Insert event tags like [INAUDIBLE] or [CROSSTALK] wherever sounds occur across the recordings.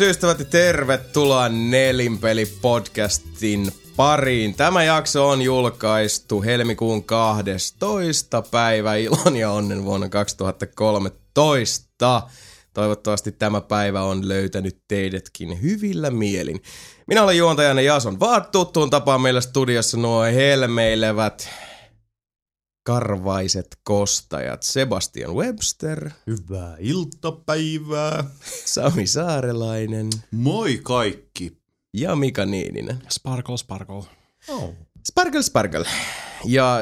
Ystävät tervetuloa Nelinpeli-podcastin pariin. Tämä jakso on julkaistu helmikuun 12. päivä ilon ja onnen vuonna 2013. Toivottavasti tämä päivä on löytänyt teidätkin hyvillä mielin. Minä olen juontajana Jason Vaat, tuttuun tapaan meillä studiossa nuo helmeilevät karvaiset kostajat Sebastian Webster, Hyvää iltapäivää. Sami Saarelainen Moi kaikki. ja Mika Niininen. Sparkle, sparkle. Oh. Sparkle Sparkle. Ja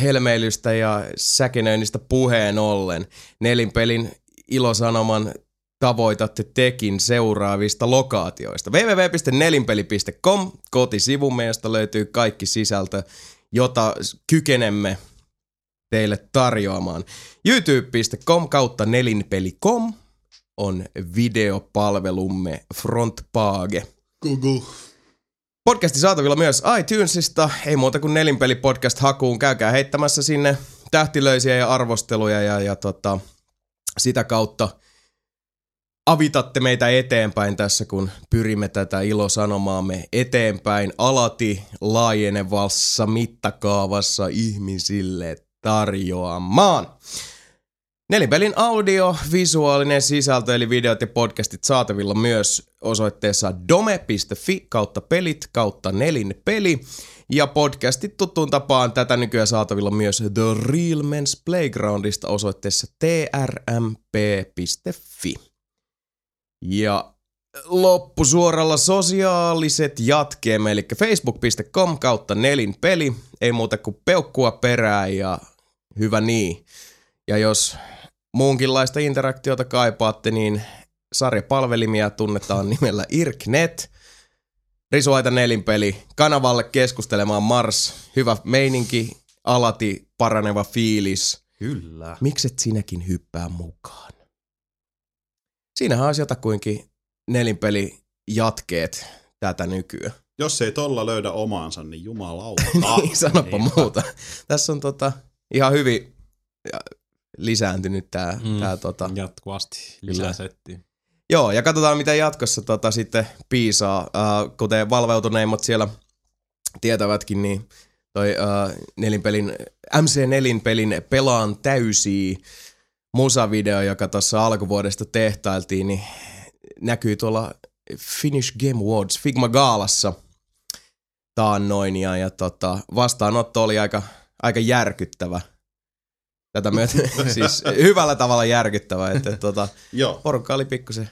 helmeilystä ja säkenöinnistä puheen ollen nelinpelin ilosanoman tavoitatte tekin seuraavista lokaatioista. www.nelinpeli.com, kotisivumme, josta löytyy kaikki sisältö, jota kykenemme teille tarjoamaan. youtube.com kautta nelinpeli.com on videopalvelumme Frontpage. Google. Podcasti saatavilla myös iTunesista. Ei muuta kuin nelinpeli podcast hakuun. Käykää heittämässä sinne tähtilöisiä ja arvosteluja ja, ja tota, sitä kautta avitatte meitä eteenpäin tässä, kun pyrimme tätä ilosanomaamme eteenpäin alati laajenevassa mittakaavassa ihmisille tarjoamaan. Nelinpelin audio, visuaalinen sisältö eli videot ja podcastit saatavilla myös osoitteessa dome.fi kautta pelit kautta nelinpeli. Ja podcastit tuttuun tapaan tätä nykyään saatavilla myös The Real Men's Playgroundista osoitteessa trmp.fi. Ja loppusuoralla sosiaaliset jatkeemme, eli facebook.com kautta nelinpeli. Ei muuta kuin peukkua perään ja hyvä niin. Ja jos muunkinlaista interaktiota kaipaatte, niin sarjapalvelimia tunnetaan nimellä IRKNET. Risuaita nelinpeli, kanavalle keskustelemaan Mars, hyvä meininki, alati paraneva fiilis. Kyllä. Mikset sinäkin hyppää mukaan? Siinähän olisi jotakuinkin nelinpeli jatkeet tätä nykyään. Jos ei tolla löydä omaansa, niin jumalauta. [LAUGHS] niin, sanoppa muuta. Tässä on tota, ihan hyvin lisääntynyt tää, mm. tää tota, Jatkuvasti settiä. Joo, ja katsotaan mitä jatkossa tota, sitten piisaa. Äh, kuten valveutuneimmat siellä tietävätkin, niin toi äh, nelinpelin, MC4-pelin Pelaan täysiä musavideo, joka tuossa alkuvuodesta tehtailtiin, niin näkyy tuolla Finnish Game Awards Figma Gaalassa taannoin, ja, ja tota, vastaanotto oli aika, aika järkyttävä. Tätä [LAUGHS] myöten, siis hyvällä tavalla järkyttävä, että tota, Joo. porukka oli pikkusen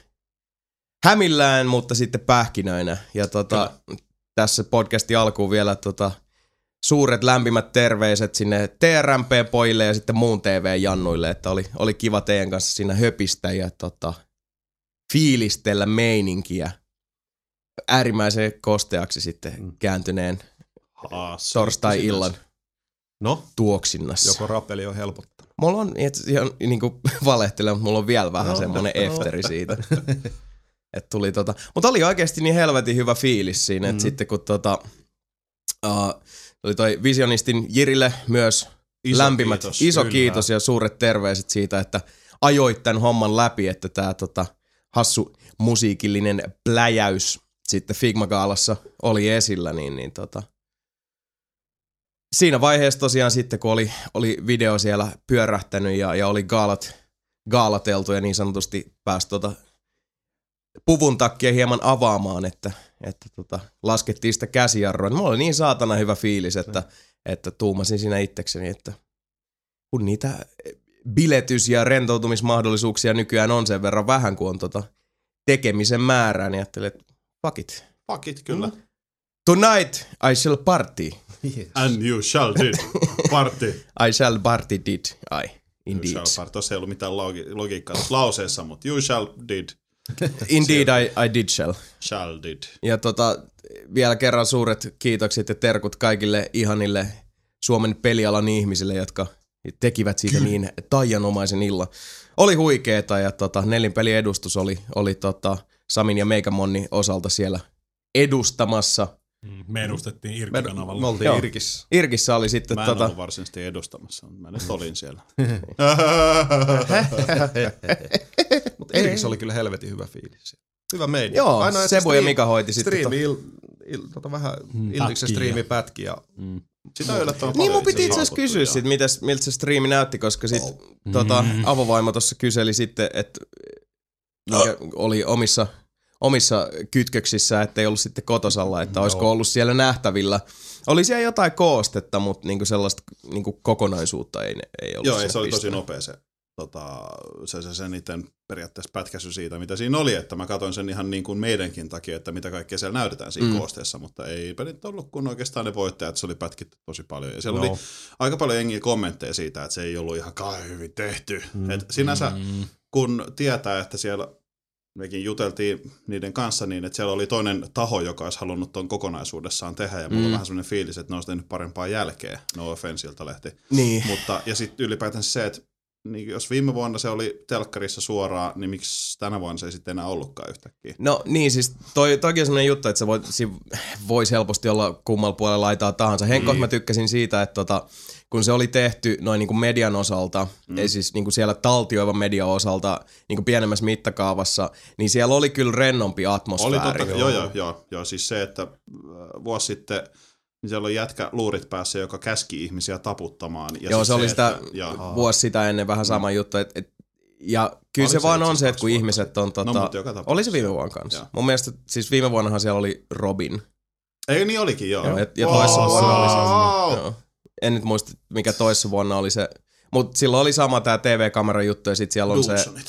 hämillään, mutta sitten pähkinöinä. Ja tota, tässä podcastin alkuun vielä tota, suuret lämpimät terveiset sinne TRMP-pojille ja sitten muun TV-jannuille, että oli, oli kiva teidän kanssa siinä höpistä ja tota, fiilistellä meininkiä äärimmäisen kosteaksi sitten Mm. kääntyneen Haas. torstai-illan No, tuoksinnassa. joko rapeli on helpottanut. Mulla on, et, ihan niinku [LAUGHS] valehtelen, mutta mulla on vielä vähän No, semmonen no. efteri [LAUGHS] siitä. [LAUGHS] Et tuli tota, mutta oli oikeasti niin helvetin hyvä fiilis siinä, että Mm. sitten kun tota, uh, oli toi Visionistin Jirille myös Iso lämpimät, kiitos, iso kyllä. kiitos ja suuret terveiset siitä, että ajoit tämän homman läpi, että tää tota, hassu musiikillinen pläjäys sitten Figma-gaalassa oli esillä, niin, niin tota, siinä vaiheessa tosiaan sitten, kun oli, oli video siellä pyörähtänyt ja, ja oli gaalat, gaalateltu ja niin sanotusti pääsi tota puvun takia hieman avaamaan, että, että tota, laskettiin sitä käsijarroa. Niin mulla oli niin saatana hyvä fiilis, että, että tuumasin siinä itsekseni, että kun niitä biletys- ja rentoutumismahdollisuuksia nykyään on sen verran vähän, kuin on tota tekemisen määrää, niin ajattelin, että fuck it. Fuck it, kyllä. Mm. Tonight I shall party. And you shall did. Party. I shall party did I. You Indeed. shall party. Tuossa ei ollut mitään logi- logiikkaa lauseessa, mutta you shall did. [LAUGHS] Indeed I, I did shall. Shall did. Ja tota, vielä kerran suuret kiitokset ja terkut kaikille ihanille Suomen pelialan ihmisille, jotka tekivät siitä niin taianomaisen illan. Oli huikeeta ja tota, nelinpeli edustus oli, oli tota, Samin ja Meikamonni osalta siellä edustamassa. Mm, Me edustettiin Me, Irkki-kanavalla. me oltiin Joo. Irkissä. Irkissä oli sitten Mä en tota, ollut varsinaisesti edustamassa, mutta mä nyt olin siellä. [LAUGHS] Mutta Irkissä oli kyllä helvetin hyvä fiilis. hyvä meidän. Joo, että Sebu ja Mika hoiti sitten Striimi, il, il, tota vähän Mm, Iltiksen pätki ja Sitä on yllättävän Niin mun piti itse asiassa kysyä sit, mitäs, miltä se striimi näytti, koska sit tota, avovaimo tuossa kyseli sitten, että mikä oli omissa, omissa kytköksissä, että ei ollut sitten kotosalla, että olisiko ollut siellä nähtävillä. Oli siellä jotain koostetta, mutta niinku sellaista niinku kokonaisuutta ei, ei ollut Joo, ei, se oli tosi nopea se, tota, se, se, se niiden periaatteessa pätkäsy siitä, mitä siinä oli, että mä katsoin sen ihan niin kuin meidänkin takia, että mitä kaikkea siellä näytetään siinä Mm. koosteessa, mutta ei pelit ollut kun oikeastaan ne voittajat, se oli pätkitty tosi paljon. Ja siellä Joo. oli aika paljon jengiä kommentteja siitä, että se ei ollut ihan kai hyvin tehty. Mm. Et sinänsä, Mm. kun tietää, että siellä mekin juteltiin niiden kanssa niin, että siellä oli toinen taho, joka olisi halunnut ton kokonaisuudessaan tehdä, ja mulla Mm. on vähän sellainen fiilis, että ne olisi tehnyt parempaa jälkeä, no offensilta lähti. Niin. Mutta, ja sitten ylipäätään se, että niin jos viime vuonna se oli telkkarissa suoraan, niin miksi tänä vuonna se ei sitten enää ollutkaan yhtäkkiä? No niin, siis toi, toikin on sellainen juttu, että se voisi helposti olla kummalla puolella laitaa tahansa. Henkot Niin. mä tykkäsin siitä, että tota, kun se oli tehty noin niin kuin median osalta, mm. ei siis niin kuin siellä taltioivan median osalta niin kuin pienemmässä mittakaavassa, niin siellä oli kyllä rennompi Oli atmosfääri. totta, joo, joo, joo, joo, siis se, että äh, vuosi sitten niin siellä oli jätkä luurit päässä, joka käski ihmisiä taputtamaan. Ja Joo, siis se oli sitä että, vuosi sitä ennen vähän sama juttu. Et, et, ja kyllä Oli se, se vaan on se, että kun kaksi ihmiset on... Tota, No, mutta joka tapauksessa. oli se viime vuonna kanssa. Joo. Mun mielestä siis viime vuonnahan siellä oli Robin. Ei niin olikin, joo. Joo, ja, ja toissa Wow. vuonna oli se. Joo. En nyt muista, mikä toissa vuonna oli se. Mutta silloin oli sama tämä TV-kameran juttu ja sitten siellä on se... Dawsonit.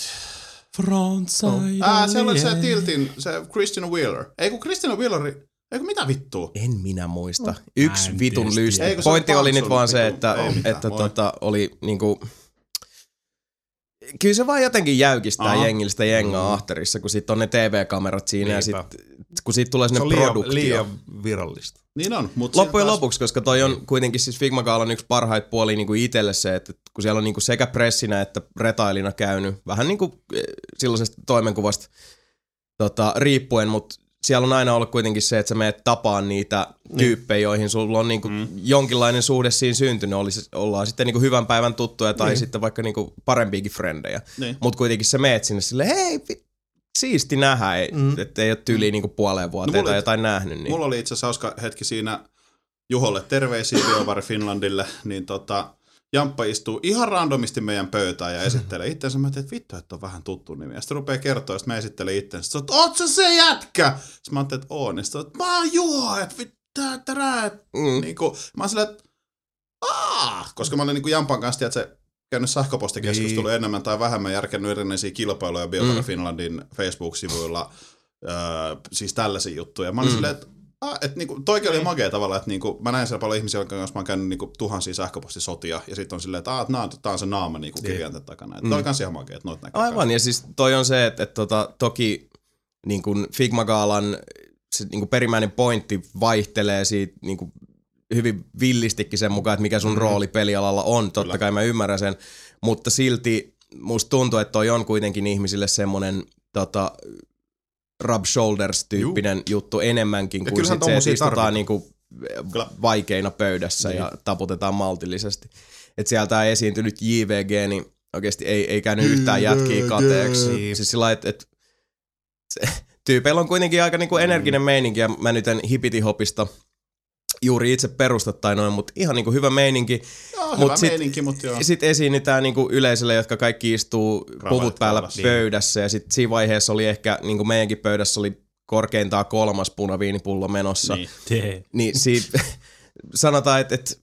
Frontside. Ah, siellä oli se Tiltin, se Christian Wheeler. Ei kun Christian Wheeleri, ei kun mitä vittua? En minä muista. Yksi en vitun lysti. Se oli Pointti oli nyt vaan se, että, Ei että moi. tota, oli niinku... Kyllä se vaan jotenkin jäykistää Aha. jengillistä jengaa ahterissa, kun sit on ne TV-kamerat siinä ja sit, kun siitä tulee Se sinne on liian, produktio. liian virallista. Niin on, mutta Loppujen lopuksi, koska toi on kuitenkin siis Figma Gaalan yksi parhaita puolia niin kuin itselle se, että kun siellä on niin kuin sekä pressinä että retailina käynyt, vähän niin kuin eh, silloisesta toimenkuvasta tota, riippuen, mutta siellä on aina ollut kuitenkin se, että sä meet tapaan niitä tyyppejä, joihin sulla on niinku mm. jonkinlainen suhde siinä syntynyt. Oli, se- ollaan sitten niinku hyvän päivän tuttuja tai niin. sitten vaikka niinku parempiakin frendejä. Niin. Mutta kuitenkin sä meet sinne silleen, hei, siisti nähdä, ei, mm. että ei ole tyyliin niinku puoleen vuoteen No tai jotain nähnyt. Niin. Mulla oli itse asiassa hauska hetki siinä Juholle terveisiä BioVar Finlandille, niin tota, Jamppa istuu ihan randomisti meidän pöytään ja esittelee itsensä. Mä että vittu, että on vähän tuttu nimi. Ja sitten rupeaa kertoa, että mä esittelen itsensä. Että oot sä se jätkä? Sitten mä ajattelin, että oon. Ja sitten että mä oon Juho, että vittu, tärää. Mm. Niin kuin, mä oon silleen, että aah, koska mä olin niin kuin Jampan kanssa, tiedätkö, käynyt sähköpostikeskustelua niin. enemmän tai vähemmän järkännyt erinäisiä kilpailuja BioVar Mm. Finlandin Facebook-sivuilla, öö, siis tällaisia juttuja. Mä olin Mm. silleen, että Ah, et niinku, toikin oli magea tavalla, että niinku, mä näin siellä paljon ihmisiä, kanssa mä oon käynyt niinku, tuhansia sähköpostisotia, ja sitten on silleen, että ah, nää, tää on se naama niinku, kirjainten takana. Et mm. Toi kans ihan magea, että noit näkyy. Aivan, ja siis toi on se, että, että tota, toki niin kuin Figma Gaalan se niin kuin perimmäinen pointti vaihtelee siitä niin kuin hyvin villistikin sen mukaan, että mikä sun mm. rooli pelialalla on. Totta Kyllä. kai mä ymmärrän sen, mutta silti musta tuntuu, että toi on kuitenkin ihmisille semmoinen tota, rub shoulders-tyyppinen Juh. juttu enemmänkin Ja kuin sit se, että istutaan tarvitaan. niinku vaikeina pöydässä niin. ja taputetaan maltillisesti. Et sieltä esiintynyt JVG, niin oikeasti ei, ei käynyt yhtään jätkiä kateeksi. Siis sillä että, se, tyypeillä on kuitenkin aika niinku energinen meininki ja mä nyt en hipitihopista juuri itse perusta tai noin, mutta ihan niinku hyvä meininki. Joo, Mut hyvä sit- meininki, mutta joo. Sitten esiinnytään niinku yleisölle, jotka kaikki istuu puvut päällä kaulassa. pöydässä ja sitten siinä vaiheessa oli ehkä, niinku meidänkin pöydässä oli korkeintaan kolmas punaviinipullo menossa. Niin. Tee. Niin siitä [LAUGHS] sanotaan, että, että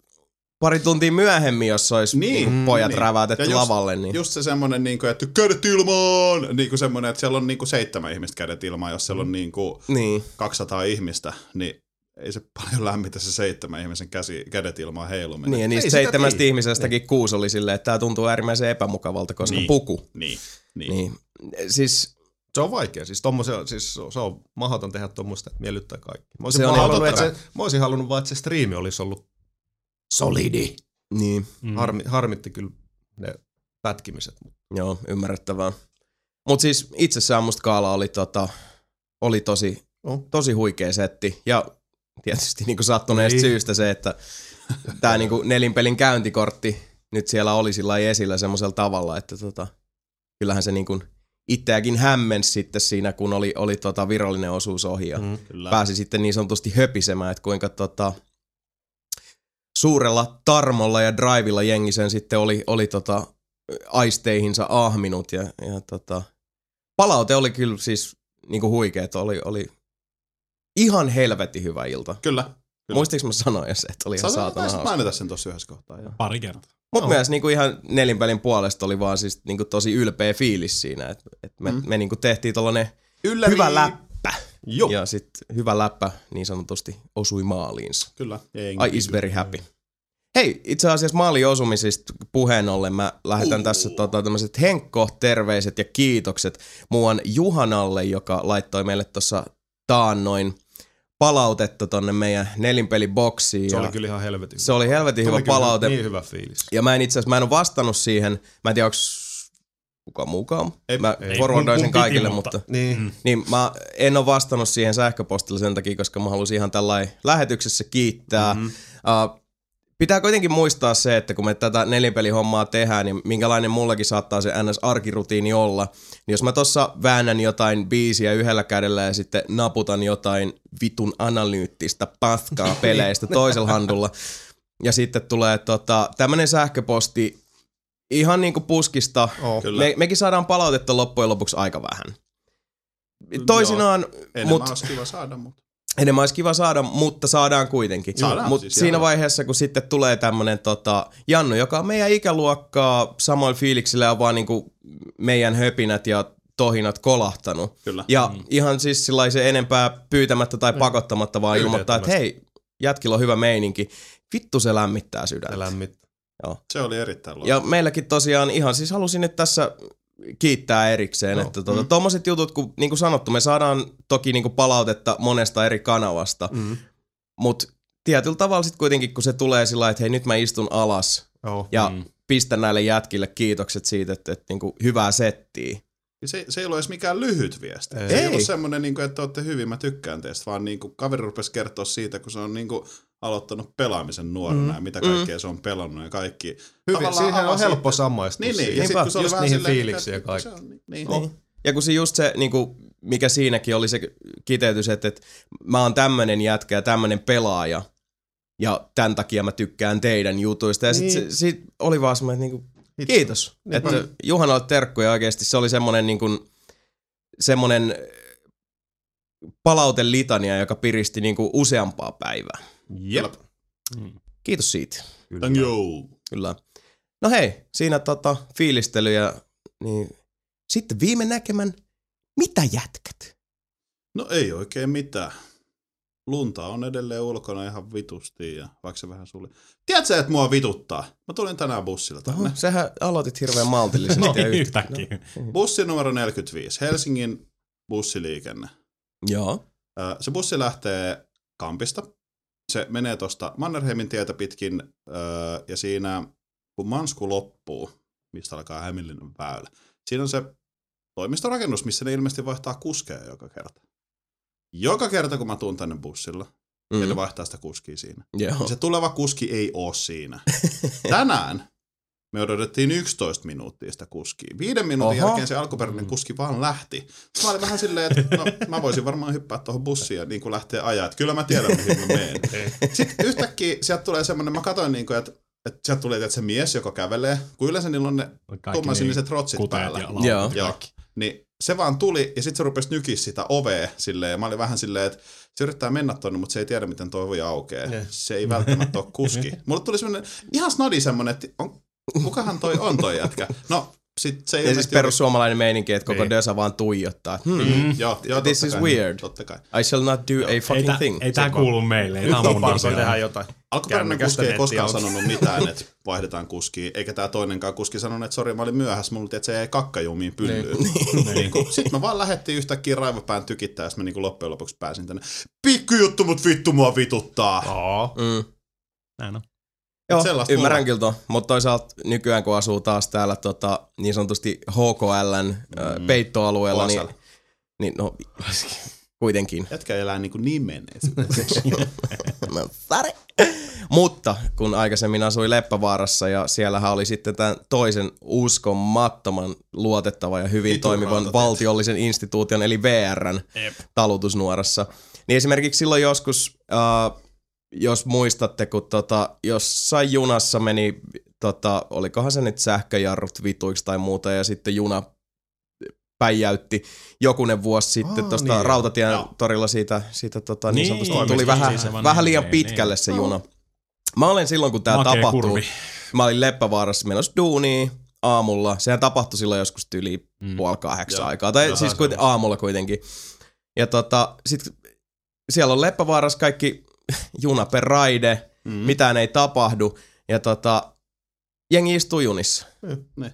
pari tuntia myöhemmin, jos olisi Niin, niin, niin pojat niin. niin. räväytetty Ja just- lavalle, niin Just se semmonen, niin kuin, että kädet ilmaan! Niin kuin semmonen, että siellä on niin kuin seitsemän ihmistä kädet ilmaan, jos siellä on niin kuin niin. 200 ihmistä, niin ei se paljon lämmitä se seitsemän ihmisen käsi, kädet ilmaan heiluminen. niin ja niistä seitsemästä tiedä. ihmisestäkin kuusi oli silleen, että tämä tuntuu äärimmäisen epämukavalta, koska Niin. niin. puku. Niin, niin. Niin. Siis Se on vaikea. Siis, tommosia, siis se on mahdoton tehdä tuommoista, että miellyttää kaikki. Mä olisin, Se on halunnut, että se, mä olisin halunnut vaan, että se striimi olisi ollut solidi. niin, Mm. Harmi, harmitti kyllä ne pätkimiset. joo, ymmärrettävää. Mutta siis itsessään musta Kaala oli, tota, oli tosi, Oh. tosi huikea setti. Ja tietysti niinku sattuneesta Niin. syystä se, että tämä niinku nelinpelin käyntikortti nyt siellä oli sillä esillä semmoisella tavalla, että tota, kyllähän se niinku itseäkin hämmensi sitten siinä, kun oli, oli tota virallinen osuus ohi ja Mm. Kyllä. pääsi sitten niin sanotusti höpisemään, että kuinka tota, suurella tarmolla ja drivilla jengi sen sitten oli, oli tota, aisteihinsa ahminut ja, ja tota, palaute oli kyllä siis niinku huikeet, oli, oli ihan helvetin hyvä ilta. Kyllä. Kyllä. Muistiinko mä sanoa se, että oli ihan saatana hauska. mainita sen tuossa yhdessä kohtaa. Joo. Pari kertaa. Mutta Oh. myös niinku ihan nelinpelin puolesta oli vaan siis niinku tosi ylpeä fiilis siinä, että et me, mm. me niinku tehtiin tollanen Ylläri. hyvä läppä. Joo. Ja sitten hyvä läppä niin sanotusti osui maaliinsa. Kyllä. Jengi I is very happy. Hei, itse asiassa maalin osumisista puheen ollen mä lähetän Uh. tässä tota, tämmöiset Henkko-terveiset ja kiitokset muuan Juhanalle, joka laittoi meille tuossa taannoin palautetta tonne meidän nelinpeliboksiin. Se ja oli kyllä ihan helvetin se oli helvetin hyvä palaute. Niin hyvä fiilis. Ja mä en itse asiassa, mä en ole vastannut siihen. Mä en tiedä, onko kuka mukaan. Ei- mä ei. forwardoin sen piti, kaikille, mutta- mutta... Niin. Mm. Niin mä en ole vastannut siihen sähköpostilla sen takia, koska mä halusin ihan tällainen lähetyksessä kiittää. Mm. Uh, pitää kuitenkin muistaa se, että kun me tätä nelinpelihommaa tehdään, niin minkälainen mullakin saattaa se NS-arkirutiini olla. Niin jos mä tossa väännän jotain biisiä yhdellä kädellä ja sitten naputan jotain vitun analyyttistä paskaa [LAUGHS] peleistä toisella handulla, ja sitten tulee tota, tämmönen sähköposti ihan niinku puskista. Oh. Kyllä. Me, mekin saadaan palautetta loppujen lopuksi aika vähän. Toisinaan, mut, olisi kiva saada, mutta... enemmän olisi kiva saada, mutta saadaan kuitenkin. Saadaan Mutta siis, siinä joo. vaiheessa, kun sitten tulee tämmönen tota, Jannu, joka on meidän ikäluokkaa samoin fiiliksillä ja vaan niinku meidän höpinät ja tohinat kolahtanut. Kyllä. Ja mm. ihan siis sillä lailla se enempää pyytämättä tai pakottamatta, vaan ilmoittaa, että hei, jätkillä on hyvä meininki. Vittu se lämmittää sydäntä. Se lämmittää. Se oli erittäin loistava. Ja meilläkin tosiaan ihan siis halusin nyt tässä kiittää erikseen, no. että tuota, tommoset jutut, kun niin kuin sanottu, me saadaan toki niin kuin palautetta monesta eri kanavasta, Mm. mutta tietyllä tavalla sitten kuitenkin, kun se tulee sillä että hei nyt mä istun alas Joo. ja Mm. mm. pistän näille jätkille kiitokset siitä, että, että niin kuin hyvää settiä. Se, se ei ollut edes mikään lyhyt viesti. Ei. Se ei Ei. ollut semmoinen, niin kuin, että olette hyvin, mä tykkään teistä, vaan niin kuin, kaveri rupesi kertoa siitä, kun se on niin kuin, aloittanut pelaamisen nuorena Mm. ja mitä kaikkea se on pelannut ja kaikki. Hyvin, siihen on helppo samaistua Niin, niin. Ja sit, kun se just niihin fiiliksiin ja kaikki. on niin- Niin. Niin. Ja kun se just se, niin kuin, mikä siinäkin oli se kiteytys, että, että mä oon tämmönen jätkä ja tämmönen pelaaja, ja tämän takia mä tykkään teidän jutuista. Ja Niin. sitten sit oli vaan semmoinen, että niinku, Itse. kiitos. Niinpä. Että Juhanalle terkkuja oikeasti. Se oli semmoinen niin kuin, semmoinen palautelitania, joka piristi niin kuin useampaa päivää. Jep. Kiitos siitä. Thank you. Kyllä. No hei, siinä tota fiilistelyjä, niin sitten viime näkemän, mitä jätkät? No ei oikein mitään. Lunta on edelleen ulkona ihan vitusti ja vaikka se vähän suli. Tiedätkö, että mua vituttaa? Mä tulin tänään bussilla tänne. Oho, sähän aloitit hirveän maltillisesti. [LAUGHS] No, ja yhtä- yhtäkkiä. Bussi numero 45, Helsingin bussiliikenne. Joo. Se bussi lähtee Kampista. Se menee tuosta Mannerheimin tietä pitkin ö, ja siinä kun Mansku loppuu, mistä alkaa Hämeenlinnan väylä, siinä on se toimistorakennus, missä ne ilmeisesti vaihtaa kuskeja joka kerta. Joka kerta, kun mä tuun tänne bussilla, mm. ja ne Mm. vaihtaa sitä kuskia siinä. Joo. Se tuleva kuski ei oo siinä. Tänään me odotettiin 11 minuuttia sitä kuskia. Viiden minuutin Oho. jälkeen se alkuperäinen kuski vaan lähti. Mä olin vähän silleen, että no, mä voisin varmaan hyppää tuohon bussiin ja niin kuin lähteä ajaa. Että kyllä mä tiedän, mihin mä menen. [LAUGHS] Sitten yhtäkkiä sieltä tulee semmoinen, mä katsoin, niin kuin, että, että sieltä tulee että se mies, joka kävelee, kun yleensä niillä on ne Kaikki tummaisinniset rotsit päällä. ja laukut Joo. ja Joo. Niin se vaan tuli ja sitten se rupesi nykiä sitä ovea silleen. Ja mä olin vähän silleen, että se yrittää mennä tonne, mutta se ei tiedä, miten tuo ovi aukeaa. Ne. Se ei välttämättä ole kuski. [LAUGHS] Mulle tuli semmoinen ihan snadi semmoinen, että on, kukahan toi on toi jätkä. No, sit se ei Ja siis perussuomalainen meininki, että koko Niin. Dösa vaan tuijottaa. Hmm. Mm, joo, joo, This is kai, weird. Totta kai. I shall not do a Ei, fucking tää, thing. ei tää kuulu meille. Ei tää on mun asia. tehdä jotain. Alkuperäinen kuski ei koskaan auki. sanonut mitään, että vaihdetaan kuskia, eikä tämä toinenkaan kuski sanonut, että sori, mä olin myöhässä, mulla että se jäi kakkajumiin pyllyyn. Niin. [LAUGHS] Sitten me vaan lähdettiin yhtäkkiä raivopään tykittää, ja mä niin loppujen lopuksi pääsin tänne. Pikku juttu, mut vittu mua vituttaa. Aa. Mm. Näin on. Joo, sellaista ymmärrän kyllä ton, mutta toisaalta nykyään kun asuu taas täällä tota, niin sanotusti HKLn mm. peittoalueella, niin, niin no, kuitenkin. Jätkä elää niinku nimenee. No. [LAUGHS] Mutta kun aikaisemmin asui Leppävaarassa ja siellähän oli sitten tämän toisen uskomattoman luotettava ja hyvin Vitun toimivan rautateet. valtiollisen instituution eli VRn Jep. talutusnuorassa. Niin esimerkiksi silloin joskus, äh, jos muistatte, kun tota, jossain junassa meni, tota, olikohan se nyt sähköjarrut vituiksi tai muuta, ja sitten juna päijäytti jokunen vuosi sitten tuosta niin rautatien Joo. torilla siitä, siitä tota, niin, Niin, sanotusti tuli vähän, siis vähän liian niin, pitkälle niin. se juna. Mä olen silloin, kun tämä Makea tapahtuu, kurvi. mä olin Leppävaarassa menossa duuniin aamulla. Sehän tapahtui silloin joskus yli mm. Puoli kahdeksan Joo. aikaa. Tai Joo, siis kuiten, aamulla kuitenkin. Ja tota, sit siellä on Leppävaarassa kaikki [LAUGHS] juna per raide, mm. mitään ei tapahdu. Ja tota, jengi istuu junissa. Ne.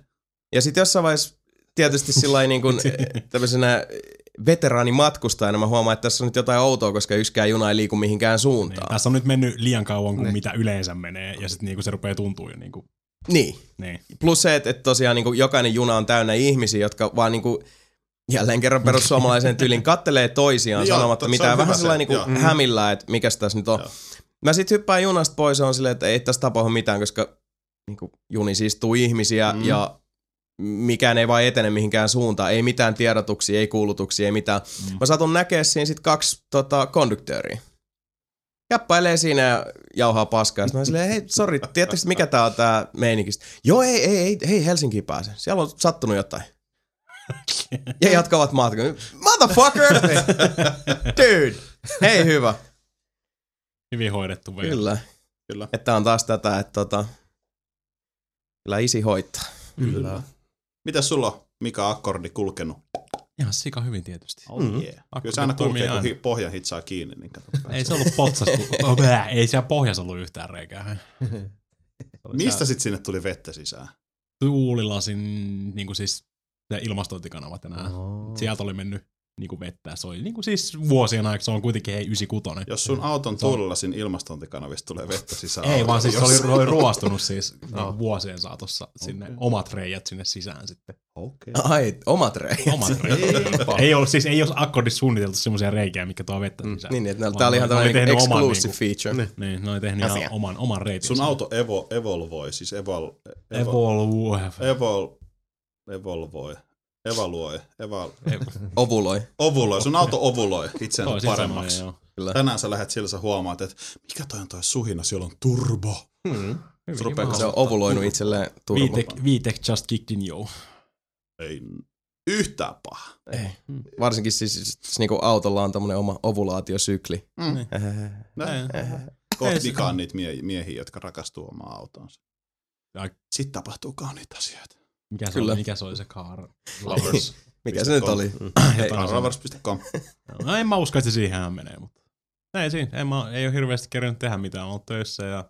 Ja sitten jossain vaiheessa tietysti sillä niin kuin [LAUGHS] tämmöisenä veteraanimatkustajana mä huomaan, että tässä on nyt jotain outoa, koska yksikään juna ei liiku mihinkään Niin, suuntaan. tässä on nyt mennyt liian kauan kuin mitä yleensä menee, ja sitten niinku se rupeaa tuntua jo niinku, Niin. niin. Plus se, että, että tosiaan niin kuin jokainen juna on täynnä ihmisiä, jotka vaan niin kuin, jälleen kerran perussuomalaisen tyylin kattelee toisiaan Joo, sanomatta se mitään. on Vähän se, sellainen niin joo. hämillä, että mikä tässä nyt on. Joo. Mä sit hyppään junasta pois ja on silleen, että ei tässä tapahdu mitään, koska niin kuin, junissa istuu ihmisiä Mm. ja mikään ei vaan etene mihinkään suuntaan. Ei mitään tiedotuksia, ei kuulutuksia, ei mitään. Mm. Mä satun näkee siinä sit kaksi tota, konduktööriä. Jappailee siinä ja jauhaa paskaa. Sitten mä silleen, hei, sori, tiedättekö mikä tää on tää meinikistä? Joo, ei, ei, ei, hei, Helsinkiin pääse. Siellä on sattunut jotain. [LAUGHS] Ja jatkavat matkan. Motherfucker! [LAUGHS] Dude! Hei, hyvä. Hyvin hoidettu vielä. Kyllä. Kyllä. Että on taas tätä, että tota, kyllä isi hoitaa. Kyllä. Mitäs sulla on, Mika, akkordi kulkenut? Ihan sika hyvin tietysti. Oh Mm. yeah. Kyllä se aina kulkee, kun aina. hi- pohja hitsaa kiinni. Niin. [LAUGHS] Ei se ollut potsastu. Oh, bää, ei siellä pohjassa ollut yhtään reikää. Mistä sitten sinne tuli vettä sisään? Tuulilasin niin kuin siis se ilmastointikanavat ja nää. Oh. Sieltä oli mennyt niin kuin vettä. Se oli niin kuin siis vuosien aikana, se on kuitenkin hei 96. Jos sun auton Se on- tuulilasin ilmastointikanavista tulee vettä sisään. Ei, vaan siis se oli, oli ruostunut siis [LAUGHS] niin vuosien saatossa sinne, omat reijät sinne sisään sitten. Okei. Ai, omat reijät. Omat [LAUGHS] reijät. ei ollut, siis ei ole akkordissa suunniteltu semmoisia reikiä, mikä tuo vettä sisään. Niin, että tää oli ihan ne tämmöinen tehnyt oman exclusive niinku- feature. Niin, ne oli tehnyt Asia. ihan oman, oman reitin. Sun auto evo, evolvoi, siis evol, evo, Evolve. evol, evolvoi, evaluoi, eval, Ovuloi. ovuloi. Sun auto ovuloi itseään Toisin paremmaksi. sanoen, joo. Kyllä. Tänään sä lähdet sillä, sä huomaat, että mikä toi on toi suhina, siellä on turbo. Hmm. Se rupeaa Se on ovuloinut itselleen turbo. Vitek, Vitek just kicked in you. Ei yhtään paha. Ei. Varsinkin siis, siis niinku autolla on tämmönen oma ovulaatiosykli. Mm. Niin. Näin. On niitä mie- miehiä, jotka rakastuu omaan autoonsa. Ai. Sitten tapahtuu kauniita asioita. Mikä se, Kyllä. oli, mikä se oli se car? Lovers. Mikä se nyt oli? Hei, Jotain Lovers.com. No, en mä usko, että se siihen menee, mutta ei siinä. En mä, ei ole hirveästi kerännyt tehdä mitään. Mä oon töissä ja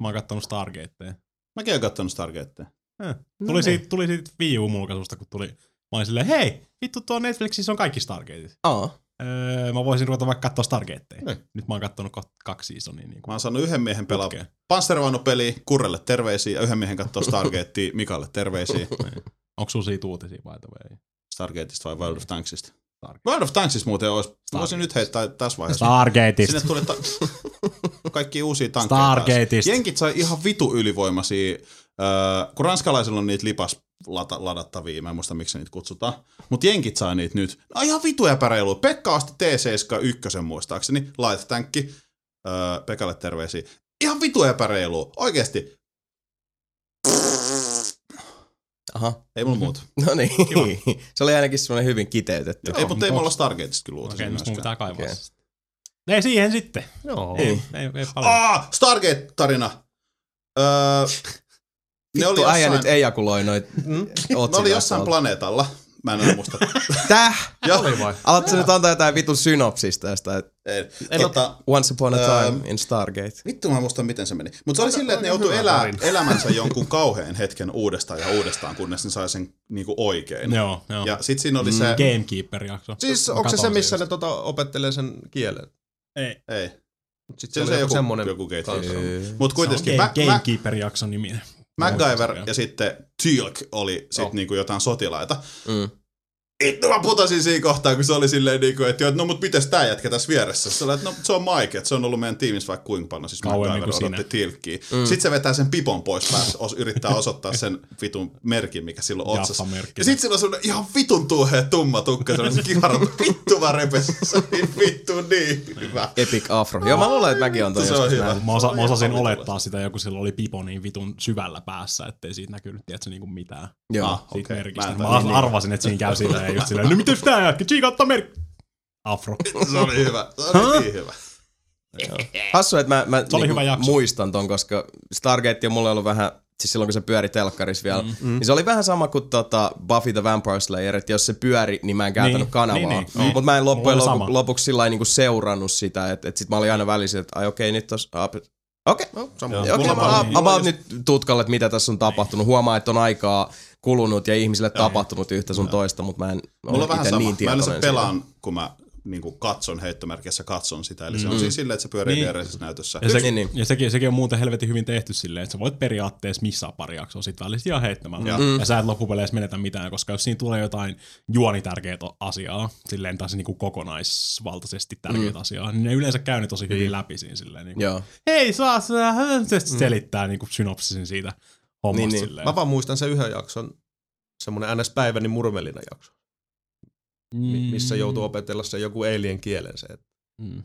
mä oon kattonut Stargateja. Mäkin oon kattonut Stargatea. Eh. Tuli, siitä, tuli siitä Wii U-mulkaisusta, kun tuli. Mä olin silleen, hei, vittu tuo Netflixissä on kaikki Stargateit. Aa, Öö, mä voisin ruveta vaikka katsoa Stargateja. Niin. Nyt mä oon kattonut kaksi seasonia. Niin Mä oon saanut yhden miehen pelaa putkeen. panssarvaunupeliä, Kurrelle terveisiä ja yhden miehen katsoo Stargatea, [LAUGHS] Mikalle terveisiä. Onko sulla siitä uutisia the way? Stargateista vai World of Tanksista? Stargate. World of Tanksista muuten olisi, voisin nyt heittää tässä vaiheessa. Stargateista. Sinne tuli ta- [LAUGHS] kaikki uusia tankkeja Stargateista. Jenkit sai ihan vitu ylivoimaisia, äh, kun ranskalaisilla on niitä lipas lata, ladattavia, mä en muista miksi niitä kutsutaan, mutta jenkit sai niitä nyt. No ihan vitu epäreilu. Pekka osti T71 muistaakseni, light-tankki, äh, Pekalle terveisiä. Ihan vitu epäreilu, oikeesti. aha. Ei mulla muuta. [LAUGHS] No niin. se oli ainakin semmoinen hyvin kiteytetty. ei, mutta ei mulla Stargateista kyllä uutisia Okei, mun pitää kaivaa. Okay. Ei siihen sitten. Joo. Ei, ei, ei paljon. Ah, Stargate-tarina. Öö, ne oli äijä jossain, nyt ejakuloi noit ne otsikoita oli jossain planeetalla. Mä en muista. [LAUGHS] Täh! Joo. Oli vai? Alatko nyt antaa jotain vitun synopsista tästä, että Ei. Tota, Once upon a Öö, time in Stargate. vittu mä muistan miten se meni. Mutta se oli silleen, että ne joutui elää [LAUGHS] elämänsä jonkun kauheen hetken uudestaan ja uudestaan, kunnes ne sai sen niinku oikein. Joo, joo. Ja sit siinä oli se... Gamekeeper-jakso. Siis onko se se, missä just. ne tota, opettelee sen kielen? Ei. Ei. Sitten Se se on oli se joku joku, semmonen joku. Mutta Se kuitenkin on Mac, Game, Gamekeeper-jakson nimi. MacGyver ja sitten Teal'c oli sit Joo. niinku jotain sotilaita. Mm. Vittu mä putosin siinä kohtaa, kun se oli silleen niin kuin, että joo, no mut mites tää jätkä tässä vieressä? Se oli, että no se on Mike, että se on ollut meidän tiimissä vaikka kuinka paljon, siis Kauemmin kuin odotti sinä. tilkkiä. Mm. Sitten se vetää sen pipon pois päästä, os, yrittää osoittaa sen vitun merkin, mikä silloin on otsassa. Ja sitten sillä on semmonen ihan vitun tuuhea tumma tukka, semmonen kihara, vittu mä repesin, se on niin vittu niin hyvä. Epic afro. Joo, mä luulen, että mäkin on toi Se on hyvä. Mä, osa, mä osasin olettaa sitä, joku sillä oli pipo niin vitun syvällä päässä, ettei siitä näkynyt, tiedätkö, niinku mitään Joo. Ah, merkistä. Mä mä arvasin, että siinä käy [LAUGHS] silleen ja just silleen, no mitäs tää jätkä, tsiika ottaa merkki. Afro. Se oli hyvä, se oli niin hyvä. Hassu, että mä, mä oli niinku hyvä jakso. muistan ton, koska Stargate on mulle ollut vähän, siis silloin kun se pyöri telkkarissa vielä, mm. niin se oli vähän sama kuin tota Buffy the Vampire Slayer, että jos se pyöri, niin mä en kääntänyt Niin, kanavaa. niin, Niin, niin, niin, niin. Mutta mä en loppujen lopu, lopuksi sillä niinku seurannut sitä, että, että sit mä olin aina välissä, että ai okei, nyt tos... Okei, No, sama. Joo. Okei, Mulla mä about oli- nyt tutkalle, että mitä tässä on tapahtunut. Huomaa, että on aikaa kulunut ja ihmisille tapahtunut yhtä sun toista, mutta mä en Mulla ole on vähän sama. niin mä tietoinen yleensä siitä. pelaan, kun mä niin kuin katson heittomerkissä katson sitä. Eli se on siis silleen, että se pyörii Niin. viereisessä näytössä. Ja, se, Niin, niin. ja sekin, sekin on muuten helvetin hyvin tehty silleen, että sä voit periaatteessa missaa pari jaksoa sit välistä ihan heittämällä. Mm. Ja sä et loppupeleissä menetä mitään, koska jos siinä tulee jotain juonitärkeät asiaa, silleen taas niinku kokonaisvaltaisesti tärkeät mm. asiaa, niin ne yleensä käy ne tosi hyvin läpi siinä silleen. Niinku, Joo. Hei, saa [LAUGHS] selittää niinku synopsisin siitä hommasta Niin, niin. silleen. Mä vaan muistan sen yhden jakson, semmonen NS-päiväni murmelina jakso, mi- missä joutuu opetella se joku alien kielen se. et- Mm.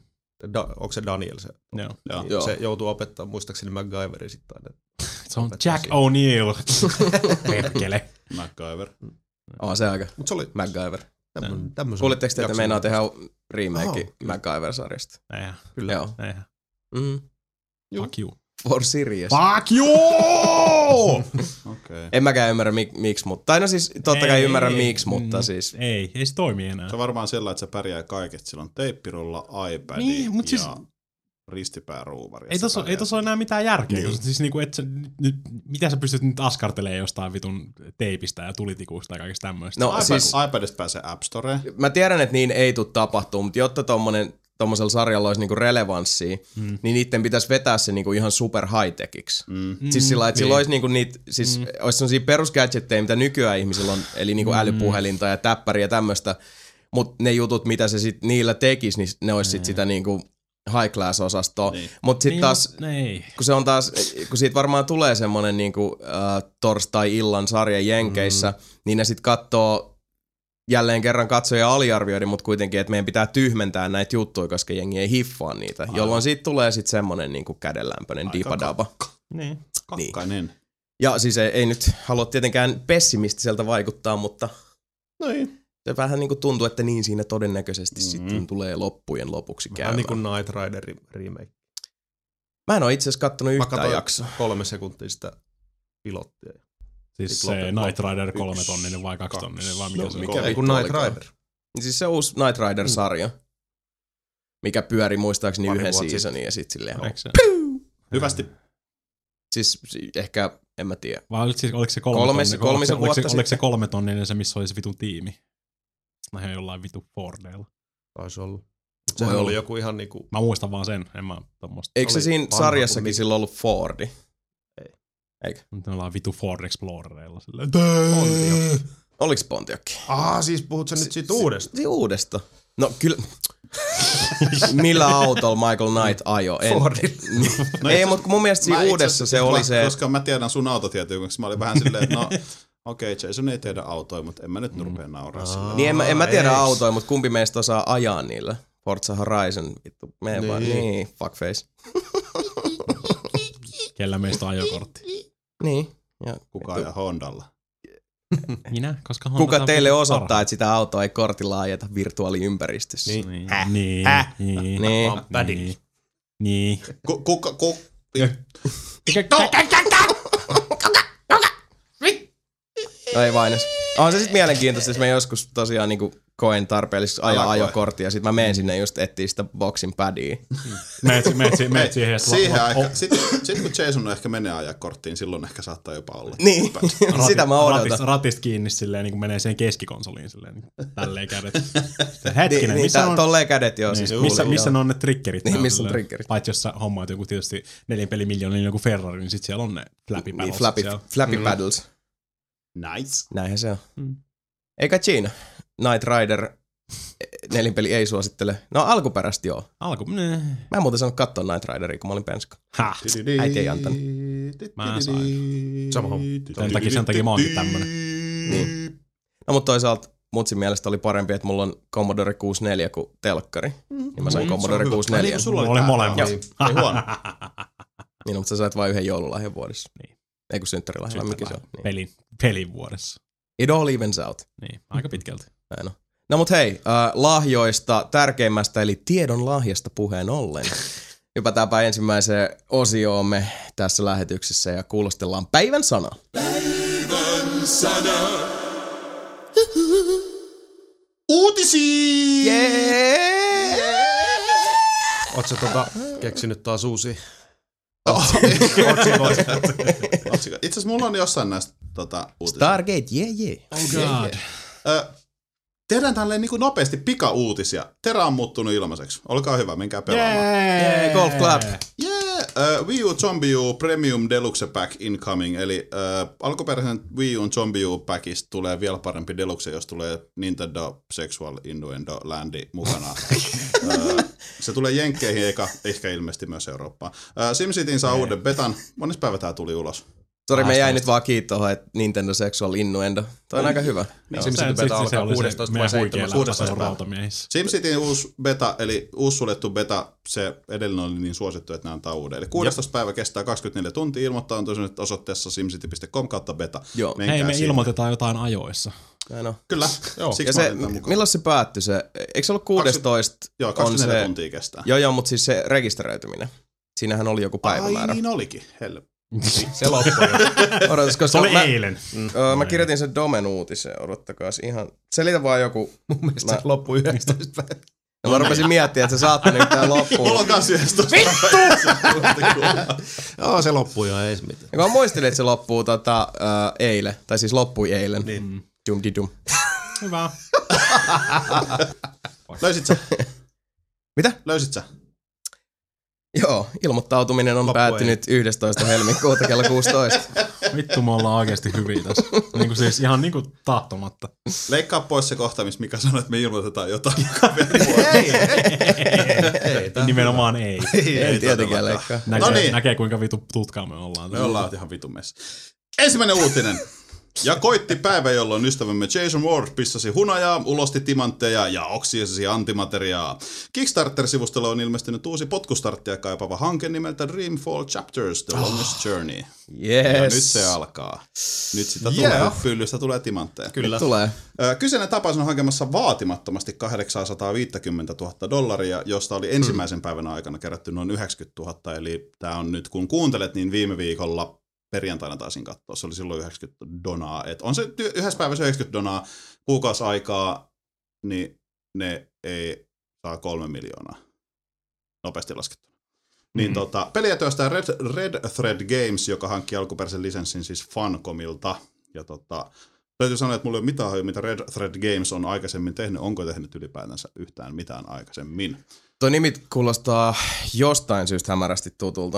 Da, onko se Daniel se? Joo. Joo. Niin Joo. Se joutuu opettaa muistaakseni MacGyverin sitten aina. [LAUGHS] Se on Jack. O'Neill. [LAUGHS] Perkele. MacGyver. On se aika. Mut se oli MacGyver. tämmönen, tämmösen Kuulitteko te, että meinaa tehdä remake kyllä. MacGyver-sarjasta? Eihän, Kyllä. Joo. eihän. Mm. Fuck you. For serious. Fuck you! [LAUGHS] Okei. En mäkään ymmärrä mik, miksi, mutta... Tai no siis totta kai ymmärrän miksi, mutta mm, siis... Ei, ei se toimi enää. Se on varmaan sellainen, että se pärjää kaiket. Sillä on teippirulla, iPad Niin, ja siis- ristipääruuvari. Ei tossa, ei tossa ole enää mitään järkeä. Niin. Siis niinku, et sä, nyt, mitä sä pystyt nyt askartelemaan jostain vitun teipistä ja tulitikuista ja kaikesta tämmöistä? No iPad, siis iPadista pääsee App Storeen. mä tiedän, että niin ei tule tapahtuu, mutta jotta tommonen, tommosella sarjalla olisi niinku relevanssia, mm. niin niiden pitäisi vetää se niinku ihan super high-techiksi. Mm. Mm, siis sillä lailla, että niin. sillä olisi niinku niitä, siis mm. olisi sellaisia perusgadgetteja, mitä nykyään ihmisillä on, eli niinku mm. älypuhelinta ja täppäriä ja tämmöistä, mutta ne jutut, mitä se sit niillä tekisi, niin ne olisi sit sitä niinku high class osastoa. Niin. Niin. Mutta sitten niin, taas, Ei. kun se on taas, kun siitä varmaan tulee semmonen niinku äh, torstai-illan sarja Jenkeissä, mm. niin ne sit katsoo jälleen kerran katsoja aliarvioiden, mutta kuitenkin, että meidän pitää tyhmentää näitä juttuja, koska jengi ei hiffaa niitä, Aivan. jolloin siitä tulee sitten semmonen niinku kädenlämpöinen Aika dipadaba. Niin. Kakkainen. Ja siis ei, ei nyt halua tietenkään pessimistiseltä vaikuttaa, mutta Noin. se vähän niinku tuntuu, että niin siinä todennäköisesti Mhm. mm-hmm. sitten tulee loppujen lopuksi Vähän käymään. niin kuin Night Riderin remake. Mä en ole itse asiassa kattonut Mä yhtään jaksoa. kolme sekuntia sitä pilottia. Siis Sit se Night Rider kolme tonninen vai kaksi tonninen vai mikä No, se on? mikä Ei vittu kun Night? Rider. Niin Siis se uusi Night Rider-sarja, mikä pyöri muistaakseni Pari yhden seasonin ja sitten silleen... Se? Hyvästi. Siis si- ehkä, en mä tiedä. Vai oliko, siis, oliko se kolme Kolmes- tonninen? kolmisen oliko, se, vuotta oliko se kolme tonninen se, missä oli se vitun tiimi? Ihan jollain vitu Fordeilla. Taisi Sehän olla. oli joku ihan niinku... Mä muistan vaan sen, en mä tommoista. Eikö se siinä sarjassakin silloin ollut Fordi? Nyt me ollaan vitu Ford Explorereilla. Silleen. Pontiac. Oliks Pontiakki? Ah, siis puhut sä nyt siitä uudesta? Si- uudesta. No kyllä. [LAUGHS] Millä autolla Michael Knight ajo? En, Fordilla. [LAUGHS] No ei, mutta mun mielestä siinä uudessa se oli se... Koska mä tiedän sun autotietämyksestä, mä olin vähän silleen, että no [LAUGHS] okei, okay, Jason ei tiedä autoja, mutta en mä nyt mm. rupea nauraa sillä. Niin en mä, en mä tiedä eiks? autoja, mutta kumpi meistä osaa ajaa niillä? Forza Horizon, vittu, me niin. vaan, Niin. niin, fuckface. Kellä meistä on ajokortti? Niin. Ja Kuka ajaa Hondalla? Minä, koska Honda kuka teille osoittaa, parhaat. että sitä autoa ei kortilla ajeta virtuaaliympäristössä? Niin. Niin, Häh? niin, Häh? niin, Niin. Niin, niin. Ku, kuka, ku, No ei vain edes. On se sitten mielenkiintoista, jos mä joskus tosiaan niinku koen tarpeelliseksi ajaa ajokorttia, ja sit mä menen sinne just etsiä sitä boxin padia. [LAUGHS] Meet, meet, siihen, että siihen la- aika, o- sit, kun Jason ehkä menee ajaa korttiin, silloin ehkä saattaa jopa olla. Niin, rati- [LAUGHS] sitä mä odotan. Ratista, ratista kiinni silleen, niin kuin menee siihen keskikonsoliin silleen, niin tälleen kädet. Sitten, Hetkinen, Niin, niin missä tä- on... tolleen kädet joo. Niin, Siis missä, missä joo. ne on ne triggerit? Niin, missä on triggerit? Paitsi jos sä hommaat joku tietysti nelin peli miljoonin joku Ferrari, niin sit siellä on ne flappy Niin, paddles flappy, siellä. flappy paddles. Nice. Näinhän se on. Mm. Eikä Gina. Knight Rider nelinpeli ei suosittele. No alkuperäisesti joo. Alku, ne. Mä en muuten saanut katsoa Night Rideria, kun mä olin penska. Häh. Äiti ei antanut. Mä sain. Sama homma. Sen takia, sen takia mä oonkin tämmönen. Niin. No mutta toisaalta mutsin mielestä oli parempi, että mulla on Commodore 64 kuin telkkari. Niin mä sain Mm, Commodore se on hyvä. 64. Niin, sulla oli Mulla oli molemmat. Joo. Ei huono. Niin, no, mutta sä sait vain yhden joululahjan vuodessa. Niin. Ei kun synttärilahjan, mikä se on. Niin. Pelin, pelin vuodessa. It all evens out. Niin, aika pitkälti. Näin on. No mut hei, äh, lahjoista tärkeimmästä eli tiedon lahjasta puheen ollen. [LAUGHS] Hypätäänpä ensimmäiseen osioomme tässä lähetyksessä ja kuulostellaan päivän sana. Uutisia! Yeah! Oot sä tota keksinyt taas uusia? Otsikoita. [LAUGHS] Itse asiassa mulla on jossain näistä tota, uutisista. Stargate, yeah yeah. Oh god. Ö, tehdään tälleen niin kuin nopeasti pika-uutisia. Terä on muuttunut ilmaiseksi. Olkaa hyvä, menkää pelaamaan. Yeah, golf clap. Yeah, uh, Wii U Zombie U Premium Deluxe Pack incoming, eli uh, alkuperäisen Wii U Zombie U Packista tulee vielä parempi Deluxe, jos tulee Nintendo Sexual Innuendo Landi mukana. [LAUGHS] uh, se tulee Jenkkeihin eikä ehkä ilmeisesti myös Eurooppaan. Uh, SimCityin saa uuden betan. Monessa päivä tää tuli ulos? Sori, me jäi nyt vaan kiinni tuohon, että Nintendo Sexual Innuendo. Toi on aika hyvä. Niin, SimCity beta alkaa 16 vai meidän 17. huikealla 16 tasolla päivä. rautamiehissä. SimCityin uusi beta, eli uusi suljettu beta, se edellinen oli niin suosittu, että ne antaa uuden. Eli 16 päivä kestää 24 tuntia, ilmoittaa on tosiaan osoitteessa simcity.com kautta beta. Joo. Menkää Hei, me sinne. ilmoitetaan jotain ajoissa. On. Kyllä, Joo. siksi Ja se, milloin se päättyi se? Eikö se ollut 16? Joo, on 24 se, tuntia kestää. Joo, joo, mutta siis se rekisteröityminen. Siinähän oli joku Ai päivämäärä. niin olikin, helle. Se loppui. [LAUGHS] Odotas, Se oli mä, eilen. öö, mä kirjoitin sen Domen uutiseen, odottakaa ihan. Selitä vaan joku. Mun mielestä Mä- se loppui 11 päivä. Ja mä rupesin miettimään, että se saattaa nyt tää Mulla loppuun. on kans 11 Vittu! [LAUGHS] Joo, se loppui jo, ei se mitään. Ja kun mä muistelin, että se loppuu tota, uh, eilen, tai siis loppui eilen. Niin. Dum di dum. Hyvä. [LAUGHS] Löysit sä? Mitä? Löysit sä? Joo, ilmoittautuminen on Loppu päättynyt 11. helmikuuta kello 16. [LAUGHS] Vittu, me ollaan oikeasti hyviä tässä. Niinku siis ihan niinku tahtomatta. Leikkaa pois se kohta, missä Mika sanoi, että me ilmoitetaan jotain. [LAUGHS] Ei, ei, tää- Nimenomaan ei. Ei tietenkään todellakaan. leikkaa. Näkee, No niin. näkee kuinka vitu tutkaa me ollaan. Me ollaan ihan vitun messa. Ensimmäinen uutinen. Ja koitti päivä, jolloin ystävämme Jason Ward pissasi hunajaa, ulosti timantteja ja oksiesi antimateriaa. Kickstarter-sivustolla on ilmestynyt uusi potkustarttia kaipava hanke nimeltä Dreamfall Chapters, The Longest Journey. Yes. Ja nyt se alkaa. Nyt sitä Yeah. tulee, pyllystä tulee timantteja. Kyllä. Tulee. Kyseinen tapaus on hakemassa vaatimattomasti 850 000 dollaria, josta oli ensimmäisen päivän aikana kerätty noin 90 000. Eli tämä on nyt, kun kuuntelet, niin viime viikolla perjantaina taisin katsoa, se oli silloin 90 donaa. Et on se ty- yhdessä päivässä 90 donaa, kuukausi aikaa, niin ne ei saa kolme miljoonaa. Nopeasti laskettuna. Niin Mhm. tota, peliä työstää Red, Red Thread Games, joka hankki alkuperäisen lisenssin siis Funcomilta. Ja tota, täytyy sanoa, että mulla ei ole mitään hajua, mitä Red Thread Games on aikaisemmin tehnyt. Onko tehnyt ylipäätänsä yhtään mitään aikaisemmin? Tuo nimi kuulostaa jostain syystä hämärästi tutulta.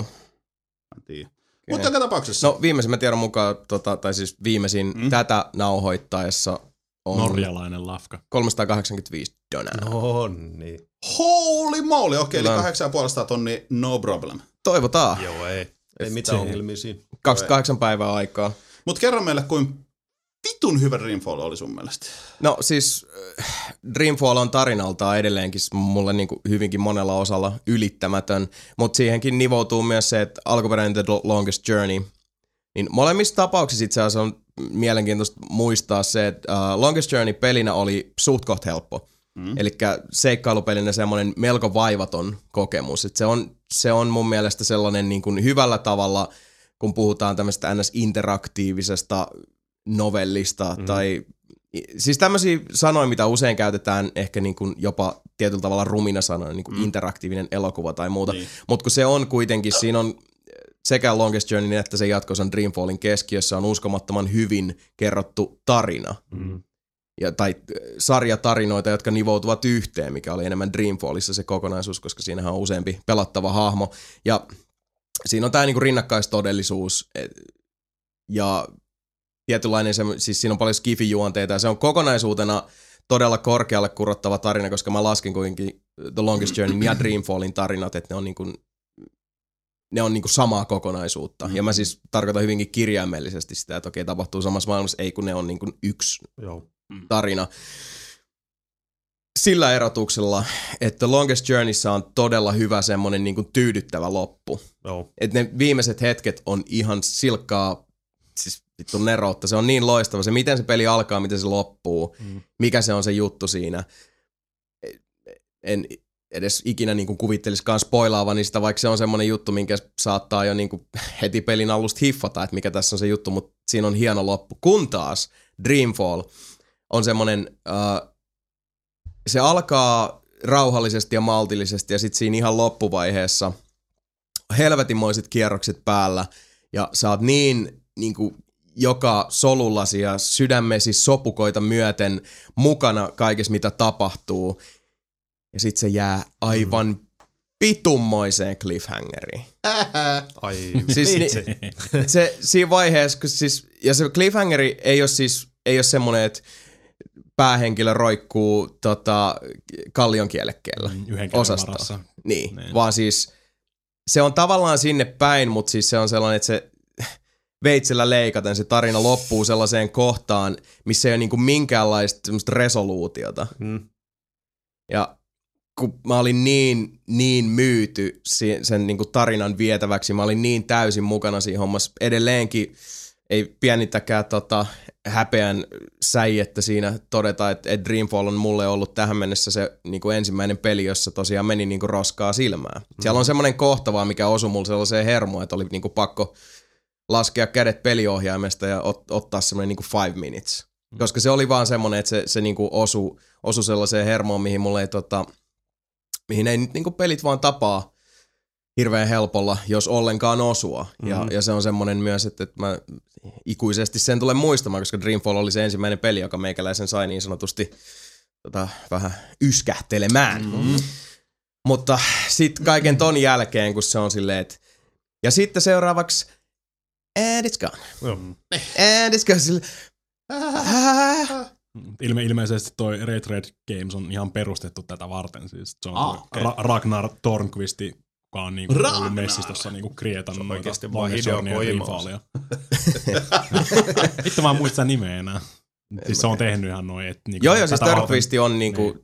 En tiedä. Mutta joka tapauksessa. No viimeisimmän tiedon mukaan, tota, tai siis viimeisin Mm. tätä nauhoittaessa on Norjalainen lafka. 385 donaa. No. No niin. Holy moly! Okei, eli Kyllä. 8,5 tonnia, no problem. Toivotaan. Joo, ei. Ei mitään ongelmia siinä. 28 päivää aikaa. Mutta kerro meille, kuin vitun hyvä Dreamfall oli sun mielestä. No siis äh, Dreamfall on tarinaltaan edelleenkin mulle niin kuin hyvinkin monella osalla ylittämätön, mutta siihenkin nivoutuu myös se, että alkuperäinen The Longest Journey, niin molemmissa tapauksissa itse asiassa on mielenkiintoista muistaa se, että uh, Longest Journey pelinä oli suht koht helppo. Mm. Eli seikkailupelinä semmoinen melko vaivaton kokemus. Et se, on, se on mun mielestä sellainen niin kuin hyvällä tavalla, kun puhutaan tämmöistä ns-interaktiivisesta novellista mm. tai siis tämmöisiä sanoja, mitä usein käytetään ehkä niin kuin jopa tietyllä tavalla rumina sanoja, niin kuin mm. interaktiivinen elokuva tai muuta. Niin. Mutta kun se on kuitenkin, siinä on sekä Longest Journey että se jatkosan Dreamfallin keskiössä on uskomattoman hyvin kerrottu tarina. Mm. Ja, tai äh, sarjatarinoita, jotka nivoutuvat yhteen, mikä oli enemmän Dreamfallissa se kokonaisuus, koska siinähän on useampi pelattava hahmo. Ja siinä on tämä niinku rinnakkaistodellisuus ja tietynlainen, se, siis siinä on paljon skifi-juonteita ja se on kokonaisuutena todella korkealle kurottava tarina, koska mä laskin kuitenkin The Longest Journey ja Dreamfallin tarinat, että ne on niin kuin, ne on niin kuin samaa kokonaisuutta. Ja mä siis tarkoitan hyvinkin kirjaimellisesti sitä, että okei, tapahtuu samassa maailmassa, ei kun ne on niin kuin yksi Joo. tarina. Sillä erotuksella, että Longest Journeyssä on todella hyvä semmonen niin kuin tyydyttävä loppu. Joo. Et ne viimeiset hetket on ihan silkkaa, siis vittu neroutta. Se on niin loistava. Se miten se peli alkaa, miten se loppuu, Mm. mikä se on se juttu siinä. En edes ikinä niin kuin kuvitteliskaan spoilaavani sitä, vaikka se on semmoinen juttu, minkä saattaa jo niin kuin heti pelin alusta hiffata, että mikä tässä on se juttu, mutta siinä on hieno loppu. Kun taas Dreamfall on semmoinen, uh, se alkaa rauhallisesti ja maltillisesti ja sitten siinä ihan loppuvaiheessa helvetimoiset kierrokset päällä ja sä oot niin, niin kuin joka solullasi ja sydämesi sopukoita myöten mukana kaikessa mitä tapahtuu. Ja sit se jää aivan pitummoiseen cliffhangeriin. Ai, [LAUGHS] Siis ni, se siinä vaiheessa, kun siis, ja se cliffhangeri ei ole siis, ei ole semmonen, että päähenkilö roikkuu tota, kallion kielekkeellä. Mm, Yhden varassa. Niin, Niin. vaan siis se on tavallaan sinne päin, mutta siis se on sellainen, että se veitsellä leikaten se tarina loppuu sellaiseen kohtaan, missä ei ole niinku minkäänlaista semmoista resoluutiota. Mm. Ja kun mä olin niin, niin myyty sen niinku tarinan vietäväksi, mä olin niin täysin mukana siinä hommassa. Edelleenkin ei pienittäkään tota häpeän säijettä siinä todeta, että, että Dreamfall on mulle ollut tähän mennessä se niinku ensimmäinen peli, jossa tosiaan meni niinku roskaa silmään. Siellä on semmoinen kohta vaan, mikä osui mulle sellaiseen hermoon, että oli niinku pakko laskea kädet peliohjaimesta ja ot, ottaa semmoinen niinku five minutes. Koska se oli vaan semmoinen, että se, se niinku osu, osu sellaiseen hermoon, mihin mulle ei tota, mihin ei nyt niinku pelit vaan tapaa hirveän helpolla, jos ollenkaan osua. Mm-hmm. Ja, ja se on semmoinen myös, että, että mä ikuisesti sen tulen muistamaan, koska Dreamfall oli se ensimmäinen peli, joka meikäläisen sai niin sanotusti tota, vähän yskähtelemään. Mm-hmm. Mutta sitten kaiken ton jälkeen, kun se on silleen, että ja sitten seuraavaksi And it's gone. Joo. And it's gone. Sille, Ilme, ilmeisesti toi Red Red Games on ihan perustettu tätä varten. Siis se on Ah, okei. Ra- Ragnar Tornqvisti, joka on niinku Ragnar! messissä tuossa niinku krietannut noita vaan Hideo ja Kojima. Dreamfallia. [LAUGHS] Vittu mä en muista nimeä enää. Siis se on tehnyt ihan noin. Et niinku Joo, joo, siis Turnquist on niinku,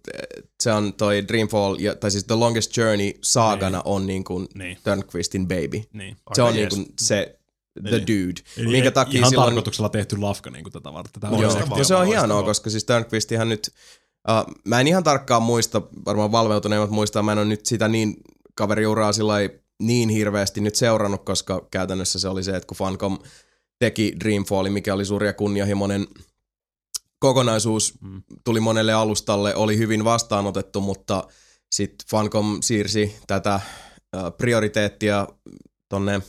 se on toi Dreamfall, ja, tai siis The Longest Journey saagana on niinku Niin, Turnquistin baby. niin. Se on niinku se, the Niin. dude. Eli Minkä takia ihan silloin... tarkoituksella tehty lafka niinku tätä varten. Tätä Joo, ja se on hienoa, koska siis Turnquistihan nyt, uh, mä en ihan tarkkaan muista, varmaan valveutuneimmat muistaa, mä en ole nyt sitä niin kaveriuraa sillä niin hirveästi nyt seurannut, koska käytännössä se oli se, että kun Funcom teki Dreamfallin, mikä oli suuri ja kunnianhimoinen kokonaisuus, Mm. tuli monelle alustalle, oli hyvin vastaanotettu, mutta sitten Funcom siirsi tätä uh, prioriteettia tonne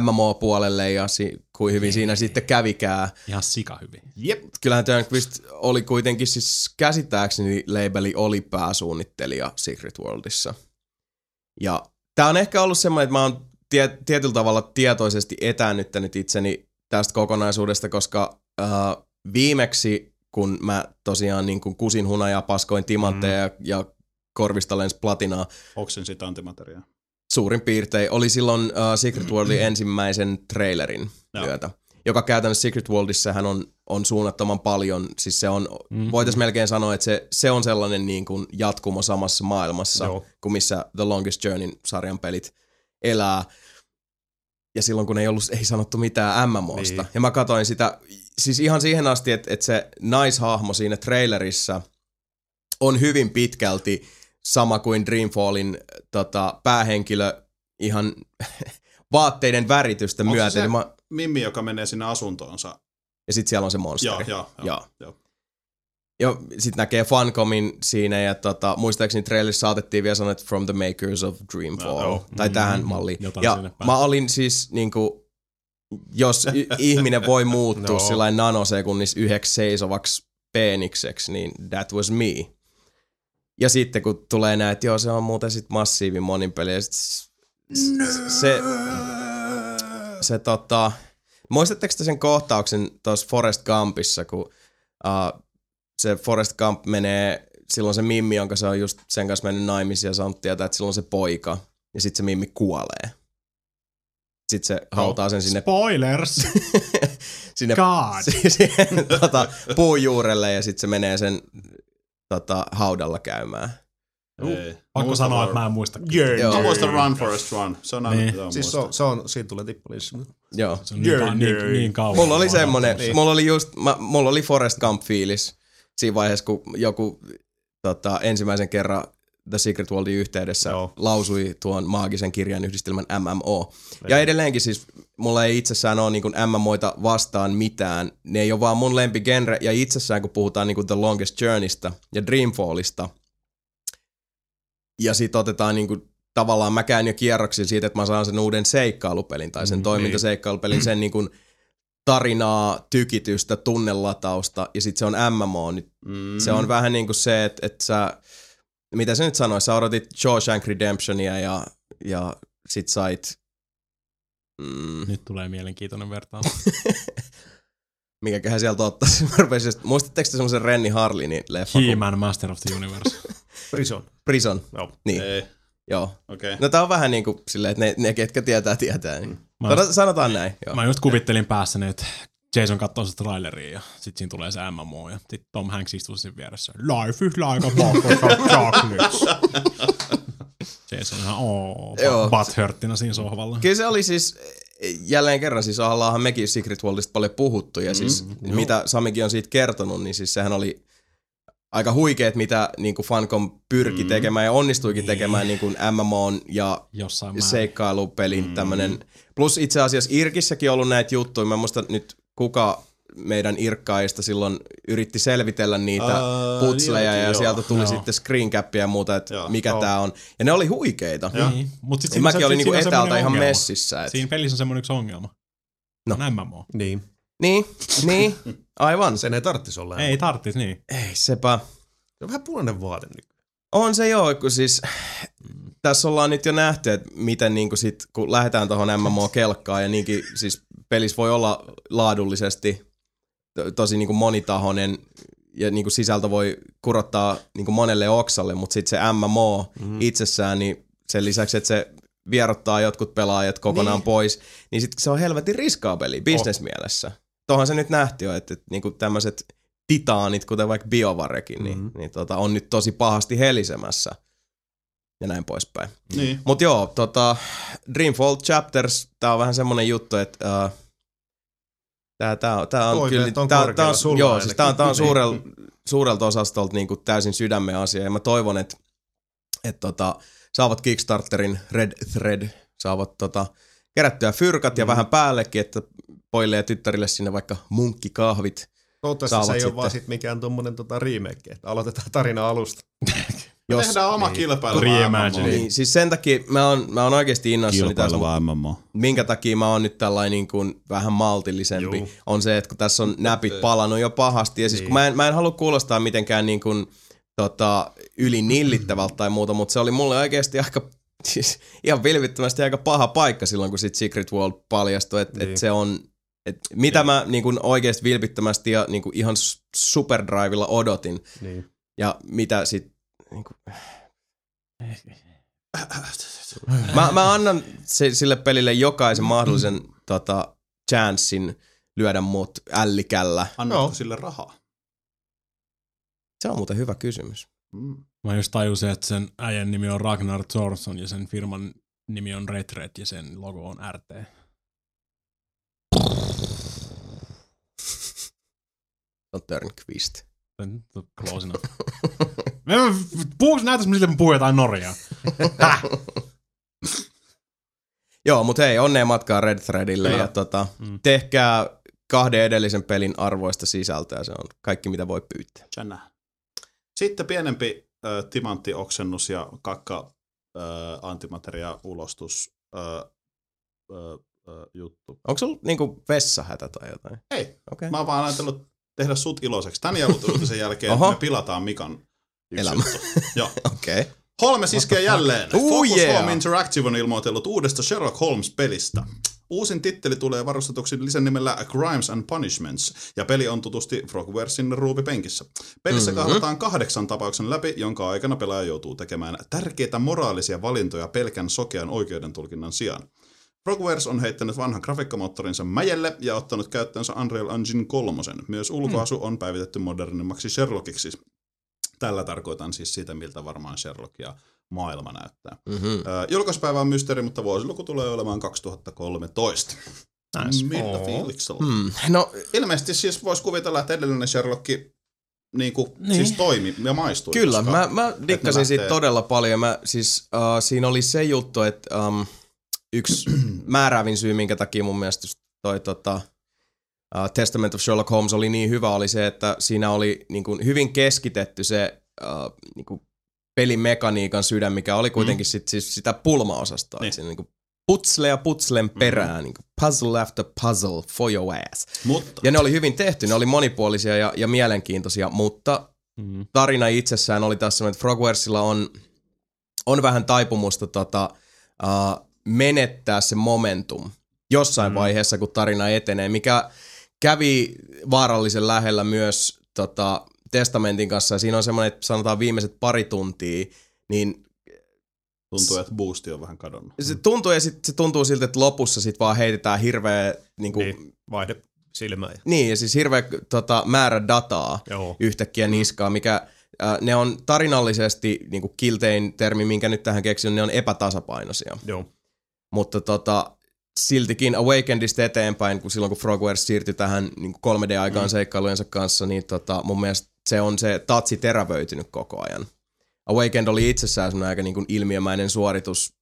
MMO-puolelle ja si- kuin hyvin siinä sitten kävikään. Ihan sika hyvin. Jep. Kyllähän Turnquist oli kuitenkin siis käsittääkseni labeli oli pääsuunnittelija Secret Worldissa. Ja tää on ehkä ollut semmoinen, että mä oon tie- tietyllä tavalla tietoisesti etäännyttänyt itseni tästä kokonaisuudesta, koska äh, viimeksi kun mä tosiaan niin kuin kusin hunajaa, paskoin timantteja mm. ja, ja korvista lensi platinaa, Oksen sitä antimateriaa. Suurin piirtein, oli silloin uh, Secret Worldin [CLEARS THROAT] ensimmäisen trailerin Joo. myötä. Joka käytännössä Secret Worldissahan on, on suunnattoman paljon, siis se on, mm. voitaisiin melkein sanoa, että se, se on sellainen niin kuin jatkumo samassa maailmassa, Joo. kuin missä The Longest Journey-sarjan pelit elää. Ja silloin kun ei ollut, ei sanottu mitään MMOsta. Niin. Ja mä katsoin sitä, siis ihan siihen asti, että, että se naishahmo siinä trailerissa on hyvin pitkälti sama kuin Dreamfallin tota, päähenkilö ihan [LAUGHS] vaatteiden väritystä Onko myöten. se- Niin Mä, Mimmi, joka menee sinne asuntoonsa. ja sitten siellä on se monsteri. Joo, joo, joo. Joo. Ja sitten näkee Funcomin siinä ja tota, muistaakseni trailerissa saatettiin vielä sanoa, että from the makers of Dreamfall. Joo. Tai Mm, tähän malliin. jotain Ja mä olin siis niinku, jos y- [LAUGHS] ihminen voi muuttua Joo. sillä nanosekunnissa yhdeksi seisovaksi peenikseksi, niin that was me. Ja sitten kun tulee näin, että joo, se on muuten sit massiivi monin peli. Ja sit s- s- se, se tota, muistatteko te sen kohtauksen tuossa Forest Gumpissa, kun uh, se Forrest Gump menee, silloin se Mimmi, jonka se on just sen kanssa mennyt naimisiin ja saanut tietää, että silloin se poika. Ja sitten se Mimmi kuolee. Sitten se hautaa sen sinne, Spoilers! [LAUGHS] sinne God! [LAUGHS] siihen tota, puun juurelle ja sitten se menee sen tota, haudalla käymään. Ei. Pakko sanoa, että mä en muista. Joo. Mä muistan Run Forest Run. Se on aina, Niin. joo, Siis se on, se on, siitä tulee tippalinssi. Joo. Se on niin, Jee, ka- niin, niin kauan. Mulla oli semmonen, odottanut. mulla oli just, mä, mulla oli Forrest Gump fiilis siinä vaiheessa, kun joku tota, ensimmäisen kerran The Secret Worldin yhteydessä Joo. lausui tuon maagisen kirjan yhdistelmän MMO. Ja edelleenkin siis mulla ei itsessään ole niin MMOita vastaan mitään. Ne ei ole vaan mun lempigenre. Ja itsessään kun puhutaan niin The Longest Journeysta ja Dreamfallista, ja sit otetaan niin kuin, tavallaan mä käyn jo kierroksia siitä, että mä saan sen uuden seikkailupelin tai sen Mm, toimintaseikkailupelin, sen niin kuin tarinaa, tykitystä, tunnelatausta ja sitten se on MMO. Nyt Mm. se on vähän niin kuin se, että, että sä, mitä sä nyt sanoit, sä odotit Shawshank Redemptionia ja, ja sit sait, mm, Nyt tulee mielenkiintoinen vertaus. [LAUGHS] mikäköhän sieltä ottaisi. [LAUGHS] Mä rupesin just- Muistatteko te semmoisen Renny Harlinin leffa? kuin He-Man Master of the Universe. [LAUGHS] Prison. Prison. Joo. Niin, Ei, joo. okei. No tää on vähän niin kuin silleen, että ne, ne ketkä tietää, tietää. Niin. Mä, Sanotaan, sanotaan näin, joo. mä just kuvittelin päässäni, että Jason katsoo sitä traileria ja sit siinä tulee se MMO ja sit Tom Hanks istuu siinä vieressä. Life is like a box of chocolates. Jason ihan ooo, Joo. butthurttina siinä sohvalla. Kyllä se oli siis, jälleen kerran siis ollaanhan mekin Secret Worldista paljon puhuttu ja siis Mm, mitä Samikin on siitä kertonut, niin siis sehän oli aika huikeet, mitä niin kuin Funcom pyrki Mm. tekemään ja onnistuikin Niin. tekemään niin kuin MMOn ja Jossain seikkailupelin Mm. tämmönen. Plus itse asiassa Irkissäkin on ollut näitä juttuja. Mä en muista nyt kuka meidän irkkaista silloin yritti selvitellä niitä Aa, putsleja niitäkin, ja joo. sieltä tuli Joo. sitten screencappia ja muuta, että Joo. mikä Joo. tää on. Ja ne oli huikeita. Joo. Niin. Mut sit mäkin se- olin niinku on etäältä ihan ongelma. messissä. Et. Siinä pelissä on semmoinen yksi ongelma. No. No. MMO. Niin. Niin, niin, [LAUGHS] aivan. Sen ei tarvitsisi olla. Ei tarttis niin. Ei sepä. Se on vähän punainen vaate nyt. On se joo, kun siis tässä ollaan nyt jo nähty, että miten niin sit, kun lähdetään tuohon MMO-kelkkaan ja niinkin siis pelissä voi olla laadullisesti tosi niin kuin monitahoinen ja niin kuin sisältö voi kurottaa niin kuin monelle oksalle, mutta sitten se MMO mm. itsessään, niin sen lisäksi, että se vierottaa jotkut pelaajat kokonaan Niin. pois, niin sitten se on helvetin riskaapeli bisnesmielessä. Tuohan se nyt nähty jo, että, että niin kuin tämmöiset titaanit, kuten vaikka Biovarekin, niin, Mhm. niin tota, on nyt tosi pahasti helisemässä ja näin poispäin. Niin. Mut joo, tota, Dreamfall Chapters, tää on vähän semmonen juttu, että uh, tää, tää, on- tää on Toiveet kyllä, on tää, tää korkealla on, sulla joo, siis tää on, tää on Niin. suurel, suurelta osastolta niinku täysin sydämen asia ja mä toivon, että et tota, saavat Kickstarterin Red Thread, saavat tota, kerättyä fyrkat ja Mm. vähän päällekin, että pojille ja tyttärille sinne vaikka munkkikahvit. Toivottavasti se ei sitten. ole vaan sit mikään tommonen tota remake, että aloitetaan tarina alusta. [LAUGHS] Jos, tehdään oma niin. kilpailu. Reimagine. niin, siis sen takia mä oon, mä oon oikeasti innoissani tässä MMO. minkä takia mä oon nyt tällainen niin kuin vähän maltillisempi, Juu. on se, että kun tässä on näpit palannut jo pahasti, ja siis Niin. kun mä en, mä en halua kuulostaa mitenkään niin kuin, tota, yli nillittävältä tai muuta, mutta se oli mulle oikeasti aika, [LAUGHS] siis ihan vilvittömästi aika paha paikka silloin, kun sit Secret World paljastui, että Niin. et se on, et mitä mä niin kuin oikeasti vilpittömästi ja niin kuin ihan superdrivilla odotin, Niin. ja mitä sit, niin kuin, [LAUGHS] Mä, mä annan se, sille pelille jokaisen mahdollisen tota, chanssin lyödä mut ällikällä. Annatko Joo. sille rahaa? Se on muuten hyvä kysymys. Mm. Mä just tajusin, että sen äijän nimi on Ragnar Thorson ja sen firman nimi on Retret ja sen logo on RT. Se on Turnquist. Sen close enough. [LAUGHS] Puhuks näytäis siltä, että mä puhun jotain Norjaa? [LAUGHS] Joo, mutta hei, onnea matkaa Red Threadille ja tota, Mm. tehkää kahden edellisen pelin arvoista sisältöä. Se on kaikki, mitä voi pyytää. Jännä. Sitten pienempi äh, timanttioksennus ja kakka äh, antimateria ulostus äh, äh, äh, juttu. Onko sulla niinku vessahätä tai jotain? Ei, Okei. Okay. mä oon vaan ajatellut tehdä sut iloiseksi. Tän jälkeen Oho. me pilataan Mikan Elämä. Joo. [LAUGHS] Okei. Okay. Holmes iskee jälleen. Ooh, Focus yeah. Home Interactive on ilmoitellut uudesta Sherlock Holmes-pelistä. uusin titteli tulee varustetuksi lisänimellä Crimes and Punishments, ja peli on tutusti Frogwaresin ruupipenkissä. Pelissä mm-hmm. kahdataan kahdeksan tapauksen läpi, jonka aikana pelaaja joutuu tekemään tärkeitä moraalisia valintoja pelkän sokean oikeudentulkinnan sijaan. Frogwares on heittänyt vanhan grafiikkamoottorinsa mäjelle ja ottanut käyttöönsä Unreal Engine 3. Myös ulkoasu on päivitetty modernimmaksi Sherlockiksi. Tällä tarkoitan siis sitä, miltä varmaan Sherlock ja maailma näyttää. Mm-hmm. Julkaisupäivä on mysteeri, mutta vuosiluku tulee olemaan 2013. Nice. Millä Oo. fiiliksellä? Hmm. No, Ilmeisesti siis voisi kuvitella, että edellinen Sherlock niin kuin, Niin. siis toimi ja maistui. Kyllä, koska- mä, mä dikkasin siitä todella paljon. Mä, siis, uh, siinä oli se juttu, että um, yksi [CLEARS THROAT] määräävin syy, minkä takia mun mielestä toi tota, uh, Testament of Sherlock Holmes oli niin hyvä, oli se, että siinä oli niin kuin, hyvin keskitetty se uh, niin kuin, pelimekaniikan sydän, mikä oli kuitenkin sit, siis sitä pulmaosastoa. Niin. Siinä, niin kuin, putsle ja putslen perään, mm. niin kuin, puzzle after puzzle for your ass. Mutta Ja ne oli hyvin tehty, ne oli monipuolisia ja, ja mielenkiintoisia, mutta Mm. tarina itsessään oli semmoinen, että Frogwaresilla on, on vähän taipumusta tota, uh, menettää se momentum jossain mm. vaiheessa, kun tarina etenee, mikä kävi vaarallisen lähellä myös tota, Testamentin kanssa. Ja siinä on semmoinen, että sanotaan viimeiset pari tuntia, niin tuntuu, että boosti on vähän kadonnut. se tuntuu, ja sit, se tuntuu siltä, että lopussa sit vaan heitetään hirveä niin kuin, Niin, vaihde silmää. niin, ja siis hirveä tota, määrä dataa Joo. yhtäkkiä niskaa, mikä äh, ne on tarinallisesti niin kuin kiltein termi, minkä nyt tähän keksin, ne on epätasapainoisia. Joo. Mutta tota, siltikin Awakenedista eteenpäin, kun silloin kun Frogwares siirtyi tähän niin 3D-aikaan mm. seikkailujensa kanssa, niin tota, mun mielestä se on se tatsi terävöitynyt koko ajan. Awakened oli itsessään aika niin kuin ilmiömäinen suoritus.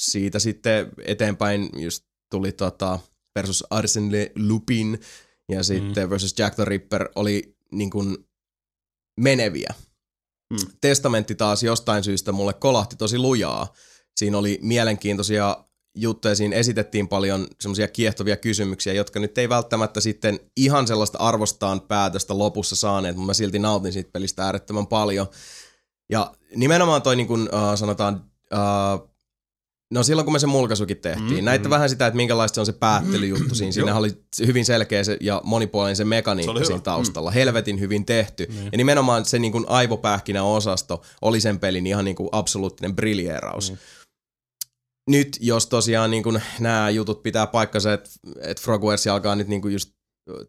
Siitä sitten eteenpäin just tuli tota, versus Arsene Lupin ja sitten mm. versus Jack the Ripper oli niin kuin meneviä. Mm. Testamentti taas jostain syystä mulle kolahti tosi lujaa. Siinä oli mielenkiintoisia juttuja, siinä esitettiin paljon semmoisia kiehtovia kysymyksiä, jotka nyt ei välttämättä sitten ihan sellaista arvostaan päätöstä lopussa saaneet, mutta mä silti nautin siitä pelistä äärettömän paljon. Ja nimenomaan toi niin kuin uh, sanotaan, uh, no silloin kun me se mulkaisukin tehtiin, Mm, mm, näitte mm. vähän sitä, että minkälaista se on se päättelyjuttu siinä. Siinä Joo. oli hyvin selkeä se ja monipuolinen se Se mekaniikka hyvä. siinä taustalla. Helvetin hyvin tehty. Niin. Ja nimenomaan se niin kuin aivopähkinä osasto oli sen pelin ihan niin kuin absoluuttinen briljeeraus. Mm. Nyt jos tosiaan niin kuin nämä jutut pitää paikkansa, että, että Frogwares alkaa nyt niin kuin just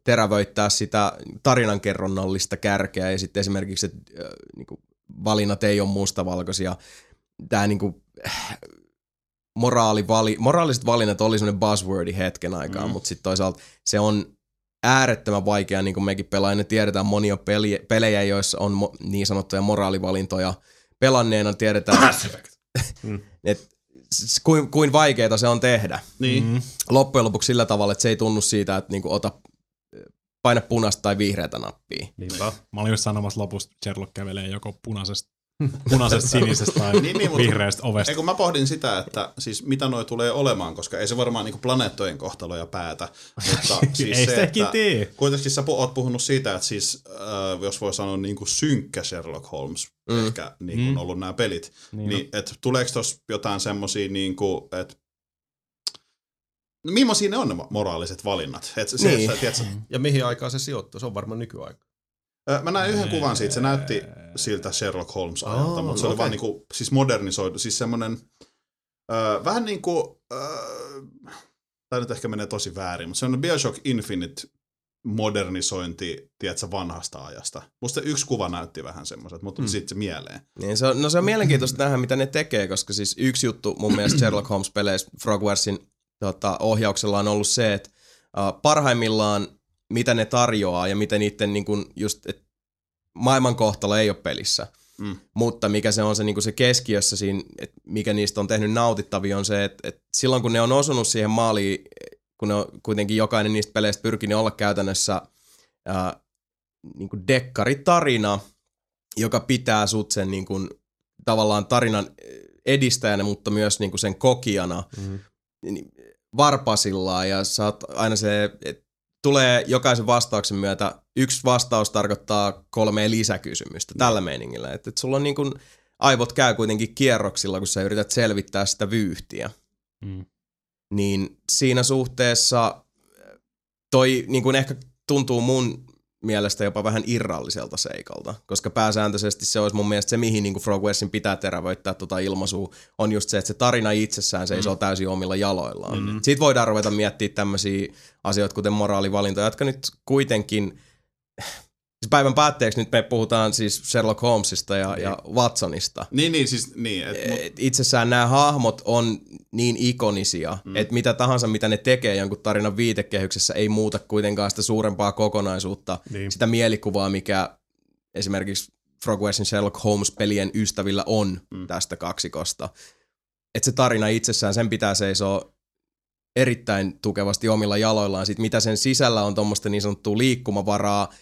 terävöittää sitä tarinankerronnallista kärkeä ja sitten esimerkiksi, että äh, niin kuin valinnat ei ole mustavalkoisia. Tämä niin kuin, äh, moraalivali, moraaliset valinnat oli semmoinen buzzwordi hetken aikaa, Mm. mm. mutta sitten toisaalta se on äärettömän vaikea, niin kuin mekin pelaajina tiedetään monia peli, pelejä, joissa on mo, niin sanottuja moraalivalintoja. Pelanneena tiedetään, [COUGHS] Mm. että s- kuin, kuin vaikeaa se on tehdä. Niin. Mm. Loppujen lopuksi sillä tavalla, että se ei tunnu siitä, että niinku ota paina punaista tai vihreätä nappia. Niinpä. Mä olin just sanomassa lopussa, että Sherlock kävelee joko punaisesta, punaisesta sinisestä tai Niin, niin, mutta- vihreästä ovesta. Ei kun mä pohdin sitä, että siis mitä noi tulee olemaan, koska ei se varmaan niinku planeettojen kohtaloja päätä. Mutta [LAUGHS] siis Ei se, että tee. kuitenkin sä pu- oot puhunut siitä, että siis, äh, jos voi sanoa niinku synkkä Sherlock Holmes, mm. Ehkä niin kuin Mm. ollut nämä pelit, Niin, niin, että tuleeko tuossa jotain semmosia niinku, että No, millaisia ne on ne moraaliset valinnat? Et se, Niin. se, tiedätkö, Ja mihin aikaan se sijoittuu? Se on varmaan nykyaika. Mä näin yhden kuvan siitä, se näytti siltä Sherlock Holmes ajalta, Aa, mutta se no oli vaan niinku, siis modernisoitu, siis semmonen, ö, vähän niinku, ö, tämä nyt ehkä menee tosi väärin, mutta semmoinen Bioshock Infinite modernisointi, tiedätkö, vanhasta ajasta. Musta yksi kuva näytti vähän semmoiset, mutta mm. sitten se mieleen. Niin se on, no se on mielenkiintoista nähdä, mitä ne tekee, koska siis yksi juttu mun mielestä [CLEARS THROAT] Sherlock Holmes-peleissä Frogwaresin tota, ohjauksella on ollut se, että uh, parhaimmillaan mitä ne tarjoaa ja mitä niiden niin kun just, et maailmankohtalo ei ole pelissä. Mm. Mutta mikä se on se, niin se keskiössä siinä, että mikä niistä on tehnyt nautittavia on se, että, että silloin kun ne on osunut siihen maaliin, kun ne on kuitenkin jokainen niistä peleistä pyrkinyt olla käytännössä ää, niin kuin dekkaritarina, joka pitää sut sen niin kuin, tavallaan tarinan edistäjänä, mutta myös niin kuin sen kokijana Mm. niin varpasillaan ja sä oot aina se, että tulee jokaisen vastauksen myötä, yksi vastaus tarkoittaa kolme lisäkysymystä tällä meiningillä. Että et sulla on niin kuin, aivot käy kuitenkin kierroksilla, kun sä yrität selvittää sitä vyyhtiä. Mm. niin siinä suhteessa toi niin kuin ehkä tuntuu mun mielestä jopa vähän irralliselta seikalta, koska pääsääntöisesti se olisi mun mielestä se, mihin niin Frogwaresin pitää terävöittää tota ilmaisua, on just se, että se tarina itsessään seisoo mm. täysin omilla jaloillaan. Mm. Siitä voidaan ruveta miettimään tämmöisiä asioita, kuten moraalivalintoja, jotka nyt kuitenkin Siis päivän päätteeksi nyt me puhutaan siis Sherlock Holmesista ja, ja Watsonista. Niin, niin, siis niin. Et, mut... Itsessään nämä hahmot on niin ikonisia, mm. että mitä tahansa mitä ne tekee jonkun tarinan viitekehyksessä ei muuta kuitenkaan sitä suurempaa kokonaisuutta, niin. sitä mielikuvaa, mikä esimerkiksi Frogwaresin Sherlock Holmes-pelien ystävillä on mm. tästä kaksikosta. Että se tarina itsessään, sen pitää seisoa erittäin tukevasti omilla jaloillaan. Sitten mitä sen sisällä on tuommoista niin sanottua liikkumavaraa –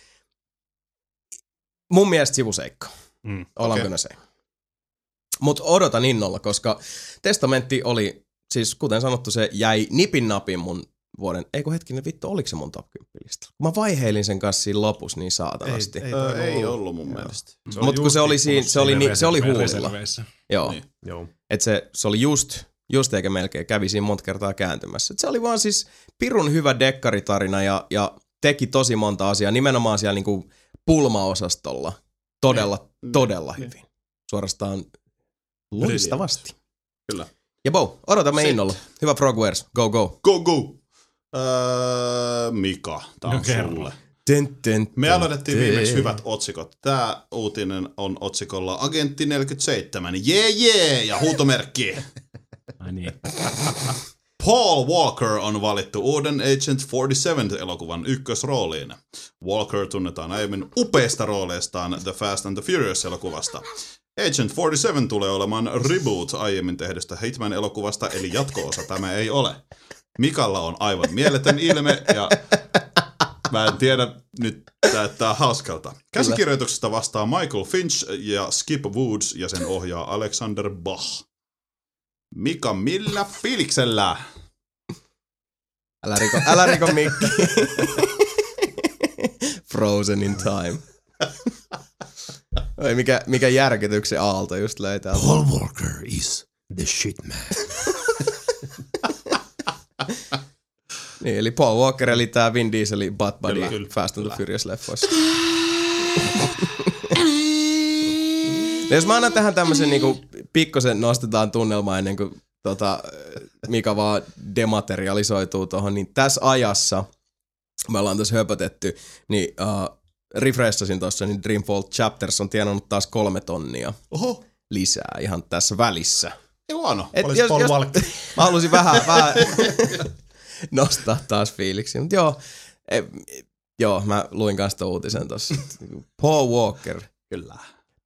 mun mielestä sivuseikka. Mm, Ollaan okay. se. Mutta odotan innolla, koska testamentti oli, siis kuten sanottu, se jäi nipin napin mun vuoden, eikö hetkinen vittu, oliko se mun top 10 lista? Mä vaiheilin sen kanssa siinä lopussa niin saatanasti. Ei, ei, öö, ei ollut mun mielestä. Mutta kun se oli, siinä, se oli, ni, se oli huulilla. Joo. Niin. Joo. Et se, se oli just, just eikä melkein, kävi siinä monta kertaa kääntymässä. Et se oli vaan siis pirun hyvä dekkaritarina ja, ja teki tosi monta asiaa, nimenomaan siellä niinku pulmaosastolla todella, ne, todella ne, hyvin. Ne. Suorastaan loistavasti. Kyllä. Ja Bo, odotamme Sit. innolla. Hyvä Frogwares, go go. Go go! Öö, Mika, tää on no, sulle. Tyn, tyn, Me aloitettiin viimeksi hyvät otsikot. Tämä uutinen on otsikolla Agentti 47. Jee jee! Ja huutomerkki. Ai niin. [LAUGHS] Paul Walker on valittu uuden Agent 47-elokuvan ykkösrooliin. Walker tunnetaan aiemmin upeista rooleistaan The Fast and the Furious-elokuvasta. Agent 47 tulee olemaan reboot aiemmin tehdystä Hitman-elokuvasta, eli jatko-osa tämä ei ole. Mikalla on aivan mieletön ilme ja mä en tiedä nyt näyttää hauskalta. Käsikirjoituksesta vastaa Michael Finch ja Skip Woods ja sen ohjaa Alexander Bach. Mika, millä fiiliksellä? Älä riko, älä riko mikki. Frozen in time. Oi, mikä, mikä järkytyksen aalto just löytää. Paul Walker is the shit man. niin, eli Paul Walker eli tää Vin Dieselin Butt Buddy kyllä, kyllä, Fast and the Furious leffoissa. No jos mä annan tähän tämmöisen niinku pikkosen nostetaan tunnelmaa ennen kuin tota, mikä vaan dematerialisoituu tuohon, niin tässä ajassa, me ollaan tässä höpötetty, niin uh, refreshasin tuossa, niin Dreamfall Chapters on tienannut taas kolme tonnia Oho. lisää ihan tässä välissä. Ei huono. Et jos, jos, [LAUGHS] mä halusin vähän, vähän [LAUGHS] nostaa taas fiiliksi, mutta joo, e, joo, mä luin kanssa uutisen tuossa. [LAUGHS] Paul Walker. Kyllä.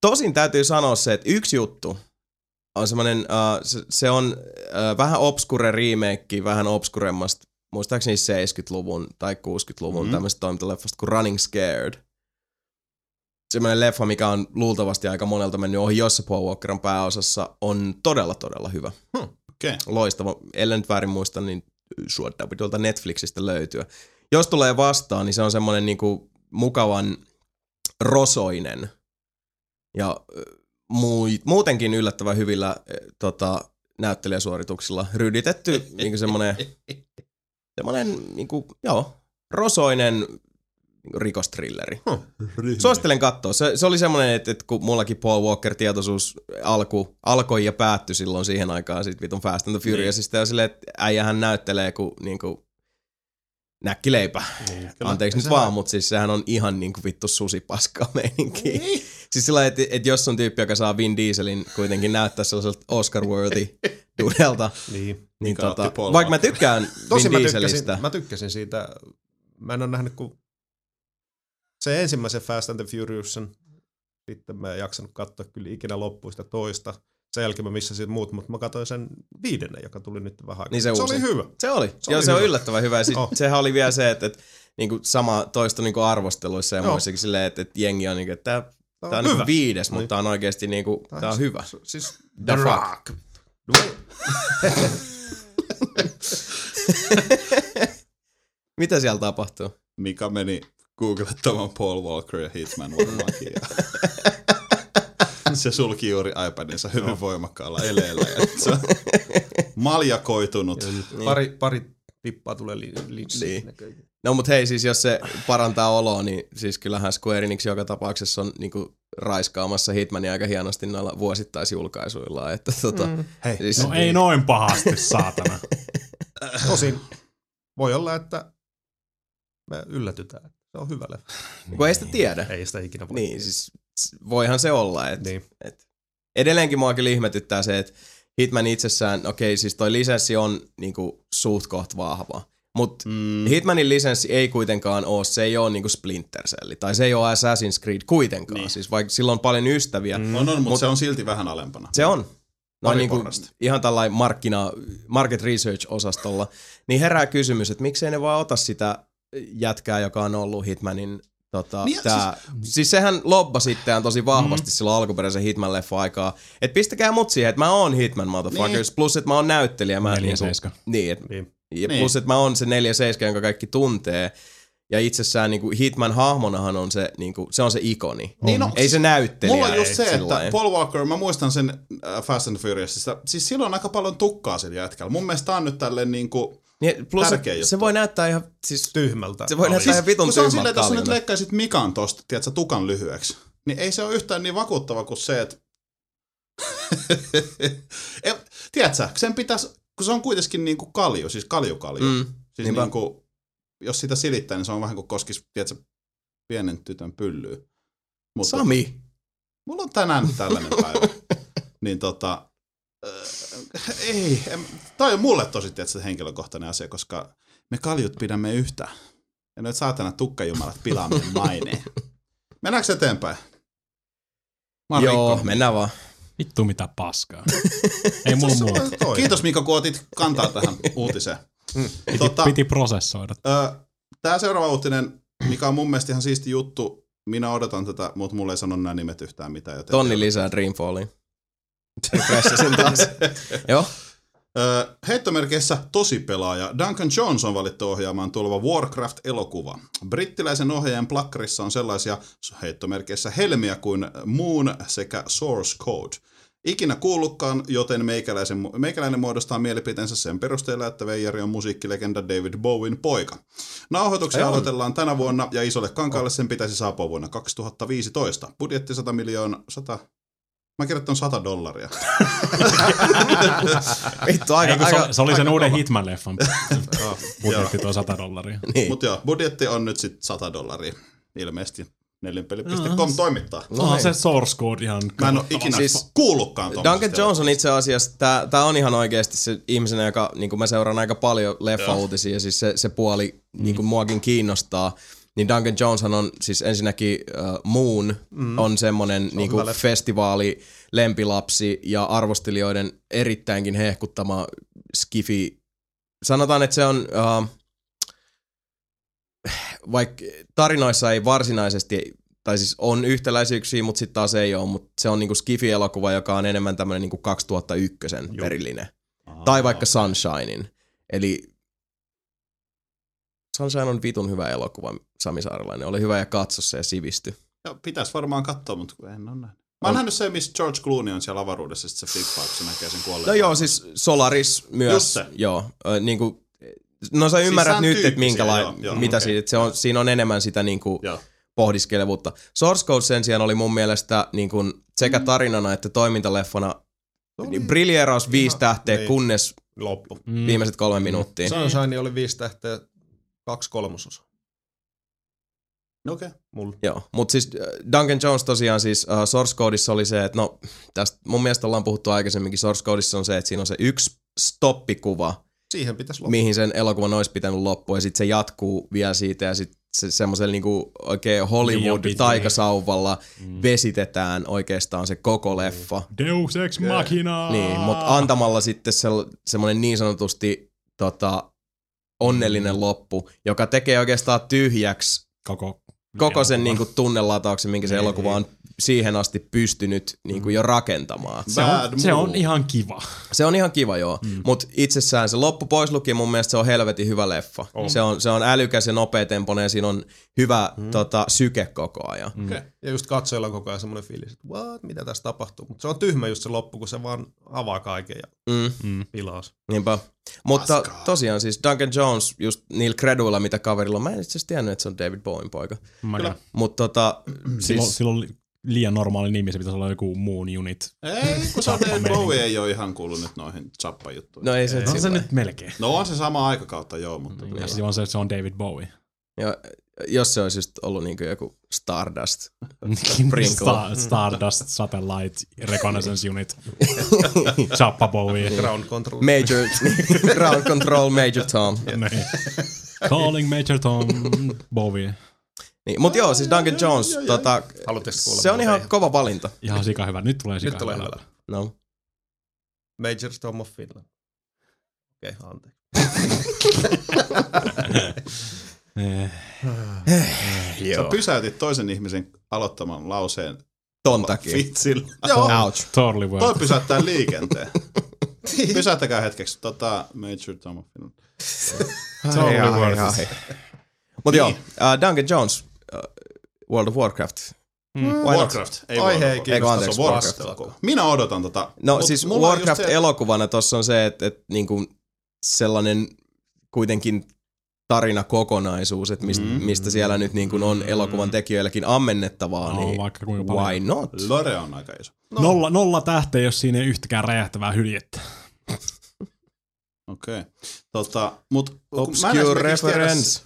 Tosin täytyy sanoa se, että yksi juttu on semmoinen, uh, se, se on uh, vähän obskure remake, vähän obskuremmasta, muistaakseni 70-luvun tai 60-luvun mm-hmm. tämmöistä toimintaleffasta kuin Running Scared. Semmoinen leffa, mikä on luultavasti aika monelta mennyt ohi, jossa Paul Walker on pääosassa, on todella, todella hyvä. Hmm, okay. Loistava. Ellen nyt väärin muista, niin suodattaa tuolta Netflixistä löytyä. Jos tulee vastaan, niin se on semmoinen niinku mukavan rosoinen ja muutenkin yllättävän hyvillä tota, näyttelijäsuorituksilla ryditetty niin semmoinen, [LAUGHS] semmoinen niin kuin, joo, rosoinen rikostrilleri. Huh, Suosittelen katsoa. Se, se oli semmoinen, että, että kun mullakin Paul Walker-tietoisuus alku, alkoi ja päättyi silloin siihen aikaan sit vitun Fast and the Furiousista niin. ja silleen, että äijähän näyttelee kuin, niin kuin näkkileipä. Niin, Anteeksi nyt vaan, mutta siis sehän on ihan niin kuin vittu susipaska meininki. Niin. Siis sillä että et jos on tyyppi, joka saa Vin Dieselin kuitenkin näyttää sellaiselta Oscar-worthy dudelta, niin, niin tota, vaikka mä tykkään Tosi Vin Dieselistä. Mä tykkäsin siitä, mä en ole nähnyt kuin se ensimmäisen Fast and the Furiousin, sitten mä en jaksanut katsoa kyllä ikinä loppuun sitä toista. Sen jälkeen mä missasin muut, mutta mä katsoin sen viidennen, joka tuli nyt vähän Niin se, se oli hyvä. Se oli. Se, Joo, oli se hyvä. on yllättävän hyvä. Sit, oh. Sehän oli vielä se, että, että niinku sama toista niinku arvosteluissa ja muissakin silleen, että, että jengi on niinku, että Tämä on, on hyvä. viides, mutta tämä on oikeasti niinku, tämä, tämä on hyvä. Siis The Rock. [LAUGHS] Mitä siellä tapahtuu? Mika meni googlettamaan Paul Walker ja Hitman varmaankin. se sulki juuri iPadinsa hyvin voimakkaalla eleellä. Ja se on [LAUGHS] maljakoitunut. Pari, pari tippaa tulee li- linssiin. Niin. No mut hei, siis jos se parantaa oloa, niin siis kyllähän Square Enix joka tapauksessa on niinku raiskaamassa Hitmania aika hienosti noilla vuosittaisjulkaisuilla. Että tota, mm. Hei, siis, No ei noin pahasti, saatana. [LAUGHS] Tosin voi olla, että me yllätytään. Se on hyvä leffa. kun ei sitä tiedä. Ei sitä ikinä voi. Niin, siis voihan se olla. Et, Niin. et. Edelleenkin mua kyllä ihmetyttää se, että Hitman itsessään, okei siis toi lisenssi on niinku suht koht vahva. Mutta Mm, Hitmanin lisenssi ei kuitenkaan ole, se ei ole niinku Splinter Cell, tai se ei ole Assassin's Creed kuitenkaan. Niin. Siis vaikka sillä on paljon ystäviä, mm. on, on, mutta se on silti vähän alempana. se on. No niinku, porrasta. ihan tällainen markkina, market research-osastolla. Niin herää kysymys, että miksei ne vaan ota sitä jätkää, joka on ollut Hitmanin Tota, Niin, tää, siis, siis sehän lobbasi itseään tosi vahvasti mm. silloin alkuperäisen Hitman-leffa aikaa. Että pistäkää mut siihen, että mä oon Hitman motherfuckers, niin. plus että mä oon näyttelijä. Mä Neljä niinku- seiska. Niin, et, Niin. ja Niin. plus että mä oon se 4-7, jonka kaikki tuntee. Ja itsessään niinku Hitman hahmonahan on se, niinku, se on se ikoni. Niin, no, Ei se näyttelijä. Mulla on just ei se, että sillain. Paul Walker, mä muistan sen äh, Fast and Furiousista, siis silloin on aika paljon tukkaa sillä jätkällä. Mun mielestä tää on nyt tälleen niinku, Niin, plus tärkeä se, juttu. se voi näyttää ihan, siis Tyhmältä. Se voi oli. näyttää ihan vitun kun se on silleen, että jos nyt leikkaisit Mikan tosta, tiedätkö, tukan lyhyeksi, niin ei se ole yhtään niin vakuuttava kuin se, että... [LAUGHS] Ei, tiedätkö, sen pitäisi, kun se on kuitenkin niinku kalju, siis kaljukalju. Mm, siis niinpä. niinku, jos sitä silittää, niin se on vähän kuin koskisi, tiedätkö, pienen tytön pyllyä. Mutta Sami. mulla on tänään tällainen päivä. [LAUGHS] niin tota, äh, [LAUGHS] ei, en, toi on mulle tosi tiedätkö, henkilökohtainen asia, koska me kaljut pidämme yhtä. Ja nyt saatana tukkajumalat pilaa meidän [LAUGHS] maineen. Mennäänkö eteenpäin? Marikko. Joo, mennään vaan. Vittu mitä paskaa. Ei mulla muuta. Kiitos Mika, kun otit kantaa tähän uutiseen. Piti, Tota- piti prosessoida. Tämä seuraava uutinen, mikä on mun mielestä ihan siisti juttu, minä odotan tätä, mutta mulle ei sano nämä nimet yhtään mitään. Joten Tonni lisää Dreamfalliin. Pressasin taas. [LAUGHS] Joo. Heittomerkeissä tosi pelaaja Duncan Jones on valittu ohjaamaan tuleva Warcraft-elokuva. Brittiläisen ohjaajan plakkarissa on sellaisia heittomerkeissä helmiä kuin Moon sekä Source Code. Ikinä kuullutkaan, joten meikäläisen, meikäläinen muodostaa mielipiteensä sen perusteella, että Veijari on musiikkilegenda David Bowen poika. Nauhoituksia Ei aloitellaan tänä vuonna ja isolle kankaalle sen pitäisi saapua vuonna 2015. Budjetti 100 miljoonaa, 100, mä kirjoitan 100 dollaria. [LAUGHS] Vittu, aika, Eikö, se, aika, oli- se oli sen uuden kova. Hitman-leffan [LAUGHS] budjetti tuo 100 dollaria. niin. Mutta joo, budjetti on nyt sitten 100 dollaria. Ilmeisesti nelinpeli.com toimittaa. No hei. se source code ihan... Mä en ole ikinä Siis kuullutkaan Duncan Jones on itse asiassa, tää, tää on ihan oikeasti se ihmisenä, joka, niin mä seuraan aika paljon leffa-uutisia, ja siis se, se puoli mm. niin muakin kiinnostaa. Niin Duncan Joneshan on siis ensinnäkin uh, Moon mm. on semmonen niin hyvä kuin leffa. festivaali, lempilapsi ja arvostelijoiden erittäinkin hehkuttama skifi. Sanotaan, että se on, uh, vaikka tarinoissa ei varsinaisesti, tai siis on yhtäläisyyksiä, mutta sitten taas ei ole, mutta se on niinku Skifi-elokuva, joka on enemmän tämmöinen niinku 2001 perillinen. Tai vaikka Sunshinein. Eli Sunshine on vitun hyvä elokuva, Sami Saarelainen. Oli hyvä ja katso se ja sivisty. Joo, pitäisi varmaan katsoa, mutta kun en ole nähnyt. Mä oon nähnyt se, missä George Clooney on siellä avaruudessa, sit se flippaa, kun se näkee sen kuolleen. No joo, siis Solaris myös. Just se. Joo, ö, niinku, no sä ymmärrät sään nyt, että minkälainen, joo, joo, mitä okei. siitä, että se on, siinä on enemmän sitä niinku Joo. pohdiskelevuutta. Source Code sen sijaan oli mun mielestä niin kuin sekä tarinana että toimintaleffona niin briljeeraus viisi tähteä, niin. kunnes Loppu. Mm. viimeiset kolme minuuttia. Sunshine oli viisi tähteä, kaksi kolmasosa. Okei. Okay. Mulla. Joo, mutta siis äh, Duncan Jones tosiaan siis uh, Source Codeissa oli se, että no tästä mun mielestä ollaan puhuttu aikaisemminkin, Source Codeissa on se, että siinä on se yksi stoppikuva, Siihen pitäisi loppua. mihin sen elokuvan olisi pitänyt loppua ja sitten se jatkuu vielä siitä ja sitten se semmoisella niinku oikein Hollywood pitkä. taikasauvalla vesitetään oikeastaan se koko leffa. Deus ex machina! Niin, mutta antamalla sitten se, semmoinen niin sanotusti tota, onnellinen loppu, joka tekee oikeastaan tyhjäksi Koko, koko sen elokuva. niinku tunnelatauksen, minkä se Niin, elokuva on siihen asti pystynyt niin kuin jo rakentamaan. Se on, se on ihan kiva. Se on ihan kiva joo, mm. mutta itsessään se loppu pois lukien mun mielestä se on helvetin hyvä leffa. On. Se, on, se on älykäs ja nopeatempoinen ja siinä on hyvä mm. tota, syke koko ajan. Mm. Okei. Ja just katsojalla on koko ajan semmoinen fiilis, että what, mitä tässä tapahtuu. Mutta se on tyhmä just se loppu, kun se vaan avaa kaiken ja Mm. Mm. pilaa sen. Niinpä. Mutta Paskaa. tosiaan siis Duncan Jones, just niillä creduilla, mitä kaverilla on, mä en itse asiassa tiennyt, että se on David Bowen poika. Kyllä. Mutta tota, Silloin, siis, silloin oli liian normaali nimi, se pitäisi olla joku Moon Unit. Ei, kun se on. Bowie ei ole ihan kuullut nyt noihin Zappa-juttuihin. no ei se, On se sillä- nyt melkein. No on se sama aikakautta, joo, mutta... Ja se on, se, se on David Bowie. ja, jos se olisi just ollut niinku joku Stardust. Star, Stardust Satellite Reconnaissance Unit. [LAUGHS] Chappa Bowie. Ground control. Major, [LAUGHS] ground control Major Tom. Niin. Calling Major Tom Bowie. Niin, mutta joo, siis Duncan Jones, tota, Haluatteko kuulla? se on ihan kova valinta. Ihan sika hyvä. Nyt tulee sika Nyt tulee hyvä. hyvä. No. Major Tom of Finland. Okei, okay, anteeksi. [LAUGHS] Eh, Sä pysäytit toisen ihmisen aloittaman lauseen Ton takia. vitsillä. Ouch. Totally Toi pysäyttää liikenteen. [LAUGHS] Pysäyttäkää hetkeksi. Tota, Major Tom of Finland. Totally worth. Mutta joo, Niin. uh, Duncan Jones, World of Warcraft. Mm. Warcraft. Ei Aihe World ei anteeksi, Se on Warcraft. Warcraft. elokuva. Minä odotan tota. No Mut siis mulla on just Warcraft se- tossa on se, että, että niinku sellainen kuitenkin tarinakokonaisuus, että mistä, Mm. mistä siellä nyt niin kuin on elokuvan tekijöilläkin ammennettavaa, No, niin vaikka kuinka paljon. why not? Lore on aika iso. No. Nolla, nolla tähteä, jos siinä ei yhtäkään räjähtävää hyljettä. Okei. Okay. Tota, mut, Obscure esimerkiksi tiedä- reference.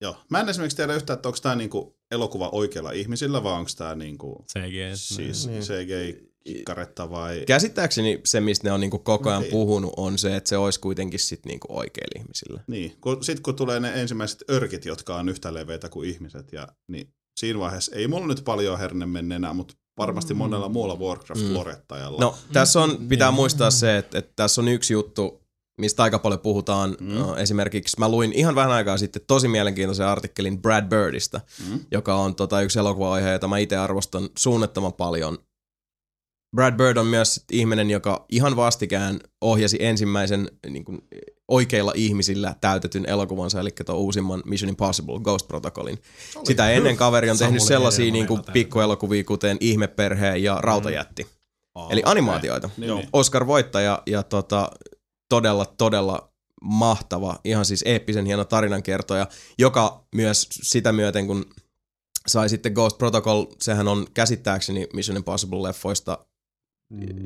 Joo. Mä en esimerkiksi tiedä yhtään, että onko tämä niinku elokuva oikeilla ihmisillä vai onko tämä niinku CG. siis Niin. CGI-karetta vai... Käsittääkseni se, mistä ne on niinku koko ajan Niin. puhunut, on se, että se olisi kuitenkin sit niinku oikeilla ihmisillä. Niin, kun, sit kun tulee ne ensimmäiset örkit, jotka on yhtä leveitä kuin ihmiset, ja, niin siinä vaiheessa ei mulla nyt paljon herne mennä enää, mutta varmasti monella muulla Warcraft-lorettajalla. No, tässä on, pitää muistaa se, että, että tässä on yksi juttu, mistä aika paljon puhutaan. Mm. Mm. Esimerkiksi mä luin ihan vähän aikaa sitten tosi mielenkiintoisen artikkelin Brad Birdistä, Mm. joka on tota, yksi elokuva-aihe, jota mä itse arvostan suunnattoman paljon. Brad Bird on myös sit ihminen, joka ihan vastikään ohjasi ensimmäisen niin kuin, oikeilla ihmisillä täytetyn elokuvansa, eli tuon uusimman Mission Impossible Ghost Protocolin. Sitä ennen kaveri on tehnyt Samuli sellaisia niin kuin, pikkuelokuvia, kuten Ihmeperhe ja Rautajätti. Aa, Eli okei. animaatioita. Niin, Joo. niin. Oscar-voittaja ja tota, todella, todella mahtava, ihan siis eeppisen hieno tarinankertoja, joka myös sitä myöten, kun sai sitten Ghost Protocol, sehän on käsittääkseni Mission Impossible-leffoista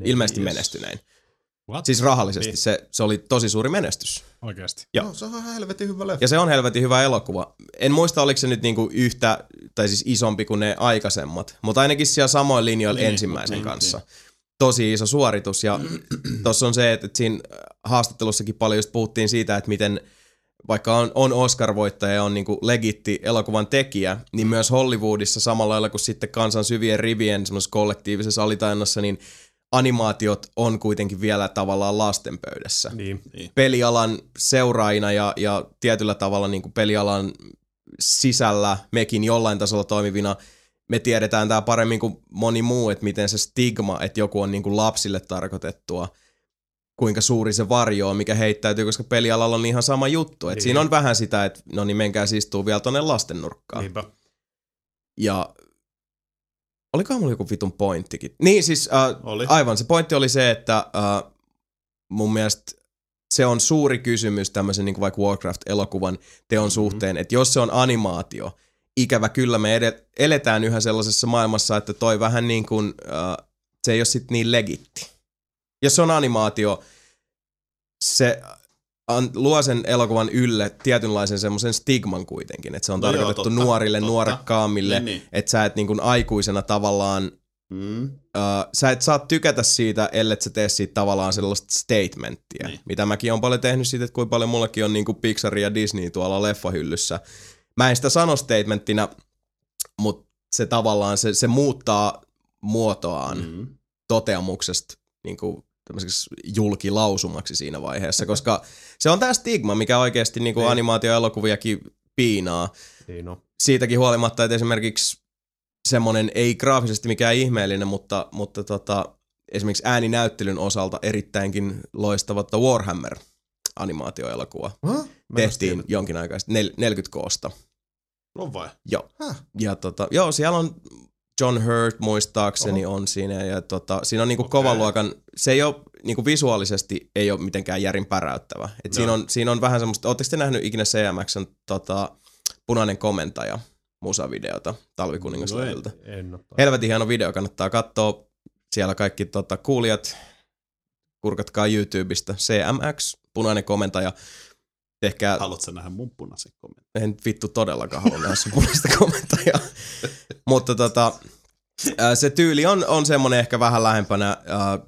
ilmeisesti Yes. menestynein. What? Siis rahallisesti Niin. se, se oli tosi suuri menestys. Oikeesti. Joo. No, se on ihan helvetin hyvä leffa. Ja se on helvetin hyvä elokuva. En muista, oliko se nyt niinku yhtä, tai siis isompi kuin ne aikaisemmat, mutta ainakin siellä samoin linjoilla Niin, ensimmäisen niin, kanssa. Tosi iso suoritus. Ja [CLEARS THROAT] tuossa on se, että että siinä haastattelussakin paljon just puhuttiin siitä, että miten vaikka on, on Oscar-voittaja ja on niinku legitti elokuvan tekijä, niin myös Hollywoodissa samalla lailla kuin sitten kansan syvien rivien semmoisessa kollektiivisessa alitajunnassa, niin animaatiot on kuitenkin vielä tavallaan lastenpöydässä Niin. pelialan seuraajina ja, ja tietyllä tavalla niin kuin pelialan sisällä mekin jollain tasolla toimivina, me tiedetään tämä paremmin kuin moni muu, että miten se stigma, että joku on niin kuin lapsille tarkoitettua, kuinka suuri se varjo on, mikä heittäytyy, koska pelialalla on ihan sama juttu. Et Niin. Siinä on vähän sitä, että no niin menkää istuu vielä tonne lasten nurkkaan. Niinpä. Ja olikohan mulla joku vitun pointtikin? Niin siis äh, Oli. aivan, se pointti oli se, että äh, mun mielestä se on suuri kysymys tämmöisen niin kuin vaikka Warcraft-elokuvan teon suhteen, että jos se on animaatio, ikävä kyllä me ed- eletään yhä sellaisessa maailmassa, että toi vähän niin kuin, äh, se ei ole sit niin legitti. Jos se on animaatio, se an, luo sen elokuvan ylle tietynlaisen semmoisen stigman kuitenkin, että se on No joo, tarkoitettu totta, nuorille, totta. nuorekkaammille, Niin, niin. että sä et niin kuin aikuisena tavallaan Mm. uh, sä et saa tykätä siitä, ellei sä tee siitä tavallaan sellaista statementtia. Niin. Mitä mäkin on paljon tehnyt siitä, että kuinka paljon mullakin on niinku Pixar ja Disney tuolla leffahyllyssä. Mä en sitä sano statementtina, mutta se tavallaan, se, se muuttaa muotoaan mm. Mm. toteamuksesta niinku tämmöiseksi julkilausumaksi siinä vaiheessa, koska se on tämä stigma, mikä oikeasti niinku Niin. animaatioelokuviakin piinaa Niin no. siitäkin huolimatta, että esimerkiksi semmonen, ei graafisesti mikään ihmeellinen, mutta, mutta tota, esimerkiksi ääninäyttelyn osalta erittäinkin loistava Warhammer animaatioelokuva. Huh? Tehtiin jonkin aikaa sitten, nel- 40 koosta. On vai? Joo. Häh? Ja tota, joo, siellä on John Hurt muistaakseni on siinä ja tota, siinä on niinku Okei. kovan luokan, se ei ole niinku visuaalisesti ei ole mitenkään järin päräyttävä. Et siinä, Joo. on, siinä on vähän semmoista, ootteko te nähnyt ikinä CMXn tota, punainen komentaja musavideota talvikuningaslevyltä? En ole. Helvetin hieno video, kannattaa katsoa siellä kaikki tota, kuulijat, kurkatkaa YouTubesta, CMX, punainen komentaja, tehkää Haluatko sä nähdä mun punaisen kommentin? en vittu todellakaan halua nähdä sun punaista kommenttia. Mutta tota, ää, se tyyli on, on semmoinen ehkä vähän lähempänä ää,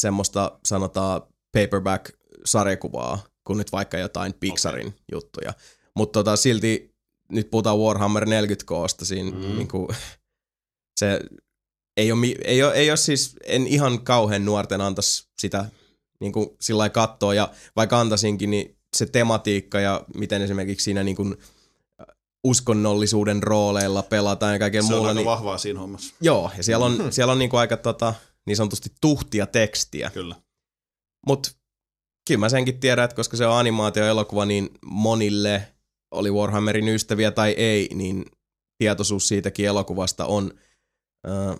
semmoista sanotaan paperback-sarjakuvaa kuin nyt vaikka jotain Pixarin okay. juttuja. Mutta tota, silti nyt puhutaan Warhammer 40 koosta siinä Mm. mm. niinku, se ei ole, ei, ole, ei ole siis, en ihan kauhean nuorten antaisi sitä niin kuin sillä lailla katsoa, ja vaikka antaisinkin, niin se tematiikka ja miten esimerkiksi siinä niin kuin uskonnollisuuden rooleilla pelataan ja kaiken Se on muulla. Niin, vahvaa siinä hommassa. joo, ja siellä on, siellä on niin kuin aika tota, niin sanotusti tuhtia tekstiä. Kyllä. Mutta kyllä mä senkin tiedän, että koska se on animaatioelokuva, niin monille oli Warhammerin ystäviä tai ei, niin tietoisuus siitäkin elokuvasta on, äh,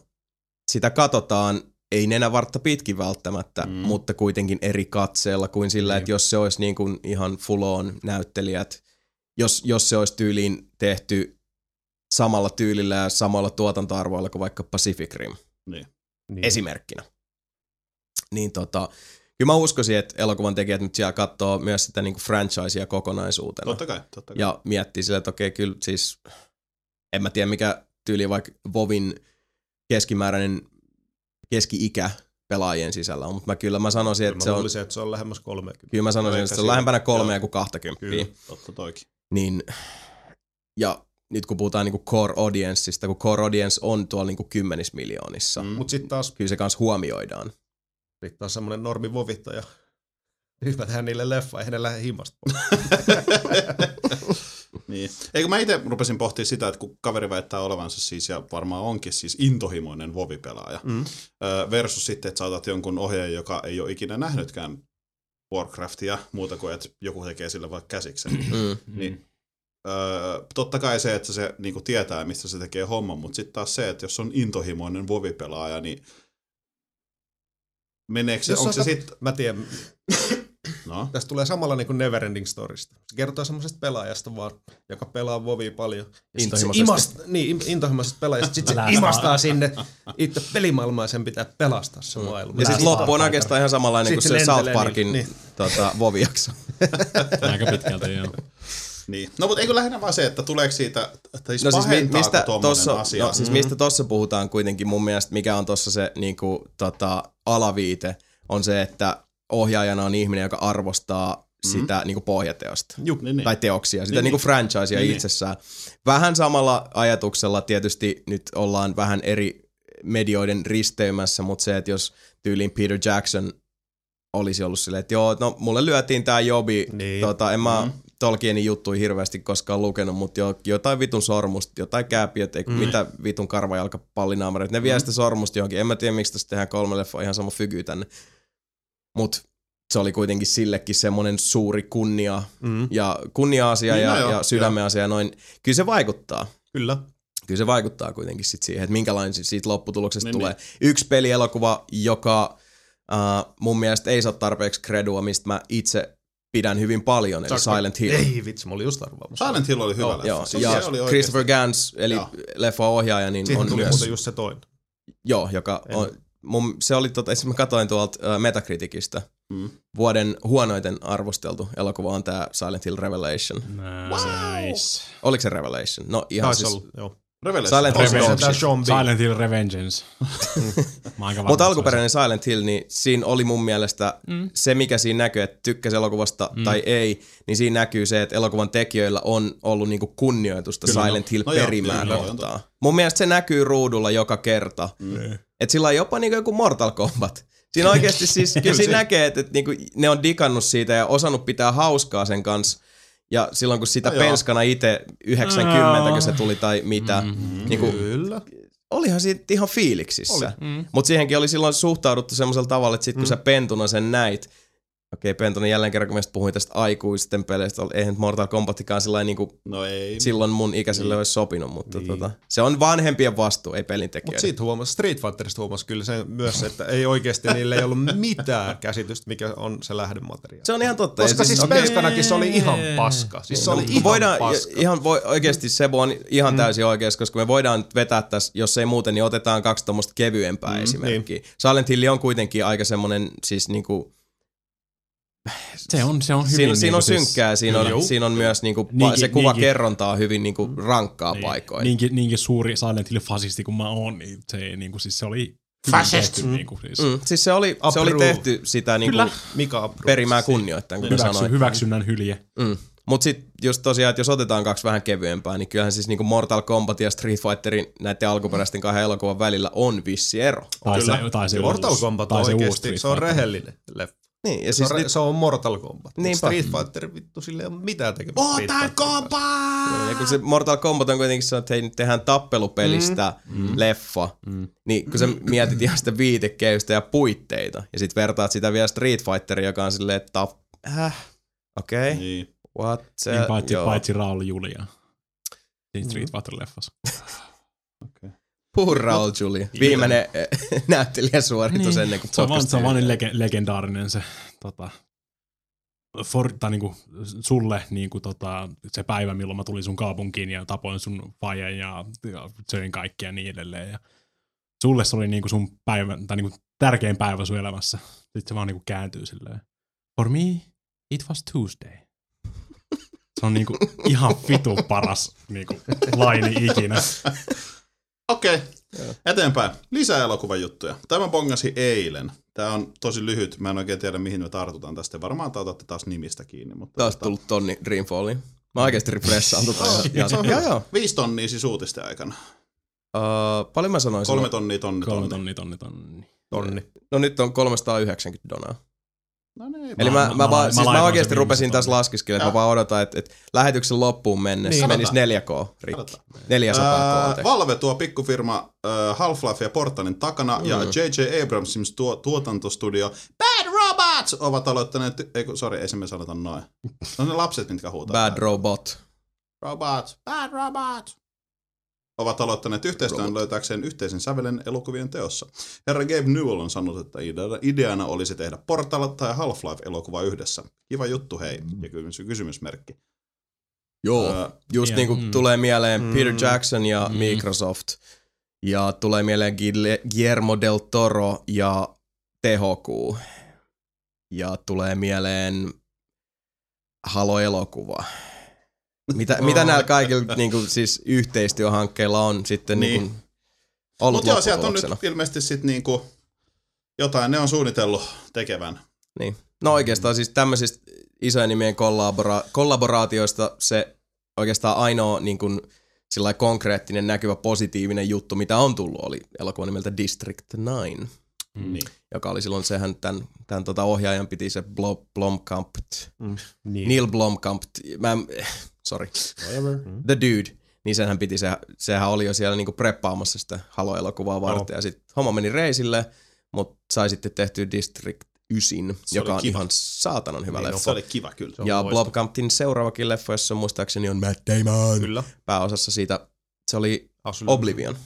sitä katsotaan, ei nenä vartta pitkin välttämättä, Mm. mutta kuitenkin eri katseella kuin sillä, Niin. että jos se olisi niin kuin ihan full on näyttelijät, jos, jos se olisi tyyliin tehty samalla tyylillä ja samalla tuotantoarvoilla kuin vaikka Pacific Rim Niin. Niin. esimerkkinä. Niin tota, kyllä mä uskoisin, että elokuvan tekijät nyt siellä katsoo myös sitä niinku franchisea kokonaisuutena. Totta kai, totta kai. Ja miettii silleen, että okei, kyllä siis, en mä tiedä mikä tyyli vaikka Vovin keskimääräinen keski-ikä pelaajien sisällä on, mutta mä kyllä mä sanoisin, Kyllä että mä se on, luulisin, että se on lähemmäs 30. kyllä mä sanoisin, että se on lähempänä kolmea kuin 20. Kyllä. Totta toikin. Niin, ja nyt kun puhutaan niinku core audienceista, kun core audience on tuolla niinku kymmenissä miljoonissa, Mm. Mutta sitten taas, kyllä se kanssa huomioidaan. sit taas semmonen normi vovittaja. Hypätään niille leffa, eihän ne lähde himasta. [LAUGHS] Niin. Eikö mä itse rupesin pohtimaan sitä, että kun kaveri väittää olevansa siis, ja varmaan onkin siis intohimoinen vovipelaaja, Mm. versus sitten, että saatat jonkun ohjeen, joka ei ole ikinä nähnytkään Warcraftia, muuta kuin, että joku tekee sille vaikka käsiksen. Mm. Niin, öö, totta kai se, että se niinku tietää, mistä se tekee homman, mutta sitten taas se, että jos on intohimoinen vovipelaaja, niin meneekö se, Jos onko se kat- sitten... Mä tiedän, [COUGHS] No, tästä tulee samalla niin kuin Neverending Storysta. Se kertoo semmoisesta pelaajasta vaan, joka pelaa Vovia paljon. Ja Intohimoisesti. imast, niin, pelaajasta. Sitten se imastaa sinne itse pelimaailmaa ja sen pitää pelastaa se maailma. Ja sitten loppu on oikeastaan ihan samanlainen kuin se se South lentelee Parkin niin- tota, Voviakso. [LAUGHS] Aika pitkälti, joo. niin. No, mutta eikö lähinnä vaan se, että tuleeko siitä, että siis No siis, mi- mistä tossa, asia? no, siis mistä tossa puhutaan kuitenkin mun mielestä, mikä on tossa se niinku, tota, alaviite, on se, että ohjaajana on ihminen, joka arvostaa sitä niinku pohjateosta. Juh, niin, niin. Tai teoksia, sitä Niin, niinku niin. franchisea Niin, niin. itsessään. Vähän samalla ajatuksella tietysti nyt ollaan vähän eri medioiden risteymässä, mutta se, että jos tyyliin Peter Jackson olisi ollut silleen, että joo, no mulle lyötiin tää jobi, Niin. tota, en mä Mm. Tolkienin juttuja hirveästi koskaan lukenut, mutta jo, jotain vitun sormusta, jotain kääpiöt, mm. mitä vitun karvajalkapallinaamareita, ne vie Mm. sitä sormusta johonkin. En mä tiedä, miksi tästä tehdään kolme leffa ihan sama fygy tänne. Mut se oli kuitenkin sillekin semmonen suuri kunnia Mm. ja kunnia-asia Niin, ja, no joo, ja sydämen asia ja noin. Kyllä se vaikuttaa. Kyllä. Kyllä se vaikuttaa kuitenkin sit siihen, että minkälainen si- siitä lopputuloksesta Niin, tulee. Yksi pelielokuva, joka uh, mun mielestä ei saa tarpeeksi kredua, mistä mä itse pidän hyvin paljon, eli Saanko- Silent Hill. Ei vitsi, mä olin just arvaamassa. Silent Hill oli hyvä leffa. Joo, Siis ja se oli Christopher Gans, eli Joo. leffa ohjaaja, niin Siihen on tuli myös, muuten just se toinen. joo, joka En- on, mun, se oli tota, esimerkiksi mä katsoin tuolta uh, Metacriticistä, Mm. vuoden huonoiten arvosteltu elokuva on tämä Silent Hill Revelation. Nice. Oliko se Revelation? No ihan Taisi siis, olla, joo. Revelation. Silent. Silent Hill Revengeance. [LAUGHS] Mutta alkuperäinen Silent Hill, niin siinä oli mun mielestä Mm. se, mikä siinä näkyy, että tykkäsi elokuvasta Mm. tai ei, niin siinä näkyy se, että elokuvan tekijöillä on ollut niinku kunnioitusta Kyllä. Silent Hill No perimää kyllä, kohtaan. Mun mielestä se näkyy ruudulla joka kerta. Mm. Että sillä on jopa niinku joku Mortal Kombat. Siinä oikeasti [LAUGHS] siis, kyllä siinä näkee, että, että niinku ne on digannut siitä ja osannut pitää hauskaa sen kanssa. Ja silloin kun sitä No penskana itse 90, kun se tuli tai mitä, Mm. niinku, Kyllä. olihan siitä ihan fiiliksissä. Oli. Mm. Mutta siihenkin oli silloin suhtauduttu semmoisella tavalla, että sit kun Mm. sä pentuna sen näit, okei pentuna jälleen kerran, kun puhuin tästä aikuisten peleistä, eihän Mortal Kombattikaan sillä niinku No ei. silloin mun ikäiselle Niin. olisi sopinut, mutta Niin. tota, se on vanhempien vastuu, ei Mutta pelintekijöiden. siitä huomasi, Street Fighterista huomasi kyllä sen myös, että ei oikeasti niillä ei ollut mitään käsitystä, mikä on se lähdemateriaali. Se on ihan totta. Koska siis okei, Pelskanakin se oli ihan paska. Siis se oli no, ihan voidaan, paska. ihan voi, oikeasti Sebo on ihan täysin oikeassa, koska me voidaan nyt vetää tässä, jos ei muuten, niin otetaan kaksi tuommoista kevyempää Mm, mm, esimerkkiä. Niin. Silent Hill on kuitenkin aika semmoinen, siis niinku, Se on, se on hyvin siinä, siinä on niinku siis- synkkää, siinä on, Joo. siinä on myös niinku, Niinkin- se kuva niinkin- kerrontaa on hyvin niinku rankkaa Niin, paikoin. Niinkin, niinkin suuri Silent Hill fasisti kuin mä oon, niin se, niinku, siis se oli Fascist. tehty, niinku, siis. Mm, siis se oli, se oli tehty sitä niinku. Mika perimää kunnioittain, kuten Hyväksy, sanoin. hyväksynnän hylje. Mm. Mutta sitten just tosiaan, että jos otetaan kaksi vähän kevyempää, niin kyllähän siis niinku Mortal Kombat ja Street Fighterin näiden alkuperäisten kahden elokuvan välillä on vissi ero. Tai Kyllä. se, tai se Mortal uusi, Kombat tai on se uusi oikeasti, Street se on rehellinen leffa. Niin, ja Se siis on, nyt, se on Mortal Kombat. Niinpä. Street Fighter, vittu, sille ei ole mitään tekemistä. Street Mortal. Kombat! ja kun se Mortal Kombat on kuitenkin se, että hei, nyt tehdään tappelupelistä mm. leffa, mm. niin kun sä mietit ihan sitä viitekehystä ja puitteita, ja sit vertaat sitä vielä Street Fighteria, joka on silleen, että tap, äh, okei, okay. Niin. what, se, Niin, paitsi, joo. paitsi Raul Julia. Siinä Street Fighter-leffassa. Puhu Raul Julia. Viimeinen eh, [LAUGHS] näyttelijäsuoritus niin. ennen kuin se on se on vaan niin lege, legendaarinen se tota, for, tai niinku, sulle niinku, tota, se päivä, milloin mä tulin sun kaupunkiin ja tapoin sun fajan ja, ja söin kaikkia ja niin edelleen. Ja sulle se oli niinku sun päivä, tai niinku tärkein päivä sun elämässä. Sitten se vaan niinku kääntyy silleen. For me, it was Tuesday. Se on niinku ihan vitu paras niinku, laini ikinä. [LAUGHS] Okei, okay. eteenpäin. Lisää elokuvan juttuja. Tämä bongasi eilen. Tämä on tosi lyhyt. Mä en oikein tiedä, mihin me tartutaan tästä. Varmaan te otatte taas nimistä kiinni. Mutta Taas tota, tullut tonni Dreamfalliin. Mä oikeesti refressaan tota. ja, se on ja, hyvä. joo, joo. Viisi tonnia siis uutisten aikana. Uh, paljon mä sanoisin? Kolme tonnia, tonni, Kolme tonni. tonni, tonni, tonni. Tonni. No nyt on 390 donaa. No niin, Eli mä, Mä- mä, mä- mä, mä- vaan, mä siis mä oikeasti rupesin tässä laskiskelemaan, että mä vaan odotan, että, että lähetyksen loppuun mennessä Niin. menisi Katsotaan. 4K rikki. Katsotaan. 400 Ää, K. Valve tuo pikkufirma äh, Half-Life ja Portalin takana mm. ja J.J. Abramsin tuo, tuotantostudio Bad Robots ovat aloittaneet, ei kun, sorry, ei se me sanota noin. No ne lapset, mitkä huutaa. Bad Robot. Robots, Bad Robots. Ovat aloittaneet yhteistyön löytääkseen yhteisen sävelen elokuvien teossa. Herra Gabe Newell on sanonut, että idea- ideana olisi tehdä Portal tai Half-Life-elokuva yhdessä. Kiva juttu, hei. Ja kysymys, kysymysmerkki. Joo. Ää, Just Ja- niin kuin mm. tulee mieleen Mm. Peter Jackson ja Mm. Microsoft. Ja tulee mieleen Guille- Guillermo del Toro ja THQ. Ja tulee mieleen Halo-elokuva. Mitä, [LAUGHS] mitä näillä kaikilla niin kuin, siis yhteistyöhankkeilla on sitten niin. Niin. Niin kuin, ollut Mutta joo, sieltä on nyt ilmeisesti sitten niinku jotain ne on suunnitellut tekevän. Niin. No oikeastaan siis tämmöisistä isojen nimien kollabora- kollaboraatioista se oikeastaan ainoa niin kuin, sillä konkreettinen, näkyvä, positiivinen juttu, mitä on tullut, oli elokuva nimeltä District 9, Mm. Niin. joka oli silloin sehän tämän, tämän tota ohjaajan piti se Blo- Blomkamp, Mm. Niin. Neil Blomkamp, mä, en- sorry, Whatever. Mm. [LAUGHS] The Dude, niin senhän piti, se, sehän oli jo siellä niinku preppaamassa sitä Halo-elokuvaa varten, ja sitten homma meni reisille, mutta sai sitten tehtyä District 9, Se joka on kiva. ihan saatanan hyvä Niin, no, leffa. se oli kiva kyllä. Ja. Blomkampin seuraavakin leffa, jossa muistaakseni on Matt Damon Kyllä. pääosassa siitä. Se oli Asylum. Oblivion.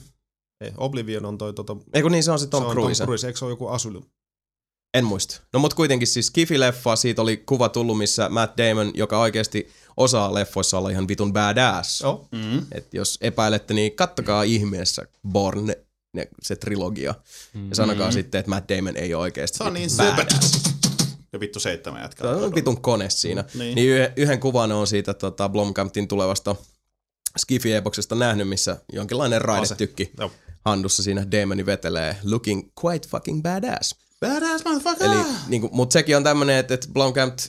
Ei, Oblivion on toi tota, Eikö niin, se on se Tom se on Cruise. Tom Cruise. Eikö se ole joku Asylum? En muista. No mut kuitenkin siis Kifi-leffa, siitä oli kuva tullut, missä Matt Damon, joka oikeasti osaa leffoissa olla ihan vitun badass. Joo. Mm. Et jos epäilette, niin kattokaa ihmeessä Born, ne, se trilogia. Ja sanokaa Mm. sitten, että Matt Damon ei ole oikeasti Se on niin badass. Ja vittu seitsemän Se jätkää. on vitun kone siinä. Niin. Niin yhden, yhden kuvan on siitä tota, Blomkampin tulevasta Skifi-epoksesta nähnyt, missä jonkinlainen raidetykki handussa siinä Damoni vetelee looking quite fucking badass. Badass motherfucker! Eli, niin kuin, mutta sekin on tämmönen, että, että Blomkamp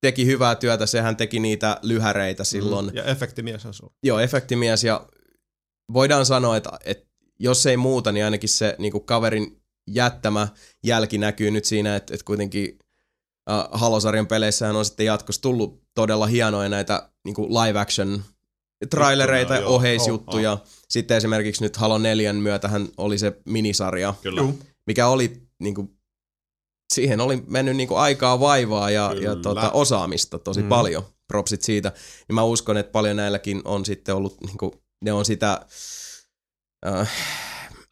teki hyvää työtä, sehän teki niitä lyhäreitä silloin. Ja efektimies on sulla. Joo, efektimies ja voidaan sanoa, että, että jos ei muuta, niin ainakin se niin kuin kaverin jättämä jälki näkyy nyt siinä, että, että kuitenkin äh, Halosarjan peleissähän on sitten jatkossa tullut todella hienoja näitä niin kuin live action trailereita, Juttuja, joo. oheisjuttuja. Sitten esimerkiksi nyt Halo 4 myötähän oli se minisarja, Kyllä. mikä oli niinku, siihen oli mennyt niinku aikaa vaivaa ja, ja tota, osaamista tosi Mm. paljon. Propsit siitä. Niin mä uskon, että paljon näilläkin on sitten ollut, niinku, ne on sitä, äh,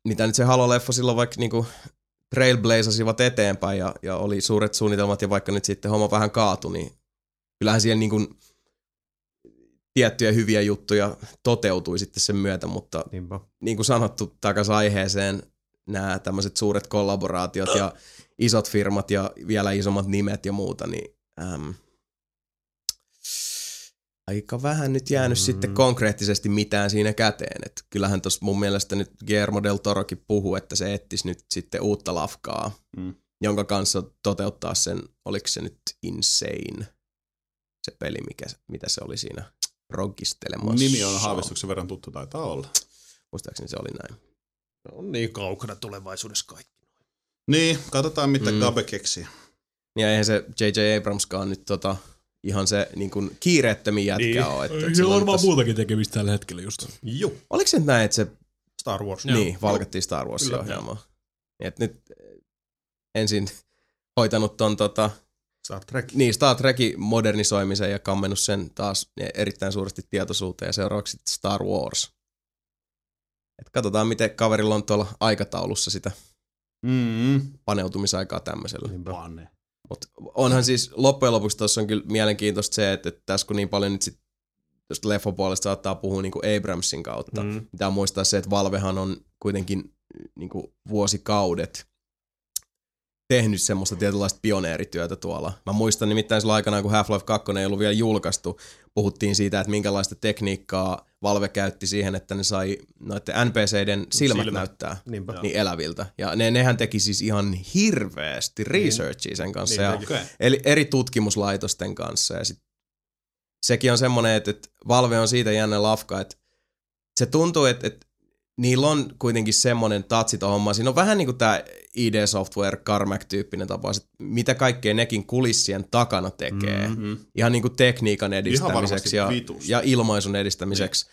mitä nyt se Halo-leffa silloin vaikka niinku trailblazasivat eteenpäin ja, ja oli suuret suunnitelmat ja vaikka nyt sitten homma vähän kaatui, niin kyllähän siellä niinku tiettyjä hyviä juttuja toteutui sitten sen myötä, mutta Niinpä. niin kuin sanottu takas aiheeseen, nämä tämmöiset suuret kollaboraatiot ja isot firmat ja vielä isommat nimet ja muuta, niin äm, aika vähän nyt jäänyt mm. sitten konkreettisesti mitään siinä käteen. Et kyllähän tuossa mun mielestä nyt Guillermo del Torokin puhuu, että se etsisi nyt sitten uutta lafkaa, Mm. jonka kanssa toteuttaa sen, oliko se nyt Insane, se peli, mikä, mitä se oli siinä proggistelemassa. Nimi on haavistuksen verran tuttu, taitaa olla. Muistaakseni se oli näin. On niin kaukana tulevaisuudessa kaikki. Niin, katsotaan mitä Mm. Gabe keksii. Ja eihän se J.J. Abramskaan nyt tota, ihan se niin kuin kiireettömin jätkä Niin. ole. Että, että on tässä- muutakin tekemistä tällä hetkellä just. Joo. Oliko se nyt näin, että se Star Wars. niin, valkattiin Star Warsin Kyllä. ohjelmaa? Niin, että nyt eh, ensin hoitanut ton tota, Star Trek. niin Star Trekin modernisoimisen ja kammennut sen taas erittäin suuresti tietoisuuteen ja seuraavaksi Star Wars. Et katsotaan, miten kaverilla on tuolla aikataulussa sitä Mm. paneutumisaikaa tämmöisellä. Pane. Mutta onhan siis loppujen lopuksi tuossa on kyllä mielenkiintoista se, että, että tässä kun niin paljon nyt sit tuosta leffopuolesta saattaa puhua niin kuin Abramsin kautta. Mm. Pitää muistaa se, että Valvehan on kuitenkin niin kuin vuosikaudet tehnyt semmoista tietynlaista pioneerityötä tuolla. Mä muistan nimittäin silloin aikanaan, kun Half-Life 2 ei ollut vielä julkaistu, puhuttiin siitä, että minkälaista tekniikkaa Valve käytti siihen, että ne sai noiden NPCiden silmät, silmät. näyttää Niinpä. niin eläviltä. Ja ne, nehän teki siis ihan hirveästi researchia sen kanssa. Niin ja eli eri tutkimuslaitosten kanssa. Ja sit, sekin on semmoinen, että, että Valve on siitä jännä lafka, että se tuntuu, että, että niillä on kuitenkin semmoinen tatsi tuohon hommaan. Siinä on vähän niin kuin tämä ID Software Carmack-tyyppinen tapaus, että mitä kaikkea nekin kulissien takana tekee. Mm. Mm. Ihan niin kuin tekniikan edistämiseksi ja, ja ilmaisun edistämiseksi.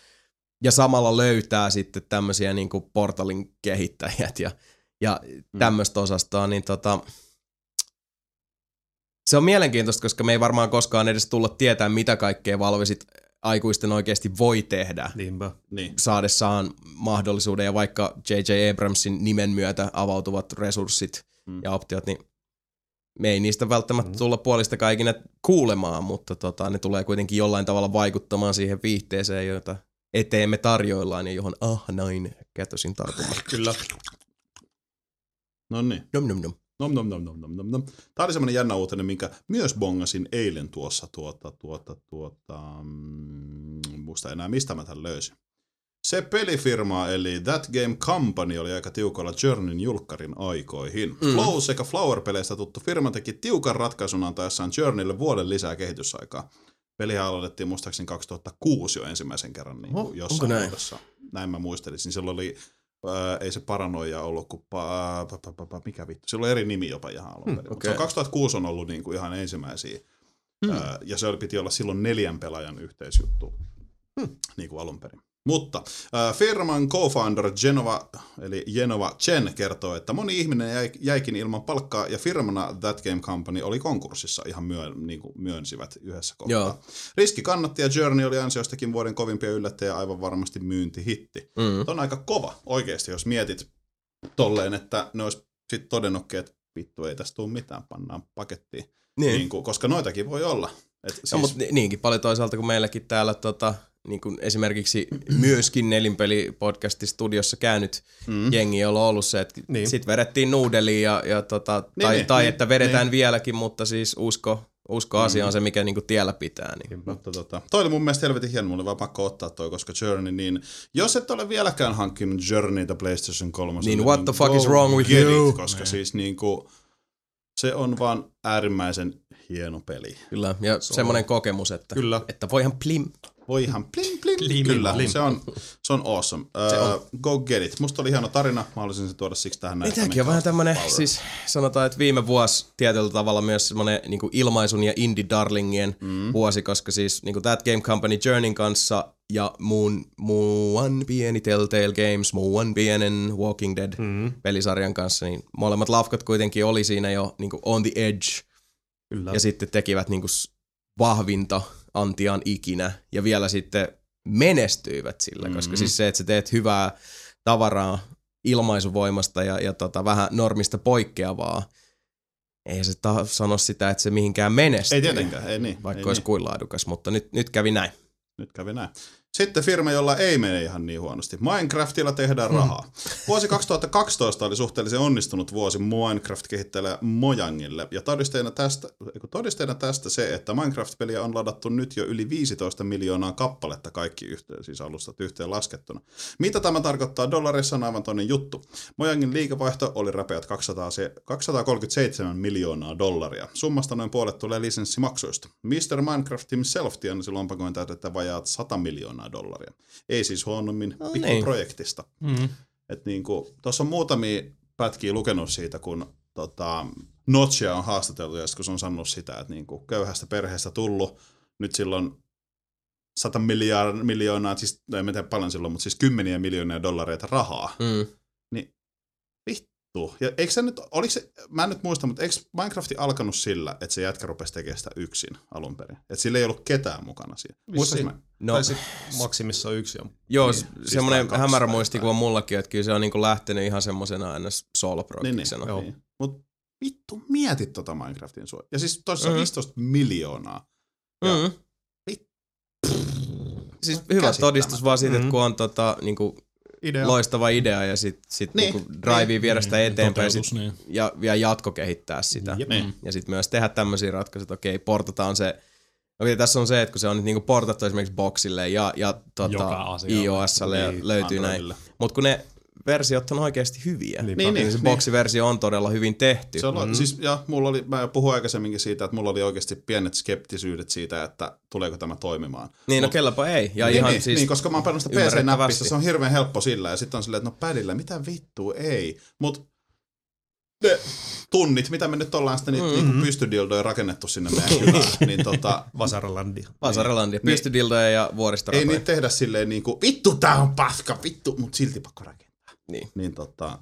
Ja samalla löytää sitten tämmöisiä niin kuin portalin kehittäjät ja, ja tämmöistä osastoa, niin tota, se on mielenkiintoista, koska me ei varmaan koskaan edes tulla tietää, mitä kaikkea Valve sit aikuisten oikeasti voi tehdä Niinpä. Niin. saadessaan mahdollisuuden ja vaikka J.J. Abramsin nimen myötä avautuvat resurssit Mm. ja optiot, niin me ei niistä välttämättä Mm. tulla puolista kaikina kuulemaan, mutta tota, ne tulee kuitenkin jollain tavalla vaikuttamaan siihen viihteeseen, jota eteen me tarjoillaan ja johon ah näin kätösin tartumme. Kyllä. No niin. Nom nom nom. Nom, nom, nom, nom, nom, nom, nom. Tämä oli semmoinen jännä uutinen, minkä myös bongasin eilen tuossa tuota, tuota, tuota, mm, muista enää mistä mä tämän löysin. Se pelifirma, eli That Game Company, oli aika tiukalla Journeyn julkkarin aikoihin. Mm. Flow sekä Flower-peleistä tuttu firma teki tiukan ratkaisun antaessaan Journeylle vuoden lisää kehitysaikaa. Pelihän aloitettiin muistaakseni 2006 jo ensimmäisen kerran niin kuin onko jossain näin? muodossa. Näin mä muistelisin. Silloin oli, ää, ei se paranoia ollut, kuin pa, pa, pa, pa, pa, mikä vittu. Silloin on eri nimi jopa ihan alun perin. Hmm, okay. 2006 on ollut niin kuin ihan ensimmäisiä. Hmm. Ää, ja se oli, piti olla silloin neljän pelaajan yhteisjuttu. Hmm. Niin kuin alun perin. Mutta äh, firman co-founder Genova, eli Genova Chen kertoo, että moni ihminen jäi, jäikin ilman palkkaa ja firmana That Game Company oli konkurssissa, ihan myö, niin kuin myönsivät yhdessä kohtaa. Joo. Riski kannatti ja Journey oli ansiostakin vuoden kovimpia yllättäjä aivan varmasti myyntihitti. Mm. On aika kova oikeasti, jos mietit tolleen, että ne olisi sitten todennutkin, että vittu ei tästä tule mitään, pannaan pakettiin. Niin. Niin kuin, koska noitakin voi olla. Et siis, No, mutta ni- niinkin paljon toisaalta, kun meilläkin täällä tota, niin kuin esimerkiksi myöskin nelinpeli podcastin studiossa käynyt mm. jengi, jolla on ollut se, että Niin. niin. sit vedettiin nuudeliin ja, ja tota, Niin, tai, niin, tai niin, että vedetään niin. vieläkin, mutta siis usko, usko asia Mm. on se, mikä niinku tiellä pitää. Niin. Mutta tota, toi oli mun mielestä helvetin hieno, mulle vaan pakko ottaa toi, koska Journey, niin jos et ole vieläkään hankkinut Journeyta PlayStation 3, Niin what the fuck is wrong with you? Koska siis niinku, se on vaan äärimmäisen hieno peli. Kyllä, ja Se semmoinen kokemus, että, Kyllä. että voihan plim. Voi ihan bling bling. Bling, [LAUGHS] Kyllä, bling. se on, se on awesome. Uh, Go get it. Musta oli hieno tarina. Mä haluaisin sen tuoda siksi tähän näin. On vähän tämmönen, siis sanotaan, että viime vuosi tietyllä tavalla myös semmonen niin ilmaisun ja indie-darlingien mm. vuosi, koska siis niin That Game Company Journeyn kanssa ja muun, muun pieni Telltale Games, muun pienen Walking Dead mm. pelisarjan kanssa, niin molemmat lafkat kuitenkin oli siinä jo niin on the edge Kyllä. ja sitten tekivät niin vahvinta antiaan ikinä ja vielä sitten menestyivät sillä, mm-hmm. koska siis se, että sä teet hyvää tavaraa ilmaisuvoimasta ja, ja tota, vähän normista poikkeavaa, ei se ta- sano sitä, että se mihinkään menestyy. Ei tietenkään, ei niin. Vaikka ei olisi niin. kuin laadukas, mutta nyt, nyt kävi näin. Nyt kävi näin. Sitten firma, jolla ei mene ihan niin huonosti. Minecraftilla tehdään rahaa. Vuosi 2012 oli suhteellisen onnistunut vuosi Minecraft-kehittäjälle Mojangille. Ja todisteena tästä, todisteena tästä se, että Minecraft-peliä on ladattu nyt jo yli 15 miljoonaa kappaletta kaikki yhteen, siis alustat yhteen laskettuna. Mitä tämä tarkoittaa dollarissa on aivan toinen juttu. Mojangin liikevaihto oli rapeat 200, se- 237 miljoonaa dollaria. Summasta noin puolet tulee lisenssimaksuista. Mr. Minecraft himself tienasi lompakoin täytettä vajaat 100 miljoonaa dollaria. Ei siis huonommin No no, niin. projektista. Mm. Et niinku, tuossa on muutamia pätkiä lukenut siitä, kun tota, Notchia on haastateltu ja kun se on sanonut sitä, että niinku, köyhästä perheestä tullut, nyt silloin 100 miljoonaa, miljoonaa siis no en tiedä paljon silloin, mutta siis kymmeniä miljoonia dollareita rahaa. Mm. Vittu. Ja eikö se nyt, oliko se, mä en nyt muista, mutta eikö Minecrafti alkanut sillä, että se jätkä rupesi tekemään sitä yksin alun perin? Että sillä ei ollut ketään mukana siinä. Muistaaks mä? No, Tai sit maksimissa yksi on. joo, niin, siis semmoinen kaksi hämärä muistikuva mullakin, että kyllä se on niinku lähtenyt ihan semmosena aina solo Niin, niin, niin. Mut vittu, mietit tota Minecraftin sua. Ja siis tossa on Mhm. 15 miljoonaa. Ja Mm. Vit- Siis on hyvä todistus vaan siitä, että Mhm. kun on tota, niinku, Idea. loistava idea ja sit, sit Niin, niinku drivea viedä sitä eteenpäin ja, sit, niin. ja vielä jatkokehittää sitä. Jep. Niin. Ja sitten myös tehdä tämmöisiä ratkaisuja, että okei, portataan se. Okei, tässä on se, että kun se on nyt niinku portattu esimerkiksi Boxille ja, ja tota, iOSlle ja Niin, löytyy Androidille. näin. Mutta kun ne versiot on oikeasti hyviä. Niin, niin, niin, se niin. boksiversio on todella hyvin tehty. Se on, mm. siis, ja mulla oli, mä puhuin aikaisemminkin siitä, että mulla oli oikeasti pienet skeptisyydet siitä, että tuleeko tämä toimimaan. niin, no Mut- kelläpä ei. Ja niin, ihan niin, siis, niin, koska mä oon pannut sitä. PC-näppissä, se on hirveän helppo sillä, ja sitten on silleen, että no padilla, mitä vittua, ei. Mut ne tunnit, mitä me nyt ollaan sitten niitä mm-hmm. niinku pystydildoja rakennettu sinne meidän kylään, [LAUGHS] niin tota, Vasaralandia. Vasarelandia, pystydiltoja ja ei vuoristoratoja. niitä tehdä silleen niinku, vittu tää on paska, vittu, mut silti pakko rakentaa. Niin. Niin tota,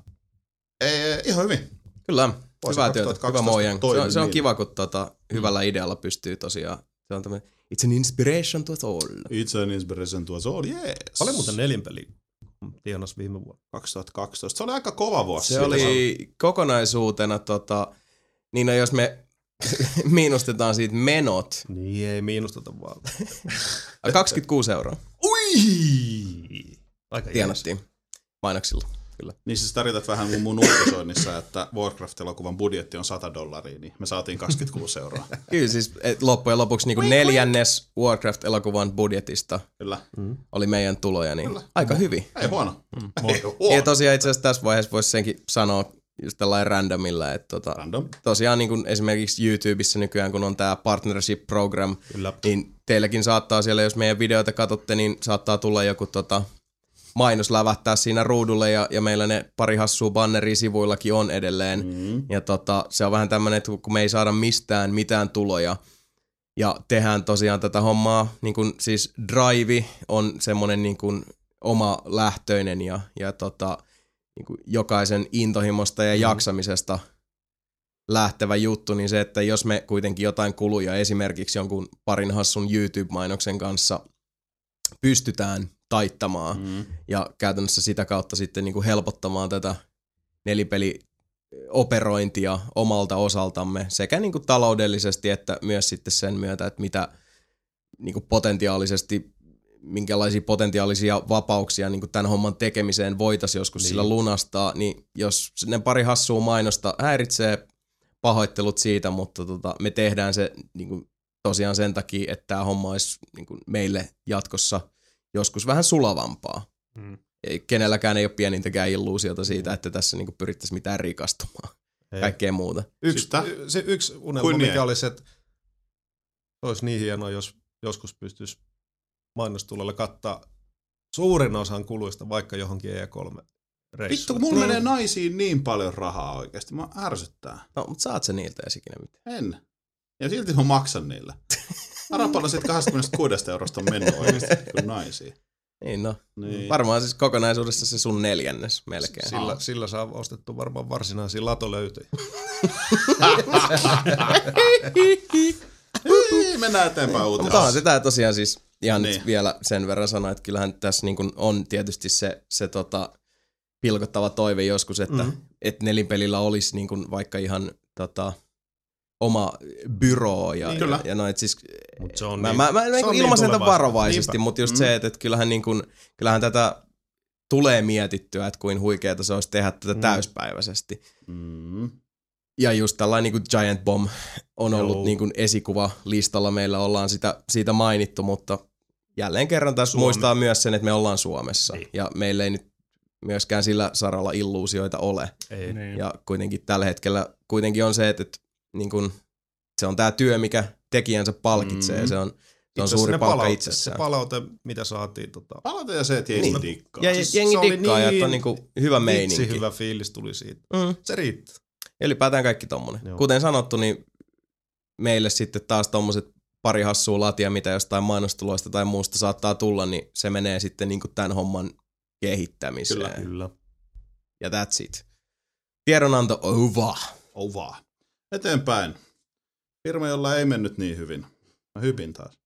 ei, ihan hyvin. Kyllä, Vuosi hyvää työtä, 2012 hyvä Mojang. Se on, se on niin. kiva, kun tota, hyvällä idealla pystyy tosiaan, se on tämmöinen, it's an inspiration to us all. It's an inspiration to us all, yes. Paljon muuten neljän peli tienas viime vuonna. 2012. Se oli aika kova vuosi. Se oli kokonaisuutena, tota, niin no jos me [LAUGHS] miinustetaan siitä menot, Niin ei miinusteta vaan. [LAUGHS] äh, 26 euroa Ui! Aika tienattiin mainoksilla. Kyllä. Niin siis tarjotat vähän mun, mun uutisoinnissa, että Warcraft-elokuvan budjetti on 100 dollaria, niin me saatiin 26 euroa. [LAUGHS] Kyllä siis et loppujen lopuksi niin kuin neljännes Warcraft-elokuvan budjetista Kyllä. oli meidän tuloja, niin aika hyvin. Ei huono. Ei Ja huono. tosiaan itse asiassa tässä vaiheessa voisi senkin sanoa just tällainen randomilla, että tota, Random. tosiaan niin kuin esimerkiksi YouTubessa nykyään, kun on tämä partnership program, Kyllä. niin teilläkin saattaa siellä, jos meidän videoita katsotte, niin saattaa tulla joku tota, mainos lävähtää siinä ruudulle ja, ja meillä ne pari hassua banneria sivuillakin on edelleen. Mm. Ja tota, se on vähän tämmöinen, että kun me ei saada mistään mitään tuloja ja tehdään tosiaan tätä hommaa, niin kuin siis Drive on semmoinen niin kuin oma lähtöinen ja, ja tota, niin kuin jokaisen intohimosta ja jaksamisesta lähtevä juttu, niin se, että jos me kuitenkin jotain kuluja esimerkiksi jonkun parin hassun YouTube-mainoksen kanssa pystytään taittamaan Mm. ja käytännössä sitä kautta sitten niin kuin helpottamaan tätä nelipeli operointia omalta osaltamme sekä niin kuin taloudellisesti että myös sitten sen myötä, että mitä niin kuin potentiaalisesti minkälaisia potentiaalisia vapauksia niin kuin tämän homman tekemiseen voitaisiin joskus niin. sillä lunastaa, niin jos ne pari hassua mainosta häiritsee, pahoittelut siitä, mutta tota, me tehdään se niin kuin, tosiaan sen takia, että tämä homma olisi niin kuin, meille jatkossa joskus vähän sulavampaa. Mm. Ei, kenelläkään ei ole pienintäkään illuusiota siitä, että tässä niin pyrittäisiin mitään rikastumaan. Ei. Kaikkea muuta. Yksi, Sitä- se yksi unelma, Kuin mikä olisi, että olisi niin hienoa, jos joskus pystyisi mainostulella kattaa suurin osan kuluista vaikka johonkin E3 Vittu, reissuun. kun mulla menee naisiin niin paljon rahaa oikeasti. Mä ärsyttää. No, mutta saat sä niiltä edes ikinä mitään? En. Ja silti mä maksan niillä. [LAUGHS] Arapalla sit 26 eurosta on mennyt oikeasti kuin naisiin. Niin no. Niin. Varmaan siis kokonaisuudessa se sun neljännes melkein. Sillä, sillä saa ostettu varmaan varsinaisia latolöytöjä. Ei, mennään eteenpäin uuteen. Mutta onhan sitä tosiaan siis ihan Niin. nyt vielä sen verran sanoa, että kyllähän tässä niin kuin on tietysti se, se tota, pilkottava toive joskus, että mm. et nelinpelillä olisi niin kuin vaikka ihan tota, oma byroo ja, Niin. Ja, ja no, et siis, Mut se on mä, niin- mä, mä, se mä on niin niin ilmaisen tämän tulevaisuutta. varovaisesti, Niinpä. mutta just Mm. se, että, että kyllähän, niin kuin, kyllähän tätä tulee mietittyä, että kuin huikeeta se olisi tehdä tätä Mm. täyspäiväisesti. Mm. Ja just tällainen niin kuin Giant Bomb on ollut niin kuin esikuva listalla. Meillä ollaan sitä, siitä mainittu, mutta jälleen kerran tässä Suomi. muistaa myös sen, että me ollaan Suomessa. Niin. Ja meillä ei nyt myöskään sillä saralla illuusioita ole. Ei. Niin. Ja kuitenkin tällä hetkellä kuitenkin on se, että, että niin kuin, se on tämä työ, mikä tekijänsä palkitsee. Mm. Se on, se Itse on suuri palkka palaute- itsessään. Se palaute, mitä saatiin, tota, Palaute ja se, että jengi Niin. dikkaa. Ja Siis jengi se oli dikkaa ja että on niin niin kuin hyvä meininki. vitsi hyvä fiilis tuli siitä. Mm. Se riittää. Ja ylipäätään kaikki tommonen. Joo. Kuten sanottu, niin meille sitten taas tommoset pari hassua latia, mitä jostain mainostuloista tai muusta saattaa tulla, niin se menee sitten niin kuin tämän homman kehittämiseen. Kyllä, Kyllä. Ja that's it. Tiedonanto over. Ova. Eteenpäin. Firma, jolla ei mennyt niin hyvin. Mä hypin taas.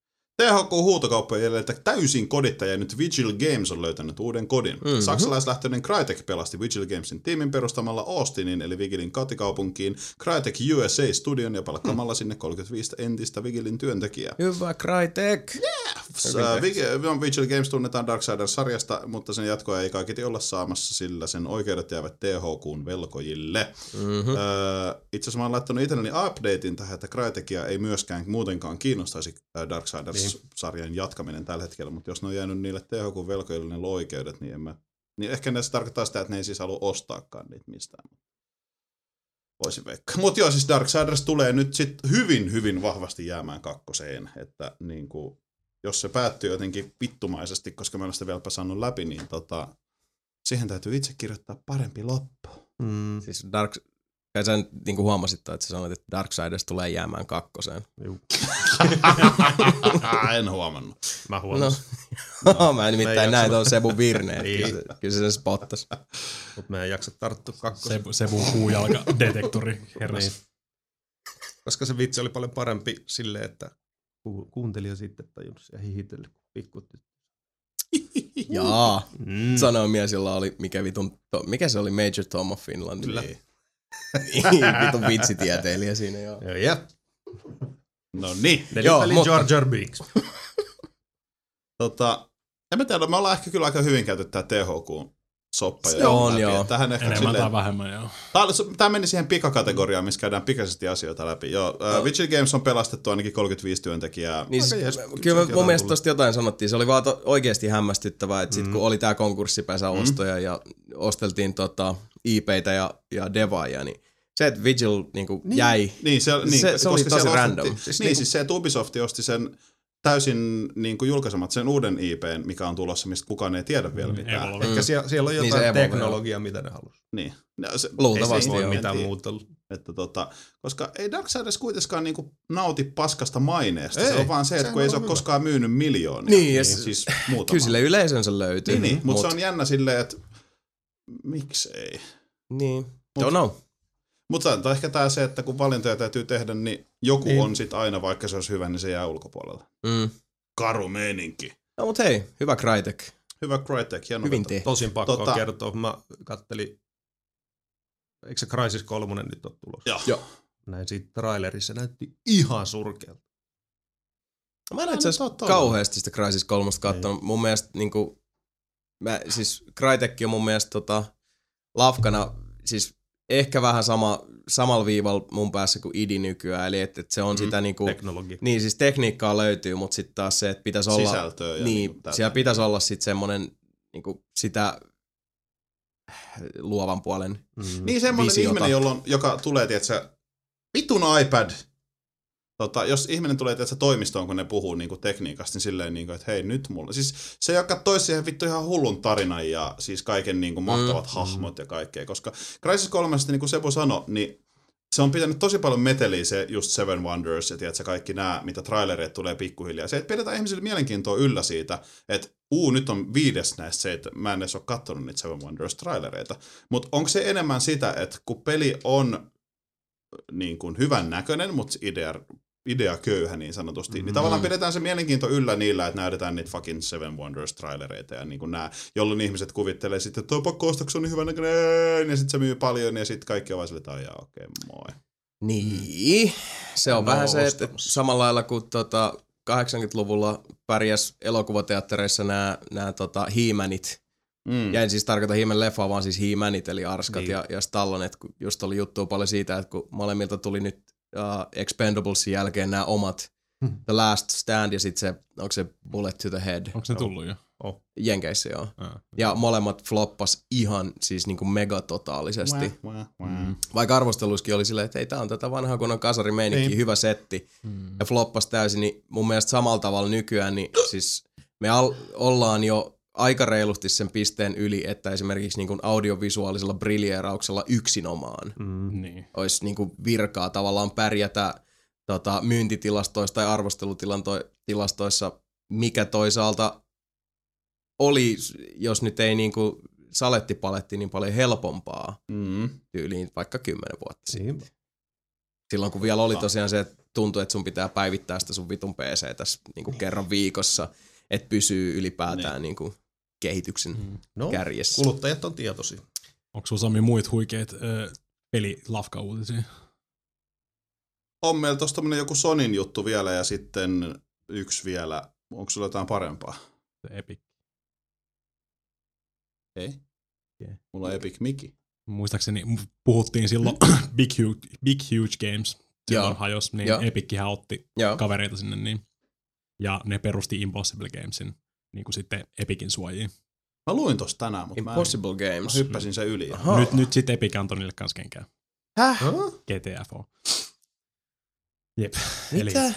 THQ huutokauppojen jäljiltä täysin kodittaja nyt Vigil Games on löytänyt uuden kodin. Mhm. Mm-hmm. Saksalaislähtöinen Crytek pelasti Vigil Gamesin tiimin perustamalla Austinin eli Vigilin kotikaupunkiin Crytek USA-studion ja palkkaamalla sinne 35 entistä Vigilin työntekijää. Hyvä Crytek. Äh, Vig- Vigil Games tunnetaan Darksiders-sarjasta, mutta sen jatkoa ei kaiketi olla saamassa, sillä sen oikeudet jäävät THQn velkojille. Mm-hmm. Öö, itse asiassa mä oon laittanut itselleni updatein tähän, että Crytekia ei myöskään muutenkaan kiinnostaisi äh, Darksiders-sarjan jatkaminen tällä hetkellä, mutta jos ne on jäänyt niille THQ-velkoille ne oikeudet, niin, en mä, niin ehkä ne se tarkoittaa sitä, että ne ei siis halua ostaakaan niitä mistään. Voisin veikkaa. Mutta joo, siis Darksiders tulee nyt sit hyvin, hyvin vahvasti jäämään kakkoseen, että niin kuin, jos se päättyy jotenkin vittumaisesti, koska mä en sitä vieläpä saanut läpi, niin tota, siihen täytyy itse kirjoittaa parempi loppu. Mm. Siis Dark... Kai sä nyt niin kuin huomasit, että sä sanoit, että Darksiders tulee jäämään kakkoseen. Juu. [LAUGHS] en huomannut. Mä huomasin. No, [LAUGHS] mä en nimittäin näin tuon Sebu Virne. [LAUGHS] Niin. Kyllä, se- kyllä se sen spottas. Mutta me ei jaksa tarttua kakkosen. Sebu, Sebun puujalka detektori heräsi. Niin. Koska se vitsi oli paljon parempi silleen, että ku- kuuntelija sitten tajunnut ja hihitellyt kun pikku Jaa. Mm. Sanoi mies, jolla oli mikä vitun, to, mikä se oli Major Tom of Finland. Kyllä. Niin. Vitun vitsitieteilijä siinä joo. Joo, jep. No niin. Nelipeli mutta- Jar Jar Binks. [LAUGHS] Tota, en mä tiedä, me ollaan ehkä kyllä aika hyvin käyty tää THQ soppa Se on, läpi. joo. Tähän ehkä Enemmän tai silleen, vähemmän, joo. tää meni siihen pikakategoriaan, missä käydään pikaisesti asioita läpi. Joo, uh, Vigil Games on pelastettu ainakin 35 työntekijää. Niin siis, jees, kyllä mun jotain mielestä tullut. tosta jotain sanottiin. Se oli vaan to, oikeasti hämmästyttävää, että sit Mm. kun oli tää konkurssipesäostoja ja osteltiin tota IPitä ja, ja devaajia, niin se, että Vigil niinku Niin. jäi, Niin, se, niin, Se- se oli tosi siellä random. Ostettiin, Siis niin, niinku- siis se, että Ubisoft osti sen täysin niin kuin julkaisemat sen uuden IPn, mikä on tulossa, mistä kukaan ei tiedä vielä Mm, mitään. Evolve. Ehkä siellä, siellä on Niin jotain se Evolve, teknologiaa, mitä ne halusi. Niin. No, se, Luultavasti ei se- joo. Voi en mitään muuta. Että tota, koska ei Darksiders kuitenkaan niinku nauti paskasta maineesta. Ei, Ei, se on vaan se, että kun ei on se ole hyvä. koskaan myynyt miljoonia. Niin, se- siis [LAUGHS] muutama. kyllä sille yleisönsä löytyy. Niin, niin mutta se on jännä silleen, että miksei. Niin, Mut- don't know. Mutta on ehkä tämä se, että kun valintoja täytyy tehdä, niin joku Niin. on sit aina, vaikka se olisi hyvä, niin se jää ulkopuolelle. Mm. Karu meininki. No mut hei, hyvä Crytek. Hyvä Crytek, hieno Hyvin tehty. Tosin pakko Tota- kertoa, mä kattelin, eikö se Crysis 3 nyt ole tulossa? Joo. Joo. Näin siitä trailerissa, näytti ihan surkealta. Mä en itse asiassa kauheasti sitä Crysis 3 katsonut. Mun mielestä niinku, mä, siis Crytek on mun mielestä tota, lafkana, siis ehkä vähän sama, samalla viivalla mun päässä kuin ID nykyään, eli että et se on mm, sitä niinku, Teknologia. niin siis tekniikkaa löytyy, mutta sitten taas se, että pitäisi olla, Sisältöä ja niin, niinku tätä. siellä pitäisi olla sitten semmonen niinku sitä luovan puolen. Mm. Niin semmoinen visiota. ihminen, jolla on, joka tulee, tiedätkö, vitun iPad. Tota, jos ihminen tulee tietysti toimistoon, kun ne puhuu niin kuin tekniikasta, niin silleen, niin kuin, että hei nyt mulla. Siis se, toisi siihen vittu ihan hullun tarinan ja siis kaiken niin kuin, mahtavat mm. hahmot ja kaikkea. Koska Crisis 3, niin kuin Sebu sanoi, niin se on pitänyt tosi paljon meteliä se just Seven Wonders ja tiedätkö, kaikki nämä, mitä trailereet tulee pikkuhiljaa. Se, että pidetään ihmisille mielenkiintoa yllä siitä, että uu, nyt on viides näistä se, että mä en edes ole katsonut niitä Seven Wonders trailereita. Mutta onko se enemmän sitä, että kun peli on niin kuin hyvän näköinen, mutta idea, idea köyhä niin sanotusti, mm. niin tavallaan pidetään se mielenkiinto yllä niillä, että näytetään niitä fucking Seven Wonders trailereita ja niin kuin nämä, jolloin ihmiset kuvittelee sitten, että tuo pakko on niin hyvän näköinen, ja sitten se myy paljon, ja sitten kaikki on vaan sille, että okei, okay, moi. Niin, se on No, vähän se, että samalla lailla kuin tota 80-luvulla pärjäs elokuvateattereissa nämä, nämä tota, He-Manit. Mm. Ja en siis tarkoita He-Man leffaa, vaan siis He-Manit, eli Arskat Niin. niin. ja, ja Stallonet, kun just oli juttua paljon siitä, että kun molemmilta tuli nyt uh, Expendablesin jälkeen nämä omat Hmm. The Last Stand ja sitten se, onko se Bullet to the Head? Onko se tullut jo? Jenkeissä joo. Aa. Ja molemmat floppas ihan siis niinku megatotaalisesti. Wah, wah, wah. Mm. Vaikka arvosteluiskin oli silleen, että ei, tää on tätä vanhaa kunnon kasarimeininkiä, Niin. hyvä setti. Mm. Ja floppas täysin, niin mun mielestä samalla tavalla nykyään, niin siis me al- ollaan jo aika reilusti sen pisteen yli, että esimerkiksi niin kuin audiovisuaalisella briljeerauksella yksinomaan Mm. Niin. olisi niin kuin virkaa tavallaan pärjätä tota, myyntitilastoissa tai arvostelutilastoissa, mikä toisaalta oli, jos nyt ei niin kuin salettipaletti niin paljon helpompaa Mm. tyyliin vaikka kymmenen vuotta sitten. Niin. Silloin kun vielä oli tosiaan se, että tuntui, että sun pitää päivittää sitä sun vitun PC tässä niin kuin kerran viikossa, että pysyy ylipäätään niin. kuin kehityksen Mm. No, kärjessä. kuluttajat on tietoisia. Onko sulla Sami muit huikeet ö, pelilafka-uutisia? On meillä tuossa joku Sonin juttu vielä ja sitten yksi vielä. Onko sulla jotain parempaa? Se Epic. Ei. Okei. Mulla on Epic Miki. Muistaakseni puhuttiin silloin [CLEARS THROAT] Big Huge, Big Huge Games. Silloin Joo. hajos, niin Joo. Epickihän otti Joo. kavereita sinne, niin. Ja ne perusti Impossible Gamesin niin kuin sitten Epicin suojiin. Mä luin tosta tänään, mutta mä, en, Impossible mä Games. hyppäsin sen yli. Aha. Nyt, nyt sitten Epic antoi niille kans kenkään. Häh? GTFO. Jep. Mitä? Eli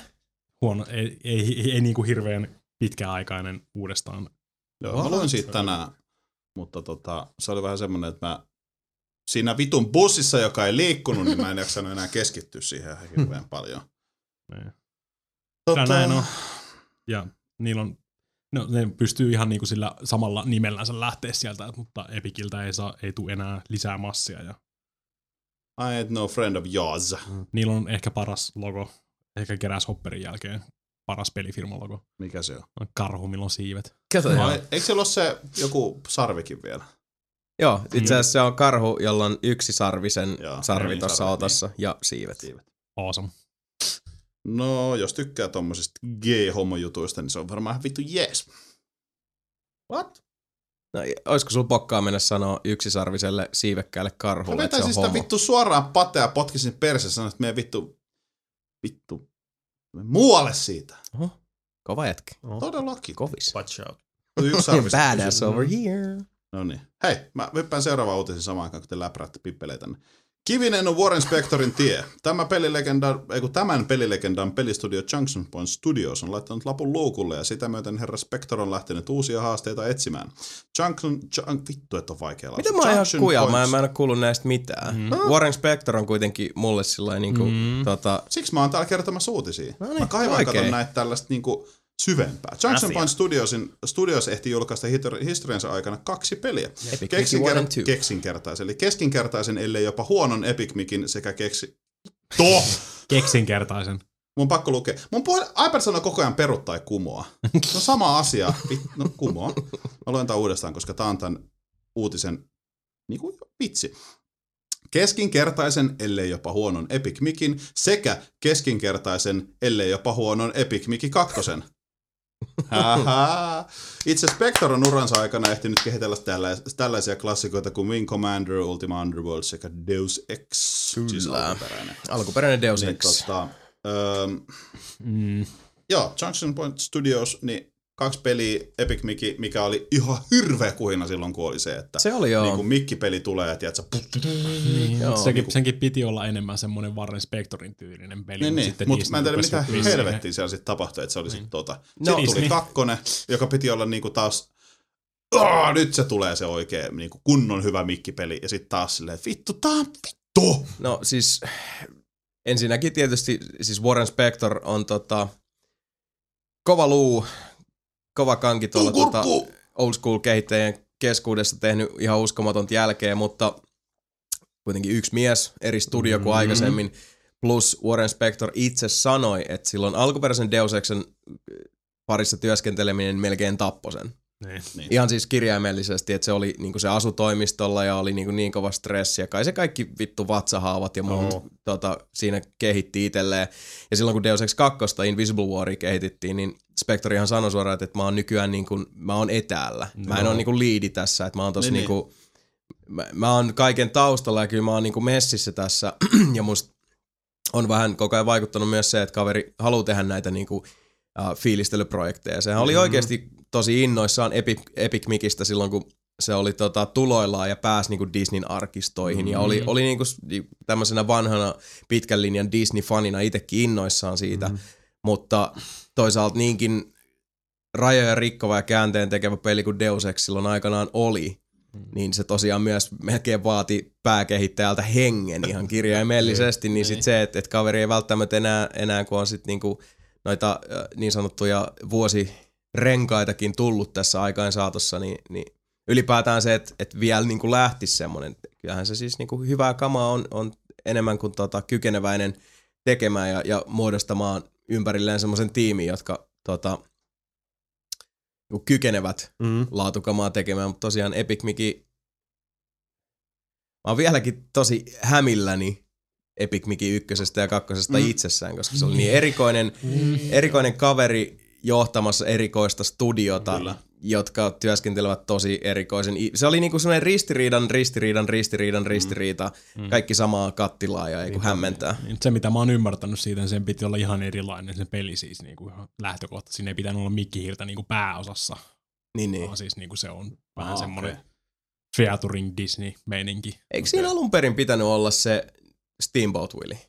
huono, ei, ei, ei, ei niin kuin hirveän pitkäaikainen uudestaan. Joo, mä luin siitä tänään, mutta tota, se oli vähän semmonen, että mä siinä vitun bussissa, joka ei liikkunut, niin mä en jaksanut enää keskittyä siihen ihan hirveän paljon. [LAUGHS] Niin. Tota, näin on. Ja niillä on, no, ne pystyy ihan niinku sillä samalla nimellänsä lähteä sieltä, mutta Epiciltä ei, saa, ei tule enää lisää massia. Ja I ain't no friend of yours. niillä on ehkä paras logo, ehkä Grasshopperin jälkeen paras pelifirman logo. Mikä se on? Karhu, millä on siivet. Kato, joo. eikö siellä ole se joku sarvikin vielä? joo, itse asiassa se on karhu, jolla on yksi sarvisen Joo, sarvi niin, tuossa sarvi, otossa ja siivet. Siivet. Awesome. No, jos tykkää tommosista gay-homojutuista, niin se on varmaan ihan vittu jees. What? No, olisiko sulla pokkaa mennä sanoa yksisarviselle siivekkäälle karhulle, että se on sitä homo? vittu suoraan patea ja potkisin perse ja sanoin, että me vittu, vittu, muualle siitä. Oho, kova jätkä. Oh. Todellakin. Kovis. Watch out. [LAUGHS] Sitten Badass over here. No niin. Hei, mä hyppään seuraavaan uutisen samaan aikaan, kun te läpräätte pippeleitä tänne. Kivinen on Warren Spectorin tie. Tämä pelilegenda, ei kun tämän pelilegendan pelistudio Junction Point Studios on laittanut lapun luukulle ja sitä myöten herra Spector on lähtenyt uusia haasteita etsimään. Junction, jun, vittu, että on vaikea lausua. Mitä mä oon ihan kuja? Mä en, mä en ole kuullut näistä mitään. Mm. Warren Spector on kuitenkin mulle sillä niin kuin, Mm. tota, Siksi mä oon täällä kertomassa uutisia. No niin, mä kaivan oikein. katon näitä tällaista niinku syvempää. Junction Asia. Point Studiosin, Studios ehti julkaista historiansa aikana kaksi peliä. Epic Keksinker- keksinkertaisen, eli keskinkertaisen, ellei jopa huonon Epic Micin sekä keksi... Toh! [LAUGHS] Keksinkertaisen. Mun pakko lukea. Mun puhe, iPad sanoo koko ajan peru tai kumoa. [LAUGHS] On sama asia. No kumoa. Mä luen tää uudestaan, koska tää on tän uutisen niinku vitsi. Keskinkertaisen, ellei jopa huonon Epic Micin, sekä keskinkertaisen, ellei jopa huonon Epic Mickey 2. Itse Spector on uransa aikana ehtinyt kehitellä tällais- tällaisia klassikoita kuin Wing Commander, Ultima Underworld sekä Deus Ex. Siis Kyllä. alkuperäinen. alkuperäinen Deus Niin, Ex. tota, öö, Mm. Joo, Junction Point Studios, niin kaksi peliä Epic Mickey, mikä oli ihan hirveä kuhina silloin, kun oli se, että Se oli joo. niin kun mikkipeli tulee, ja tiedätkö, Niin, Joo. mutta sekin, senkin piti olla enemmän semmoinen Warren Spectorin tyylinen peli. Niin, niin. sitten mutta Disney mä en tiedä mitä helvettiä siellä sitten tapahtui, että se oli sitten tota. No, No, tuli kakkonen, joka piti olla niinku taas, Aa, nyt se tulee se oikein niinku kunnon hyvä mikkipeli, ja sitten taas silleen, että vittu, tää on vittu! No siis ensinnäkin tietysti siis Warren Spector on tota, kova luu, kova kanki tuolla tota, old school kehittäjien keskuudessa tehnyt ihan uskomatonta jälkeä, mutta kuitenkin yksi mies eri studio kuin Mhm. aikaisemmin. Plus Warren Spector itse sanoi, että silloin alkuperäisen Deus Exen parissa työskenteleminen melkein tappoi sen. Niin. Niin. Ihan siis kirjaimellisesti, että se oli niinku se asutoimistolla ja oli niinku niin kova stressi ja kai se kaikki vittu vatsahaavat ja muut Joo. tota, siinä kehitti itselleen. Ja silloin kun Deus Ex 2 Invisible Waria kehitettiin, niin Spectre ihan sanoi suoraan, että mä oon nykyään niin kuin, mä oon etäällä. Mä en ole niin kuin liidi tässä, että mä oon tossa Niin, niin, niin kuin, mä, mä oon kaiken taustalla ja kyllä mä oon niin kuin messissä tässä [CLEARS THROAT] ja musta on vähän koko ajan vaikuttanut myös se, että kaveri haluaa tehdä näitä niin kuin, uh, fiilistelyprojekteja. Sehän oli Mhm. oikeasti tosi innoissaan Epic, Epic Micistä silloin, kun se oli tota, tuloillaan ja pääsi niinku Disneyn arkistoihin. Ja oli, Mhm. oli niinku tämmöisenä vanhana pitkän linjan Disney-fanina itsekin innoissaan siitä. Mhm. Mutta toisaalta niinkin rajoja rikkova ja käänteen tekevä peli kuin Deus Ex silloin aikanaan oli, niin se tosiaan myös melkein vaati pääkehittäjältä hengen ihan kirjaimellisesti, [LAUGHS] niin. sit se, että et kaveri ei välttämättä enää, enää kun on sit niinku noita niin sanottuja vuosirenkaitakin tullut tässä aikain saatossa, niin, niin ylipäätään se, että et vielä niinku lähtisi semmoinen, kyllähän se siis niinku hyvää kamaa on, on enemmän kuin tota, kykeneväinen tekemään ja, ja muodostamaan ympärilleen semmoisen tiimin, jotka tota, niinku kykenevät Mm. laatukamaa tekemään, mutta tosiaan Epic Miki, mä oon vieläkin tosi hämilläni Epic Miki ykkösestä ja kakkosesta Mm. mm. itsessään, koska se oli niin erikoinen, erikoinen kaveri johtamassa erikoista studiota, Kyllä. Jotka työskentelevät tosi erikoisen. Se oli niinku semmoinen ristiriidan, ristiriidan, ristiriidan, ristiriita. Mm. Kaikki samaa kattilaa ja ei kun hämmentää. Niin se, mitä mä oon ymmärtänyt siitä, niin sen piti olla ihan erilainen se peli siis niin kuin lähtökohta. Siinä ei pitänyt olla mikkihiirtä niin kuin pääosassa, Niin, niin. niin. vaan siis niin kuin se on vähän Aa, semmoinen okei. featuring Disney-meininki. Eikö siinä alun perin pitänyt olla se Steamboat Willie,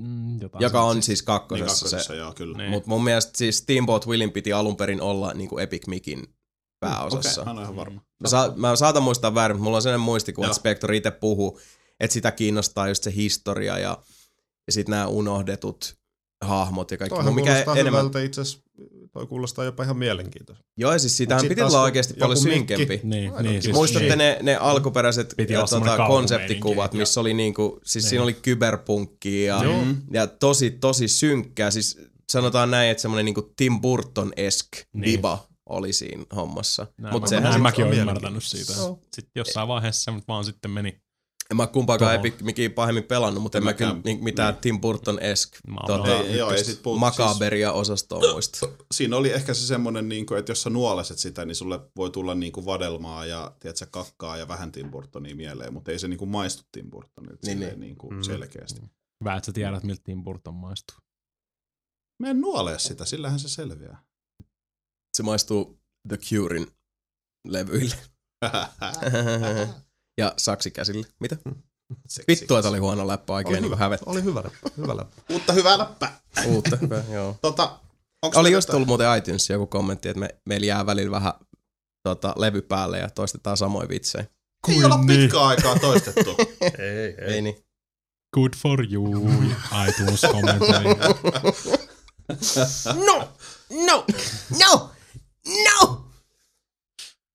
Mm, joka on siis Niin kakkosessa, kakkosessa, se. joo, kyllä. Niin. Mutta mun mielestä siis Steamboat Willin piti alun perin olla niinku Epic Mikin pääosassa. Okei, mä en ole ihan varma. Mä, sa- mä saatan muistaa väärin, mutta mulla on sellainen muistikuva, että Spector itse puhuu, että sitä kiinnostaa just se historia ja, ja sitten nämä unohdetut hahmot ja kaikki. Toihan kuulostaa enemmän... hyvältä itse asiassa. Toi kuulostaa jopa ihan mielenkiintoista. Joo, ja siis sitähän piti olla oikeasti paljon mikki- synkempi. Niin, niin, siis, Muistatte niin. ne, ne alkuperäiset Piti ja, tota, kauhumeininki. konseptikuvat, missä oli niinku, siis Niin. siinä oli kyberpunkkia ja, Joo. ja tosi, tosi synkkää. Siis sanotaan näin, että semmoinen niinku Tim Burton-esk Niin. viba oli siinä hommassa. Näin, Mutta mä, sehän näin sit- mäkin on olen ymmärtänyt siitä. Joo. Sitten jossain vaiheessa se nyt vaan sitten meni. En mä kumpaakaan. Epic Mikin pahemmin pelannut, mutta en En mä kyllä mitään Niin. Tim Burton-esk Mä oon tota, makaberia osastoa muista. [CLEARS THROAT] Siinä oli ehkä se semmoinen, niin kuin, että jos sä nuoleset sitä, niin sulle voi tulla niin kuin vadelmaa ja tiedätkö, kakkaa ja vähän Tim Burtonia mieleen, mutta ei se niin kuin maistu Tim Burtonilta Niin, niin, kuin Mm. selkeästi. Hyvä, että sä tiedät, miltä Tim Burton maistuu. Mä en nuole sitä, sillähän se selviää. Se maistuu The Curein levyille [LAUGHS] ja saksikäsille. Mitä? Seksi. Vittua, että oli huono läppä Oli oikein niin hyvä, hävet. oli hyvä läppä. Hyvä läppä. Uutta hyvää läppää. Uutta, hyvä, joo. Tota, onks Oli just tullut muuten iTunes joku kommentti, että me, meillä jää välillä vähän tota, levy päälle ja toistetaan samoja vitsejä. Ei olla Kuin niin. pitkään aikaa toistettu. [LAUGHS] Ei, Ei niin. Good for you, iTunes kommentoi. [LAUGHS] No! No! No! No!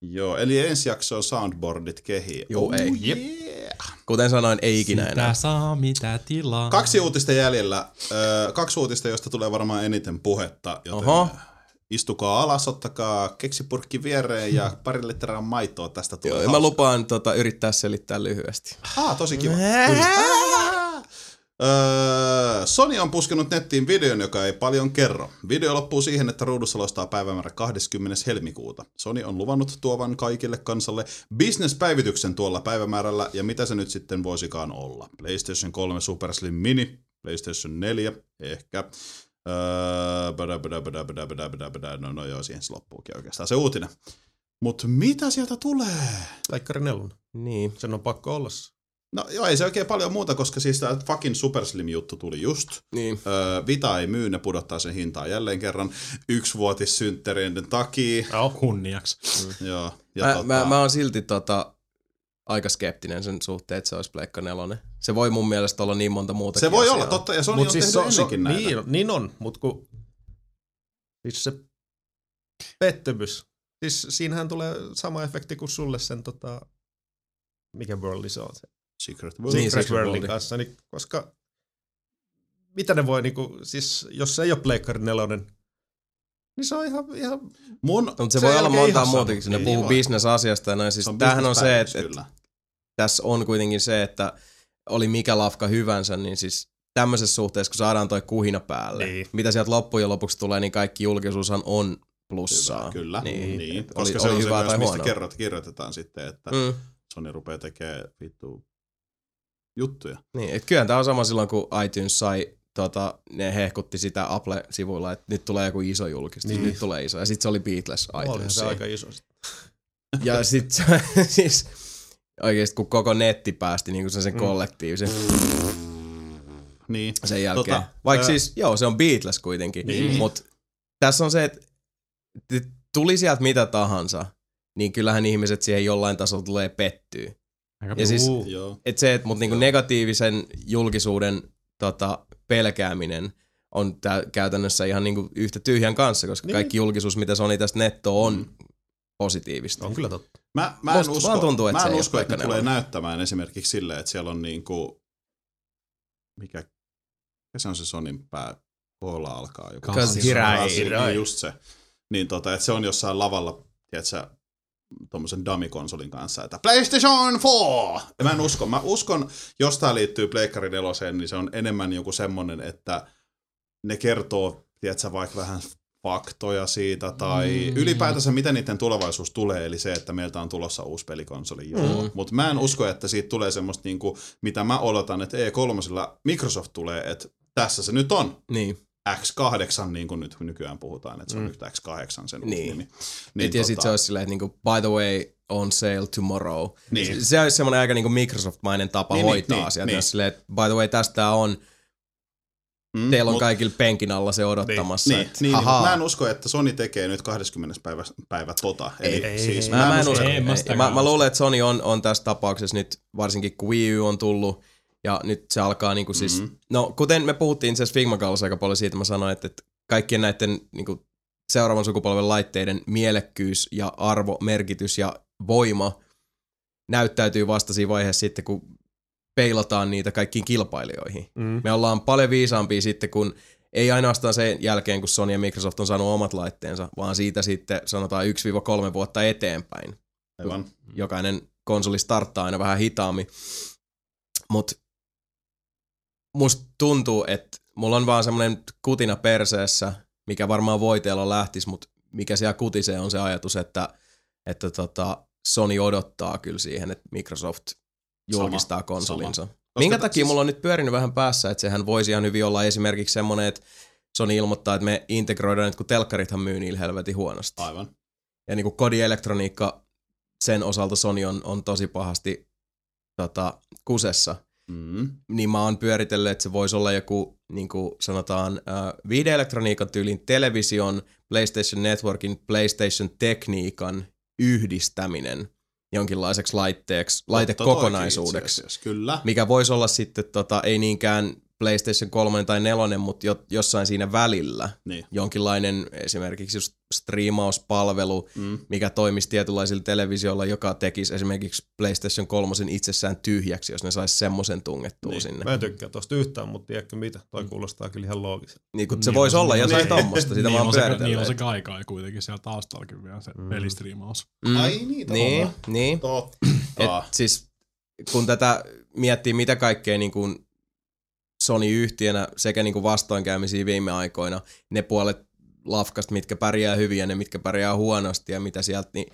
Joo, eli ensi jakso on soundboardit kehi. Juu, ei. Yeah. Kuten sanoin, ei ikinä Sitä enää. saa mitä tilaa. Kaksi uutista jäljellä. Öö, kaksi uutista, josta tulee varmaan eniten puhetta. Joten Oho. Istukaa alas, ottakaa keksipurkki viereen ja pari litraa maitoa tästä tulee. Joo, mä lupaan tota, yrittää selittää lyhyesti. Ah, tosi kiva. Öö, Sony on puskenut nettiin videon, joka ei paljon kerro. Video loppuu siihen, että ruudussa loistaa päivämäärä 20. helmikuuta. Sony on luvannut tuovan kaikille kansalle business-päivityksen tuolla päivämäärällä, ja mitä se nyt sitten voisikaan olla. PlayStation 3 Super Slim Mini, PlayStation 4 ehkä, Öö. No, no joo, siihen se loppuukin oikeastaan se uutinen. Mutta mitä sieltä tulee? Pleikkari nelonen. Niin. Sen on pakko olla. No joo, ei se oikein paljon muuta, koska siis tämä fucking Super Slim-juttu tuli just. Niin. Öö, Vita ei myy, ne pudottaa sen hintaa jälleen kerran yksivuotissynttäreiden takia. Joo. Kunniaksi. Joo. Ja Mä, tota, mä, mä oon silti tota, aika skeptinen sen suhteen, että se olisi Pleikka nelonen. Se voi mun mielestä olla niin monta muuta se voi olla, totta, ja Sony Mut on siis tehnyt so, näitä. niin, on- niin on, mutta kun siis se pettymys, siis siinähän tulee sama efekti kuin sulle sen tota, mikä worldi se on se Secret Niin, World. Secret Secret Worldin Worldi. kanssa, niin koska mitä ne voi niinku, siis jos se ei ole Pleikkari nelonen, niin se on ihan, ihan Mun, No, mutta se Se voi olla montaa muutakin. Ne Niin, puhuu bisnesasiasta ja näin. Siis se on tämähän on se, että, että tässä on kuitenkin se, että oli mikä lafka hyvänsä, niin siis tämmöisessä suhteessa, kun saadaan toi kuhina päälle, Niin. mitä sieltä loppujen lopuksi tulee, niin kaikki julkisuushan on plussaa. Hyvä, kyllä. Niin, niin. Koska oli, se oli on se hyvää myös, mistä kerrot, kirjoitetaan sitten, että Mm. Sony rupeaa tekemään vittu juttuja. Niin, et kyllähän tämä on sama silloin, kun iTunes sai, tota, ne hehkutti sitä Apple-sivuilla, että nyt tulee joku iso julkistus, niin. Niin. nyt tulee iso. Ja sitten se oli Beatles Olihan iTunes. se aika iso. Ja sitten [LAUGHS] siis oikeesti kun koko netti päästi niin sen, sen kollektiivisen Niin. sen jälkeen. Tota, Vaikka ää- siis, joo, se on Beatles kuitenkin, Niin. mutta tässä on se, että tuli sieltä mitä tahansa, niin kyllähän ihmiset siihen jollain tasolla tulee pettyä. Aika Ja siis-. Joo. Et se, että mut niinku negatiivisen julkisuuden tota, pelkääminen on tää, käytännössä ihan niinku yhtä tyhjän kanssa, koska Niin. kaikki julkisuus, mitä Sony tästä netto on, Mm. positiivista. On kyllä totta. Mä, mä en Musta usko, vaan tuntuu, että mä se en usko ole että ne tulee näyttämään esimerkiksi silleen, että siellä on niinku, mikä, mikä se on se Sonin pää, Koolla alkaa joku. Kasi. Hirai. Niin just se. Niin tota, että se on jossain lavalla, tiedätkö, tuommoisen dummy-konsolin kanssa, että PlayStation 4! Ja mä en usko. Mä uskon, jos tää liittyy Pleikkari 4, niin se on enemmän joku semmonen, että ne kertoo, tiedätkö, vaikka vähän faktoja siitä, tai mm. ylipäätänsä miten niiden tulevaisuus tulee, eli se, että meiltä on tulossa uusi pelikonsoli, joo. Mm. Mutta mä en usko, että siitä tulee semmoista, niinku, mitä mä odotan, että E3 Microsoft tulee, että tässä se nyt on. Niin. X8, niin kuin nyt nykyään puhutaan, että se on Mm. nyt X8 sen Niin. uusi nimi. Niin, ja sitten se olisi silleen, että niinku, by the way, on sale tomorrow. Niin. Se olisi semmoinen aika niinku Microsoft-mainen tapa Niin, niin, niin, hoitaa niin, asiat. niin. Niin. Silleen, että by the way, tästä on, Mm, teillä on mut- kaikilla penkin alla se odottamassa. Niin, et, niin, niin, mä en usko, että Sony tekee nyt 20. päivä, päivä tota. Eli Ei, ei, siis ei. Mä, mä en usko. En Ei, mä mä, luulen, että Sony on, on tässä tapauksessa nyt, varsinkin kun Wii U on tullut, ja nyt se alkaa niinku siis, Mhm. no kuten me puhuttiin itse asiassa Figma Gallassa aika paljon siitä, mä sanoin, että, että kaikkien näiden niinku, seuraavan sukupolven laitteiden mielekkyys ja arvo, merkitys ja voima näyttäytyy vasta siinä vaiheessa sitten, kun peilataan niitä kaikkiin kilpailijoihin. Mm. Me ollaan paljon viisaampia sitten, kun ei ainoastaan sen jälkeen, kun Sony ja Microsoft on saanut omat laitteensa, vaan siitä sitten sanotaan 1-3 vuotta eteenpäin Aivan. jokainen konsoli starttaa aina vähän hitaammin. Mutta musta tuntuu, että mulla on vaan semmoinen kutina perseessä, mikä varmaan voiteella lähtisi, mutta mikä siellä kutisee on se ajatus, että, että tota Sony odottaa kyllä siihen, että Microsoft julkistaa Sama, konsolinsa. sama. Minkä Koska takia siis- mulla on nyt pyörinyt vähän päässä, että sehän voisi ihan hyvin olla esimerkiksi semmoinen, että Sony ilmoittaa, että me integroidaan nyt, kun telkkarithan myy niillä helvetin huonosti. Aivan. Ja niin kuin kodielektroniikka, sen osalta Sony on, on tosi pahasti tota, kusessa. Mm. Niin mä oon pyöritellyt, että se voisi olla joku, niin kuin sanotaan, äh, videoelektroniikan tyylin television, PlayStation Networkin, PlayStation tekniikan yhdistäminen jonkinlaiseksi laitteeksi, laitekokonaisuudeksi. Kyllä. Mikä voisi olla sitten, tota, ei niinkään PlayStation 3 tai 4, mutta jo, jossain siinä välillä. Niin. Jonkinlainen esimerkiksi just striimauspalvelu, Mm. mikä toimisi tietynlaisilla televisioilla, joka tekisi esimerkiksi PlayStation 3 itsessään tyhjäksi, jos ne saisi semmoisen tungettua Niin. niin. sinne. Mä en tykkää tosta yhtään, mutta tiedätkö mitä? Toi kuulostaa kyllä ihan loogiselta. Niin kun se Niin voisi se- olla jotain niin. tommosta, sitä oon on, se, niillä on se kaikai kuitenkin siellä taustallakin vielä se Mm. pelistriimaus. Mm. Ai niin, Niin, niin. Totta. Et siis kun tätä miettii, mitä kaikkea niin kuin Sony-yhtiönä sekä niin kuin vastoinkäymisiä viime aikoina, ne puolet lafkasta, mitkä pärjää hyvin ja ne, mitkä pärjää huonosti ja mitä sieltä, niin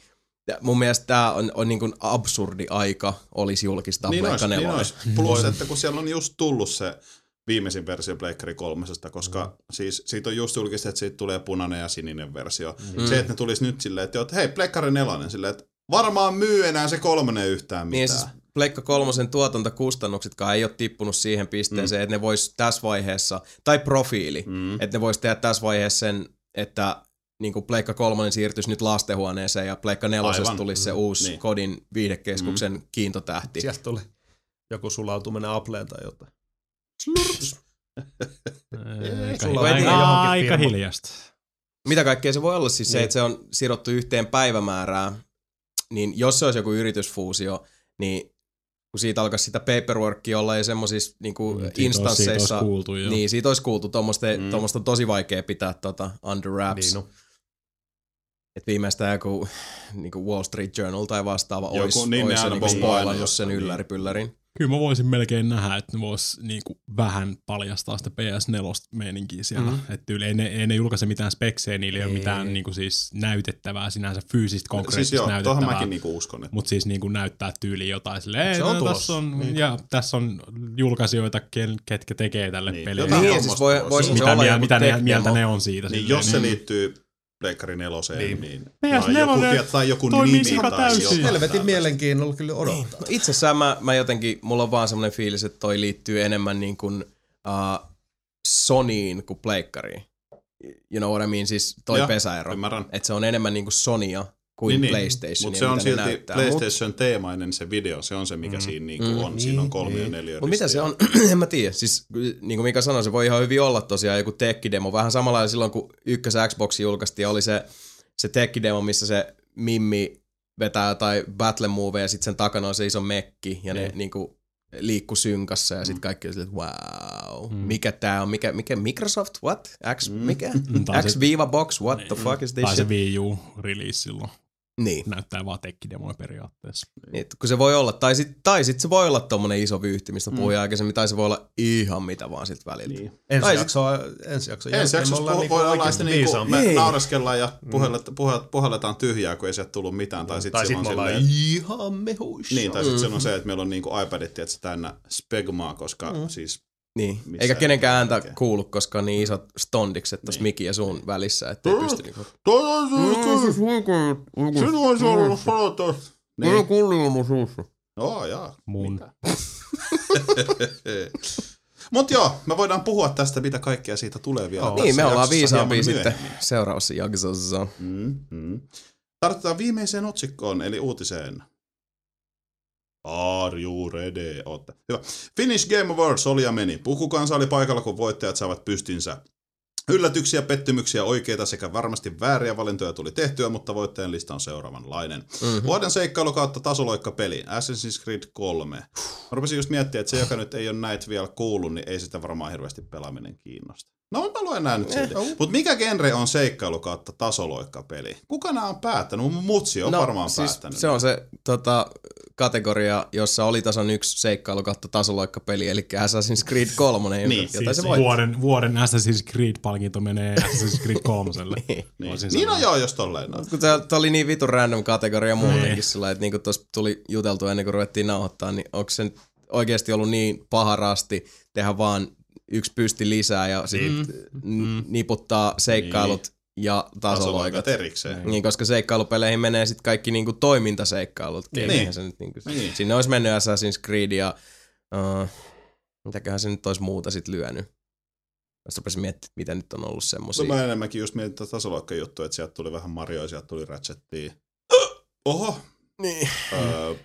mun mielestä tämä on, on niin kuin absurdi aika olisi julkistaa niin Pleikka olisi, niin olisi. Plus, että kun siellä on just tullut se viimeisin versio Pleikkari kolmosesta, koska mm. siis siitä on just julkista, että siitä tulee punainen ja sininen versio. Mm. Se, että ne tulisi nyt silleen, että, joo, että hei, Pleikkari nelonen, silleen, että varmaan myy enää se kolmonen yhtään mitään. Niin siis Pleikka kolmosen tuotantokustannuksetkaan ei ole tippunut siihen pisteeseen, mm. että ne vois tässä vaiheessa, tai profiili, mm. että ne vois tehdä tässä vaiheessa sen, että niin kuin Pleikka kolmonen siirtyisi nyt lastenhuoneeseen ja Pleikka nelosesta Aivan. tulisi se Mm. uusi Niin. kodin viihdekeskuksen mm. kiintotähti. Sieltä tuli joku sulautuminen Appleen tai jotain. Aika, sulla on aika, aika firmaan. hiljasta. Mitä kaikkea se voi olla? Siis se, Niin. että se on sidottu yhteen päivämäärään, niin jos se olisi joku yritysfuusio, niin kun siitä alkaisi sitä paperworkia olla ja semmoisissa niinku Mm, siitä olisi- siitä instansseissa, olisi kuultu, joo. niin siitä olisi kuultu. Tuommoista Mm. on tosi vaikea pitää tota under wraps. Niin, Niin, no. että viimeistään joku niinku Wall Street Journal tai vastaava Joku, olisi, niin olisi aina spoilannut sen niin. ylläripyllärin. Kyllä mä voisin melkein nähdä, että ne vois niinku vähän paljastaa sitä PS4-meininkiä siellä. Mm-hmm. Että tyyli ei ne, ei ne julkaise mitään speksejä, niillä ei ole Ei. mitään niinku siis näytettävää sinänsä fyysistä Siis konkreettista joo, tuohon näytettävää. mäkin niinku uskon. Että Mutta siis niinku näyttää tyyli jotain silleen, Se "Ei, on no, tässä on, Niin. ja tässä on julkaisijoita, ketkä tekee tälle Niin, pelille. jotain Niin, siis voi, voisi voisi olla. se mitä, olla mitä ne, tech mieltä ne on siitä. Niin silleen, jos se liittyy Pleikkari neloseen, niin, Niin. niin PS4 tai joku, tai joku nimi tai täysin. jotain Helvetin mielenkiinnolla kyllä odottaa. No itsessään mä, mä jotenkin, mulla on vaan semmoinen fiilis, että toi liittyy enemmän niin kuin uh, Sonyin kuin Pleikkariin. You know what I mean? Siis toi Joo, pesäero. Ymmärrän. Että se on enemmän niin kuin Sonya kuin Niin, niin, niin. PlayStation. Mutta se on ne silti näyttää. PlayStation teemainen se video, se on se mikä Mm. siinä niinku Mm. on. Siinä on Niin, kolme ja niin. neljä Mutta mitä se on, [CLEARS THROAT] en mä tiedä. Siis niin kuin Mika sanoi, se voi ihan hyvin olla tosiaan joku tekkidemo. Vähän samalla lailla silloin, kun ykkös Xbox julkaistiin, oli se, se tekkidemo, missä se Mimmi vetää jotain battle moveja ja sitten sen takana on se iso mekki ja ne Niin. niin kuin liikku synkassa ja Mm. sitten kaikki on silleen, että wow, Mm. mikä tää on, mikä, mikä Microsoft, what? X, Mm. mikä? [LAUGHS] Mm, tai se- X Viva Box, what the fuck is this Tai se? Wii U release silloin. Niin. Näyttää vaan tekkidemoja periaatteessa. Niin, kun se voi olla, tai sitten tai sit se voi olla tommonen iso vyyhti, mistä Mm. puhuin aikaisemmin, tai se voi olla ihan mitä vaan siltä väliltä. Niin. Ensi Tai jaksoa, ensi jakso Ensi puh- niinku voi olla, oikeasti että niinku me Niin. naureskellaan ja puhellet, puhellet, puhelletaan tyhjää, kun ei sieltä tullut mitään. Tai sitten Tai sit sit me on ollaan silleen, ihan mehuissa. niin, tai sitten se on se, että meillä on niinku iPadit että se täynnä spegmaa, koska Mm. siis Niin, Missä eikä ei kenenkään ääntä oikein. kuulu, koska on niin isot stondikset tuossa Niin. Miki ja sun välissä, ettei Mm. pysty niinku... Toi on sinun olisi ollut sanoa Niin. kulli mun suussa. Joo, jaa. Mun. Mitä? [LAUGHS] Mut joo, me voidaan puhua tästä, mitä kaikkea siitä tulee vielä. Joo. tässä Niin, me ollaan hieman sitten seuraavassa jaksossa. Mm, mm. Tartutaan viimeiseen otsikkoon, eli uutiseen. Are you ready? Ootte. Hyvä. Finnish Game Awards oli ja meni. Pukukansa oli paikalla, kun voittajat saavat pystinsä. Yllätyksiä, pettymyksiä, oikeita sekä varmasti vääriä valintoja tuli tehtyä, mutta voittajan lista on seuraavanlainen. Mhm. Vuoden seikkailu kautta tasoloikkapeli, Assassin's Creed 3. Mä rupesin just miettimään, että se, joka nyt ei ole näitä vielä kuullut, niin ei sitä varmaan hirveästi pelaaminen kiinnosta. No, mä luen nää nyt silti. Mutta mikä genre on seikkailu kautta tasoloikkapeli? Kuka nämä on päättänyt? Mun mutsi on varmaan päättänyt. No, se on se tota, kategoria, jossa oli tason yksi seikkailu katto tasoloikkapeli, eli Assassin's Creed 3, Niin, jota Siis se voitti. vuoden, vuoden Assassin's Creed-palkinto menee Assassin's Creed 3. [LAUGHS] Niin. Niin, niin on joo, jos tolleen on. Kun se tää oli niin vitun random kategoria muutenkin Niin. sillä, että niinku tuossa tuli juteltua ennen kuin ruvettiin nauhoittaa, niin onko se oikeasti ollut niin paha rasti tehdä vaan yksi pysti lisää ja sitten Mm. niputtaa seikkailut ja tasoloikat. erikseen. Niin, koska seikkailupeleihin menee sitten kaikki niinku toimintaseikkailut. Niin. Niin. Se nyt niinku, Niin. Sinne olisi mennyt Assassin's Creed ja uh, mitäköhän se nyt olisi muuta sitten lyönyt. Jos rupesin miettimään, mitä nyt on ollut No semmosia. mä enemmänkin just mietin tätä tasoloikkajuttua, että sieltä tuli vähän Marioa, sieltä tuli Ratchettia. Oho! Niin. Öö,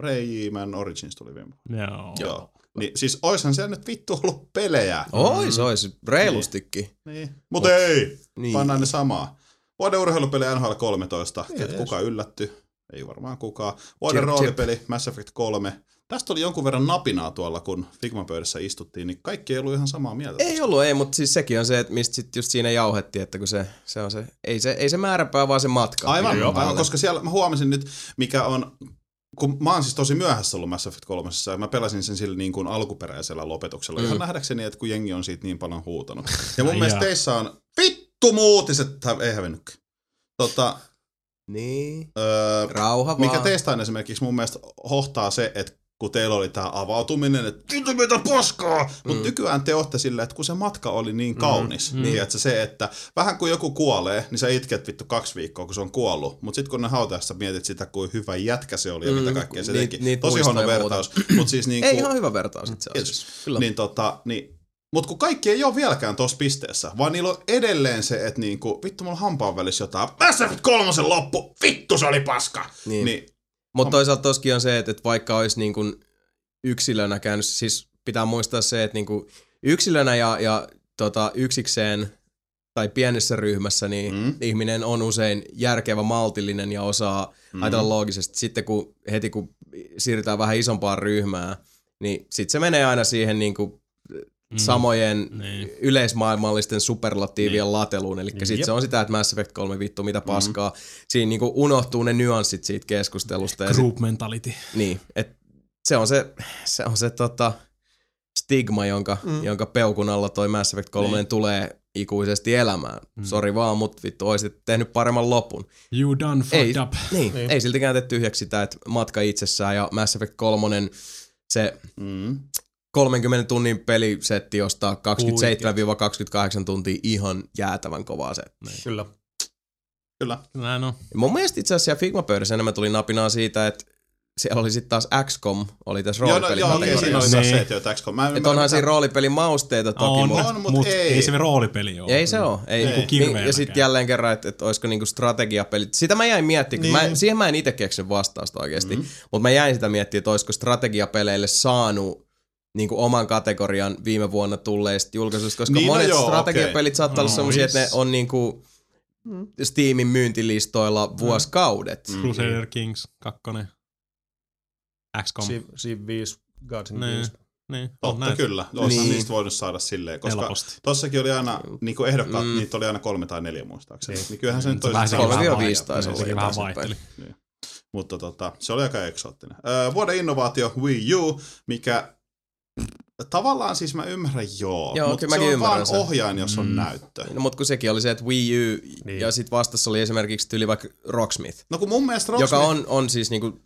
Rayman Origins tuli viime vuonna. Joo. Joo. Niin siis oishan siellä nyt vittu ollut pelejä. Ois, ois, reilustikin. Niin. Mutta ei! Niin. Pannaan ne samaa. Vuoden urheilupeli NHL 13. Jees. Kuka yllätty? Ei varmaan kukaan. Vuoden roolipeli Mass Effect 3. Tästä oli jonkun verran napinaa tuolla, kun Figma pöydässä istuttiin, niin kaikki ei ollut ihan samaa mieltä. Ei ollut, ei, mutta siis sekin on se, että mistä sit just siinä jauhettiin, että kun se, se on se, ei se, ei se määränpää, vaan se matka. Aivan, aivan, koska siellä mä huomasin nyt, mikä on, kun mä oon siis tosi myöhässä ollut Mass Effect 3, ja mä pelasin sen sillä niin kuin alkuperäisellä lopetuksella, mm. ihan nähdäkseni, että kun jengi on siitä niin paljon huutanut. [LAUGHS] Ja mun Ai mielestä jaa. teissä on vittu muutiset, ei hävinnytkään. Tota, Niin. öö, Rauha mikä vaan. teistä on esimerkiksi mun mielestä hohtaa se, että kun teillä oli tämä avautuminen, että mitä mitä paskaa, mutta Mm. nykyään te olette silleen, että kun se matka oli niin kaunis, mm. niin että se, että vähän kun joku kuolee, niin sä itket vittu kaksi viikkoa, kun se on kuollut, mutta sitten kun ne hautajassa mietit sitä, kuin hyvä jätkä se oli ja Mm, mitä kaikkea se niit- teki. niitä Tosi huono vertaus, mutta siis niin Ei kuin, ihan hyvä vertaus itse asiassa. Kyllä. niin tota, niin, mutta kun kaikki ei ole vieläkään tuossa pisteessä, vaan niillä on edelleen se, että niinku, vittu mulla hampaan välissä jotain, Mass Effect kolmosen loppu, vittu se oli paska. Niin. niin Mutta toisaalta toskin on se, että, että vaikka olisi niin kuin yksilönä käynyt, siis pitää muistaa se, että niin kuin yksilönä ja, ja tota, yksikseen tai pienessä ryhmässä, niin Mm. ihminen on usein järkevä, maltillinen ja osaa mm. ajatella loogisesti. Sitten kun heti kun siirrytään vähän isompaan ryhmään, niin sitten se menee aina siihen niin kuin Mm. samojen Niin. yleismaailmallisten superlatiivien niin. lateluun. Eli sitten Jep. se on sitä, että Mass Effect 3 vittu mitä paskaa. Mm. Siinä niinku unohtuu ne nyanssit siitä keskustelusta. Ja sit, Group mentality. niin, et se on se, se, on se tota, stigma, jonka, mm. jonka peukun alla toi Mass Effect 3 niin. tulee ikuisesti elämään. Mm. Sori vaan, mut vittu, oisit tehnyt paremman lopun. You done fucked Ei, up. niin, Niin. niin, ei siltikään tee tyhjäksi sitä, että matka itsessään ja Mass Effect 3, se mm. 30 tunnin pelisetti ostaa 27-28 tuntia ihan jäätävän kovaa settiä. Kyllä. kyllä. Näin on. Ja Mun mielestä itse asiassa Figma-pöydässä enemmän tuli napinaa siitä, että siellä oli sitten taas XCOM, oli tässä Joo, no, joo okei, siinä oli taas Niin. se, että jo XCOM. Mä ymmärrä, onhan siinä roolipelin mausteita toki, on, mutta on, mut mut ei. ei se roolipeli ole. ei se ole. Ei, Ei. niin, Kirveenäkään. ja sitten jälleen kerran, että, että olisiko niinku strategiapelit. Sitä mä jäin miettimään, niin. Niin. mä, siihen mä en itse keksinyt vastausta oikeasti, mm. mutta mä jäin sitä miettimään, että olisiko strategiapeleille saanut niin kuin oman kategorian viime vuonna tulleista julkaisuista, koska Niin, niin, no monet joo, strategiapelit okei. saattaa olla No, sellaisia, että ne yes. on niin kuin Steamin myyntilistoilla vuosikaudet. Mm. Crusader Kings 2. XCOM. Civ, Civ 5, Gods and Niin. Niin, on Totta näin. kyllä. Olisi Niin. niistä voinut saada silleen, koska Helposti. tossakin oli aina, niin kuin ehdokkaat, Mm. niitä oli aina kolme tai neljä muistaakseni. Niin. Niin kyllähän se nyt Se olisi kolme vai- viisi taisi niin, olla sekin vähän vaihteli. Mutta tota, se oli aika eksoottinen. Öö, vuoden innovaatio Wii U, mikä tavallaan siis mä ymmärrän joo, Joo, mutta kyllä se on ymmärrän vaan sen. ohjain, jos on Mm. näyttö. No, mutta kun sekin oli se, että Wii U niin. Niin. ja sitten vastassa oli esimerkiksi tyyli vaikka Rocksmith, No kun mun mielestä Rocksmith. joka on, on siis niinku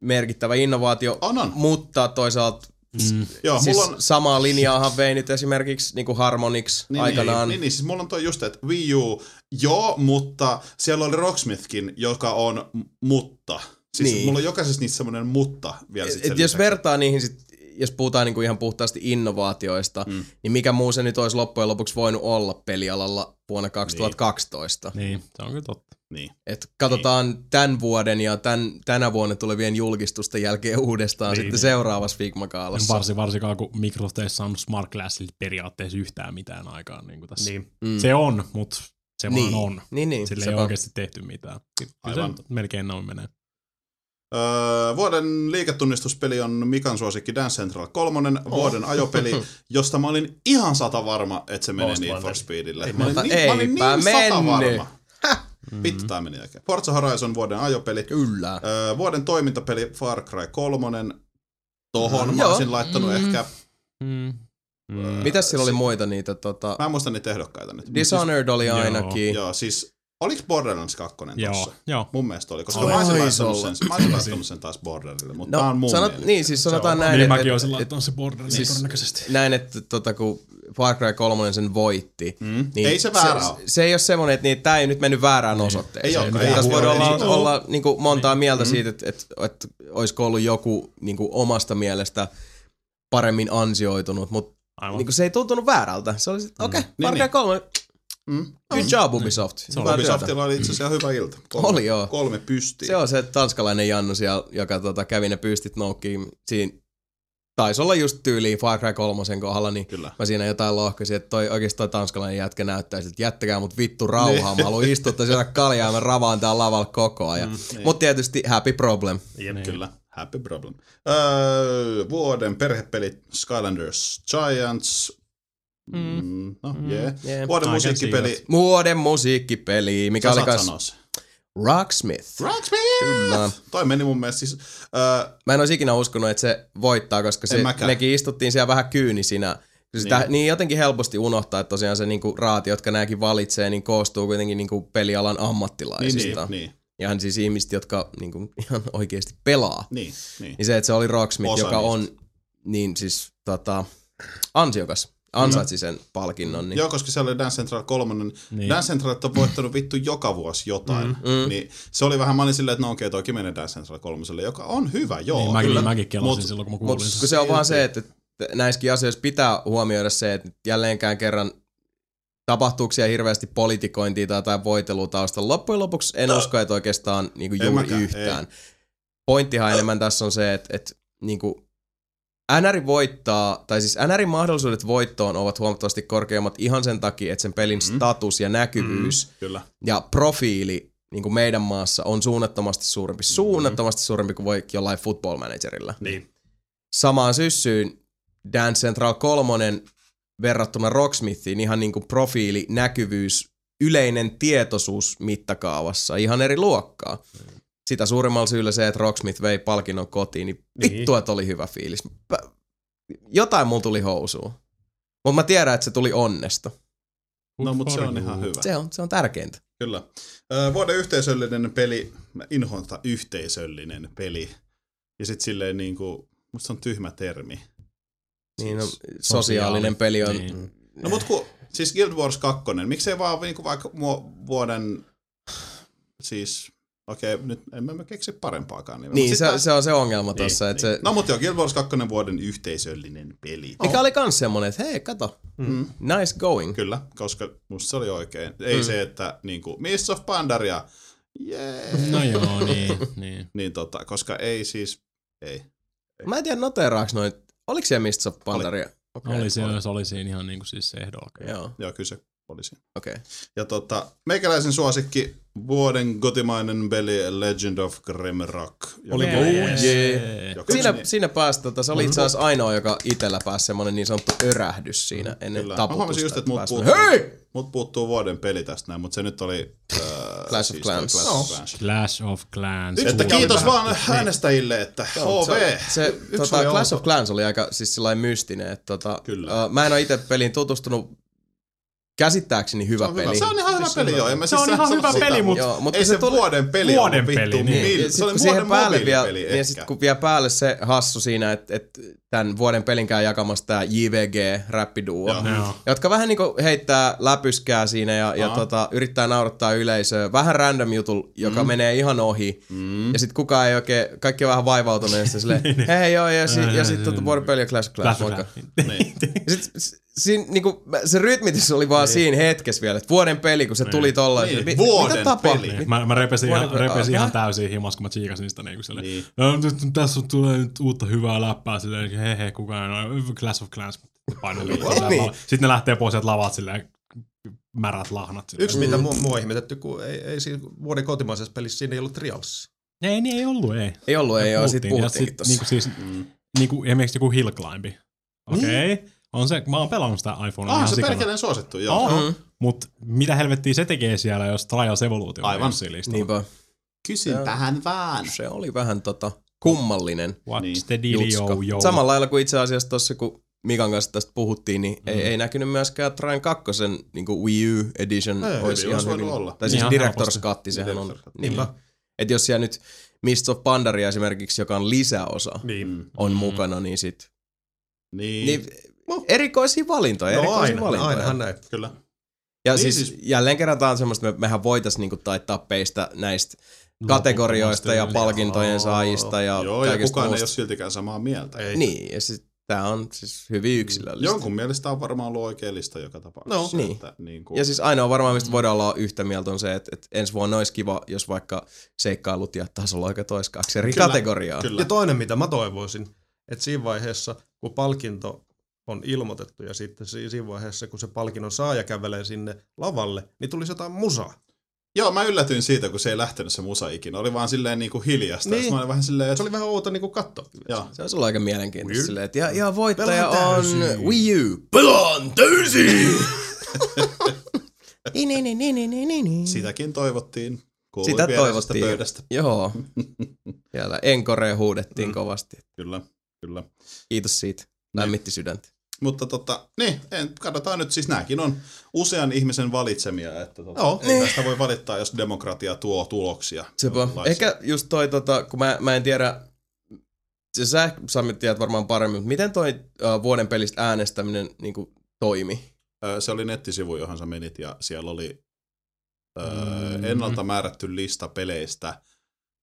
merkittävä innovaatio, On, on. mutta toisaalta Mm. joo, siis mulla on, samaa linjaahan vei nyt esimerkiksi niinku Harmonix niin, aikanaan. Niin, niin, niin, siis mulla on toi just, että Wii U, joo, mutta siellä oli Rocksmithkin, joka on mutta. Siis Niin. mulla on jokaisessa niissä semmoinen mutta vielä sit Et sen jos vertaa niihin sit, jos puhutaan niinku ihan puhtaasti innovaatioista, Mm. niin mikä muu se nyt olisi loppujen lopuksi voinut olla pelialalla vuonna 2012. Niin, se on kyllä totta. Niin. Et katsotaan tämän vuoden ja tämän, tänä vuonna tulevien julkistusten jälkeen uudestaan Niin, sitten niin. seuraavassa Figma-kaalassa. Varsin, varsinkaan kun Microsoft ei saanut Smart Glassille periaatteessa yhtään mitään aikaan niin kuin tässä. Niin. Mm. Se on, mutta se niin. vaan on. Niin, niin. Sillä se ei vaan- oikeasti tehty mitään. Kyllä Aivan. se melkein noin menee. Öö, vuoden liiketunnistuspeli on Mikan suosikki Dance Central 3, Oh. vuoden ajopeli, [LAUGHS] josta mä olin ihan sata varma, että se menee Need for. Speedille. Ei Mä olin, niin, mä olin niin sata varma. Häh? Vittu tää meni oikein. Forza Horizon vuoden ajopeli. Kyllä. Öö, vuoden toimintapeli Far Cry 3. Tohon Mm, mä joo. olisin laittanut Mm. ehkä, Mm. Mm. Mitäs siellä oli muita niitä? Tota, mä en muista niitä ehdokkaita nyt. Mut Dishonored oli Joo. ainakin. Siis, joo, siis oliks Borderlands 2 Joo, tossa? joo. Mun mielestä oli, koska Oli. mä olisin laittanut sen, mä olisin laittanut sen taas Borderille, mutta tää on mun sanot, mieli. niin, siis sanotaan on. näin, Niin että, mäkin olisin että, laittanut se Borderlands siis- todennäköisesti. näin, että tota, kun Far Cry 3 sen voitti, Mm. niin Ei se väärä se, oo. se ei ole semmoinen, että niin, tämä ei nyt mennyt väärään osoitteeseen. Ei olekaan, Ei ei Tässä ole. voi Ei olla, ole. olla niin kuin montaa mieltä Mm. siitä, että, että, että olisiko ollut joku niin kuin omasta mielestä paremmin ansioitunut, mutta Aivan. niin kuin se ei tuntunut väärältä. Se oli, okei, okay, Niin, Far Cry niin. 3, Mm. good job Ubisoft. Se työtä. Ubisoftilla oli itse asiassa hyvä ilta. Kolme, Oli, joo. Kolme pystiä. Se on se tanskalainen Jannu siellä, joka tota, kävi ne pystit noukkiin. Siinä taisi olla just tyyliin Far Cry 3 kohdalla, niin Kyllä. mä siinä jotain lohkasin, että toi, oikeasti toi tanskalainen jätkä näyttäisi, että jättäkää mut vittu rauhaa. Mä haluan istua siellä kaljaa ja mä ravaan täällä lavalla koko ajan. Mm, Mm, niin. Mut tietysti happy problem. Jep. Niin. Kyllä. Happy problem. Öö, vuoden perhepelit Skylanders Giants. Mm. No, Mm. yeah. Yeah. Vuoden musiikkipeli. Vuoden musiikkipeli, mikä Sä oli se. Rocksmith. Rocksmith! Kyllä. Toi meni mun mielestä siis... Öö, Mä en olisi ikinä uskonut, että se voittaa, koska se, mekin istuttiin siellä vähän kyynisinä. Sitä, Niin. niin. niin jotenkin helposti unohtaa, että tosiaan se niinku raati, jotka nämäkin valitsee, niin koostuu kuitenkin niinku pelialan niin, ammattilaisista. niin, niin. ihan siis ihmiset, jotka niin kuin, ihan oikeasti pelaa. Niin, niin. Niin se, että se oli Rocksmith, Osa joka niistä. on niin siis tota, ansiokas, ansaitsi sen palkinnon. Niin. Joo, koska se oli Dance Central 3. Niin. Niin. Dance Central on voittanut vittu joka vuosi jotain. Mm. Mm. Niin se oli vähän, mä olin silleen, että no okei, okay, toki menee Dance Central 3, joka on hyvä, joo. Niin, mäkin, kyllä. mäkin kelasin Mut- silloin, kun mä Mutta kuulin sen. kun se on vaan se, että näissäkin asioissa pitää huomioida se, että jälleenkään kerran tapahtuuko siellä hirveästi politikointia tai jotain voitelua taustalla. Loppujen lopuksi en usko, että oikeastaan niin kuin En juuri mäkään, yhtään. Pointtihan enemmän tässä on se, että, että niin kuin NR voittaa, tai siis NRin mahdollisuudet voittoon ovat huomattavasti korkeammat ihan sen takia, että sen pelin Mm. status ja näkyvyys Kyllä. ja profiili niin kuin meidän maassa on suunnattomasti suurempi. Suunnattomasti suurempi kuin voi jollain football managerilla. Niin. Samaan syssyyn Dance Central 3 verrattuna Rocksmithiin ihan niin kuin profiili, näkyvyys, yleinen tietoisuus mittakaavassa ihan eri luokkaa. Sitä suurimmalla syyllä se, että Rocksmith vei palkinnon kotiin, niin Niin. vittu, että oli hyvä fiilis. Pä- Jotain mulla tuli housuun. Mutta mä tiedän, että se tuli onnesta. No, mutta se on ihan hyvä. Se on, se on tärkeintä. Kyllä. Vuoden yhteisöllinen peli, mä inhoan tätä yhteisöllinen peli. Ja sit silleen niinku, musta se on tyhmä termi. Niin, no, Siis sosiaalinen peli on... Niin. No mut ku, siis Guild Wars 2, miksei vaan niinku vaikka mu- vuoden, siis, okei, nyt en mä keksi parempaakaan nimeä. Niin, se, sit se on se ongelma Niin, tuossa, että niin. se... No mut joo, Guild Wars 2 vuoden yhteisöllinen peli. Mikä oli kans semmonen, että hei, kato, Mm. nice going. Kyllä, koska musta se oli oikein. Ei Mm. se, että niinku, Miss of Pandaria, jee. No joo, niin, niin. [LAUGHS] Niin tota, koska ei siis, ei. Mä en tiedä, noteraaks noin, oliko siellä Mists of Pandaria? Okay. Oli, se, se oli siinä ihan niinku siis se ehdolla. Joo, Joo, kyllä se oli siinä. okei. Okay. Ja tota, meikäläisen suosikki, vuoden kotimainen peli Legend of Grimrock. Oliko? Oh, Jee. jee. joka- Siinä, niin, siinä pääsi, tota, se oli itse asiassa ainoa, joka itellä pääsi semmonen niin sanottu örähdys siinä ennen Kyllä. Mä taputusta. huomasin just, että mut puuttuu, Hei! mut puuttuu vuoden peli tästä näin, mutta se nyt oli... Äh, Clash of toi Clans. Clash of Clans. Clash of Clans. Että oli kiitos vähän- vaan äänestäjille, että HV. Se, se tota, oli Clash of Clans oli aika siis sellainen mystinen, että tota, Kyllä. Uh, mä en ole itse peliin tutustunut käsittääkseni hyvä Se on peli. hyvä. Se on ihan hyvä Siis peli, se joo. mä se on siis ihan hyvä sitä, peli, mut- Joo, mutta ei se, tuli- vuoden peli Vuoden peli, vittu. niin. Niin, se oli vuoden päälle vielä, mobiilipeli ja sit, ehkä. kun vielä päälle se hassu siinä, että et tämän vuoden pelinkään jakamassa tää JVG rappiduo, Joo. Joo. jotka vähän niinku heittää läpyskää siinä ja, ja tota, yrittää naurattaa yleisöä. Vähän random jutul, joka mm. menee ihan ohi. Mm. Ja sit kukaan ei oikein, kaikki on vähän vaivautuneet ja silleen, [LAUGHS] hei joo, ja, si, ja sit tota vuoden peli ja Clash Clash moikka. [LAUGHS] Niin. Ja sit, siinä, niinku, se rytmitys oli vaan siinä hetkessä vielä, että vuoden peli, kun se tuli tolla. Niin, mi- vuoden mitä tapahtui? peli. Mit- Mä, mä repesin, ihan, repesin Ah, ihan täysin himas, kun mä tsiikasin sitä niinku silleen. Niin. No, nyt, tässä on, tulee nyt uutta hyvää läppää silleen, he he, kukaan ei ole, Clash of Clans paino. Niin. Sitten ne lähtee pois sieltä lavat silleen, märät lahnat. Silleen. Yksi, mitä mua, mua on ihmetetty, kun ei, ei siinä vuoden kotimaisessa pelissä siinä ei ollut trials. Ei, niin ei ollut, ei. Ei ollut, ei oo, sit puhuttiinkin sit tossa. Niinku siis, Mm. niinku esimerkiksi joku Hill Climbi. Okei. Okay. On se, mä oon pelannut sitä iPhonea Ah, ihan se perkeleen suosittu, joo. Oh, Mm. Mut mitä helvettiä se tekee siellä, jos Trials Evolution Aivan. on siinä listalla? Niinpä. Kysynpähän vaan. Se oli vähän tota kummallinen What's Niin. the jutska. yo? Samalla lailla kuin itse asiassa tossa, kun Mikan kanssa tästä puhuttiin, niin Mm. ei, ei näkynyt myöskään Trine 2 niin kuin Wii U Edition Ei, olisi ei ihan hyvin. olla. Tai siis Ihan Director's. Cut, sehän on. Niin. Että jos siellä nyt Mist of Pandaria esimerkiksi, joka on lisäosa, Niin. Mm. on Mm. mukana, niin sit... Niin. Niin, erikoisia valintoja, No erikoisia aina, valintoja. ainahan näet. Kyllä. Ja Niin siis, siis- jälleen kerran tää on semmoista, me, mehän voitaisiin niinku taittaa peistä näistä kategorioista ja palkintojen Joo. saajista ja Joo, ja kukaan ei ole muusta. siltikään samaa mieltä. Ei. Niin, ja siis tää on siis hyvin yksilöllistä. Jonkun mielestä on varmaan ollut oikea lista joka tapauksessa. No, niin. Että, niin kuin, Ja siis ainoa varmaan, mistä voidaan olla yhtä mieltä on se, että, että ensi vuonna olisi kiva, jos vaikka seikkailut ja tasolla oikein olisi kaksi eri Kyllä, kategoriaa. Kyllä. Ja toinen, mitä mä toivoisin, että siinä vaiheessa, kun palkinto on ilmoitettu ja sitten si- siinä vaiheessa, kun se palkinnon saaja kävelee sinne lavalle, niin tulisi jotain musaa. Joo, mä yllätyin siitä, kun se ei lähtenyt se musa ikinä. Oli vaan silleen niin kuin hiljasta. Niin. Mä olin vähän silleen, Se että... oli vähän outo niin katsoa. Joo. Se olisi ollut aika mielenkiintoista Weird. silleen, että ja, ja voittaja on. Wii U. Pelaan täysin! [LAUGHS] niin, niin, niin, niin, niin, niin, niin, niin. Sitäkin toivottiin. Kuului Sitä toivottiin. Pöydästä. Joo. [LAUGHS] Siellä Enkoreen huudettiin Mm. kovasti. Kyllä, kyllä. Kiitos siitä. Lämmitti sydäntä. Mutta tota, niin, en, katsotaan nyt, siis nämäkin on usean ihmisen valitsemia, että tota, Joo. ei tästä voi valittaa, jos demokratia tuo tuloksia. Sepä. Ehkä just toi, tota, kun mä, mä en tiedä, se sä Sami tiedät varmaan paremmin, mutta miten toi uh, vuoden pelistä äänestäminen niin kuin, toimi? Se oli nettisivu, johon sä menit ja siellä oli ö, Mm. ennalta määrätty lista peleistä,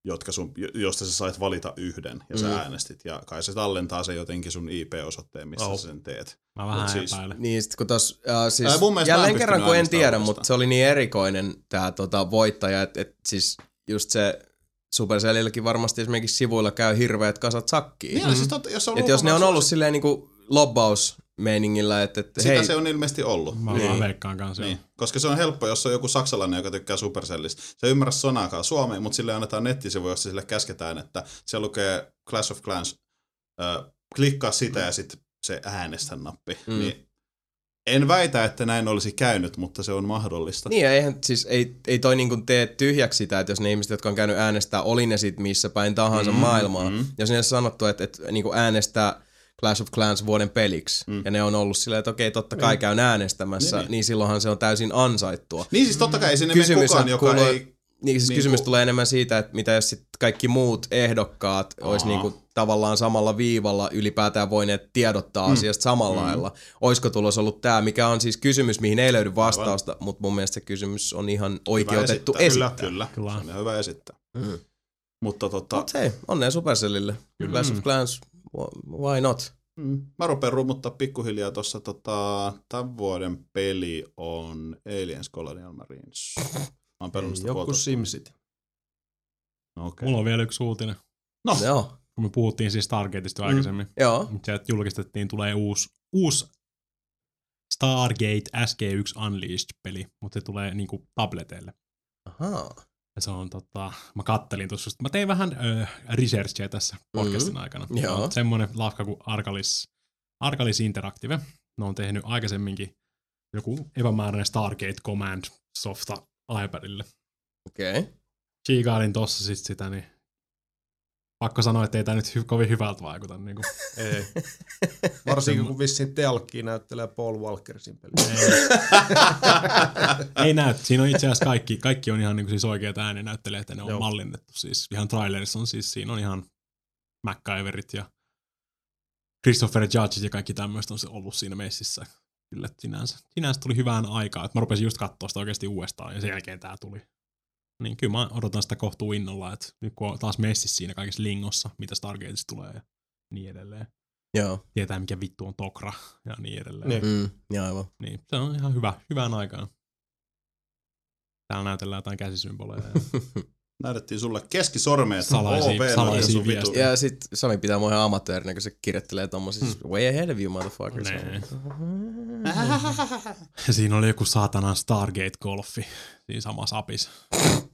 jotka sun, jo- josta sä sait valita yhden ja sä Mm. äänestit. Ja kai se tallentaa se jotenkin sun IP-osoitteen, missä Oh. sä sen teet. Mä vähän Mut siis-. Niin, sit kun tos, uh, siis Ää, mun jälleen kerran kun en tiedä, mutta se oli niin erikoinen tää tota, voittaja, että et, siis just se Supercellilläkin varmasti esimerkiksi sivuilla käy hirveät kasat sakkiin. Niin, mm. siis totta, jos, on Et jos ne on ollut silleen niinku lobbausmeiningillä, että et, Sitä hei, se on ilmeisesti ollut. Mä Niin. vaan veikkaan kanssa. Niin, Niin. koska se on helppo, jos on joku saksalainen, joka tykkää Supercellista. Se ei ymmärrä sanaakaan suomea, mutta sille annetaan nettisivu, jossa sille käsketään, että se lukee Clash of Clans, äh, klikkaa sitä ja sitten se äänestä nappi. Mm. Mm. Niin en väitä, että näin olisi käynyt, mutta se on mahdollista. Niin, ja eihän siis ei, ei toi niinku tee tyhjäksi sitä, että jos ne ihmiset, jotka on käynyt äänestää, oli ne sit missä päin tahansa mm, Mm, maailmaa. Mm. mm. Jos ne on sanottu, että, että niinku äänestää Clash of Clans vuoden peliksi, mm. Mm. ja ne on ollut silleen, että okei, totta kai käyn äänestämässä, niin, Niin, niin. silloinhan se on täysin ansaittua. Niin siis totta kai ei sinne Kysymys kukaan, joka kuuluu- ei... Niin siis Niin kysymys kuin- tulee enemmän siitä, että mitä jos sit kaikki muut ehdokkaat olisi niinku tavallaan samalla viivalla ylipäätään voineet tiedottaa mm. asiasta samalla mm. lailla. Oisko tulos ollut tämä, mikä on siis kysymys, mihin ei löydy vastausta, mutta mun mielestä se kysymys on ihan oikeutettu Hyvä esittää. Kyllä, kyllä. Kyllä. Se on hyvä esittää. Mm. Mutta tota, Mut hei, onnea Supercellille. Kyllä. Clash of Clans, why not? Mm. Mä rupean rummuttaa pikkuhiljaa tuossa tota, tämän vuoden peli on Aliens Colonial Marines. Mä oon pelannut sitä Joku. SimCity. No, okay. Mulla on vielä yksi uutinen. No, Joo, Kun me puhuttiin siis Stargateista jo aikaisemmin. joo. Se, että julkistettiin, tulee uusi, uusi Stargate SG1 Unleashed-peli, mutta se tulee niinku tableteille. Ahaa. Ja se on tota, mä kattelin tuossa, mä tein vähän ö, researchia tässä podcastin Mhm. aikana. Joo. On semmonen lafka kuin Arcalis, Arcalis Interactive. Ne on tehnyt aikaisemminkin joku epämääräinen Stargate Command softa iPadille. Okei. Okay. Chiikailin tossa sit sitä, niin pakko sanoa, että ei tää nyt hy- kovin hyvältä vaikuta. Niin kuin. Ei. [LAUGHS] Varsinkin kun vissiin Telkki näyttelee Paul Walkersin peliä. [LAUGHS] ei näy. Siinä on itse asiassa kaikki, kaikki on ihan niin kuin siis oikeat ääninäyttelijät, että ne on Joo. mallinnettu. Siis ihan trailerissa on siis, siinä on ihan MacGyverit ja Christopher Judge ja kaikki tämmöistä on se ollut siinä messissä. Kyllä, sinänsä, sinänsä tuli hyvään aikaan. Mä rupesin just katsoa sitä oikeasti uudestaan ja sen jälkeen tää tuli. Niin kyllä mä odotan sitä kohtuu innolla, että nyt kun on taas messissä siinä kaikessa lingossa, mitä Stargateista tulee ja niin edelleen. Joo. Tietää mikä vittu on Tokra ja niin edelleen. Niin. Mm, ja aivan. Niin, se on ihan hyvä, hyvään aikaan. Täällä näytellään jotain käsisymboleja. Ja... [LAUGHS] näytettiin sulle keskisormeet. Salaisia- OV, salaisia sun vitu. viestejä. Ja sit Sami pitää mua ihan amatöörinä, kun se kirjoittelee tommosia hmm. way ahead of you, motherfuckers. [LAUGHS] Nee. Ja siinä oli joku saatanan Stargate-golfi siinä samassa apissa. [LAUGHS]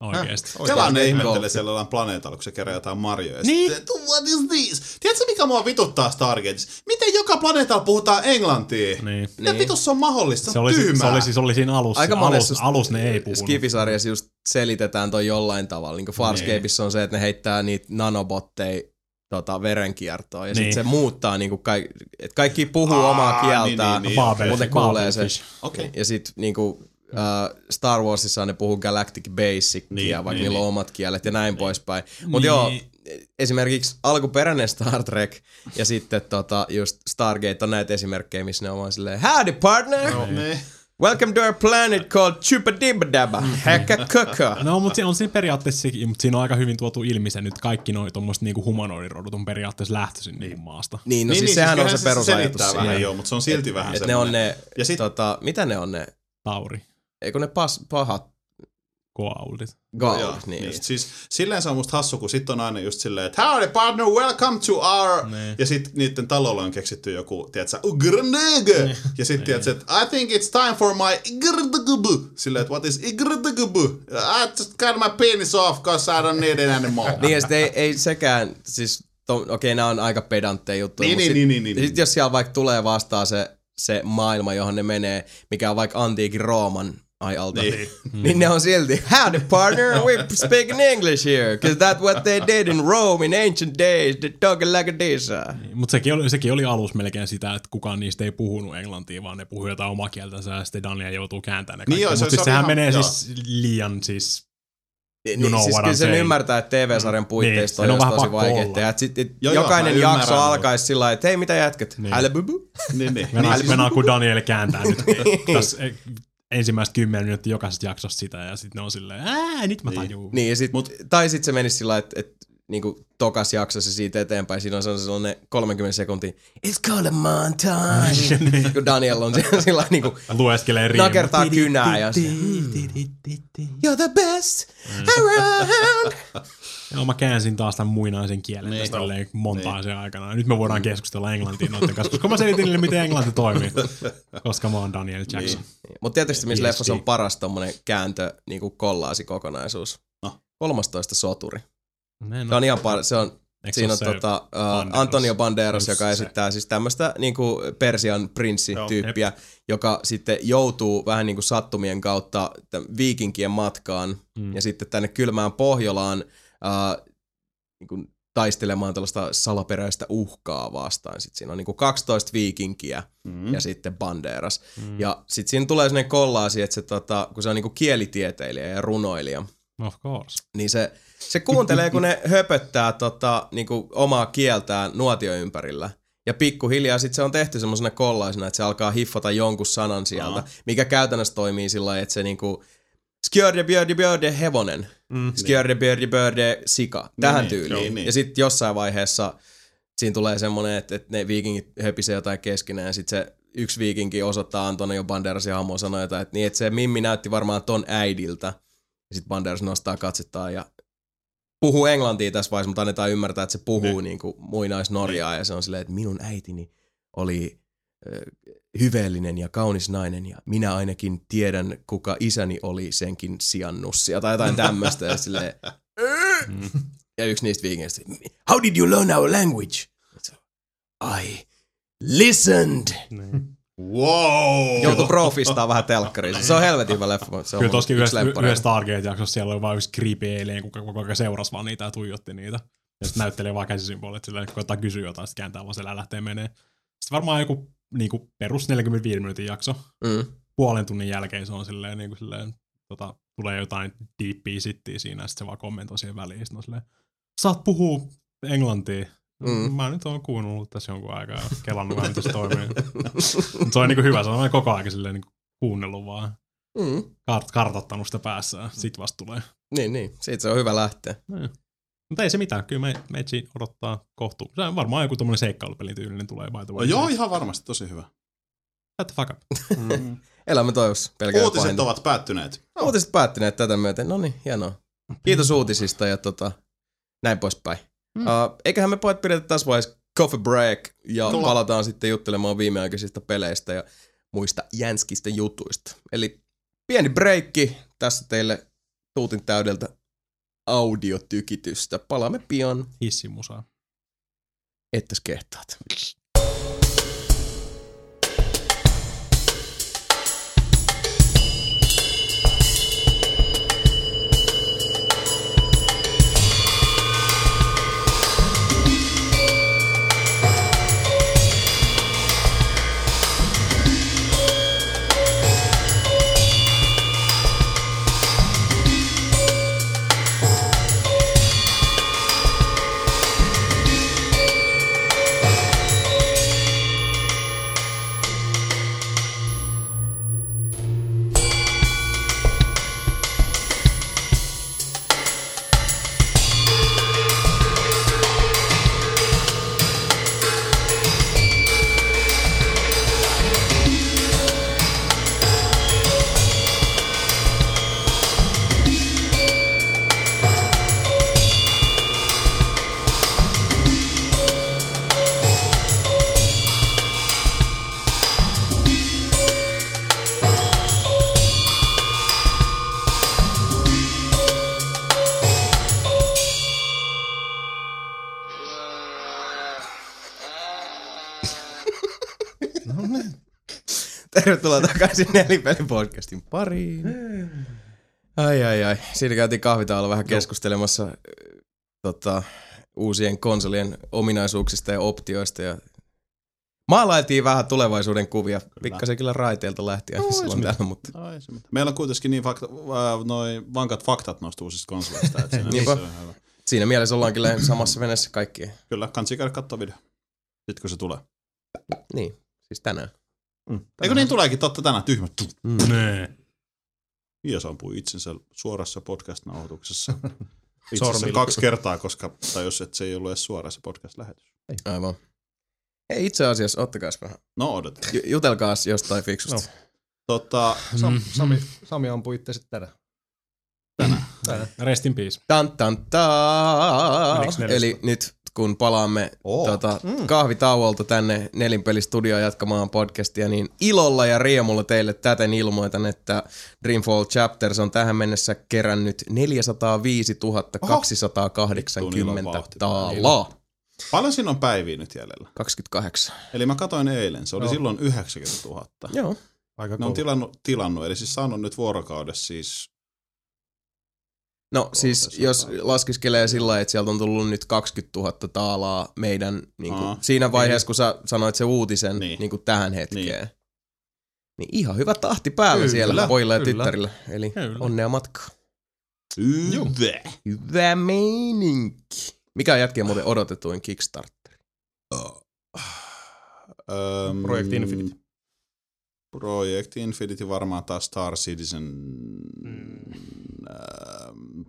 Oikeesti. Kelaan ne ihmettelee siellä jollain planeetalla, kun se kerää jotain marjoja. Niin. Sitten, what is this? Tiedätkö mikä mua vituttaa Stargateissa? Miten joka planeetalla puhutaan englantia? Niin. Mitä Niin. vitussa on mahdollista? Se oli, tyhmää. se oli siis oli siinä alussa. Aika alus, monessa alus ne ei puhunut. Skifisarjassa just selitetään toi jollain tavalla. Niin kuin Farscapeissa on se, että ne heittää niitä nanobotteja tota, verenkiertoon. Ja niin. Niin. sit se muuttaa, niin kuin kaik, että kaikki puhuu Aa, omaa niin, kieltään, niin, niin, Babel, mutta ne kuulee sen. Okei. Ja sit niinku, uh, Star Warsissa ne puhuu Galactic Basicia, Niin, niin, vaikka niin, niillä on niin. omat kielet ja näin niin. poispäin. Mutta Niin. joo, esimerkiksi alkuperäinen Star Trek ja sitten tota, just Stargate on näitä esimerkkejä, missä ne on vaan silleen, Howdy partner! No. Ne. Welcome to our planet called Chupadibadaba, Häkkä kaka. No, mutta se on siinä periaatteessa, mutta siinä on aika hyvin tuotu ilmi se nyt kaikki noi tommoset niinku humanoidirodut on periaatteessa lähtöisin niin. maasta. Niin, no niin, siis niin, sehän on kyllähän se perusajatus selittää vähän, siinä. joo, mutta se on silti vähän Että ne on ne, Ja sit- tota, mitä ne on ne, Tauri, eikö ne pas, pahat koauldit. gaulit, Joo, niin, niin. Siis silleen se on musta hassu, kun sit on aina just silleen, että howdy partner, welcome to our... Niin. Ja sit niiden talolla on keksitty joku, tiedätkö, ugrnögö. Ja sit tiedätkö, että I think it's time for my igrdugubu. Silleen, että what is igrdugubu? I just cut my penis off, cause I don't need it anymore. Niin ja sit ei, ei sekään, siis okei okay, nämä on aika pedantteja juttuja, Niin, niin, sit, niin, niin, niin, sit niin. jos siellä vaikka tulee vastaan se, se maailma, johon ne menee, mikä on vaikka antiikin Rooman ai alta. Niin. [LAUGHS] Niin ne on silti, howdy partner, we speaking English here, cause that's what they did in Rome in ancient days, they talking like this. Mutta sekin oli, sekin oli alus melkein sitä, että kukaan niistä ei puhunut englantia, vaan ne puhui jotain omaa kieltänsä ja sitten Daniel joutuu kääntämään ne Niin joo, kaikki. se- Mutta se siis sehän ihan- menee joo. siis liian siis... Niin, know siis kyllä sen ymmärtää, että TV-sarjan puitteista Niin, on, on tosi vaikeaa. Et sit, et Joo, joo, jokainen mä jakso ymmärrän, alkaisi sillä lailla, että hei mitä jätkät, Niin. niin. bubu. niin, niin. Venaa, niin. venaa kun Daniel kääntää nyt [LAUGHS] tässä eh, ensimmäistä kymmenen minuuttia jokaisesta jaksosta sitä ja sitten ne on silleen, ää, nyt mä Niin. tajuun. Niin, ja sit, Mut, tai sitten se menisi sillä että et, niinku tokas jaksossa siitä eteenpäin, siinä on sellainen 30 sekuntia, it's called a montage. kun Daniel on siellä [LAUGHS] sillä niinku Lueskelee riimaa. nakertaa kynää ja se, You're the best around. [LAUGHS] Joo, mä käänsin taas tämän muinaisen kielen Niin. tästä tälleen monta Niin. asiaa aikana. Nyt me voidaan keskustella englantia noiden kanssa, koska mä selitin niille, miten englanti toimii. Koska mä oon Daniel Jackson. Mutta tietysti missä ESD. leffassa on paras tommonen kääntö, niinku kollaasi kokonaisuus. No. 13 soturi. Niin. Se on ihan par- se on Eikö Siinä on tota, uh, Banderas? Antonio Banderas, Just joka se. esittää siis tämmöistä niinku Persian prinssityyppiä, joka sitten joutuu vähän niinku sattumien kautta viikinkien matkaan Mm. ja sitten tänne kylmään Pohjolaan uh, niinku taistelemaan tällaista salaperäistä uhkaa vastaan. Sitten siinä on niinku 12 viikinkiä Mm. ja sitten Banderas. Mm. Ja sitten siinä tulee sellainen kollaasi, että se, tota, kun se on niinku kielitieteilijä ja runoilija, Of course. niin se, se kuuntelee, kun ne höpöttää tota, niinku omaa kieltään nuotio ympärillä. Ja pikkuhiljaa sitten se on tehty semmoisena kollaisena, että se alkaa hiffata jonkun sanan sieltä, Aa. mikä käytännössä toimii sillä että se niinku skjörde, björde, björde, hevonen. Mm. Skjörde, björde, björde, sika. Tähän niin, tyyliin. niin, niin. Ja sitten jossain vaiheessa siinä tulee semmoinen, että, että ne viikingit höpisee jotain keskenään ja sitten se yksi viikinki osoittaa Antonio Banderasin hahmoa sanoo jotain, että, niin, että se Mimmi näytti varmaan ton äidiltä. Ja sitten Banderas nostaa katsettaan ja puhuu englantia tässä vaiheessa, mutta annetaan ymmärtää, että se puhuu Niin. niin. niin kuin muinaisnorjaa ja se on silleen, että minun äitini oli hyveellinen ja kaunis nainen ja minä ainakin tiedän, kuka isäni oli senkin sijannussia tai jotain tämmöistä ja silleen, [LAUGHS] ja yksi niistä viikingeistä, how did you learn our language? I listened. Niin. Wow! Joutui profistaa vähän telkkariin. Se on helvetin hyvä leffa. Se on Kyllä toskin yksi yhdessä, yhdessä Stargate-jaksossa siellä oli vain yksi creepy alien, kuka koko ajan seurasi vaan niitä ja tuijotti niitä. Ja sitten näyttelee vaan käsisymbolit silleen, kun koittaa kysyä jotain, sitten kääntää vaan selää lähtee menee. Sitten varmaan joku niinku perus 45 minuutin jakso. Mm. Puolen tunnin jälkeen se on silleen, niinku silleen tota, tulee jotain deepia sittiä siinä, ja sitten se vaan kommentoi siihen väliin. Sitten on silleen, saat puhua englantia. Mm. Mä nyt oon kuunnellut tässä jonkun aikaa ja kelannut vähän, miten se toimii. Mut se on niinku hyvä, se on koko ajan silleen niinku kuunnellut vaan Mm. kart- kartoittanut sitä päässä, sit vasta tulee. Niin, niin. Siitä se on hyvä lähteä. Niin. Mutta ei se mitään, kyllä me, meitsi odottaa kohtu. Se on varmaan joku tommonen seikkailupelin tyylinen tulee by the way. Joo, ihan varmasti tosi hyvä. Shut the fuck up. Mm. [LAUGHS] Elämä toivossa. Pelkää Uutiset pahinta. ovat päättyneet. Uutiset päättyneet tätä myöten. No niin, hienoa. Kiitos [LAUGHS] uutisista ja tota, näin poispäin. Mm. Uh, eiköhän me pojat pidetä tässä vaiheessa coffee break ja Tulla. palataan sitten juttelemaan viimeaikaisista peleistä ja muista jänskistä jutuista. Eli pieni breikki tässä teille tuutin täydeltä audiotykitystä. Palaamme pian, Hissimusa. että kehtaat. Tervetuloa takaisin [LAUGHS] Nelipeli-podcastin pariin. Ai ai ai. Siinä käytiin kahvitaalla vähän keskustelemassa äh, tota, uusien konsolien ominaisuuksista ja optioista. Ja maalailtiin vähän tulevaisuuden kuvia. Pikkasen kyllä raiteilta lähti aina silloin täällä, mutta mitään. Meillä on kuitenkin niin fakta, äh, noi vankat faktat noista uusista konsoleista. Että siinä [LAUGHS] Niinpä. siinä mielessä ollaan kyllä samassa veneessä kaikki. Kyllä, kansi käydä katsoa video. Sitten kun se tulee. Niin, siis tänään. Eikö niin tuleekin totta tänään tyhmä? Nee. Mies ampui itsensä suorassa podcast-nauhoituksessa. [LAUGHS] Itse kaksi kertaa, koska tajus, että se ei ollut edes suora se podcast-lähetys. Aivan. Hei, itse asiassa, ottakaas vähän. No odotetaan. Ju- jutelkaas jostain fiksusta. No. Tota, Sam, Sami, Sami ampui itse tänään. tänään. tänään. Rest in peace. Tan, tan? Eli nyt kun palaamme Oo. tota, Mm. kahvitauolta tänne Nelinpelistudioon jatkamaan podcastia, niin ilolla ja riemulla teille täten ilmoitan, että Dreamfall Chapters on tähän mennessä kerännyt 405 280 vauhti. taalaa. Paljon siinä on päiviä nyt jäljellä? 28. Eli mä katsoin eilen, se oli Joo. silloin 90 000. Joo. Aika Ne on tilannut, tilannut, eli siis saanut nyt vuorokaudessa siis, No siis jos laskiskelee sillä että sieltä on tullut nyt 20 000 taalaa meidän niin kuin, Aa. siinä vaiheessa, kun sä sanoit se uutisen niin. Niin. Niin kuin tähän hetkeen. Niin. Niin. niin ihan hyvä tahti päällä Kyllä, siellä pojilla ja kyllä. tyttärillä. Eli Kyllä. onnea matkaa. hyvä. Hyvä meininki. Mikä on jätkien muuten odotetuin Kickstarter? Öm, Project Infinity. Project Infinity varmaan taas Star Citizen. Mm. Ähm,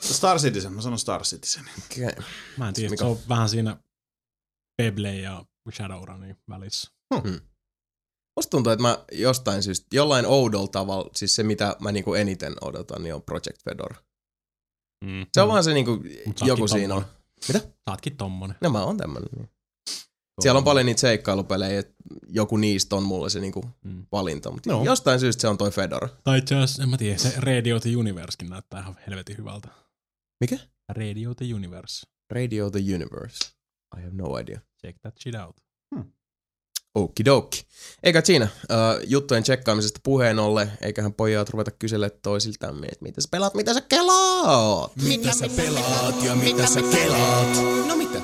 Star Citizen, mä sanon Star Citizen. Okay. Mä en tiedä, Mikä? se on vähän siinä Peble ja Shadowrunin välissä. Musta tuntuu, että mä jostain syystä, jollain oudolla tavalla, siis se mitä mä niinku eniten odotan, niin on Project Fedora. Mm. Se on vaan se niinku, Mut joku siinä on. tommonen. Mitä? Saatkin tommonen. No mä oon tämmönen. Siellä on paljon niitä seikkailupelejä, että joku niistä on mulle se niinku Mm. valinta, mutta No. jostain syystä se on toi Fedora. Tai itse asiassa, en mä tiedä, se Radio the Universekin näyttää ihan helvetin hyvältä. Mikä? Radio the Universe. Radio the Universe. I have no idea. Check that shit out. Okidoki. Eikä siinä äh, juttujen tsekkaamisesta puheen ollen, eiköhän pojat ruveta kyselemään toisiltamme, että mitä sä pelaat, mitä sä kelaat? Mitä sä pelaat ja mitä sä kelaat? No mitä?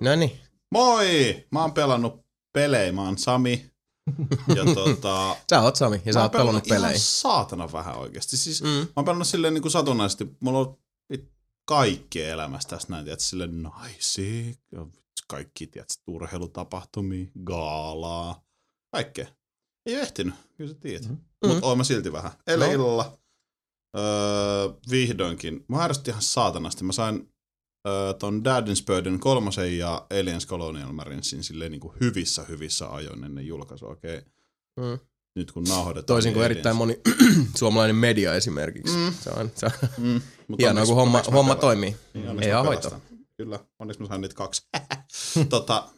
No niin. Moi! Mä oon pelannut pelejä, mä oon Sami. Ja [LAUGHS] tota, Sä oot Sami ja sä oot oon pelannut pelejä. ihan saatana vähän oikeesti. Siis Mm. Mä oon pelannut silleen niin kuin satunnaisesti. Mulla on kaikkea elämässä tässä näin, tiedätkö, silleen naisia, kaikki, tiedätkö, urheilutapahtumia, gaalaa, kaikkea. Ei ole ehtinyt, kyllä sä tiedät. Mm-hmm. Mhm. Mutta oon mä silti vähän. Eilen No. illalla öö, vihdoinkin, mä ärsytti ihan saatanasti. Mä sain öö, ton Daddy's Burden kolmosen ja Aliens Colonial Marinesin silleen niin kuin hyvissä, hyvissä ajoin ennen julkaisua. Okei, Mm. nyt kun nauhoitetaan. Toisin kuin niin erittäin moni [CLEARS THROAT] suomalainen media esimerkiksi. Mm. Se on, se on Mm, mut [LAUGHS] hienoa, onneksi- kun homma, homma pelaan. toimii. Niin, Ei hoitoa. Kyllä, onneksi mä sain niitä kaksi. [LAUGHS] [LAUGHS] tota,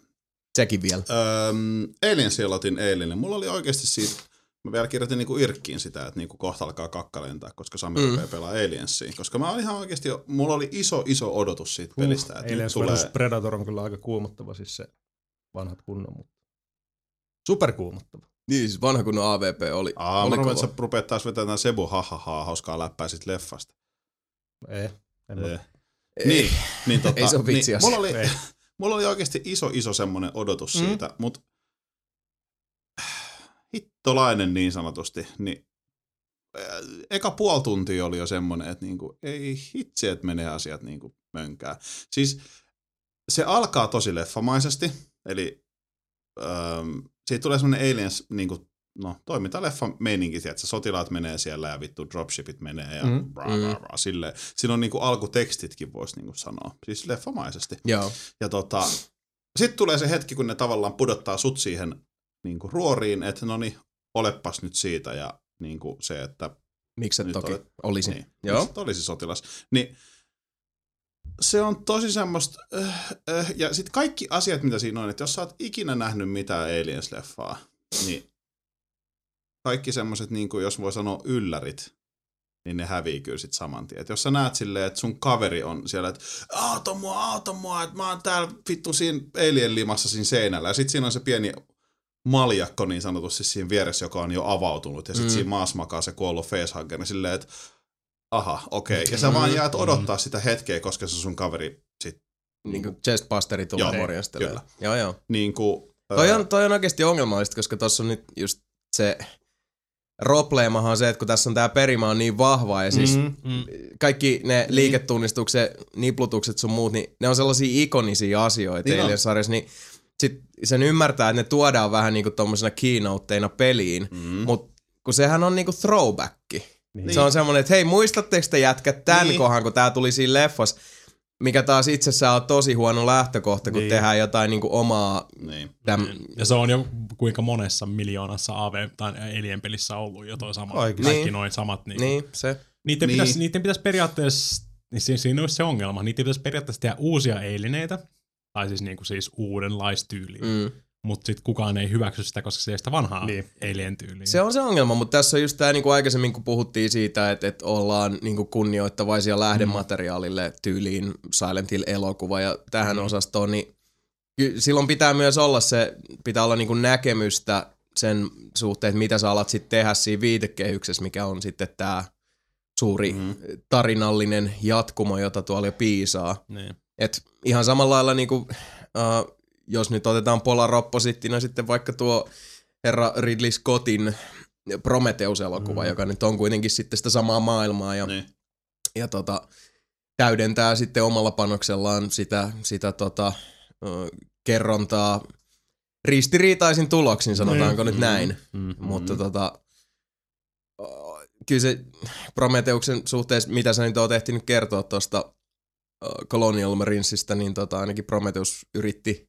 Sekin vielä. öm, Aliens aloitin eilen. ja Mulla oli oikeasti siitä, mä vielä kirjoitin niinku Irkkiin sitä, että niinku kohta alkaa kakka lentää, koska Sami Mm. rupeaa pelaa Aliensia. Koska mä olin ihan oikeasti, mulla oli iso, iso odotus siitä pelistä. Että nyt tulee... Predator on kyllä aika kuumottava, siis se vanhat kunnon, mutta superkuumottava. Niin, siis vanha kunnon AVP oli, Aa, oli mä rupean, että sä rupeat taas vetämään Sebu hahaha, hauskaa läppää sit leffasta. Ei, en mä- Eh. Niin, niin tota, Ei se ole vitsi niin, mulla, oli, Ei. mulla oli oikeasti iso, iso semmoinen odotus mm. siitä, mutta hittolainen niin sanotusti, niin äh, eka puoli tuntia oli jo semmoinen, että niinku, ei hitsi, että menee asiat niinku mönkää. Siis se alkaa tosi leffamaisesti, eli ähm, siitä tulee semmoinen aliens, niinku, no toimintaleffa meininki, että sotilaat menee siellä ja vittu dropshipit menee ja Mm. mm. bra, bra, bra, silleen. Siinä on niinku alkutekstitkin voisi niinku sanoa, siis leffamaisesti. Joo. Ja tota, sitten tulee se hetki, kun ne tavallaan pudottaa sut siihen niinku ruoriin, että no niin, olepas nyt siitä ja niinku se, että Miksi et Nyt toki olet- olisin. niin, Joo. miksi olisi sotilas. Niin se on tosi semmoista, äh, äh, ja sitten kaikki asiat, mitä siinä on, että jos sä oot ikinä nähnyt mitään Aliens-leffaa, niin kaikki semmoiset, niin kuin jos voi sanoa yllärit, niin ne hävii kyllä sit saman tien. Et jos sä näet silleen, että sun kaveri on siellä, että auta mua, auta mua, että mä oon täällä vittu siinä alien limassa siinä seinällä, ja sit siinä on se pieni maljakko niin sanotusti siinä vieressä, joka on jo avautunut. Ja sitten Mm. siinä maassa makaa se kuollut facehugger, niin silleen, että aha, okei. Okay. Ja sä vaan jäät odottaa sitä hetkeä, koska se sun kaveri sit Niin kuin chestbusteri tulee morjastelemaan. Joo, joo. niin kuin, Toi on, toi on oikeasti ongelmallista, koska tuossa on nyt just se robleemahan on se, että kun tässä on tää perimä on niin vahva ja siis Mm. Mm. kaikki ne liiketunnistukset, niplutukset sun muut, niin ne on sellaisia ikonisia asioita Niin on. Alien-sarjassa, niin sit sen ymmärtää, että ne tuodaan vähän niinku tommosena keynoteina peliin, mm, mutta kun sehän on niinku throwbacki. Niin. Se on semmonen, että hei, muistatteko te jätkät tämän Niin. niin. kohan, kun tää tuli siinä leffas, mikä taas itsessään on tosi huono lähtökohta, kun Niin. tehdään jotain niinku omaa niin. täm, Ja se on jo kuinka monessa miljoonassa AV- tai Alien-pelissä ollut jo toi sama. Kaikki Niin. noin samat. Niin. Niin, se. Niiden, Niin. pitäisi, niiden pitäisi periaatteessa, niin siinä, siinä olisi se ongelma, niiden pitäisi periaatteessa tehdä uusia alineita, tai siis, niinku siis uudenlaistyyliä, mm. Mutta sitten kukaan ei hyväksy sitä, koska se ei sitä vanhaa niin. Niin. alien-tyyliä. Se on se ongelma, mutta tässä on just tämä niinku aikaisemmin, kun puhuttiin siitä, että, että ollaan niinku kunnioittavaisia lähdemateriaalille tyyliin Silent Hill-elokuva ja tähän mm. osastoon, niin ky- silloin pitää myös olla se, pitää olla niinku näkemystä sen suhteen, että mitä sä alat sitten tehdä siinä viitekehyksessä, mikä on sitten tämä suuri Mhm. mm. tarinallinen jatkumo, jota tuolla jo piisaa. Niin. Et ihan samalla lailla niinku, uh, jos nyt otetaan Polar Opposittina sitten vaikka tuo herra Ridley Scottin Prometheus-elokuva, mm. joka nyt on kuitenkin sitten sitä samaa maailmaa ja, niin. ja tota, täydentää sitten omalla panoksellaan sitä, sitä tota, uh, kerrontaa ristiriitaisin tuloksin, sanotaanko nyt näin. Mm. Mutta tota, uh, kyllä se Prometeuksen suhteessa, mitä sä nyt oot ehtinyt kertoa tuosta Colonial Marinesista, niin tota, ainakin Prometheus yritti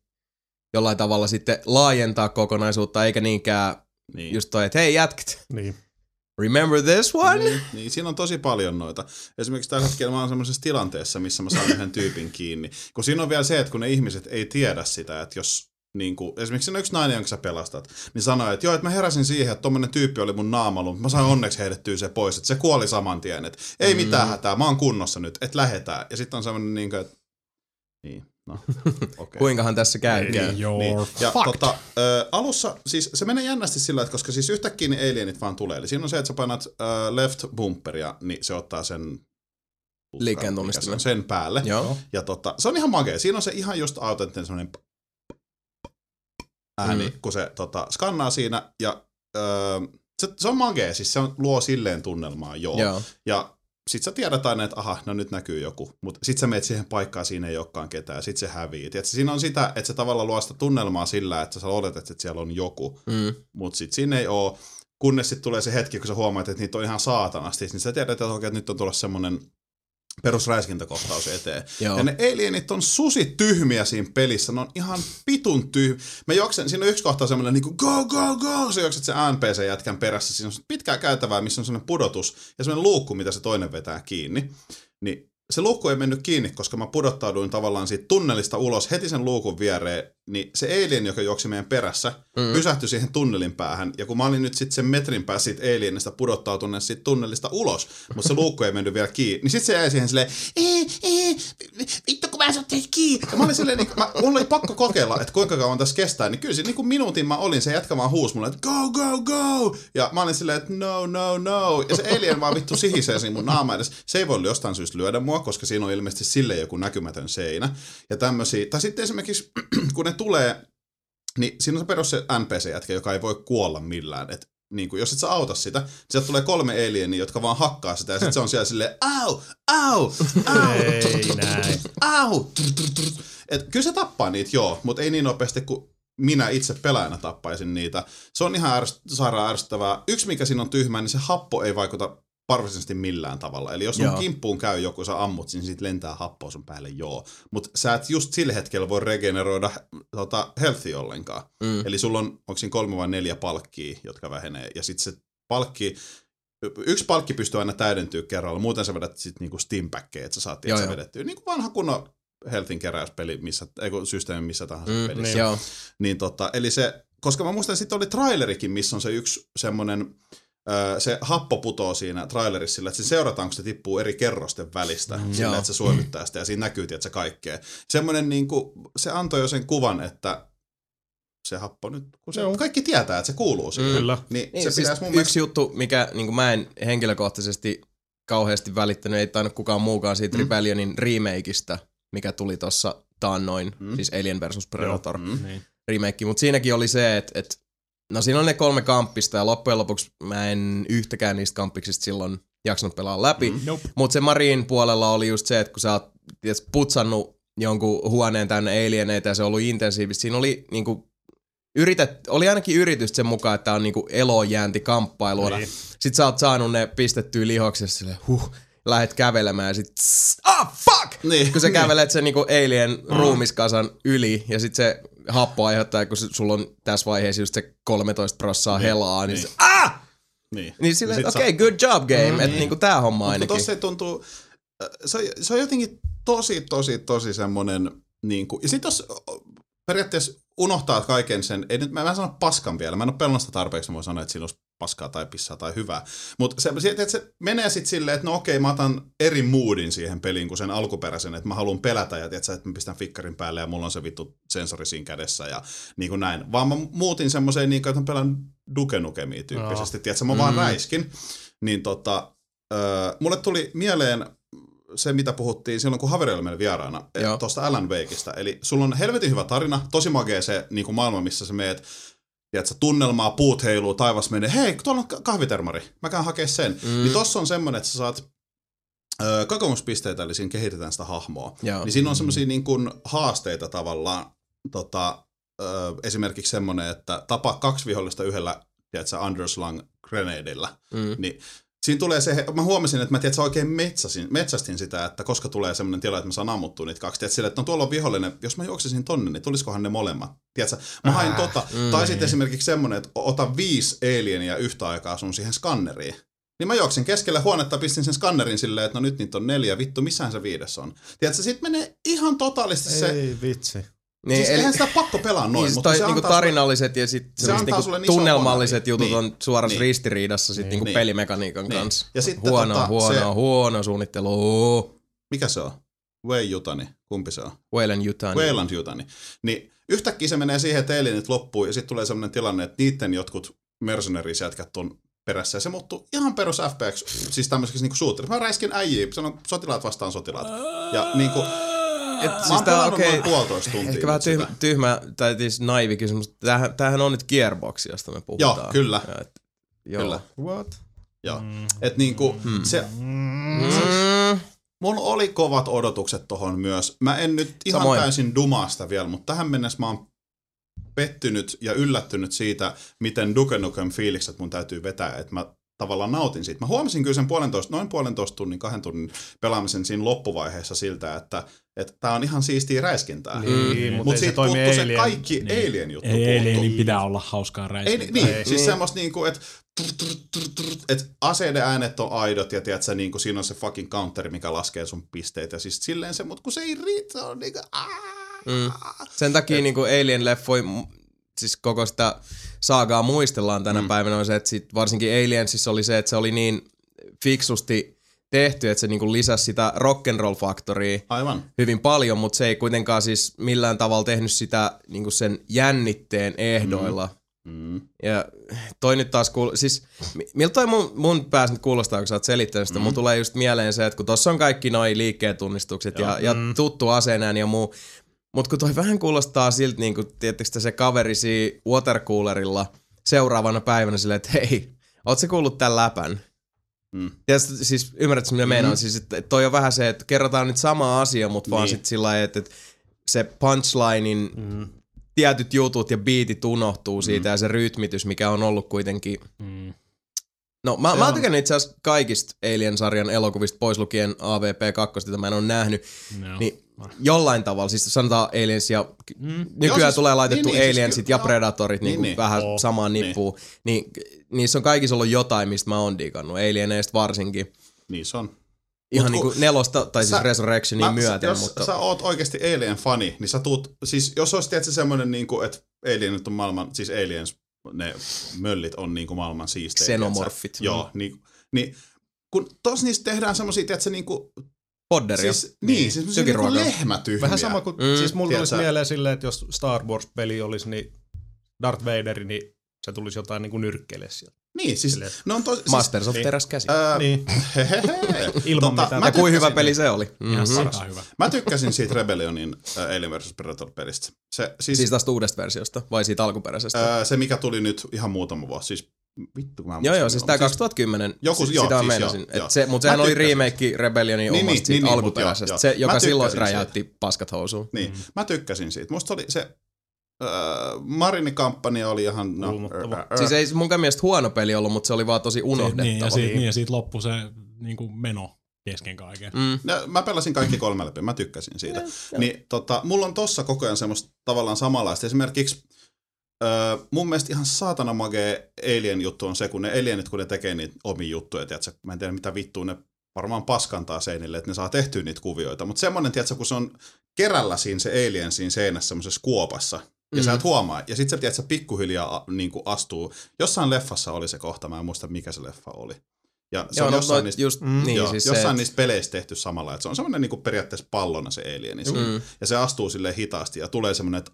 jollain tavalla sitten laajentaa kokonaisuutta, eikä niinkään Niin. just toi, että hei jätkät, Niin. remember this one? Niin, niin, siinä on tosi paljon noita. Esimerkiksi tällä hetkellä mä oon semmoisessa tilanteessa, missä mä saan yhden tyypin kiinni. Kun siinä on vielä se, että kun ne ihmiset ei tiedä sitä, että jos niin kuin, esimerkiksi siinä yksi nainen, jonka sä pelastat, niin sanoi, että joo, että mä heräsin siihen, että tommonen tyyppi oli mun naamalla, mutta mä sain onneksi heitettyä se pois, että se kuoli saman tien, että ei mitään hätää, mä oon kunnossa nyt, että lähetään. Ja sitten on semmoinen niin kuin, että niin, no, [LAUGHS] okei. Okay. Kuinkahan tässä käykään? Niin, Niin. Ja fucked. tota, ö, alussa, siis se menee jännästi sillä, että koska siis yhtäkkiä ne alienit vaan tulee. Eli siinä on se, että sä painat ö, left bumperia, niin se ottaa sen Liikkeen mikä se tunnistimen. on, sen päälle. Joo. Ja tota, se on ihan makea. Siinä on se ihan just autenttinen semmoinen ääni, Mm. kun se tota, skannaa siinä. Ja öö, se, se, on makea, siis se on, luo silleen tunnelmaa, joo. Joo. Ja sit sä tiedät aina, että aha, no nyt näkyy joku. Mutta sit sä meet siihen paikkaan, siinä ei olekaan ketään, sit se hävii. Tiedätkö, siinä on sitä, että se tavallaan luo sitä tunnelmaa sillä, että sä oletat, että siellä on joku. Mm. Mutta sit siinä ei oo, kunnes sitten tulee se hetki, kun sä huomaat, että niitä on ihan saatanasti, niin sä tiedät, että, okei, että nyt on tulossa semmonen perusräiskintäkohtaus eteen. Joo. Ja ne alienit on susi tyhmiä siinä pelissä, ne on ihan pitun tyhmiä. Mä juoksen, siinä on yksi kohta semmoinen niin kuin go, go, go, sä juokset se NPC-jätkän perässä, siinä on pitkää käytävää, missä on semmoinen pudotus ja semmoinen luukku, mitä se toinen vetää kiinni. Niin se luukku ei mennyt kiinni, koska mä pudottauduin tavallaan siitä tunnelista ulos heti sen luukun viereen, niin se alien, joka juoksi meidän perässä, mm. pysähtyi siihen tunnelin päähän, ja kun mä olin nyt sitten sen metrin päässä siitä alienista pudottautuneessa siitä tunnelista ulos, mutta se luukku ei mennyt vielä kiinni, niin sitten se jäi siihen silleen, ee, ee, vittu kun mä saatte kiinni. Ja mä olin silleen, niin, mä, mulla oli pakko kokeilla, että kuinka kauan tässä kestää, niin kyllä se niin kuin minuutin mä olin, se jätkä vaan huusi mulle, että go, go, go, ja mä olin silleen, että no, no, no, ja se alien vaan vittu sihisee siinä mun naama edes. Se ei voi jostain syystä lyödä mua, koska siinä on ilmeisesti sille joku näkymätön seinä. Ja tämmöisiä, tai sitten esimerkiksi, [CLEARS THROAT] kun ne tulee, niin siinä on se perus se NPC-jätkä, joka ei voi kuolla millään. Et niin kuin, jos et sä auta sitä, niin sieltä tulee kolme alienia, jotka vaan hakkaa sitä, ja sitten se on siellä silleen, au, au, au, Ei näin. au. Et kyllä se tappaa niitä, joo, mutta ei niin nopeasti kuin minä itse pelaajana tappaisin niitä. Se on ihan ärsyt, sairaan ärsyttävää. Yksi, mikä siinä on tyhmä, niin se happo ei vaikuta varsinaisesti millään tavalla. Eli jos sun Joo. kimppuun käy joku, sä ammut, niin siitä lentää happoa sun päälle, joo. Mutta sä et just sillä hetkellä voi regeneroida tota, healthy ollenkaan. Mm. Eli sulla on, onko siinä kolme vai neljä palkkia, jotka vähenee, ja sitten se palkki, yksi palkki pystyy aina täydentyä kerralla, muuten sä vedät sitten niinku steampackeja, että sä saat Joo, joo, vedettyä. Niin kuin vanha kunnon healthin keräyspeli, missä, ei kun systeemi missä tahansa Mm, pelissä. niin. Joo. Niin tota, eli se, koska mä muistan, että sitten oli trailerikin, missä on se yksi semmoinen, se happo putoo siinä trailerissa sillä, että se seurataan, kun se tippuu eri kerrosten välistä, mm, sillä, että se suorittaa sitä, ja siinä näkyy, että se kaikkea. Semmoinen niin kuin, se antoi jo sen kuvan, että se happo nyt, kun se, Joo. kaikki tietää, että se kuuluu siihen. Kyllä. Niin, Niin, se siis mun yksi mielestä... juttu, mikä niin mä en henkilökohtaisesti kauheasti välittänyt, ei tainnut kukaan muukaan siitä mm. Rebellionin remakeista, mikä tuli tuossa taannoin, mm. siis Alien vs. Predator Mm. Niin. remake, mutta siinäkin oli se, että, että no siinä on ne kolme kamppista ja loppujen lopuksi mä en yhtäkään niistä kamppiksista silloin jaksanut pelaa läpi, mm. Nope. mutta se Marin puolella oli just se, että kun sä oot ties, putsannut jonkun huoneen tänne alieneita ja se on ollut intensiivistä, siinä oli niinku yritet, oli ainakin yritys sen mukaan, että on niinku elojäänti kamppailua. Niin. Sit sä oot saanut ne pistettyä lihoksi ja sille huh, lähet kävelemään ja sit ah fuck! Niin. Kun sä kävelet sen niinku alien ruumiskasan yli ja sit se happo aiheuttaa, kun sulla on tässä vaiheessa just se 13 prossaa helaa, niin, niin. se, ah! Niin. Niin silleen, okei, okay, good job game, mm, että niinku tää homma Mutta ainakin. tossa ei tuntuu, äh, se on, se on jotenkin tosi, tosi, tosi semmonen, niin kuin, ja sit jos periaatteessa unohtaa kaiken sen, ei nyt, mä en sano paskan vielä, mä en ole pelannut sitä tarpeeksi, mä voin sanoa, että siinä olisi paskaa tai pissaa tai hyvää. Mutta se, se, että se menee sitten silleen, että no okei, mä otan eri moodin siihen peliin kuin sen alkuperäisen, että mä haluan pelätä ja tiedätkö, että mä pistän fikkarin päälle ja mulla on se vittu sensori siinä kädessä ja niin kuin näin. Vaan mä muutin semmoiseen niin kuin, että mä pelaan Duke Nukemia tyyppisesti, no. tiedätkö, mä vaan Mm. räiskin. Niin tota, öö, mulle tuli mieleen se, mitä puhuttiin silloin, kun Haveri oli meillä vieraana, tuosta Alan Wakeista. Eli sulla on helvetin hyvä tarina, tosi magea se niin kuin maailma, missä sä meet, tiedätkö, tunnelmaa, puut heiluu, taivas menee, hei, tuolla on ka- kahvitermari, mä käyn hakea sen. Mm. Niin tossa on semmonen, että sä saat öö, kokemuspisteitä, eli siinä kehitetään sitä hahmoa. Joo. Niin siinä on semmoisia niin kuin haasteita tavallaan, tota, öö, esimerkiksi semmoinen, että tapaa kaksi vihollista yhdellä, tiedätkö, underslung grenadeilla. Mm. Niin siinä tulee se, mä huomasin, että mä tiedätkö, oikein metsäsin, metsästin sitä, että koska tulee semmoinen tila, että mä saan ammuttua niitä kaksi. Tiedätkö, sille, että no tuolla on vihollinen, jos mä juoksisin tonne, niin tulisikohan ne molemmat. Tiedätkö, mä hain tota. mm. Tai sitten esimerkiksi semmoinen, että ota viisi alienia yhtä aikaa sun siihen skanneriin. Niin mä juoksin keskelle huonetta, pistin sen skannerin silleen, että no nyt niitä on neljä, vittu, missähän se viides on. Tiedätkö, sit menee ihan totaalisesti se, Ei vitsi. Niin, siis eihän sitä pakko pelaa noin, niin, mutta toi, se niinku antaa sulle- tarinalliset ja sit se niinku niin tunnelmalliset bonari. jutut Niin. on suorassa Niin. ristiriidassa sit niinku Niin. pelimekaniikan Niin. kanssa. Ja sitten huono, tota, huono, se- huono suunnittelu. Mikä se on? Wei Jutani, kumpi se on? Wayland Utah. Wayland Jutani. Niin yhtäkkiä se menee siihen, että alienit loppuu ja sitten tulee sellainen tilanne, että niiden jotkut mercenaries-jätkät on perässä ja se muuttuu ihan perus FPX, siis tämmöiseksi niinku shooteriksi. Mä räiskin äijiä, sanon sotilaat vastaan sotilaat. Ja niinku, Et, mä siis tää noin puolitoista tuntia. Ehkä vähän tyhmä, tyhmä tai siis naivi kysymys. Tämähän, tämähän on nyt Gearbox, josta me puhutaan. Joo, kyllä. Ja et, joo. Kyllä. What? Joo. Et niinku, se, Mm. Mulla oli kovat odotukset tohon myös. Mä en nyt ihan Samoin. täysin dumasta vielä, mutta tähän mennessä mä oon pettynyt ja yllättynyt siitä, miten Duke Nukem fiilikset mun täytyy vetää, että mä tavallaan nautin siitä. Mä huomasin kyllä sen puolentoista, noin puolentoista tunnin, kahden tunnin pelaamisen siinä loppuvaiheessa siltä, että että tää on ihan siistiä räiskintää. Niin, mutta Mut ei se siitä puuttuu se kaikki niin. alien juttu. Ei, niin pitää olla hauskaa Ei, räiskintää. niin, Ei. siis Niin. semmoista niinku, että et aseiden äänet on aidot ja tiedät, sä, niinku, siinä on se fucking counteri, mikä laskee sun pisteitä. Ja siis silleen se, mutta kun se ei riitä, se on niinku, aah. Mm. Sen takia Et... niinku Alien-leffoi, siis koko sitä saagaa muistellaan tänä mm. päivänä on se, että sit varsinkin Aliensissa oli se, että se oli niin fiksusti tehty, että se niinku lisäsi sitä rock'n'roll-faktoria Aivan. hyvin paljon, mutta se ei kuitenkaan siis millään tavalla tehnyt sitä niinku sen jännitteen ehdoilla. Mm. Ja toi nyt taas kuul... Siis mi- miltä toi mun, mun päässä nyt kuulostaa, kun sä oot selittänyt sitä? Mm. Mun tulee just mieleen se, että kun tossa on kaikki noi liikkeen tunnistukset ja, ja Mm. tuttu aseenään ja muu. Mut kun toi vähän kuulostaa siltä, niin kuin, tietysti se kaveri watercoolerilla seuraavana päivänä silleen, että hei, oot sä kuullut tän läpän? Mm. Sit- siis ymmärrätkö, mitä mm. meinaan? Siis, että toi on vähän se, että kerrotaan nyt sama asia, mutta niin. vaan Niin. sit sillä lailla, että, että se punchlinein Mm. tietyt jutut ja biitit unohtuu siitä mm. ja se rytmitys, mikä on ollut kuitenkin... Mm. No mä, mä tykännyt itse asiassa kaikista Alien-sarjan elokuvista, pois lukien AVP2, jota mä en ole nähnyt, No. niin jollain tavalla, siis sanotaan Aliens ja Mm. nykyään Joo, siis- tulee laitettu niin, niin, siis Aliensit kyllä- ja Predatorit niin, Niin, niin, niin. vähän Oo. samaan nippuun, niin. niin niissä on kaikissa ollut jotain, mistä mä oon digannut, Alieneista varsinkin. Niin se on. Ihan niin kuin nelosta, tai siis Sä- Resurrectionin Mä- myöten, jos mutta... sä oot oikeasti Alien-fani, niin sä tuut, siis jos olisi tietysti semmoinen, niin kuin, että Alienit on maailman, siis Aliens, ne möllit on niin kuin maailman siistejä. Xenomorfit. tiedätkö? Joo, niin, niin kun tos niistä tehdään semmosia, tiedätkö, niin kuin, Podderia. siis, niin, siis semmosia niin kuin Tykiruokaa. lehmätyhmiä. Vähän sama kuin, Mm, siis mulla tulisi mieleen silleen, että jos Star Wars-peli olisi, niin Darth Vader, niin se tulisi jotain niin kuin nyrkkeilee sieltä. Niin, siis Silleen. ne on tos, siis, Masters of niin. Teräskäsi. ää, Niin. [LAUGHS] Ilman Tota, mitään. mä Ja kuin hyvä peli se oli. Ihan Mhm. sairaan hyvä. Mä tykkäsin siitä Rebellionin äh, Alien vs. Predator-pelistä. Se, siis, Siis tästä uudesta versiosta vai siitä alkuperäisestä? ää, se, mikä tuli nyt ihan muutama vuosi. Siis vittu, kun mä Joo, joo, siis tää 2010, Joku- si- joo, sitä siis meinasin. joo, Et joo. se, mutta sehän oli remake Rebellionin Niin, omasta niin, niin, niin, mut alkuperäisestä. joo, se, joka silloin räjäytti paskat housuun. Niin, mä tykkäsin siitä. Musta oli se äh, Marinikampanja oli ihan... No, Kulmottava. äh, äh, Siis ei munkaan mielestä huono peli ollut, mutta se oli vaan tosi Se, niin, ja unohdettava. siitä, niin, ja siitä loppui se niin kuin meno kesken kaiken. Mm. No, mä pelasin kaikki kolme läpi, mä tykkäsin siitä. Niin tota, mulla on tossa koko ajan semmoista tavallaan samanlaista. Esimerkiksi öö, mun mielestä ihan saatana magee Alien juttu on se, kun ne alienit, kun ne tekee niitä omia juttuja, tiedätkö, mä en tiedä mitä vittua ne varmaan paskantaa seinille, että ne saa tehtyä niitä kuvioita. Mutta semmonen, tiedätkö, kun se on kerällä siinä se alien siinä seinässä semmoisessa kuopassa, ja mm-hmm. sä et huomaa, ja sit sä tiedät, sä pikkuhiljaa niin kuin astuu. Jossain leffassa oli se kohta, mä en muista mikä se leffa oli. Ja se Joo, on no, jossain no, niistä, just, Mm. niin, joo, siis jossain se, niistä peleistä tehty samalla, että se on semmoinen niin kuin periaatteessa pallona se alieni. Mm. Ja se astuu sille hitaasti ja tulee semmoinen, että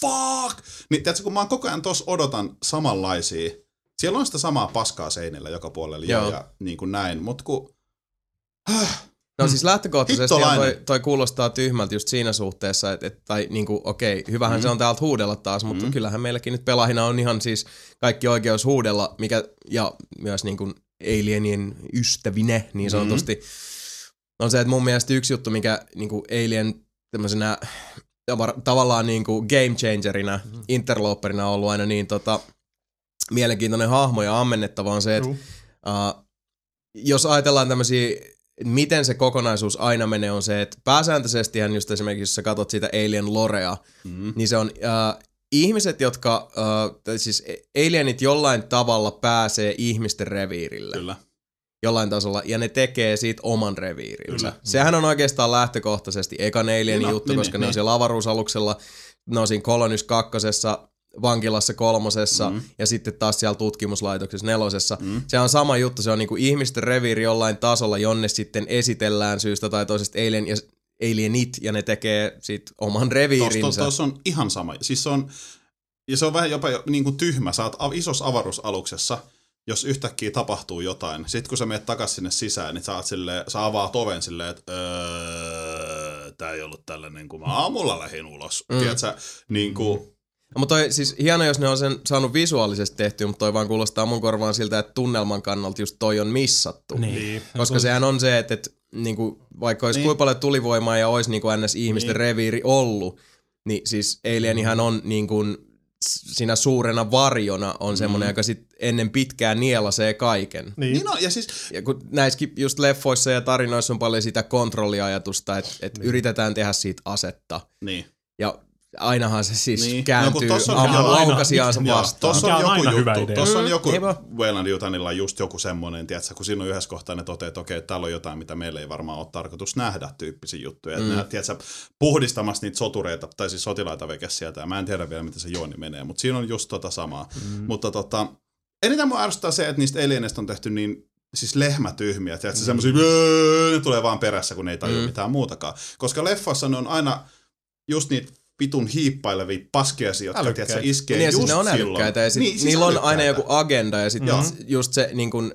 fuck! Niin tiedätkö, kun mä oon koko ajan tossa odotan samanlaisia, siellä on sitä samaa paskaa seinillä joka puolella joo. Joo. ja niin kuin näin, mutta kun No siis lähtökohtaisesti toi, toi kuulostaa tyhmältä just siinä suhteessa, että et, tai niinku, okei, hyvähän mm. se on täältä huudella taas, mutta mm. kyllähän meilläkin nyt pelaajina on ihan siis kaikki oikeus huudella, mikä, ja myös niinku alienien ystävine niin sanotusti, mm. on se, että mun mielestä yksi juttu, mikä niinku alien tämmöisenä tavallaan niinku game changerina, mm. interloperina on ollut aina niin tota, mielenkiintoinen hahmo ja ammennettava on se, että. Uh, jos ajatellaan tämmöisiä, miten se kokonaisuus aina menee, on se, että pääsääntöisesti just esimerkiksi, jos sä katsot sitä Alien Lorea, mm, niin se on uh, ihmiset, jotka, tai siis alienit jollain tavalla pääsee ihmisten reviirille. kyllä. Jollain tasolla, ja ne tekee siitä oman reviirinsä. Kyllä. Sehän on oikeastaan lähtökohtaisesti ekan Alienin Niin on, juttu, niin, koska niin, ne on niin. siellä avaruusaluksella, ne on siinä Colonys kakkosessa, vankilassa kolmosessa Mm. ja sitten taas siellä tutkimuslaitoksessa nelosessa. Mm. Se on sama juttu, se on niinku ihmisten reviiri jollain tasolla, jonne sitten esitellään syystä tai toisesta alien ja, alienit ja ne tekee sit oman reviirinsä. Tuossa tos on ihan sama. Siis se on, ja se on vähän jopa jo niin kuin tyhmä. Sä oot isossa avaruusaluksessa, jos yhtäkkiä tapahtuu jotain. Sitten kun sä menet takaisin sinne sisään, niin sä, oot silleen, sä avaat oven silleen, että öö, tää ei ollut tällainen, kun mä aamulla lähdin ulos. Mm. Mm. Tiedätkö, niin kuin, No, mutta toi, siis hieno, jos ne on sen saanut visuaalisesti tehtyä, mutta toi vaan kuulostaa mun korvaan siltä, että tunnelman kannalta just toi on missattu. Niin. Koska sehän on se, että, että niinku, vaikka olisi Niin. niin. kuinka paljon tulivoimaa ja olisi niinku ns. ihmisten Niin. niin. reviiri ollut, niin siis Alienihan on niinku, s- siinä suurena varjona on semmoinen, Mm. joka sit ennen pitkään nielasee kaiken. Niin. niin on, ja siis Ja kun näissäkin just leffoissa ja tarinoissa on paljon sitä kontrolliajatusta, että, että Niin. yritetään tehdä siitä asetta. niin. Ja ainahan se siis Niin. No, kääntyy no, aina- laukasiaansa vastaan. Mikä on on joku aina hyvä juttu. Tossa on joku, niinpä. Wayland Yutanilla just joku semmoinen, tiedätkö, kun siinä on yhdessä kohtaa ne toteaa, että okei, täällä on jotain, mitä meillä ei varmaan ole tarkoitus nähdä tyyppisiä juttuja. Mm. Että nää, tiedätkö, puhdistamassa niitä sotureita, tai siis sotilaita veke sieltä, ja mä en tiedä vielä, miten se juoni menee, mutta siinä on just tota samaa. Mm. Mutta tota, eniten mua ärsyttää se, että niistä alieneista on tehty niin siis lehmätyhmiä, tiedätkö, mm. semmoisia, ne tulee vaan perässä, kun ne ei tajua. Mm. mitään muutakaan. Koska leffassa ne on aina just niitä vitun hiippailevia paskiaisia, jotka Älykkäitä. tiedätkö, iskee Niin, just siis ne on silloin. älykkäitä ja sit Niin, siis niillä on aina älykkäitä. joku agenda ja sitten Joo. just se niin kun,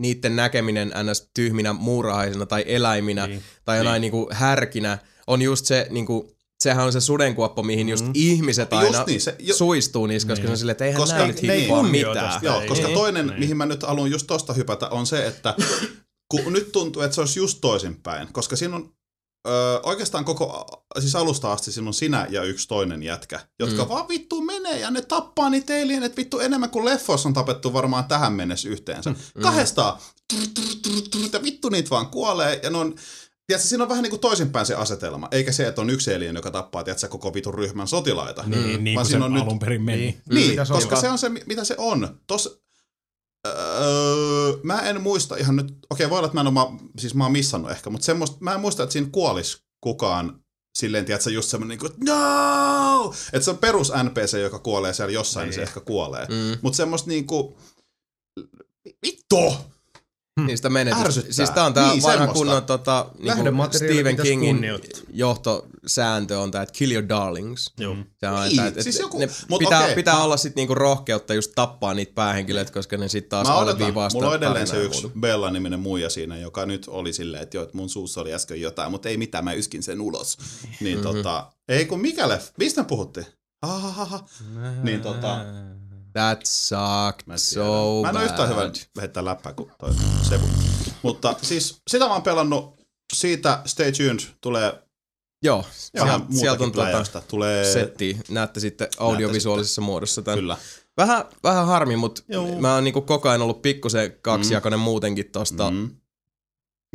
niiden näkeminen ns. tyhminä muurahaisina tai eläiminä Niin. tai jonain Niin. niin. härkinä on just se, niin kuin, sehän on se sudenkuoppa, mihin just Mm. ihmiset Just aina niin, se- jo- suistuu niissä, koska Niin. se on silleen, että eihän Koska nää nyt hippaa kunnioita mitään. Joo, Ei. koska Niin. toinen, Niin. mihin mä nyt haluan just tosta hypätä, on se, että kun nyt tuntuu, että se olisi just toisinpäin, koska siinä on Öö, oikeastaan koko, siis alusta asti siinä on sinä ja yksi toinen jätkä, jotka mm. Mm. vaan vittu menee ja ne tappaa niitä alienet vittu enemmän kuin leffoissa on tapettu varmaan tähän mennessä yhteensä. Mm. Kahdestaan. Trr, trr, trr, trr, Ja vittu niitä vaan kuolee ja ne on Tiedätkö, siinä on vähän niin kuin toisinpäin se asetelma, eikä se, että on yksi alien, joka tappaa, tiedätkö, koko vitun ryhmän sotilaita. Niin, niin Vaan kuin se siinä on nyt- alun perin meni. Niin. Niin, koska se on se, mitä se on. Tos, öö, mä en muista ihan nyt, okei voi olla, että mä en mä, siis mä oon missannut ehkä, mutta semmoista, mä en muista, että siinä kuolis kukaan silleen, tiedätkö, just semmoinen niin kuin, no! Että se on perus NPC, joka kuolee siellä jossain, niin, niin se Niin. ehkä kuolee. Mm. Mutta semmoista niinku, vittu! Niin sitä menetystä. Ärsyttää. Siis tää on tää Niin, vanha semmoista. kunnon tota, niinku Stephen Kingin kunnioittaa. johtosääntö on tää, että kill your darlings. Joo. Se on, Niin, tää, että siis joku- ne mut pitää, okei, pitää olla sit niinku rohkeutta just tappaa niitä päähenkilöitä, koska ne sit taas Mä odotan, alleviivaa sitä mulla on edelleen se yksi. Bella-niminen muija siinä, joka nyt oli silleen, että joo, että mun suussa oli äsken jotain, mutta ei mitään, mä yskin sen ulos. Niin Mhm. tota, ei kun mikä leffa, mistä puhuttiin? Ahahaha. Niin tota, That sucked mä, so mä en ole yhtään hyvä heittää läppää kuin toi Sebu. Mutta siis sitä mä oon pelannut, siitä Stay Tuned tulee Joo, sieltä, muutakin sieltä on pläjäystä. Tulee, setti. Näette sitten audiovisuaalisessa muodossa tämän. kyllä. Vähän, vähän harmi, mutta Joo. mä oon niinku koko ajan ollut pikkusen kaksijakoinen mm. muutenkin tosta, mm.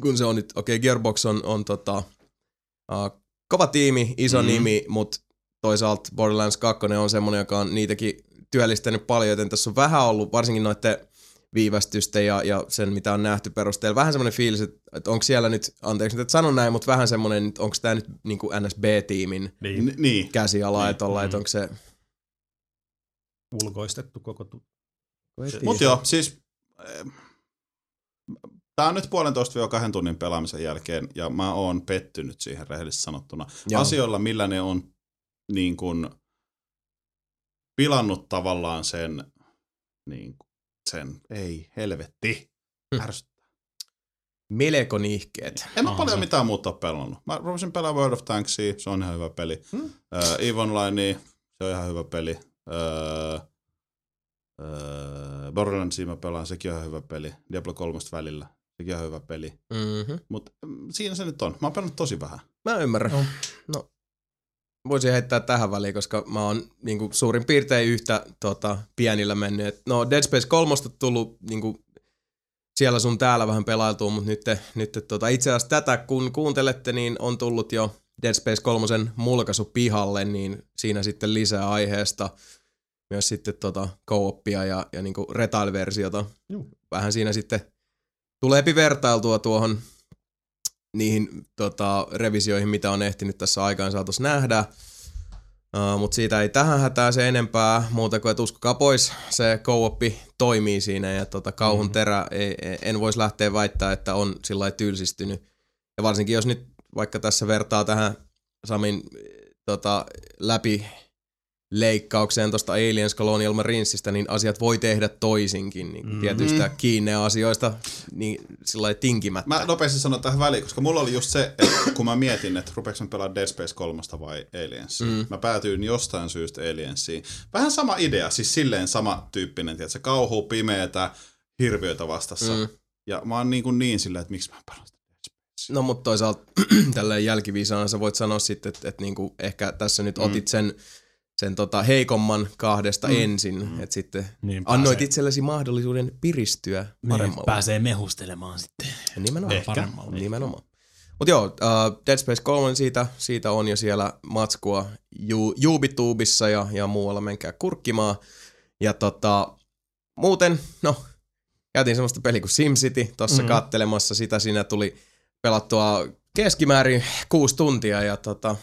Kun se on nyt, okei okay, Gearbox on, on tota, uh, kova tiimi, iso Mm. mm. nimi, mutta toisaalta Borderlands 2 on semmonen, joka on niitäkin työllistänyt paljon, joten tässä on vähän ollut, varsinkin noiden viivästysten ja, ja sen, mitä on nähty perusteella, vähän semmoinen fiilis, että, että onko siellä nyt, anteeksi nyt, että sanon näin, mutta vähän semmoinen, että onko tämä nyt niin kuin NSB-tiimin Niin. Niin. käsiala, Niin. että ollaan, että onko se... Ulkoistettu koko tu- Mutta joo, siis Tämä on nyt puolentoista kahden tunnin pelaamisen jälkeen, ja mä oon pettynyt siihen rehellisesti sanottuna. Joo. Asioilla, millä ne on niin kun, pilannut tavallaan sen, niin kun, sen, ei helvetti, Hmm. ärsyttää. Melko nihkeet. En ole paljon mitään muuta pelannut. Mä rupesin pelaamaan World of Tanksia, se on ihan hyvä peli. Hmm. Uh, EVE Online, se on ihan hyvä peli. Uh, uh, Borderlandsia mä pelaan, sekin on ihan hyvä peli. Diablo 3 välillä, sekin on hyvä peli. Mm-hmm. Mutta siinä se nyt on. Mä oon pelannut tosi vähän. Mä ymmärrän. Joo. No, voisin heittää tähän väliin, koska mä oon niinku, suurin piirtein yhtä tota, pienillä mennyt. Et, no Dead Space 3 on tullut niinku, siellä sun täällä vähän pelailtua, mutta nyt, nyt tota, itse asiassa tätä kun kuuntelette, niin on tullut jo Dead Space 3 mulkaisu pihalle, niin siinä sitten lisää aiheesta myös sitten tota co-oppia ja, ja niinku retail-versiota. Juu. Vähän siinä sitten tulee vertailtua tuohon niihin tota, revisioihin, mitä on ehtinyt tässä aikaan saatossa nähdä. Uh, Mutta siitä ei tähän hätää se enempää, muuta kuin että uskokaa pois, se co toimii siinä ja tota, kauhun Mhm. terä ei, ei, en voisi lähteä väittää, että on sillä lailla tylsistynyt. Ja varsinkin jos nyt vaikka tässä vertaa tähän Samin eh, tota, läpi leikkaukseen tuosta Aliens Colonial Marinesista, niin asiat voi tehdä toisinkin niin Mhm. mm. tietyistä kiinne asioista niin sillä lailla tinkimättä. Mä nopeasti sanon tähän väliin, koska mulla oli just se, että kun mä mietin, että rupeeks mä pelaa Dead Space 3 vai Aliensia. Mm. Mm. Mä päätyin jostain syystä Aliensiin. Vähän sama idea, siis silleen sama tyyppinen, että se kauhuu pimeätä hirviöitä vastassa. Mm. Mm. Ja mä oon niin, kuin niin silleen, että miksi mä pelaan sitä Dead Spacea. No mutta toisaalta [CLEARS THROAT] tälleen jälkiviisaana sä voit sanoa sitten, että, että niinku ehkä tässä nyt Mm. otit sen, sen tota heikomman kahdesta mm. Mm. ensin, Mm. että sitten Niin annoit pääsee- itsellesi mahdollisuuden piristyä niin, paremmalle. pääsee mehustelemaan sitten. Nimenomaan. Ehkä. Paremmalle. Nimenomaan. Mutta joo, uh, Dead Space 3 siitä, siitä on jo siellä matskua Ju, ja, ja muualla, menkää kurkkimaan. Ja tota, muuten, no, käytiin semmoista peliä kuin SimCity tuossa mm-hmm. kattelemassa, sitä siinä tuli pelattua keskimäärin kuusi tuntia ja tota,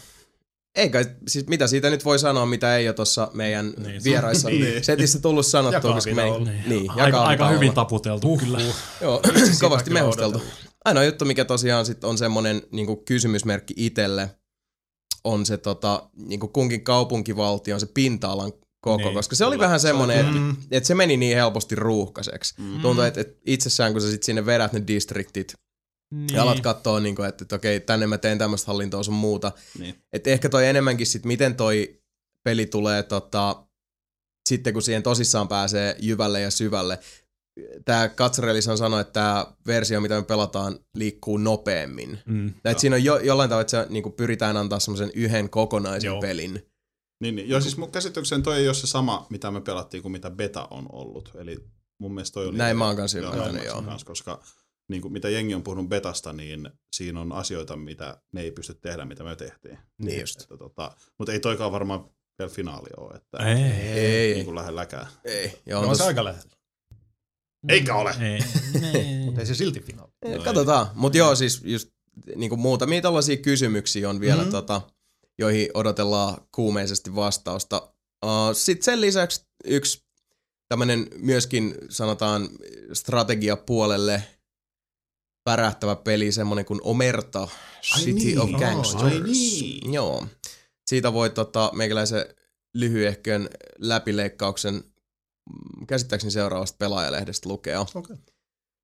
eikä, siis mitä siitä nyt voi sanoa, mitä ei ole tuossa meidän Niin, se- vieraissa niin. setissä tullut sanottua, koska me ei, kahvilla niin, Niin, ja aika, aika hyvin taputeltu uh, kyllä. Joo, [LAUGHS] kovasti mehusteltu. Ainoa juttu, mikä tosiaan sit on semmoinen niinku kysymysmerkki itselle, on se tota, niinku kunkin kaupunkivaltion se pinta-alan koko, Niin, koska se oli kyllä. vähän semmoinen, että Mm. et se meni niin helposti ruuhkaseksi. Mm. Mm. Tuntuu, että et itsessään kun sä sit sinne vedät ne distriktit niin. ja alat katsoa, niinku, että et, okei, tänne mä teen tämmöistä hallintoa sun muuta. Niin. Et ehkä toi enemmänkin sit, miten toi peli tulee tota, sitten kun siihen tosissaan pääsee jyvälle ja syvälle. Tämä Katsarelishan sanoi, että tämä versio, mitä me pelataan, liikkuu nopeammin. Mm. Et siinä on jo, jollain tavalla, että se, niin pyritään antaa semmoisen yhden kokonaisen Joo. Pelin. Niin, niin. Joo, siis mun käsitykseen toi ei ole se sama, mitä me pelattiin kuin mitä beta on ollut. Eli mun mielestä toi oli... Näin mä oon kanssa ymmärtänyt, mä joo. Kans, koska niin kuin mitä jengi on puhunut betasta, niin siinä on asioita, mitä ne ei pysty tehdä, mitä me tehtiin. Niin just. Että, tota, mutta ei toikaan varmaan vielä finaali ole, että Ei. Ei, niin kuin lähelläkään. ei. Ja No, on on tos, se aika lähellä. Eikä ole. Ei. ei. Mutta ei se silti finaali. No Katsotaan. Mutta joo, siis just niin kuin muutamia tällaisia kysymyksiä on vielä, Mhm. mm. tota, joihin odotellaan kuumeisesti vastausta. Uh, Sitten sen lisäksi yksi tämmöinen myöskin sanotaan strategiapuolelle pärähtävä peli, semmonen kuin Omerta, City niin, of ai Gangsters. niin. Joo. Siitä voi tota, meikäläisen lyhyehkön läpileikkauksen mm, käsittääkseni seuraavasta pelaajalehdestä lukea. Okei.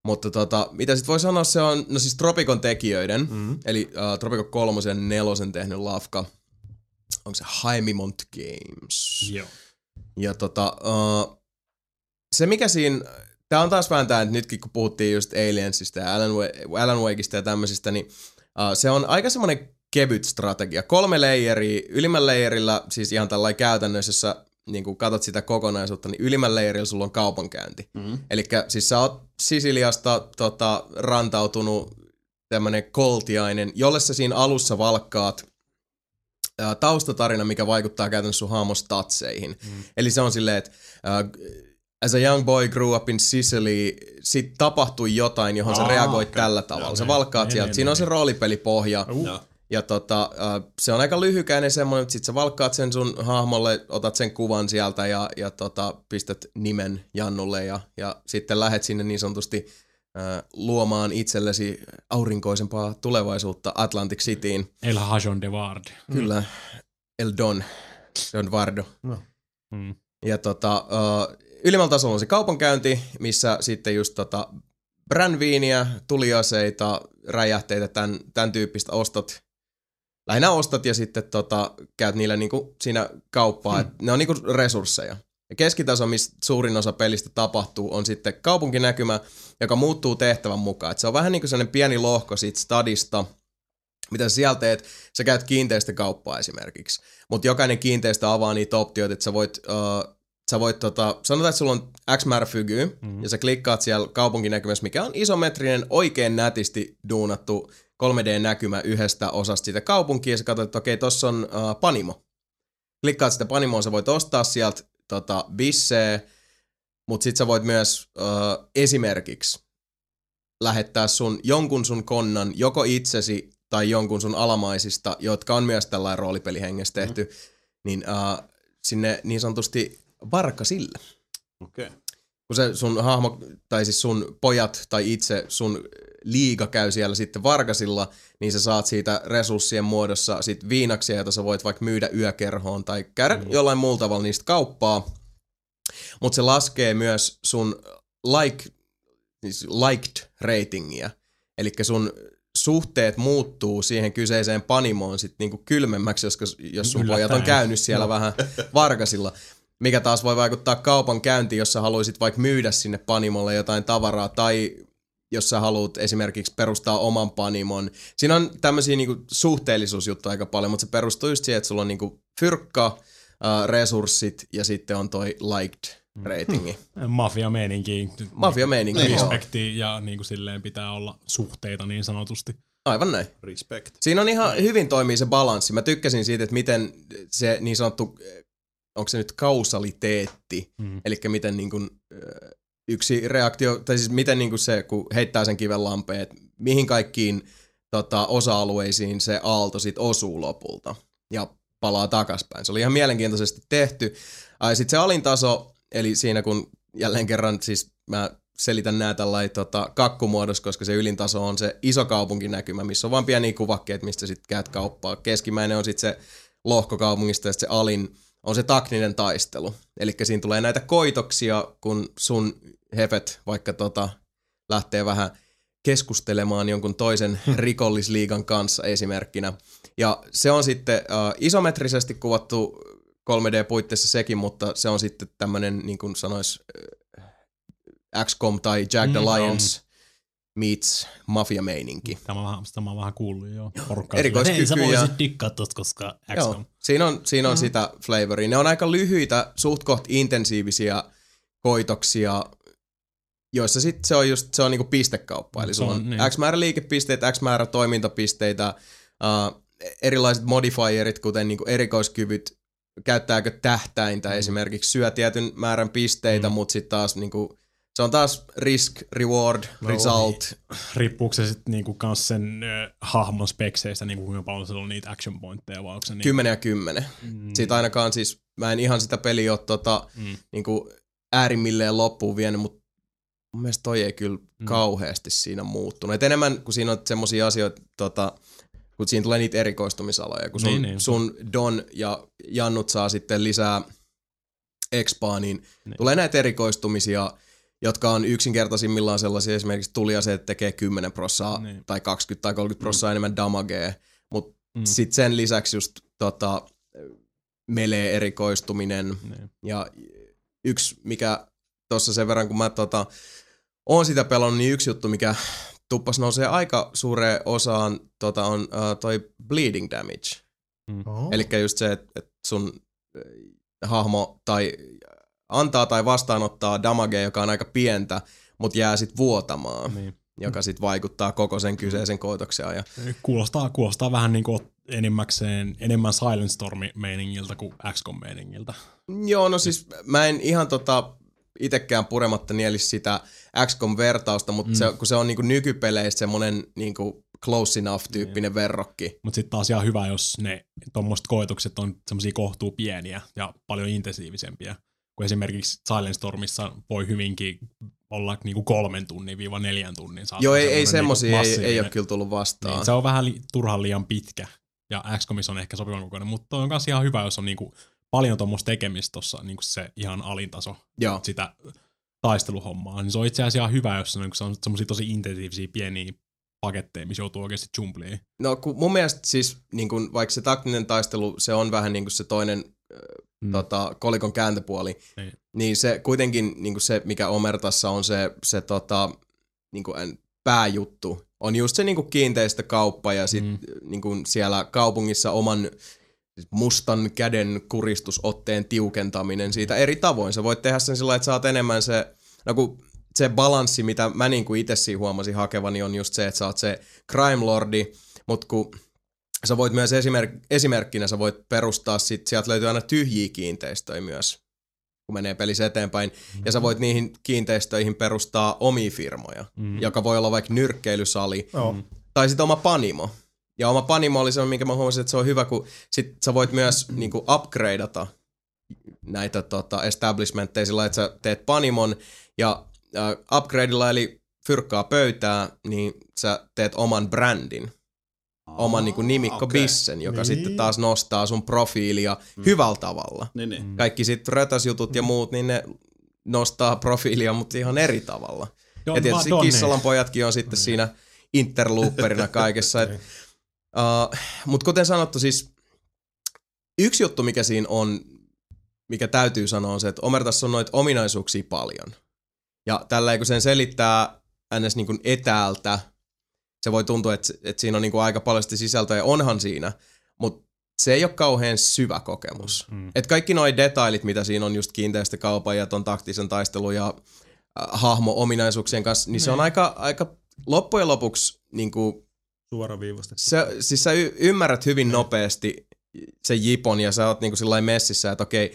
Mutta tota, mitä sit voi sanoa, se on, no siis Tropicon tekijöiden, Mm. eli uh, Tropico 3 ja 4 tehnyt lafka, onko se Haimimont Games. Joo. Ja tota, uh, se mikä siinä, tää on taas vähän tää, että nytkin kun puhuttiin just Aliensista ja Alan, Wa- Alan Wakeista ja tämmöisistä, niin uh, se on aika semmonen kevyt strategia. Kolme leijeriä, ylimmän leijerillä, siis ihan tällainen käytännössä, jossa niin kun katsot sitä kokonaisuutta, niin ylimmän leijerillä sulla on kaupankäynti. Mm. Eli siis sä oot Sisiliasta tota, rantautunut tämmönen koltiainen, jolle sä siinä alussa valkkaat ää, taustatarina, mikä vaikuttaa käytännössä sun haamon statseihin. Mm. Eli se on silleen, että ää, as a young boy grew up in Sicily, sit tapahtui jotain, johon sä Aa, reagoit okei. tällä tavalla. Joo, Sä valkkaat Niin, sieltä. niin, Siinä on niin. se roolipelipohja. Uh. Ja tota, se on aika lyhykäinen semmoinen, että sit sä valkkaat sen sun hahmolle, otat sen kuvan sieltä ja, ja tota, pistät nimen Jannulle ja, ja sitten lähet sinne niin sanotusti luomaan itsellesi aurinkoisempaa tulevaisuutta Atlantic Cityin. El Hajon de Vard. Kyllä, El Don, Don Vardo. Mm. Ja tota, uh, ylimmällä tasolla on se kaupankäynti, missä sitten just tota brändviiniä, tuliaseita, räjähteitä, tämän, tämän tyyppistä ostat. Lähinnä ostat ja sitten tota, käyt niillä niinku siinä kauppaa. Hmm. ne on niinku resursseja. Ja keskitaso, missä suurin osa pelistä tapahtuu, on sitten kaupunkinäkymä, joka muuttuu tehtävän mukaan. Et se on vähän niin kuin sellainen pieni lohko siitä stadista, mitä sä siellä teet. Sä käyt kiinteistökauppaa esimerkiksi. Mutta jokainen kiinteistö avaa niitä optioita, että sä voit, uh, sä voit tota, sanotaan, että sulla on X määrä fygy, mm. ja sä klikkaat siellä kaupunkinäkymässä, mikä on isometrinen, oikein nätisti duunattu 3D-näkymä yhdestä osasta sitä kaupunkia, ja sä katsot, että okei, tossa on uh, Panimo. Klikkaat sitä Panimoa, sä voit ostaa sieltä tota, bisseä, mutta sit sä voit myös uh, esimerkiksi lähettää sun jonkun sun konnan, joko itsesi tai jonkun sun alamaisista, jotka on myös tällainen roolipelihengessä tehty, mm. niin uh, sinne niin sanotusti varkasille. Okei. Okay. Kun se sun hahmo, tai siis sun pojat tai itse sun liiga käy siellä sitten varkasilla, niin sä saat siitä resurssien muodossa sit viinaksia, joita sä voit vaikka myydä yökerhoon tai käydä mm. jollain muulla tavalla niistä kauppaa. Mutta se laskee myös sun like, siis liked ratingia. Eli sun suhteet muuttuu siihen kyseiseen panimoon sit niinku kylmemmäksi, jos, jos sun Yllättäen. pojat on käynyt siellä No. vähän varkasilla. Mikä taas voi vaikuttaa kaupan käyntiin, jos sä haluaisit vaikka myydä sinne panimolle jotain tavaraa, tai jos sä haluat esimerkiksi perustaa oman panimon. Siinä on tämmöisiä niinku suhteellisuusjuttuja aika paljon, mutta se perustuu just siihen, että sulla on niinku fyrkka, uh, resurssit ja sitten on toi liked ratingi. Mafia-meininki. Mafia-meininki, joo. Respekti ja niin kuin silleen pitää olla suhteita niin sanotusti. Aivan näin. Respect. Siinä on ihan hyvin toimii se balanssi. Mä tykkäsin siitä, että miten se niin sanottu, onko se nyt kausaliteetti, Mm. eli miten niin kuin, yksi reaktio, tai siis miten niin kuin se, kun heittää sen kiven lampeen, että mihin kaikkiin tota, osa-alueisiin se aalto sit osuu lopulta ja palaa takaspäin. Se oli ihan mielenkiintoisesti tehty. Sitten se alintaso, eli siinä kun jälleen kerran siis mä selitän nää tällainen tota, kakkumuodossa, koska se ylintaso on se iso kaupunkinäkymä, missä on vain pieniä kuvakkeet, mistä sitten käyt kauppaa. Keskimmäinen on sitten se lohko kaupungista ja sitten se alin on se taktinen taistelu. Eli siinä tulee näitä koitoksia, kun sun hefet vaikka tota, lähtee vähän keskustelemaan jonkun toisen rikollisliigan kanssa esimerkkinä. Ja se on sitten äh, isometrisesti kuvattu 3D-puitteissa sekin, mutta se on sitten tämmöinen, niin kuin sanois, äh, XCOM tai Jack the Mm, Lions meets mafia-meininki. Tämä on vähän, sitä mä oon vähän kuullut jo. Porukka Erikois- Hei, sä voisit dikkaa tosta, koska Joo, XCOM. siinä on, siinä on mm. sitä flavoria. Ne on aika lyhyitä, suht koht intensiivisiä koitoksia, joissa sitten se on just, se on niinku pistekauppa. Eli Se sulla on, on niin. X määrä liikepisteitä, X määrä toimintapisteitä, uh, erilaiset modifierit, kuten niinku erikoiskyvyt, käyttääkö tähtäintä mm. esimerkiksi, syö tietyn määrän pisteitä, mm. mutta sitten taas niinku, se on taas risk, reward, no, result. Riippuuko se sitten niinku kans sen ö, hahmon spekseistä, niinku kuinka paljon sillä on niitä action pointteja, vai onko se niin? 10 ja 10. Mm. Siitä ainakaan siis, mä en ihan sitä peliä ole tota, Mm. niinku äärimmilleen loppuun vienyt, mutta mun mielestä toi ei kyllä Mm. kauheasti siinä muuttunut. Et enemmän kuin siinä on semmoisia asioita, tota, kun siinä tulee niitä erikoistumisaloja, kun sun, Niin, niin, niin. sun Don ja Jannut saa sitten lisää expaa, niin, Niin. niin tulee näitä erikoistumisia, jotka on yksinkertaisimmillaan sellaisia, esimerkiksi tuliaseet tekee 10 prossaa Niin. tai 20 tai 30 prossaa enemmän damagea, mutta Mm. mm. sitten sen lisäksi just tota, melee erikoistuminen, Niin. ja yksi, mikä tuossa sen verran, kun mä tota, oon sitä pelannut, niin yksi juttu, mikä tuppas nousee aika suureen osaan, tota, on uh, toi bleeding damage. Oh. Eli just se, että et sun hahmo tai antaa tai vastaanottaa damagea, joka on aika pientä, mutta jää sit vuotamaan, Niin. joka sit vaikuttaa koko sen kyseisen kootoksen ajan. Kuulostaa, kuulostaa vähän niin kuin enimmäkseen, enemmän Silent Storm-meiningiltä kuin XCOM-meiningiltä. Joo, no siis mä en ihan tota itekään purematta nielis sitä XCOM-vertausta, mutta mm. se, kun se on niinku nykypeleistä semmonen niinku close enough-tyyppinen verrokki. Mutta sitten taas ihan hyvä, jos ne tuommoiset koetukset on semmoisia kohtuu pieniä ja paljon intensiivisempiä. Kun esimerkiksi Silent Stormissa voi hyvinkin olla niinku kolmen tunnin viiva neljän tunnin. Joo, ei, ei semmonen semmosia, niinku ei, ei ole kyllä tullut vastaan. Niin, se on vähän li- turhan liian pitkä. Ja XCOMissa on ehkä sopivan kokoinen, mutta on myös ihan hyvä, jos on niinku paljon tuommoista tekemistä tuossa niinku se ihan alintaso Joo. sitä taisteluhommaa. Niin se on itse asiassa ihan hyvä, jos se on, se on semmoisia tosi intensiivisiä pieniä paketteja, missä joutuu oikeasti jumpliin. No kun mun mielestä siis, niin kun, vaikka se taktinen taistelu, se on vähän niin kuin se toinen Mm. tota, kolikon kääntöpuoli, Niin. niin se kuitenkin niin kuin se, mikä Omertassa on se, se tota, niin kuin en- pääjuttu, on just se niin kuin kiinteistökauppa ja sit Mm. niin kuin siellä kaupungissa oman siis mustan käden kuristusotteen tiukentaminen siitä eri tavoin. Sä voit tehdä sen sillä että saat enemmän se, no kun se balanssi, mitä mä niin kuin itse siinä huomasin hakevani, on just se, että sä oot se crime lordi, mutta kun sä voit myös esimerk- esimerkkinä, sä voit perustaa sit, sieltä löytyy aina tyhjiä kiinteistöjä myös, kun menee pelissä eteenpäin, ja sä voit niihin kiinteistöihin perustaa omia firmoja, Mm. joka voi olla vaikka nyrkkeilysali, Joo. tai sitten oma panimo. Ja oma panimo oli se, minkä mä huomasin, että se on hyvä, kun sit sä voit myös niinku upgradeata näitä tota, establishmentteja sillä että sä teet panimon ja äh, upgradeilla eli fyrkkaa pöytää, niin sä teet oman brändin, oman niinku nimikko okei. bissen, joka Niin. sitten taas nostaa sun profiilia mm. hyvällä tavalla. Niin, niin. Mm. Kaikki sitten rötäsjutut ja muut, niin ne nostaa profiilia, mutta ihan eri tavalla. Joo, Ja tietysti Madonna. Kissalan pojatkin on sitten siinä interlooperina kaikessa. Et, [LAUGHS] uh, Mutta kuten sanottu, siis yksi juttu, mikä siinä on, mikä täytyy sanoa, on se, että Omertassa on noita ominaisuuksia paljon. Ja tällä kun sen selittää ns. Niin kuin etäältä, se voi tuntua, että, että siinä on niin kuin aika paljon sitä sisältöä, ja onhan siinä, mutta se ei ole kauhean syvä kokemus. Mm. Et kaikki nuo detailit, mitä siinä on just kiinteistökaupan ja ton taktisen taistelun ja äh, hahmo-ominaisuuksien kanssa, niin se on aika, aika loppujen lopuksi niin kuin, Suoraviivastettu. se, siis sä y- ymmärrät hyvin nopeasti sen jipon ja sä oot niin kuin messissä, että okei,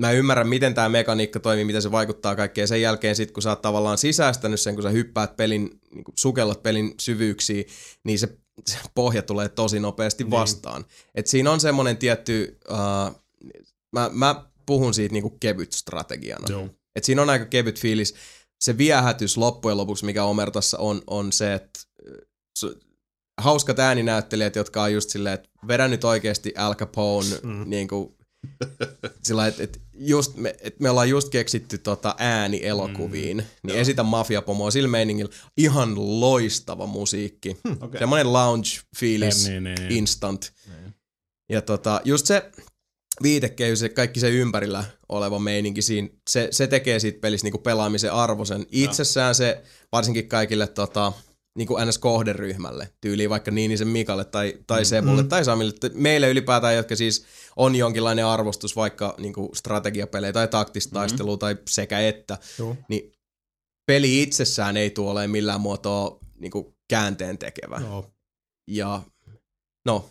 mä ymmärrän, miten tämä mekaniikka toimii, miten se vaikuttaa kaikkeen. Sen jälkeen sit, kun sä oot tavallaan sisäistänyt sen, kun sä hyppäät pelin, niin kuin sukellat pelin syvyyksiin, niin se, se pohja tulee tosi nopeasti Niin. vastaan. Et siinä on semmoinen tietty, uh, mä, mä puhun siitä niin kuin kevyt strategiana. Joo. Et siinä on aika kevyt fiilis. Se viehätys loppujen lopuksi, mikä Omertassa on, on se, että su- hauskat ääninäyttelijät, jotka on just silleen, että vedä nyt oikeasti Al Capone, mm. niin kuin, [LAUGHS] sillä että et just me, et me ollaan just keksitty tota ääni elokuviin, mm. niin Joo. esitä mafiapomoa sillä meiningillä. Ihan loistava musiikki. Okei. Semmoinen lounge-fiilis, Niin, niin, niin. instant. Niin. Ja tota, just se viitekehys ja kaikki se ympärillä oleva meininki siinä, se, se tekee siitä pelistä niinku pelaamisen arvoisen. Itsessään se, varsinkin kaikille tota, niinku NS-kohderyhmälle, tyyliin vaikka Niinisen Mikalle tai, tai Sebulle Mm. tai Samille, meille ylipäätään, jotka siis on jonkinlainen arvostus vaikka niinku strategiapelejä tai taktista taistelua tai sekä että, Joo. niin peli itsessään ei tule olemaan millään muotoa niinku käänteen tekevä. Joo. Ja no,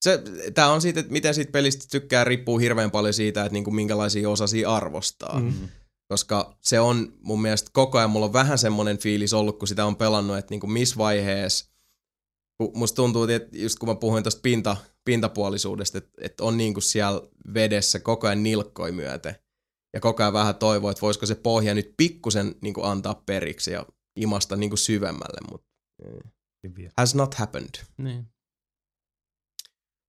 se, tää on siitä, että miten siitä pelistä tykkää, riippuu hirveän paljon siitä, että niinku minkälaisia osasia arvostaa. Mm. Mm. Koska se on mun mielestä koko ajan, mulla on vähän semmoinen fiilis ollut, kun sitä on pelannut, että niinku missä vaiheessa, kun musta tuntuu, että just kun mä puhuin tuosta pinta, pintapuolisuudesta, että, että on niinku siellä vedessä koko ajan nilkkoi myöten. Ja koko ajan vähän toivoo, että voisiko se pohja nyt pikkusen niin kuin antaa periksi ja imasta niin kuin syvemmälle, mutta has not happened. Niin.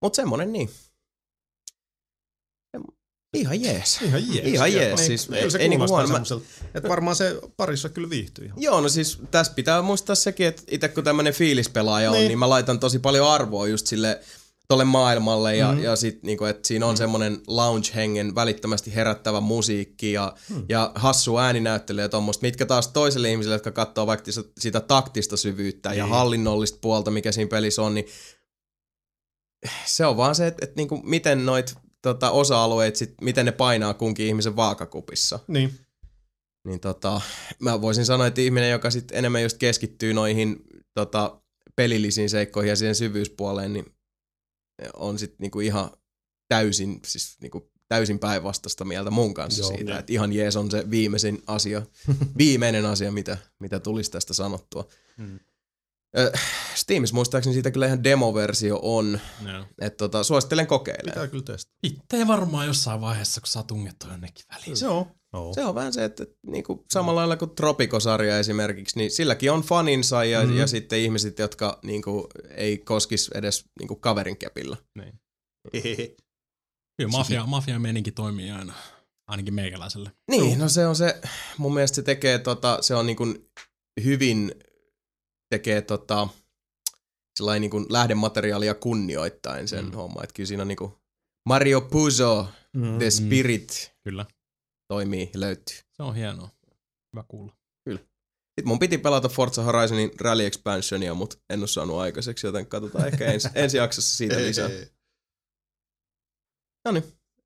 Mutta semmonen niin. Ihan jees. Ihan jees. Ihan jees, Niin, siis kyllä se ei niinku huono. Mä- että varmaan se parissa kyllä viihtyy ihan. Joo, no siis tässä pitää muistaa sekin, että itse kun tämmönen fiilispelaaja on, Niin. niin mä laitan tosi paljon arvoa just sille tolle maailmalle ja, mm. ja sit niinku, että siinä on semmonen lounge-hengen välittömästi herättävä musiikki ja, Hmm. ja hassu ääninäyttely ja tommoista, mitkä taas toiselle ihmiselle, jotka katsoo vaikka sitä, taktista syvyyttä ja Niin. hallinnollista puolta, mikä siinä pelissä on, niin se on vaan se, että, että niinku, miten noit tota, osa-alueet, sit, miten ne painaa kunkin ihmisen vaakakupissa Niin. niin tota, mä voisin sanoa, että ihminen, joka sitten enemmän just keskittyy noihin tota, pelillisiin seikkoihin ja siihen syvyyspuoleen, niin on sitten niinku ihan täysin, siis niinku täysin päinvastaista mieltä mun kanssa Joo, Joo, siitä, niin. että ihan jees on se viimeisin asia, viimeinen asia, mitä, mitä tulisi tästä sanottua. Mm. Steamissa muistaakseni siitä kyllä ihan demoversio on, Joo. että tota, suosittelen kokeilemaan. Pitää kyllä testata. Itse varmaan jossain vaiheessa, kun saa tungettu jonnekin väliin. Se on. No. Se on vähän se, että niinku, samalla lailla kuin Tropico-sarja esimerkiksi, niin silläkin on faninsa ja, Mhm. mm. ja sitten ihmiset, jotka niinku, ei koskisi edes niinku, kaverin kepillä. Niin. [LAUGHS] Kyllä mafia, mafia meininki toimii aina, ainakin meikäläiselle. Niin, no se on se, mun mielestä se tekee tota, se on niinku hyvin tekee tota, sellainen niinku lähdemateriaalia kunnioittain sen Mm. mm. homma, että kyllä siinä on niinku Mario Puzo, Mm. The Spirit Kyllä. toimii ja löytyy. Se on hienoa. Hyvä kuulla. Sitten mun piti pelata Forza Horizonin Rally Expansionia, mutta en ole saanut aikaiseksi, joten katsotaan ehkä ensi, [LAUGHS] ensi jaksossa siitä lisää. No niin.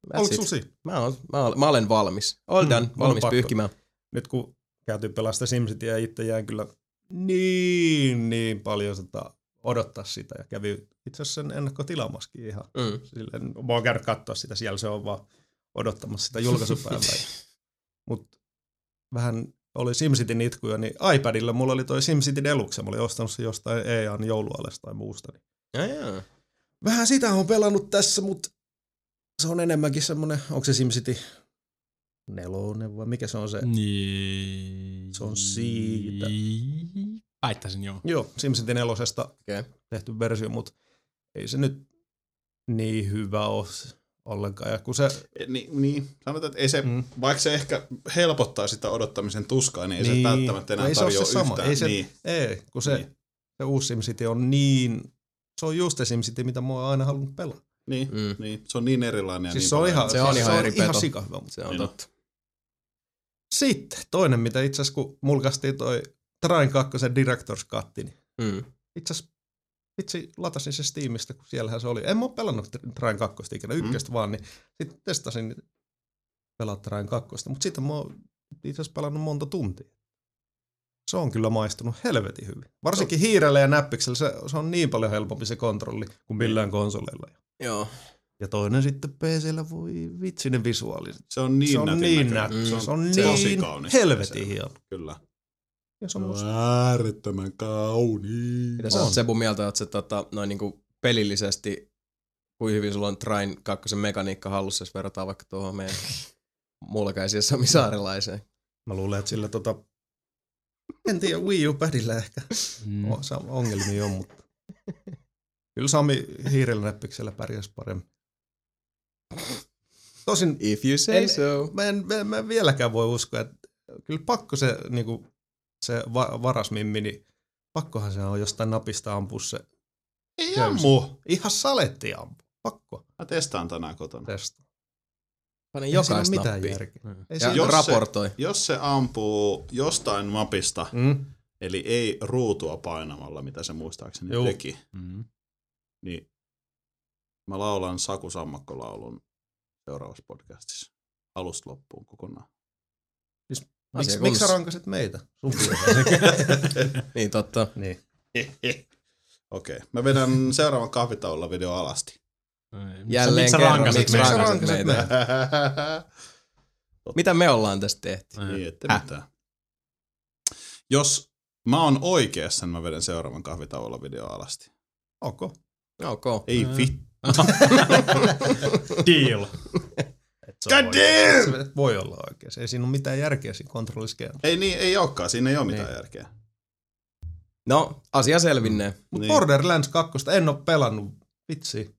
that's Oliko siinä? Mä, oon, mä, olen, mä olen valmis. All done, Mm, mm, valmis pyyhkimään. Nyt kun käytiin pelasta SimCityä ja itse jäin kyllä niin, niin paljon sitä odottaa sitä ja kävi itse asiassa sen ennakkotilaamaskin ihan. Mm. Silleen, mä oon käynyt katsoa sitä, siellä se on vaan odottamassa sitä julkaisupäivää. [LAUGHS] Mutta vähän oli SimCityn itkuja, niin iPadilla mulla oli toi SimCity Deluxe, mä olin ostanut se jostain EAN joulualesta tai muusta. Niin Ja, ja. vähän sitä on pelannut tässä, mutta se on enemmänkin semmonen, onko se SimCity nelonen vai mikä se on se? Niin. Se on siitä. Väittäisin joo. Joo, SimCity nelosesta Okay. tehty versio, mutta ei se nyt niin hyvä ole ollenkaan. Ja kun se, Niin, niin, sanotaan, että ei se, Mm. vaikka se ehkä helpottaa sitä odottamisen tuskaa, niin ei Niin. se välttämättä enää Ei se ole tarjoa se sama. yhtään. Ei se- niin. ei, kun se, Niin. se uusi SimCity on niin, se on just se SimCity, mitä mä oon aina halunnut pelata. Niin, Mm. niin, se on niin erilainen. Siis niin se on ihan, Se on se ihan on eri ihan sikahyvä. Mutta. Se on Niin totta. Sitten toinen, mitä itse asiassa kun mulkaistiin toi Train 2 Director's Cut, niin Mm. itse asiassa vitsi latasin se Steamista, kun siellähän se oli. En mä oo pelannut Train 2 ikinä, ykköstä mm. vaan, niin sitten testasin pelaa Train 2, mutta sitten mä oon itse asiassa pelannut monta tuntia. Se on kyllä maistunut helvetin hyvin. Varsinkin hiirellä ja näppiksellä se, se on niin paljon helpompi se kontrolli kuin millään konsoleilla. Joo. Ja toinen sitten PCllä voi vitsi ne visuaaliset. Se on niin se on nätin niin. Mm. Se on, se on Se on niin kaunis. helvetin hieno. Kyllä. Ja se on musta Äärettömän kauniin. Mitä sä On. oot Sebu mieltä, että se tota, noin niinku pelillisesti, kuin hyvin sulla on Train 2 mekaniikka hallussa, jos verrataan vaikka tuohon meidän [LAUGHS] mulkaiseen Sami Saarelaiseen. Mä luulen, että sillä tota... En tiedä, Wii U-padillä ehkä Mm. o- sa- ongelmia on, mutta... Kyllä Sami hiirellä näppiksellä pärjäs paremmin. Tosin If you say En- so. mä en, mä, mä en vieläkään voi uskoa, että kyllä pakko se, niinku, se va- varasmimmi, niin pakkohan se on jostain napista ampua se. Ei James. ammu. Ihan saletti ampua. Pakko Mä testaan tänään kotona. testaa. Pane Ei siinä ole jokaista mitään järkeä. Mm. Ei Jos se- raportoi. Jos se ampuu jostain mapista, Mm. eli ei ruutua painamalla, mitä se muistaakseni Juu. teki, Mm. niin mä laulan Saku Sammakko-laulun seuraavassa podcastissa alusta loppuun kokonaan. Miksi miksi sä rankasit meitä? [LAUGHS] [LAUGHS] Niin totta. niin. [LAUGHS] Okei, okay. mä vedän seuraavan kahvitaululla video alasti. Jälleen Miksi sä kerran, miksi meitä? rankasit rankasit meitä? Mitä me ollaan tästä tehty? Niin. niin, ette Häh? mitään. Jos mä oon oikeassa, niin mä vedän seuraavan kahvitauolla video alasti. Ok. Ok. Ei Ää. vittu. Deal. Se on God oikein. damn! Se voi olla oikein. Ei siinä ole mitään järkeä siinä kontrolliskeella. Ei niin, ei olekaan, siinä ei ole mitään Niin. järkeä. No, asia selvinnee. Mutta Niin. niin. Borderlands 2 en ole pelannut. Vitsi.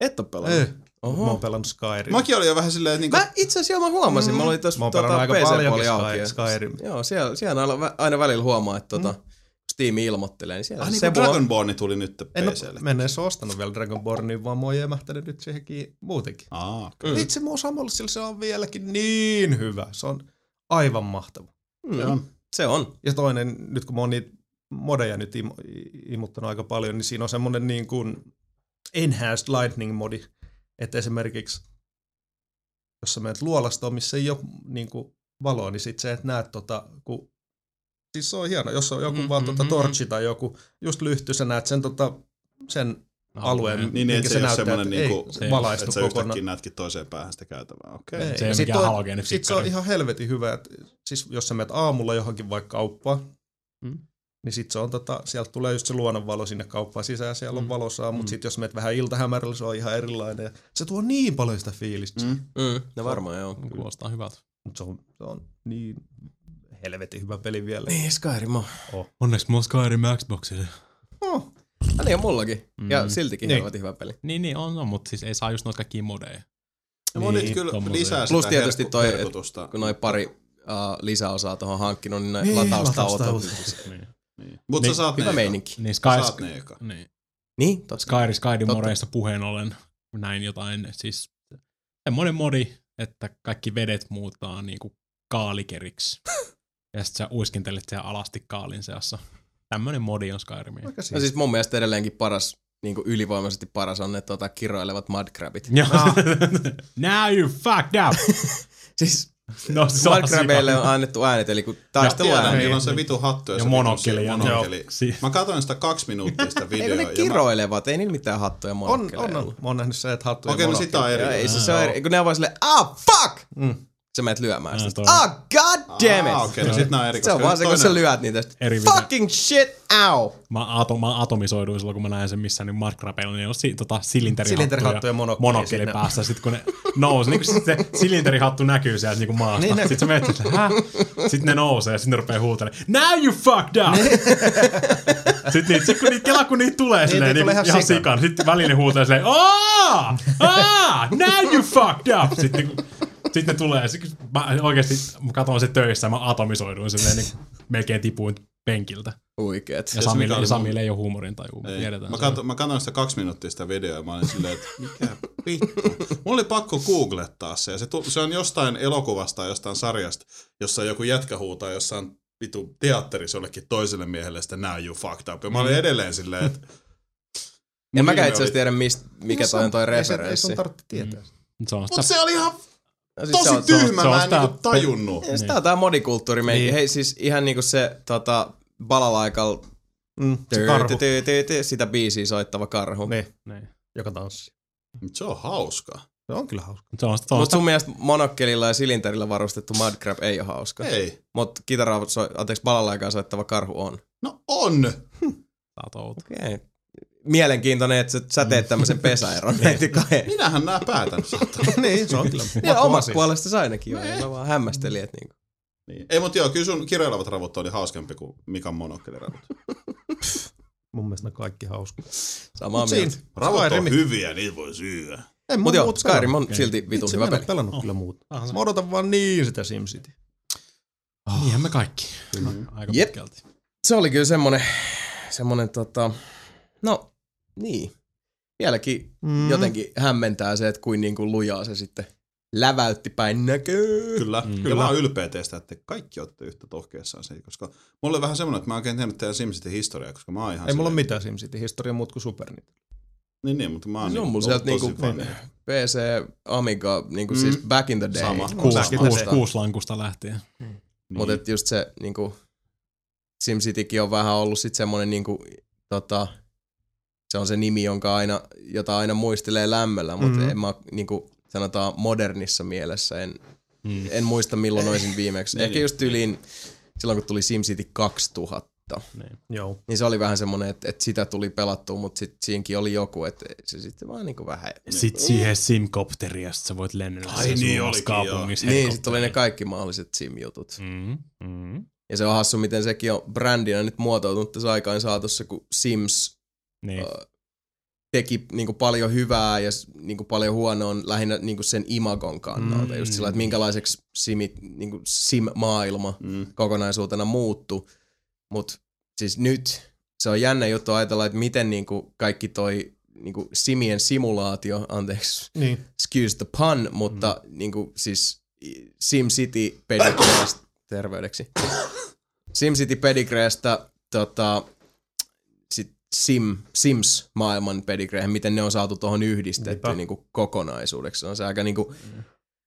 Et oo pelannut. Ei. Oho. Mä oon pelannut Skyrim. Mäkin olin jo vähän silleen, että niinku, Mä itse asiassa joo, mä huomasin, Mm. mä olin tuossa tota, pelannut aika PC-puoli paljonkin auki. Skyrim. Joo, siellä, siellä aina, aina välillä huomaa, että tota, Mm. Steam ilmoittelee, niin siellä ah, niin se kuin Dragonborn tuli nyt En ole PClle. menneessä ostanut vielä Dragonbornia, vaan mä oon jämähtänyt nyt siihenkin muutenkin. Aa. Mm. Vitsi, mä oon samalla, sillä se on vieläkin niin hyvä. Se on aivan mahtava. Mm, se on. Se on. Ja toinen, nyt kun mä oon niitä modeja nyt im- imuttanut aika paljon, niin siinä on semmonen niin kuin enhanced lightning modi, että esimerkiksi jos sä menet luolastoon, missä ei ole niin kuin valoa, niin sit sä et näe tota, kun Siis se on hieno, jos on joku Mm, mm, vaan mm, tota mm, torchi tai joku just lyhty, sä näet sen, tota, sen alueen, Niin, niin että se ole semmoinen että niinku, ei se- valaistu että sä kokonaan. yhtäkkiä näetkin toiseen päähän sitä käytävää. Okei. Ei. Okay. Se ei Ja ole sit mikään toi- halogeeni Sitten se on ihan helvetin hyvä, että siis jos sä menet aamulla johonkin vaikka kauppaan, Mm. niin sit se on tota, sieltä tulee just se luonnonvalo sinne kauppaan sisään, siellä on Mm. valossa, mutta Mm. sit jos menet vähän iltahämärällä, se on ihan erilainen. Ja se tuo niin paljon sitä fiilistä, mm. Mm. Mm, no varmaan joo. Kuulostaa hyvältä. mutta se on, se on niin helvetin hyvä peli vielä. Niin, Skyrim on. Onneksi mulla on Skyrim Xboxille. Oh, Ja niin on mullakin. Ja Mm. siltikin Niin. helvetin hyvä peli. Niin, niin on, on mutta siis ei saa just noita kaikkia modeja. Ja Niin, kyllä tommosia. lisää sitä Plus tietysti herkku- toi, et-. Kun noin pari uh, lisäosaa tuohon hankkinut, niin, Niin, niin lataustauot. niin. Niin. Mutta Niin, sä saat Hyvä ne eka. meininki. niin Sä Sky, saat ne eka. niin. Niin, totta. Skyrim, Skyrim Totta. modeista puheen ollen näin jotain, siis semmoinen modi, että kaikki vedet muuttaa niinku kaalikeriksi. Ja sit sä uiskentelet siellä alasti kaalin seassa. Tämmönen modi on Skyrimiin. No siis. mun mielestä edelleenkin paras, niin kuin ylivoimaisesti paras on ne tota, kiroilevat mudcrabit. Ja, [LAUGHS] Now you fucked up! [LAUGHS] Siis No, se on on annettu äänet, eli kun taisteluäänet. niillä on se vitu hattu ja, Ja se monokkeli, ja monokkeli. joo. Mä katsoin sitä kaksi minuuttia sitä Ei [LAUGHS] videoa. kun ne ja mä- kiroilevat, ei niillä mitään hattuja on, monokkeleja on, on. ollut. Mä oon nähnyt se, että hattu ja Okei, no sitä on eri. Ei siis se on eri, kun ne on vaan silleen, ah fuck! Mm. Sä menet lyömään sitä. Ah god damn it! Ah, okei, no sit nää on eri. Se on koska vaan se, kun sä lyöt niitä. sit, Eri. Fucking shit, ow! Mä, ato, mä atomisoiduin silloin, kun mä näin sen missään niin Markrapeilla, niin on si, tota, silinterihattu, ja monokkeli monokkeli sinne. päässä. Sitten kun ne nousi, niin kun se silinterihattu näkyy sieltä niin kuin maasta. Niin Niin sitten sä menet, että häh? Sitten ne nousee ja sitten ne rupeaa huutelemaan, now you fucked up! [LAUGHS] sitten niitä, sit kun niitä, kela kun niitä tulee Niin, silleen, niin, tulee ihan ihan sikan. sikan. Sitten väliin ne huutelee silleen, aah! Aah! Now you fucked up! Sitten niin, sitten ne tulee, sit, mä oikeesti mä katson se töissä ja mä atomisoiduin silleen, niin melkein tipuin penkillä. Huikeet. Ja Siis Samille, ja Samille ei ole huumorin tai tiedetään. Mä, se. katsoin, mä katsoin sitä kaksi minuuttia sitä videoa ja mä olin silleen, että mikä vittu. Mulla oli pakko googlettaa se ja se, tu- se on jostain elokuvasta jostain sarjasta, jossa joku jätkä huutaa jossain vitu teatterissa jollekin toiselle miehelle sitä now you fucked up. Ja mä olin edelleen silleen, että... En mäkään itse asiassa oli- tiedä, mist, mikä toi on toi Ei se- Ei referenssi. sun tarvitse tietää. Se on Mut sitä, se oli ihan No siis tosi se on- tyhmä, se on mä en sitä- niinku tajunnut. Ja Sitä on tää modikulttuuri meikin. Niin. Hei siis ihan niinku se tota, balalaikal Mm, se karhu, sitä biisiä soittava karhu. niin, niin. joka tanssi. Mut se on hauska. Se on kyllä hauska. Se on, se on Mutta sitä, sun mielestä monokkelilla ja silinterillä varustettu mudcrab ei ole hauska. Ei. Mutta kitaraa, so, anteeksi, balalaikaa soittava karhu on. No on. Tää on. Okei. Mielenkiintoinen, että sä- teet tämmöisen pesäeron [LAUGHS] kahden. Minähän nää päätän [LAUGHS] niin, se on kyllä. Ja [LAUGHS] maku- omat asia. puolesta ainakin on. Ja mä vaan hämmästelin, että niinku. Niin. Ei, mutta joo, kyllä sun kirjoilevat ravut oli hauskempi kuin Mikan monokkeliravut. Mun mielestä ne kaikki hauska. Samaa Mut mieltä. Ravut on hyviä, niitä voi syödä. En Mut mä joo, muut Skyrim on silti vitun Vitsi, hyvä peli. pelannut Oh. kyllä muuta. Ah, se- Mä odotan vaan niin sitä SimCity. Niinhän me kaikki. Aika Jep. pitkälti. Se oli kyllä semmonen, semmonen tota, no niin. Vieläkin Mm. jotenkin hämmentää se, että kuin niinku lujaa se sitten läväytti päin näköö. Kyllä, Mm. mm. kyllä mä oon ylpeä teistä, että te kaikki olette yhtä tohkeessaan se, koska mulla oli vähän semmoinen, että mä oikein tiennyt teidän SimCity historiaa, koska mä oon ihan Ei mulla ole mitään SimCity-historiaa muut kuin Super Nintendo. Niin, niin, mutta mä oon Se on niinku mulla sieltä niinku. PC, Amiga, niinku Mm. siis back in the day. Sama. Kuusi, Back in the kuusi, day. kuusi lankusta lähtien. Niin. Mutta just se niinku, SimCitykin on vähän ollut sit semmonen niinku, tota, se on se nimi, jonka aina, jota aina muistelee lämmöllä, mutta Mhm. mm-hmm. en mä niinku, sanotaan modernissa mielessä, en, Mm. en muista milloin olisin viimeksi. Niin, Ehkä niin. just yliin silloin, kun tuli SimCity 2000. vuotta. Niin. Joo. Niin se oli vähän semmoinen, että, että sitä tuli pelattua, mutta sit siinäkin oli joku, että se sitten vaan niinku vähän... Sitten siihen simkopteriin, josta sä voit lennellä Ai niin olikin, kaupungissa. Niin, sitten oli ne kaikki mahdolliset sim-jutut. Mm, mm, Ja se on hassu, miten sekin on brändinä nyt muotoutunut tässä aikaan saatossa, kun Sims niin. ö, teki niinku paljon hyvää ja s- niinku paljon huonoa on lähinnä niinku sen imagon kannalta. Mm. Just sillä, että minkälaiseksi simit, niinku sim-maailma Mm. kokonaisuutena muuttu. Mutta siis nyt se on jännä juttu ajatella, että miten niinku kaikki toi niinku simien simulaatio, anteeksi, Niin. excuse the pun, mutta mm. niinku siis SimCity pedigreestä, terveydeksi. [COUGHS] SimCity pedigreestä tota, Sim, Sims-maailman pedigreehen, miten ne on saatu tuohon yhdistetty Niinpä. niinku kokonaisuudeksi. Se on se aika, niinku,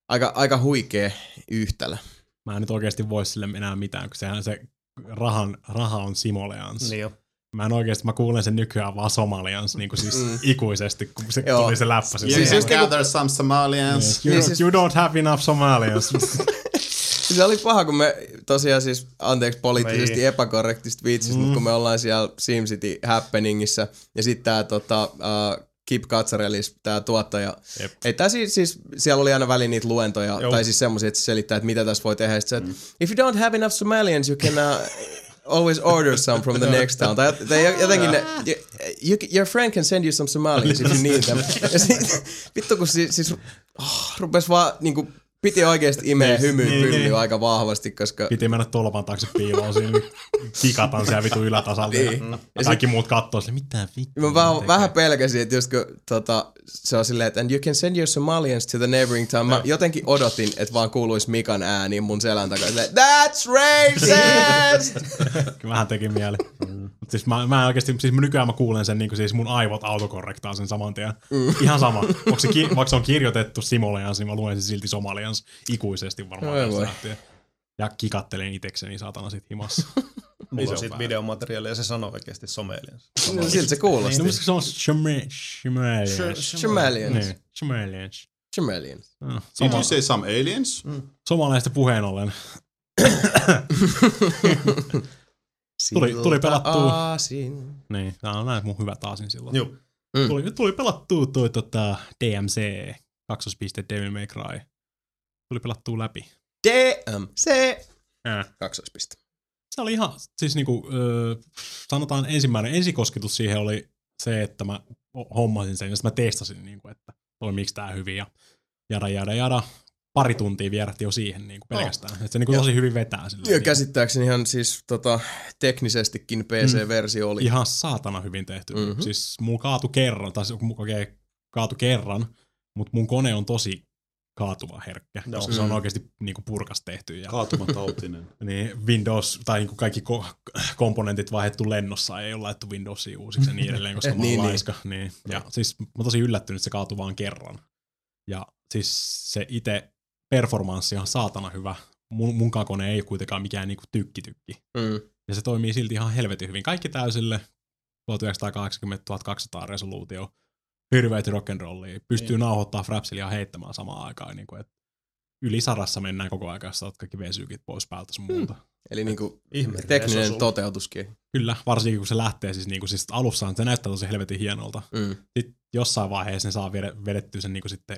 aika, aika huikea yhtälö. Mä en nyt oikeasti voi sille enää mitään, kun sehän se rahan, raha on simoleans. Niin jo. Mä en oikeasti, mä kuulen sen nykyään vaan somalians, niin kuin siis Mm. ikuisesti, kun se Joo. tuli se läppä. You Siis just niinku- gather some Somalians. You, Niin don't, siis- you don't have enough Somalians. [LAUGHS] Se oli paha, kun me tosiaan siis, anteeksi poliittisesti Niin. epäkorrektista viitsistä, mm. mutta kun me ollaan siellä SimCity Happeningissa, ja sitten tää tota, uh, Kip Katsarelis, tää tuottaja, Jep. ei tää siis, siis, siellä oli aina väliin niitä luentoja, Joo. tai siis semmoisia, että se selittää, että mitä tässä voi tehdä, ja sit se, että if you don't have enough Somalians, you can uh, always order some from the next town. Tai, tai jotenkin ne, you, you, your friend can send you some Somalians if you need them. Ja sit, [LAUGHS] vittu kun siis, siis oh, rupes vaan niinku, piti oikeesti imeä hymyä niin, niin. aika vahvasti, koska Piti mennä tolpan taakse piiloon siinä, kikataan siellä vitu ylätasalla. Niin. Ja kaikki muut kattoo sille, mitä vittu. Mä vähän, tekee?" vähän pelkäsin, että just kun tota, se on silleen, että and you can send your Somalians to the neighboring town. Mä jotenkin odotin, että vaan kuuluisi Mikan ääni mun selän takaa. That's racist! [LAUGHS] Kyllä vähän teki mieli. Mut siis mä, mä en oikeesti, siis nykyään mä kuulen sen, niin kuin siis mun aivot autokorrektaa sen saman tien. Mm. Ihan sama. Onko se, ki- vaikka se on kirjoitettu Simoleans, niin mä luen sen silti Somalians ikuisesti varmaan. Tästä voi. lähtien. Ja kikattelen itekseni saatana sit himassa. [LAUGHS] Mulla se on siitä videomateriaalia ja se sanoo oikeasti somelians. no, siltä se kuulosti. No, musta se on Shomalians. Somalians. Niin. Somalians. No, Did you say some aliens? somalaista puheen ollen. [LAUGHS] Tuli- tuli pelattua. Aasin. Niin, tää on näin mun hyvä taasin silloin. Joo. Mm. Tuli, tuli pelattua toi tota, DMC, kaksospiste Devil May Cry. Tuli pelattua läpi. DMC. Äh. Kaksoispiste. Se oli ihan, siis niinku, öö, sanotaan ensimmäinen ensikosketus siihen oli se, että mä hommasin sen ja sitten mä testasin, niinku, että toimiiko tää hyvin ja jada jada jada. Pari tuntia vierähti jo siihen niinku pelkästään. Oh. Et se niinku Ja- tosi hyvin vetää silleen. Ja käsittääkseni ihan siis tota, teknisestikin PC-versio oli. Ihan saatana hyvin tehty. Mhm. Mm-hmm. Siis mulla kaatu kerran, tai se okei, kaatu kerran, mutta mun kone on tosi kaatuva herkkä, Joo. koska se on Mm. oikeasti niinku purkas tehty. Ja, Kaatumatautinen. [LAUGHS] niin Windows, tai niinku kaikki ko- komponentit vaihdettu lennossa, ei ole laittu Windowsiin uusiksi ja niin edelleen, koska [LAUGHS] mä Niin, oon niin. laiska. Niin. Ja siis mä oon tosi yllättynyt, että se kaatui vaan kerran. Ja siis se itse performanssi on saatana hyvä. Mun, mun kone ei ole kuitenkaan mikään niinku tykki-tykki. Mm. Ja se toimii silti ihan helvetin hyvin. Kaikki täysille 1980-1200 resoluutio. Hirveet rock'n'rollia. Pystyy niin. nauhoittaa frapsilia heittämään samaan aikaan. Niin kuin, että yli sarassa mennään koko ajan, jos saat kaikki vesykit pois päältä sun muuta. Eli niinku Ihme tekninen toteutuskin. Kyllä, varsinkin kun se lähtee siis, niin kuin, siis alussa se näyttää tosi helvetin hienolta. Mm. Sitten jossain vaiheessa ne saa vede- vedettyä sen niin kuin sitten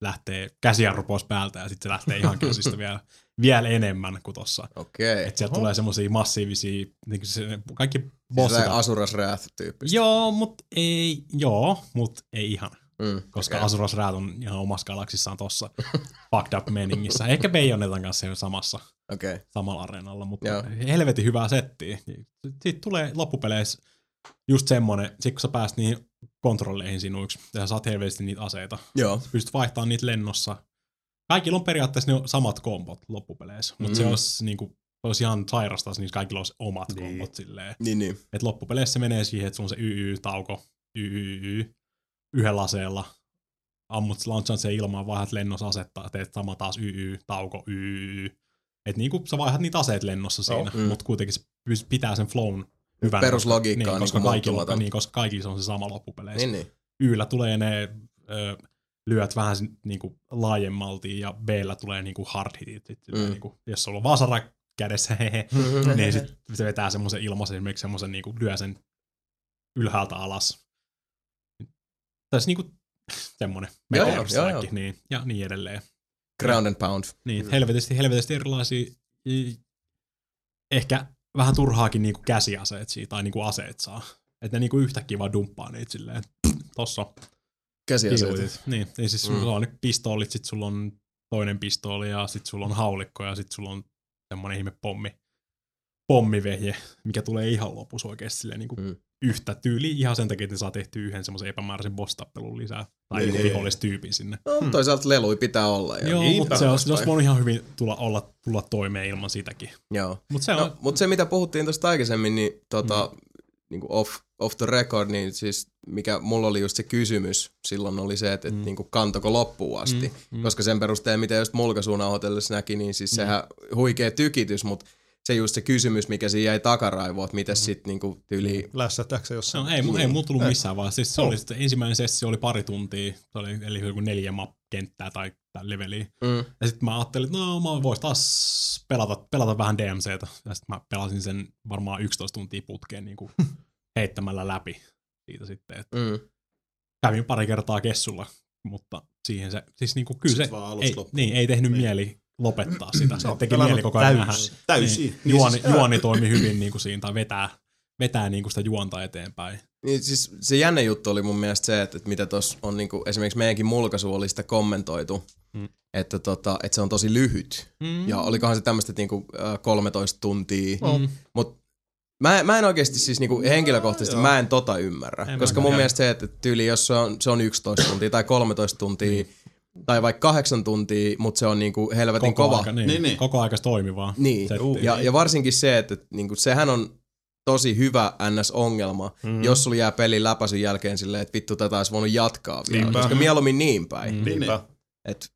lähtee käsijarru pois päältä ja sitten se lähtee ihan käsistä [LAUGHS] vielä, vielä enemmän kuin tossa. Okei. Että sieltä tulee semmosia massiivisia, niin kuin se, kaikki Siis bossit. tää Asuras Wrath-tyyppistä. Joo, mut ei, joo, mut ei ihan. Mm. Koska okay. Asuras Räät on ihan omassa galaksissaan tossa [LAUGHS] fucked up meningissä. Ehkä Bayonetan kanssa jo samassa, Okei. Okay. samalla areenalla, mutta Joo. helvetin hyvää settiä. Siitä tulee loppupeleissä just semmonen, sit kun sä pääst niihin kontrolleihin sinuiksi, ja sä saat helvetisti niitä aseita, Joo. sä pystyt vaihtamaan niitä lennossa. Kaikilla on periaatteessa ne samat kombot loppupeleissä, mutta se Mm. olisi niinku, olisi ihan sairasta, niissä kaikilla olisi omat Niin. kombot silleen. Niin, niin. Et loppupeleissä se menee siihen, että sulla on se YY-tauko, YYY, yhdellä aseella. Ammut launchat sen ilmaan, vaihdat lennossa asetta, teet sama taas YY-tauko, YYY. Et niinku sä vaihdat niitä aseet lennossa siinä, mm. mutta kuitenkin se pitää sen flown hyvänä. Peruslogiikka koska, on niin, koska, niinku kaikilla, muuttumaton. niin, koska kaikilla se on se sama loppupeleissä. Niin, niin. Yllä tulee ne ö, lyöt vähän sin- niinku laajemmalti ja b tulee niinku hard hitit. Sit, Mm. mm. niinku, jos sulla on vasara kädessä, hehe. [LAUGHS] niin sit se vetää semmoisen ilmaisen, esimerkiksi semmoisen niinku lyö sen ylhäältä alas. Tai niinku [LAUGHS] semmoinen Joo, meteor joo, strike, niin, ja niin edelleen. Ground and pound. Niin, helvetisti, helvetisti erilaisia, ehkä vähän turhaakin niinku käsiaseet siitä, tai niinku aseet saa. Että ne niinku yhtäkkiä vaan dumppaa niitä silleen, tossa Käsiaseet. Niin, niin siis Mm. sulla on nyt pistoolit, sit sulla on toinen pistooli ja sit sulla on haulikko ja sit sulla on semmonen ihme pommi, pommivehje, mikä tulee ihan lopussa oikeesti silleen niinku Mm. Yhtä tyyli ihan sen takia, että ne saa tehtyä yhden semmoisen epämääräisen boss-tappelun lisää. Tai Niin, niin, niin. vihollistyypin sinne. No, Hmm. toisaalta lelui pitää olla. Ja Joo, niinpä mutta se olisi, olisi voinut ihan hyvin tulla, olla, tulla toimeen ilman sitäkin. Joo. Mutta se on, No, mutta se mitä puhuttiin tuosta aikaisemmin, niin, tota, mm. niin kuin off, off the record, niin siis mikä mulla oli just se kysymys silloin oli se, että, mm. Mm. et, niin kuin kantoko loppuun asti. Mm, mm. Koska sen perusteella, mitä just mulkasuunauhotellessa näki, niin siis sehän huikea tykitys, mutta se just se kysymys, mikä siinä jäi takaraivoon, että miten mm. sitten niin tyyli... Lässähtääkö se jossain? No, ei, mu- ei mulla tullut Ei. missään vaiheessa. Siis se oli, sitten ensimmäinen sessio oli pari tuntia, se oli, eli joku neljä map kenttää tai, leveliä. Mm. Ja sitten mä ajattelin, että no mä vois taas pelata, pelata vähän DMCtä. Ja sitten mä pelasin sen varmaan 11 tuntia putkeen niin kuin [LAUGHS] heittämällä läpi siitä sitten. Että Mm. kävin pari kertaa kessulla, mutta siihen se, siis niin kuin, kyllä se, Sit vaan ei, niin, ei tehnyt Niin. mieli lopettaa sitä. Se oot teki mieli koko ajan nähdä. täysin. Täysin. Niin, Niin juoni, siis- juoni toimi hyvin niin kuin siinä, tai vetää, vetää niin kuin sitä juonta eteenpäin. Niin siis se jännä juttu oli mun mielestä se, että, että mitä tuossa on niinku, esimerkiksi meidänkin mulkaisu oli sitä kommentoitu, Mm. että, tota, että se on tosi lyhyt. Mm. Ja olikohan se tämmöistä niinku, äh, 13 tuntia. Mm. Mut mä, mä en oikeasti siis niinku henkilökohtaisesti, joo. mä en tota ymmärrä. En koska mäkään. mun Joo. mielestä se, että tyyli jos se on, se on 11 tuntia tai 13 tuntia, Niin. Tai vaikka 8 tuntia, mutta se on niinku helvetin koko kova. Aika, niin, Niin, niin. Koko aika toimivaa. Niin, ja, ja varsinkin se, että niinku, sehän on tosi hyvä NS-ongelma, Mm. mm. jos sulla jää pelin läpäisyn jälkeen silleen, että vittu tätä olisi voinut jatkaa vielä. Niinpä. Koska mieluummin niin päin. Mm. Mm. Niinpä. Et,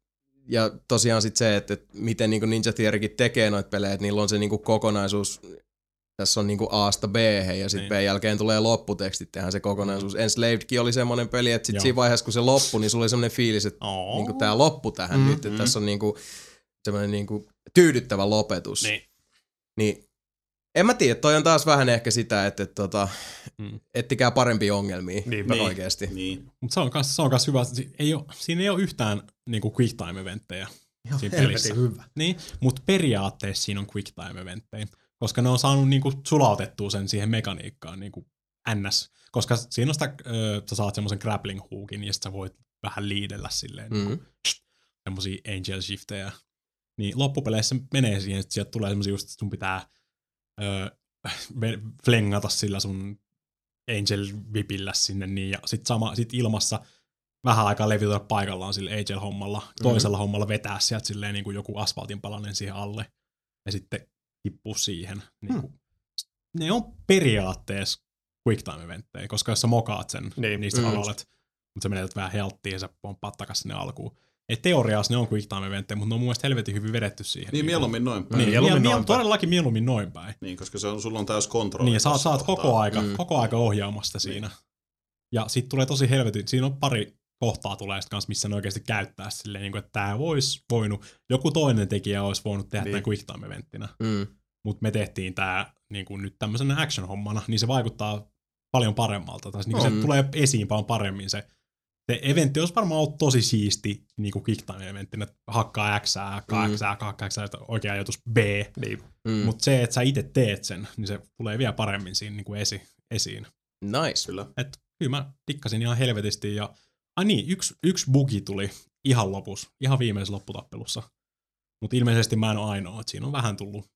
ja tosiaan sitten se, että, että miten niinku Ninja Theorykin tekee noita pelejä, että niillä on se niinku kokonaisuus, tässä on niinku A-sta b ja sitten Niin. B jälkeen tulee lopputekstit, tehdään se kokonaisuus. Enslavedkin oli semmoinen peli, että sitten siinä vaiheessa kun se loppui, niin sulla oli semmoinen fiilis, että Oh. niinku tämä loppu tähän Mm, mm, nyt, että tässä on niinku semmoinen niinku tyydyttävä lopetus. Niin. Niin en mä tiedä, toi on taas vähän ehkä sitä, että, että tota, Mm. ettikää parempia ongelmia Niinpä. niin. oikeasti. Niin. Mutta se on kans, se on kans hyvä. Si- Ei oo, siinä ei ole yhtään niinku quick time eventtejä. Siinä pelissä. hyvä. Niin, mutta periaatteessa siinä on quick time eventtejä. Koska ne on saanut niinku sulautettua sen siihen mekaniikkaan niinku ns. Koska siinä on sitä, ö, sä saat semmoisen grappling hookin ja sit sä voit vähän liidellä silleen mm. Mm. niinku, semmosia angel shiftejä. Niin loppupeleissä menee siihen, että sieltä tulee semmosia just, että sun pitää ö, flengata sillä sun angel vipillä sinne niin, ja sit, sama, sit ilmassa vähän aikaa levitellä paikallaan sillä angel-hommalla, toisella hommalla vetää sieltä silleen niin kuin joku asfaltin palanen siihen alle, ja sitten tippuu siihen. Niin kuin. Ne on periaatteessa quick time eventtejä, koska jos sä mokaat sen, Niin. niin, niistä Mm. mm. mutta sä menetät vähän helttiin ja sä pomppaat takas sinne alkuun. Et teoriassa ne on quick time eventtejä, mutta ne on mun mielestä helvetin hyvin vedetty siihen. Niin mieluummin noin päin. Niin, Mieluummin mieluummin noin päin. todellakin mieluummin noin päin. Niin, koska se on, sulla on täys kontrolli. Niin, ja sä, oot koko aika, Mm. koko aika ohjaamasta siinä. Ja sit tulee tosi helvetin, siinä on pari kohtaa tulee sit kans, missä ne oikeasti käyttää silleen, niin kuin, että tää vois voinut, joku toinen tekijä olisi voinut tehdä Niin. tämän quick time eventtinä, Mm. mutta me tehtiin tää niin kuin nyt tämmöisenä action-hommana, niin se vaikuttaa paljon paremmalta, tai niin On. se tulee esiin paljon paremmin se, se eventti olisi varmaan ollut tosi siisti niin kuin quick time eventtinä, että hakkaa X, hakkaa Mm. X, hakkaa X, oikea ajatus B, Niin. Mm. mutta se, että sä itse teet sen, niin se tulee vielä paremmin siinä niin kuin esi, esiin. Nice. Kyllä. Et kyllä mä dikkasin ihan helvetisti. Ja, ai niin, yksi, yksi bugi tuli ihan lopussa, ihan viimeisessä lopputappelussa. Mutta ilmeisesti mä en ole ainoa, että siinä on vähän tullut.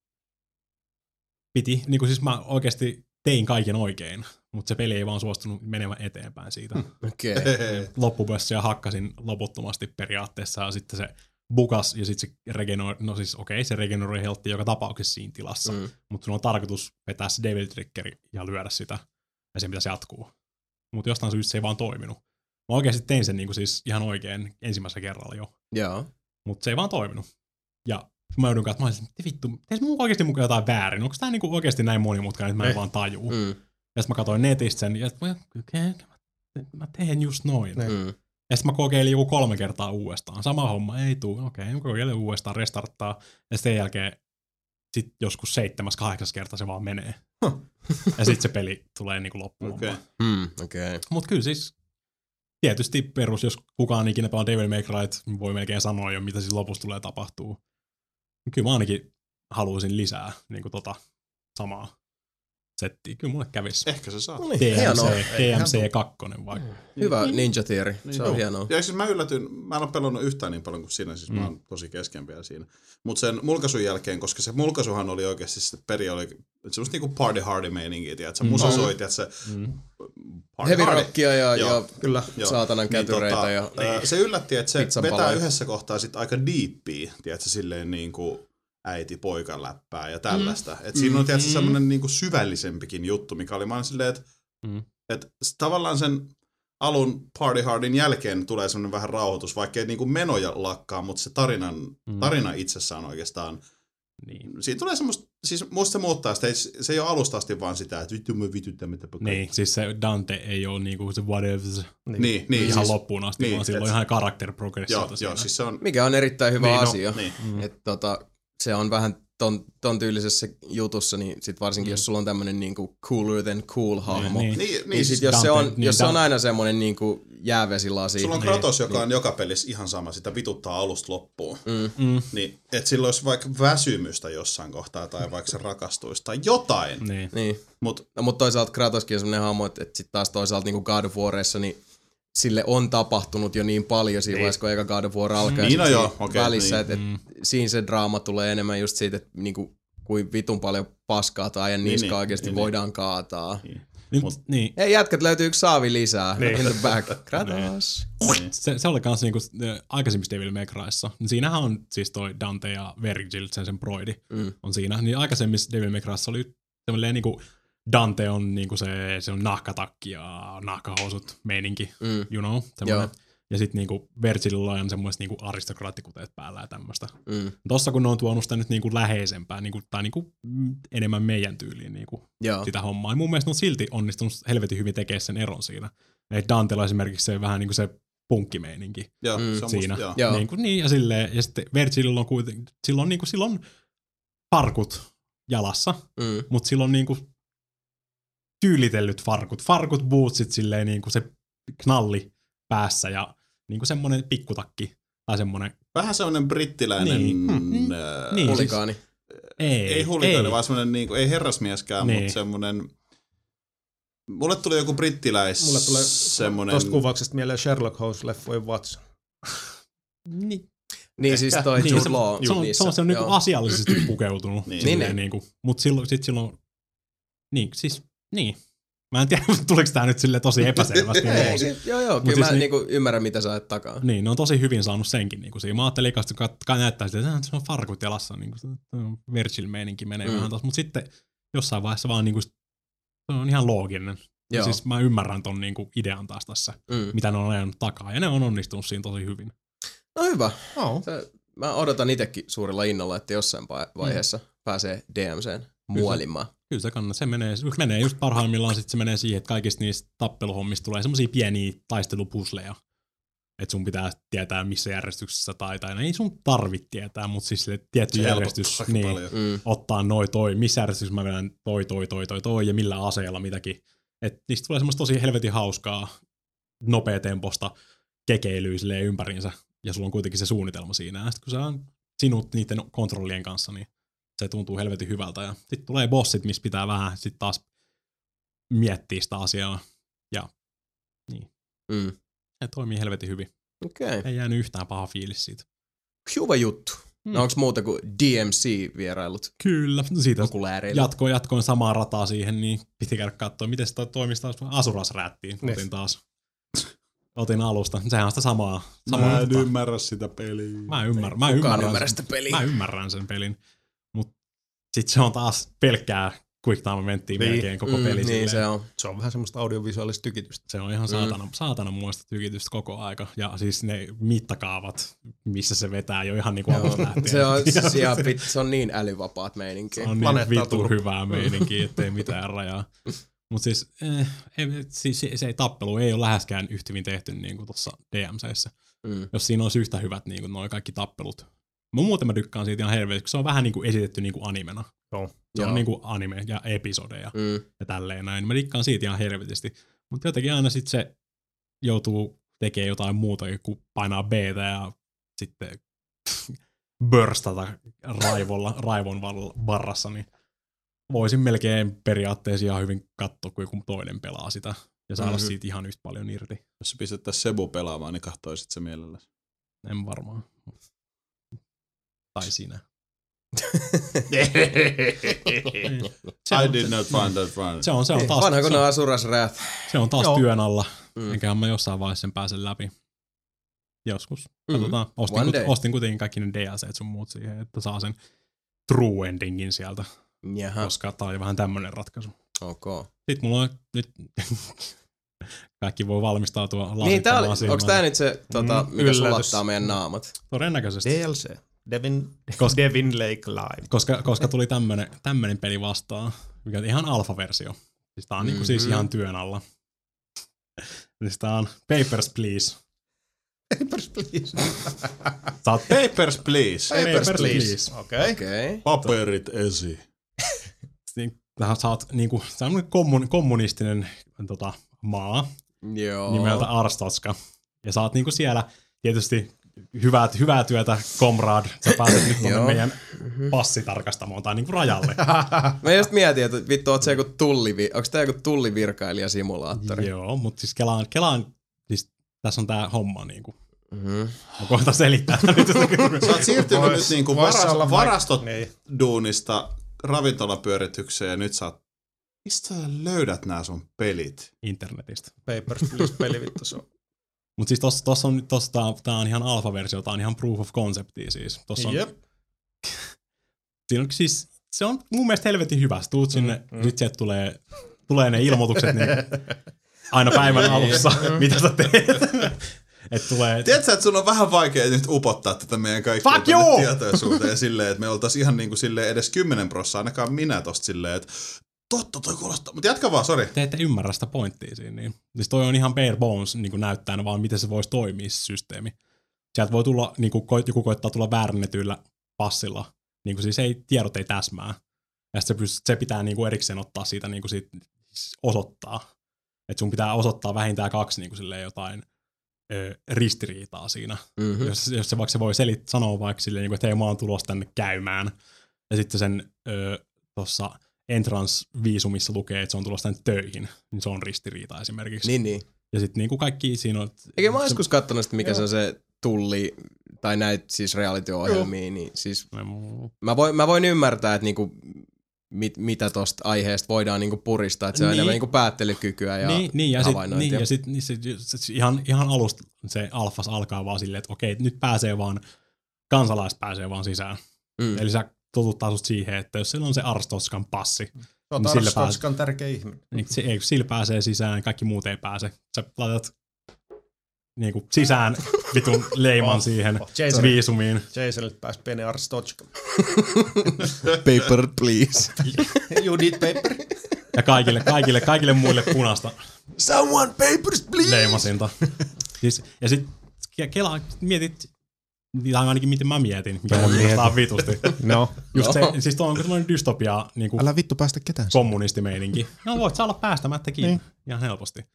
Piti, niin kuin siis mä oikeasti tein kaiken oikein, mutta se peli ei vaan suostunut menemään eteenpäin siitä. Okei. [LAUGHS] Okay. Loppupössiä hakkasin loputtomasti periaatteessa ja sitten se bukas ja sitten se regeneroi, no siis okei, se regeneroi heltti joka tapauksessa siinä tilassa. Mm. mutta sun on tarkoitus vetää se Devil Triggeri ja lyödä sitä, ja sen pitäisi jatkuu. Mutta jostain syystä se ei vaan toiminut. Mä oikeasti tein sen niinku siis ihan oikein ensimmäisellä kerralla jo, Joo. mutta se ei vaan toiminut. Ja mä joudun katsomaan, että vittu, teis mun oikeasti mukaan jotain väärin? Onko tää niinku oikeasti näin monimutkainen, että mä en Ei. vaan tajuu? Mm. Mm. Ja sitten mä katsoin netistä sen, ja okei, okay, mä teen just noin. Niin. Mm. Ja sitten mä kokeilin joku kolme kertaa uudestaan. Sama homma, ei tuu. Okei, okay, mä kokeilen uudestaan, restarttaa. Ja sen jälkeen sit joskus seitsemäs, kahdeksas kerta se vaan menee. ja sitten se peli tulee niinku loppuun. Okei. Okay. Okei. Okay. Mutta kyllä siis tietysti perus, jos kukaan ikinä pelaa Devil May Cry, voi melkein sanoa jo, mitä siis lopussa tulee tapahtuu. Kyllä mä ainakin haluaisin lisää niin kuin tota samaa settiä. Kyllä mulle kävisi. Ehkä se saa. No niin, hienoa. DMC, DMC 2 vaikka. Hyvä Ninja Theory. Se on Joo. hienoa. Ja siis mä yllätyin, mä en ole pelannut yhtään niin paljon kuin sinä, siis mm. mä oon tosi kesken vielä siinä. Mutta sen mulkaisun jälkeen, koska se mulkaisuhan oli oikeasti se peri oli semmoista niinku party hardy meininkiä, tiedätkö, Mm. musa soi, tiedätkö, Mm. party Heavy hardy. rockia ja, Joo, ja Kyllä. Joo. saatanan kätyreitä tota, ja ää, Se yllätti, että se vetää yhdessä kohtaa sit aika diippiä, tiedätkö, silleen niin kuin äiti poikan läppää ja tällaista. Mm. Et siinä on tiedätkö, semmoinen niin kuin syvällisempikin juttu, mikä oli vaan silleen, että Mm. et tavallaan sen alun Party Hardin jälkeen tulee semmoinen vähän rauhoitus, vaikka ei niinku menoja lakkaa, mutta se tarinan, Mm. tarina itsessään oikeastaan, Niin. siinä tulee semmoista, siis musta se muuttaa sitä, ei- se ei ole alusta asti vaan sitä, että vittu me vityttää mitä pakkaa. niin, siis se Dante ei ole niinku se whatever Niin, niin, ihan siis, loppuun asti, niin, vaan sillä on ihan karakter progressiota joo, siinä. joo, siis se on, mikä on erittäin hyvä Niin, no, asia. niin, Mm. Että tota, se on vähän ton, ton tyylisessä jutussa, niin sit varsinkin mm. jos sulla on tämmönen niinku cooler than cool hahmo, niin, niin. niin, niin, niin sit jos, se Dante- on, niin jos se on Dante- aina semmonen niinku jäävesilasi, sulla on niin, Kratos, joka on joka pelissä ihan sama, sitä vituttaa alusta loppuun. mm, Mm, Niin, että sillä olisi vaikka väsymystä jossain kohtaa, tai vaikka se rakastuisi, tai jotain. niin. niin. Mutta No, mutta toisaalta Kratoskin on semmonen hahmo, että, että sit taas toisaalta niinku God of Warissa, niin sille on tapahtunut jo niin paljon siinä vaiheessa, kun eka God of War alkaa. Niin, no siinä joo, okei, välissä, niin. että Mm. et, siinä se draama tulee enemmän just siitä, että niinku, kuin vitun paljon paskaa tai ajan Niin, niska niin, oikeasti niin, voidaan kaataa. Nyt, Mut- niin. Hei jätkät, löytyy yksi saavi lisää. Niin. In the back. [LAUGHS] Kratos. niin. Se, se oli kans niinku äh, aikaisemmissa Devil May Cryissa. Niin Siinähän on siis toi Dante ja Virgil, sen sen broidi, Mm. on siinä. Niin aikaisemmissa Devil May Cryissa oli semmoinen niinku Dante on niinku se, se on nahkatakki ja nahkahousut meininki, Mm. you know, Joo. semmoinen. Ja sitten niinku Virgililla on semmoiset niinku aristokraattikuteet päällä ja tämmöistä. Mm. Tossa kun ne on tuonut sitä nyt niinku läheisempää, niinku, tai niinku mm, enemmän meidän tyyliin niinku Joo. sitä hommaa. Ja mun mielestä ne on silti onnistunut helvetin hyvin tekemään sen eron siinä. Et Dantella esimerkiksi se vähän niinku se punkkimeininki Joo, Mm. se on siinä. Musta, joo. Niin, kuin, niin ja silleen, ja sitten Virgilillä on kuitenkin, silloin niinku, silloin farkut jalassa, Mm. mutta silloin niinku tyylitellyt farkut, farkut, bootsit silleen niinku se knalli päässä ja niinku semmonen pikkutakki tai semmonen, Vähän semmoinen brittiläinen... Niin. Mm. Äh, Niin, siis- Hulikaani. ei, ei hulikainen, ei. vaan semmoinen, niin kuin, ei herrasmieskään, Niin. mutta semmoinen... Mulle tuli joku brittiläis... Mulle tulee semmoinen... Tuosta kuvauksesta mieleen Sherlock Holmes-leffojen Watson. Niin, Niin siis toi niin, Jude se, Law se, on, se on, se on niinku asiallisesti pukeutunut. Niin. silleen Niin, niinku, mut silloin, sit silloin, niin, siis, niin. Mä en tiedä, [LAUGHS] tuliko tää nyt sille tosi epäselvästi. Ei, se- Joo, joo, Mut kyllä siis mä niin- niinku ymmärrän mitä sä ajat takaa. Niin, ne on tosi hyvin saanut senkin niin kuin siinä. Mä ajattelin kun kat- näyttää sitä, että se on farkut jalassa, niin kuin se Virgil-meininki menee Mm. mm. vähän taas. Mutta sitten jossain vaiheessa vaan niin kuin, se on ihan looginen. Ja Joo. siis mä ymmärrän ton niin kuin idean taas tässä, Mm. mitä ne on ajanut takaa. Ja ne on onnistunut siinä tosi hyvin. No hyvä. Oh. Se, mä odotan itsekin suurella innolla, että jossain Mm. vai- vaiheessa pääsee DMCn muolimaan. Kyllä se kannattaa. Se menee, se menee just parhaimmillaan sit se menee siihen, että kaikista niistä tappeluhommista tulee semmosia pieniä taistelupusleja. Että sun pitää tietää missä järjestyksessä tai, tai ei sun tarvit tietää, mutta siis sille tietty Se järjestys, niin, paljon. Mm. ottaa noi toi, missä järjestyksessä mä vedän toi, toi, toi, toi, toi ja millä aseella mitäkin. Et niistä tulee semmoista tosi helvetin hauskaa, nopeatemposta kekeilyä silleen ympäriinsä, ja sulla on kuitenkin se suunnitelma siinä. Ja sitten kun sä on sinut niiden kontrollien kanssa, niin se tuntuu helvetin hyvältä. Ja sitten tulee bossit, missä pitää vähän sitten taas miettiä sitä asiaa. Ja niin, Mm. se toimii helvetin hyvin. Okei. Okay. Ei jäänyt yhtään paha fiilis siitä. Hyvä juttu. Mm. No onks muuta kuin DMC-vierailut Kyllä, siitä okulääreillä? jatkoin, jatkoin samaa rataa siihen, niin piti käydä katsoa, miten se toi toimisi taas Asuras räättiin. Niin. Otin taas. Otin alusta. Sehän on sitä samaa. samaa Mä en ymmärrä sitä peliä. Mä ymmärrän, mä ymmärrän, ymmärrä sen, sitä peliä. mä ymmärrän sen pelin. Mut sit se on taas pelkkää quick time eventtiä Niin. melkein koko mm, peli. Niin silleen. se on. Se on vähän semmoista audiovisuaalista tykitystä. Se on ihan saatana, saatana muista tykitystä koko aika. Ja siis ne mittakaavat, missä se vetää jo ihan niinku alusta lähtien. Se on, [LAUGHS] Ja se, on, vit- se on niin älyvapaat meininki. Se on niin vittu tullut. hyvää meininkiä, ettei mitään rajaa. [LAUGHS] Mutta siis, eh, ei, siis se, se ei tappelu ei ole läheskään yhtä hyvin tehty niin kuin tuossa DMCssä. Mm. Jos siinä olisi yhtä hyvät niin kuin noi kaikki tappelut Mä muuten mä tykkään siitä ihan helvetin, koska se on vähän niin kuin esitetty niin kuin animena. Joo. Se Joo. on niin kuin anime ja episodeja Mm. ja tälleen näin. Mä dikkaan siitä ihan helvetisti. Mutta jotenkin aina sitten se joutuu tekemään jotain muuta kuin painaa b ja sitten [LAUGHS] börstata raivolla, raivon varrassa, niin voisin melkein periaatteessa ihan hyvin katsoa, kun joku toinen pelaa sitä ja saada Mhm. mm-hmm. siitä ihan yhtä paljon irti. Jos sä pistettäisiin Sebu pelaamaan, niin kahtoisit se mielelläsi. En varmaan. Tai sinä. [LAUGHS] Se I on, did not find that funny. se on, se on taas, Vanha kun Asuras Wrath. se on taas Joo. työn alla. Mm. Mm. Enköhän mä jossain vaiheessa sen pääsen läpi. Joskus. Katsotaan. Ostin, kut, ostin kuitenkin kaikki ne DLC sun muut siihen, että saa sen true endingin sieltä, Jaha, koska tää oli vähän tämmönen ratkaisu. ok. Sitten mulla on nyt [LAUGHS] kaikki voi valmistautua Niin, tää oli, onks tää nyt se, tota, Mm, mikä yllätys. sulattaa meidän naamat? Todennäköisesti. DLC. Devin, Koska- Devin Lake Live. Koska, koska tuli tämmönen, tämmönen peli vastaan, mikä on ihan alfa-versio. Siis tää on mm-hmm. niinku siis Mhm. ihan työn alla. Siis tää on Papers, Please. Papers, please. Sä oot Papers, please. Papers, Papers, please. please. Okei. Okei. Paperit esi. niin, tähän sä oot niinku, semmonen kommun, kommunistinen tota, maa Joo. nimeltä Arstotska. Ja sä oot niinku siellä tietysti hyvää, hyvää työtä, komrad. Sä pääset nyt tonne Joo. meidän passitarkastamoon tai niinku rajalle. [LAUGHS] Mä just mietin, että vittu, oot se joku tullivi, onks tää joku tullivirkailijasimulaattori? Joo, mutta siis Kelaan, Kelaan siis tässä on tää homma niinku. Mhm. Mä kohta selittää nyt. [LAUGHS] Sä oot siirtynyt Vois- nyt niinku vois varas, olla varastot vaik- niin. duunista ravintolapyöritykseen ja nyt sä oot, mistä sä löydät nämä sun pelit? Internetistä. Papers, please peli vittu se on. Mutta siis tossa, tossa on, tossa tää, tää on ihan alfa-versio, tää on ihan proof of conceptia siis. Tossa on, Jep. [LAUGHS] Siinä on siis, se on mun mielestä helvetin hyvä. Sä tuut sinne, Mm, mm, mm. nyt sieltä tulee, tulee ne ilmoitukset niin [LAUGHS] aina päivän alussa, [LAUGHS] mitä sä teet. Et tulee, Tiedätkö, että sun on vähän vaikea nyt upottaa tätä meidän kaikkia tietoisuuteen silleen, että me oltais ihan niinku silleen edes 10 prossaa, ainakaan minä tosta silleen, että totta toi kuulostaa. Mutta jatka vaan, sori. te ette ymmärrä sitä pointtia siinä. Niin. Siis toi on ihan bare bones niin näyttää vaan, miten se voisi toimia se systeemi. Sieltä voi tulla, niin kuin, joku koittaa tulla väärennetyillä passilla. Niin kuin siis ei, tiedot ei täsmää. Ja se, pyst- se pitää niin kuin erikseen ottaa siitä, niin kuin siitä osoittaa. Että sun pitää osoittaa vähintään kaksi niin kuin silleen jotain ö, ristiriitaa siinä. Mhm. Jos, jos se vaikka se voi selit, sanoa vaikka silleen, niin kuin, että hei mä oon tulossa tänne käymään. Ja sitten sen tuossa entrance-viisumissa lukee, että se on tulossa tänne töihin. Niin se on ristiriita esimerkiksi. Niin, niin. Ja sitten niin kuin kaikki siinä on... Eikö mä joskus kattonut sitä, mikä se on se tulli, tai näitä siis reality-ohjelmia, niin siis mä voin, mä voin ymmärtää, että niinku, mit, mitä tosta aiheesta voidaan niinku puristaa, että se on Niin. enemmän niinku päättelykykyä ja niin, niin, ja havainnointia. niin, ja sit, niin sit, sit, ihan, ihan alusta se alfas alkaa vaan silleen, että okei, nyt pääsee vaan, kansalaiset pääsee vaan sisään. Mm. Eli sä totuttaa sut siihen, että jos sillä on se Arstoskan passi, Oot Niin sillä Ars pääs- Totskan tärkeä ihminen. niin se, ei, sillä pääsee sisään, kaikki muut ei pääse. Sä laitat niin kuin sisään vitun [LAUGHS] leiman Oh, siihen oh, Jason. viisumiin. Jasonilta pääsi pieni Ars Totska. [LAUGHS] Paper, please. [LAUGHS] you need paper? Ja kaikille, kaikille, kaikille muille punasta Someone papers, please! leimasinta. Siis, ja sit ke- Kela, mietit, tai ainakin miten mä mietin, mikä mua kiinnostaa vitusti. [LAUGHS] No. Just se, No. siis tuo on tämmöinen dystopia niin kuin Älä vittu päästä ketään. kommunistimeininki. No voit sä olla päästämättä kiinni Niin. ihan helposti.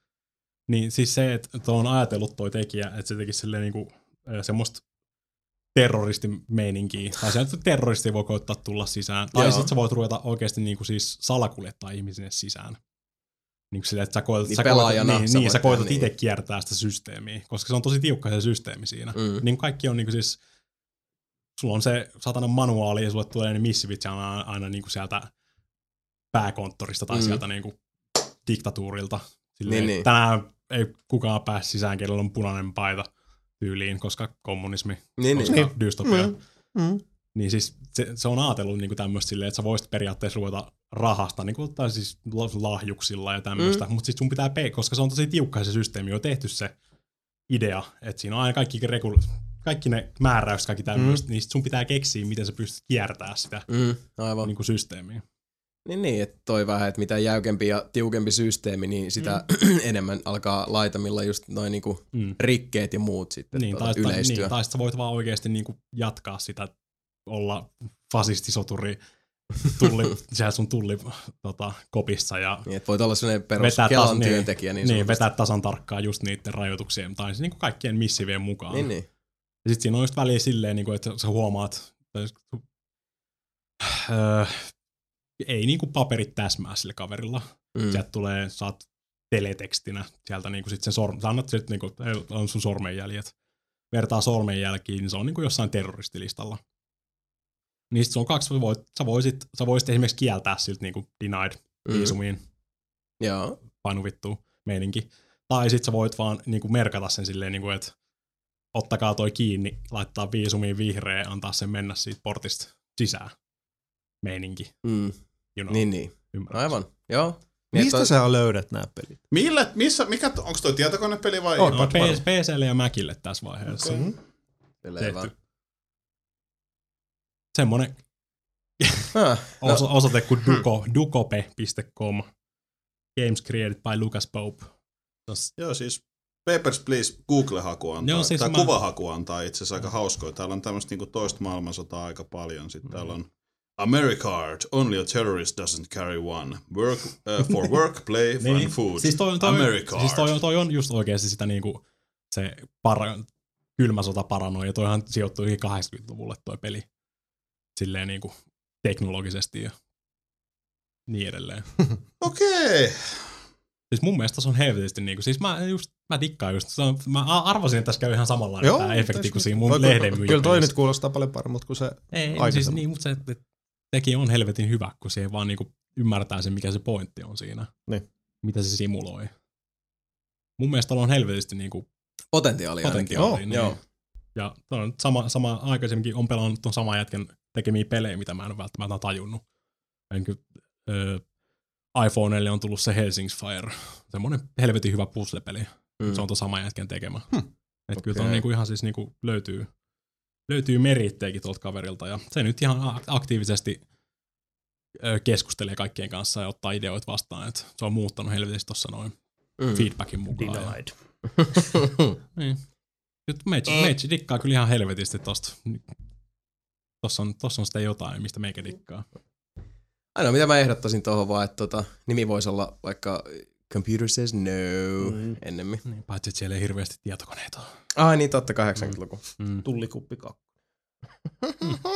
Niin siis se, että tuo on ajatellut toi tekijä, että se tekisi silleen niinku, ö, semmoista terroristimeininkiä. Tai se, että terroristi voi koittaa tulla sisään. Tai sitten sä voit ruveta oikeasti niinku siis salakuljettaa ihmisiä sisään. Niin silleen, että sä koetat, Niin sä pelaajana koetat, niin, sä niin, sä koetat tehdä itse niin. kiertää sitä systeemiä, koska se on tosi tiukka se systeemi siinä. Mm. Niin kaikki on niinku siis, sulla on se satanan manuaali ja sulle tulee ne missivit aina, aina niinku sieltä pääkonttorista tai Mm. sieltä niinku diktatuurilta. Silleen, Niin, niin, niin. niin. Tänään ei kukaan pääse sisään, kenellä on punainen paita tyyliin, koska kommunismi, Niin, koska niin. niin. dystopia. Mm. Mm. Niin siis se, se on ajatellut niinku tämmöistä silleen, että sä voisit periaatteessa ruveta rahasta, niinku, tai siis la- lahjuksilla ja tämmöistä, mm. mutta sitten sun pitää pay, koska se on tosi tiukka se systeemi, on tehty se idea, että siinä on aina kaikki, regul- kaikki ne määräykset, kaikki tämmöistä, mm. niin sit sun pitää keksiä, miten sä pystyt kiertämään sitä Mm, aivan. niinku systeemiä. Niin, niin, että toi vähän, että mitä jäykempi ja tiukempi systeemi, niin sitä mm. [CLEARS THROAT] enemmän alkaa laitamilla just noin niinku Mm. rikkeet ja muut sitten Niin, tuota, tai, yleistyä. niin, tai sä voit vaan oikeasti niinku jatkaa sitä olla fasistisoturi tulli, [LAUGHS] sehän sun tulli tota, kopissa ja Niin, että voit olla sellainen perus vetää, Kelan niin, työntekijä. Niin, niin, vetää tasan tarkkaan just niiden rajoituksien tai siis niin kuin kaikkien missivien mukaan. Niin, niin. Ja sitten siinä on just väliä silleen, niin kuin, että sä huomaat, että öö, ei niin kuin paperit täsmää sille kaverilla. Mm. Sieltä tulee, saat teletekstinä sieltä niin kuin sit sen sorm, sä annat sit niin kuin, on sun sormenjäljet. Vertaa sormenjälkiin, niin se on niin kuin jossain terroristilistalla. Niistä se on kaksi, sä, voit, sä, voisit, sä voisit esimerkiksi kieltää siltä niin kuin denied Mm. viisumiin Joo. painu vittu meininki. Tai sit sä voit vaan niinku merkata sen silleen, niinku, että ottakaa toi kiinni, laittaa viisumiin vihreä, antaa sen mennä siitä portista sisään. Meininki. Mm. You know, Niin, niin. ymmärrät? Aivan. Joo. Niin, Mistä että- sä löydät nämä pelit? Millä, missä, mikä, onko toi tietokonepeli vai On, No, PClle ja Macille tässä vaiheessa. Okei. Okay. Selvä. Tehty. Semmonen Ah, [LAUGHS] no, oso- osoite kuin duko, dukope.com. Games created by Lucas Pope. Tos, Joo, siis Papers, Please Google-haku antaa, Joo, siis tai mä- kuvahaku antaa itse asiassa aika hauskoja. Täällä on tämmöistä niinku toista maailmansotaa aika paljon. Sitten täällä on Americard, only a terrorist doesn't carry one. Work, uh, for [LAUGHS] work, play, fun, Niin. food. Siis toi, toi, Americard. siis toi, toi on just oikeasti sitä niinku, se para, kylmä sota paranoi, ja toihan sijoittui 80-luvulle toi peli. Silleen niinku teknologisesti ja niin edelleen. [LAUGHS] Okei. Siis mun mielestä se on helvetisti niinku, siis mä just, mä dikkaan just, se on, mä arvasin, että tässä käy ihan samanlainen Joo, tää efekti kuin siinä mun lehden Kyllä toi nyt kuulostaa paljon paremmalta kuin se Ei, ei siis aikaisemmin. niin, mutta se, että teki on helvetin hyvä, kun se vaan niinku ymmärtää sen, mikä se pointti on siinä. Niin. Mitä se simuloi. Mun mielestä on helvetisti niinku potentiaalia potentiaalia. niin. Joo. Ja on sama, sama aikaisemminkin on pelannut tuon saman jätkän tekemiä pelejä, mitä mä en ole välttämättä tajunnut. Enkä, ö, iPhoneelle on tullut se Helsing's Fire. Semmoinen helvetin hyvä puzzle-peli. Mm. Se on tuon saman jätkän tekemä. Hmm. Et kyllä Okei. okay. niinku ihan siis niinku löytyy, löytyy merittejäkin tuolta kaverilta. Ja se nyt ihan aktiivisesti keskustelee kaikkien kanssa ja ottaa ideoita vastaan. Et se on muuttanut helvetisti tuossa noin Mm. feedbackin mukaan. Ja, denied. [LAUGHS] niin. Nyt meitsi, meitsi dikkaa kyllä ihan helvetisti tosta. Tossa on, tossa on sitä jotain, mistä meikä dikkaa. Ainoa mitä mä ehdottaisin tuohon vaan, että tota, nimi voisi olla vaikka Computer says no Mm. ennemmin. Niin, paitsi, että siellä ei hirveästi tietokoneita ole. Ai niin, totta 80-luku. Mm. Tullikuppi kakku. [LAUGHS]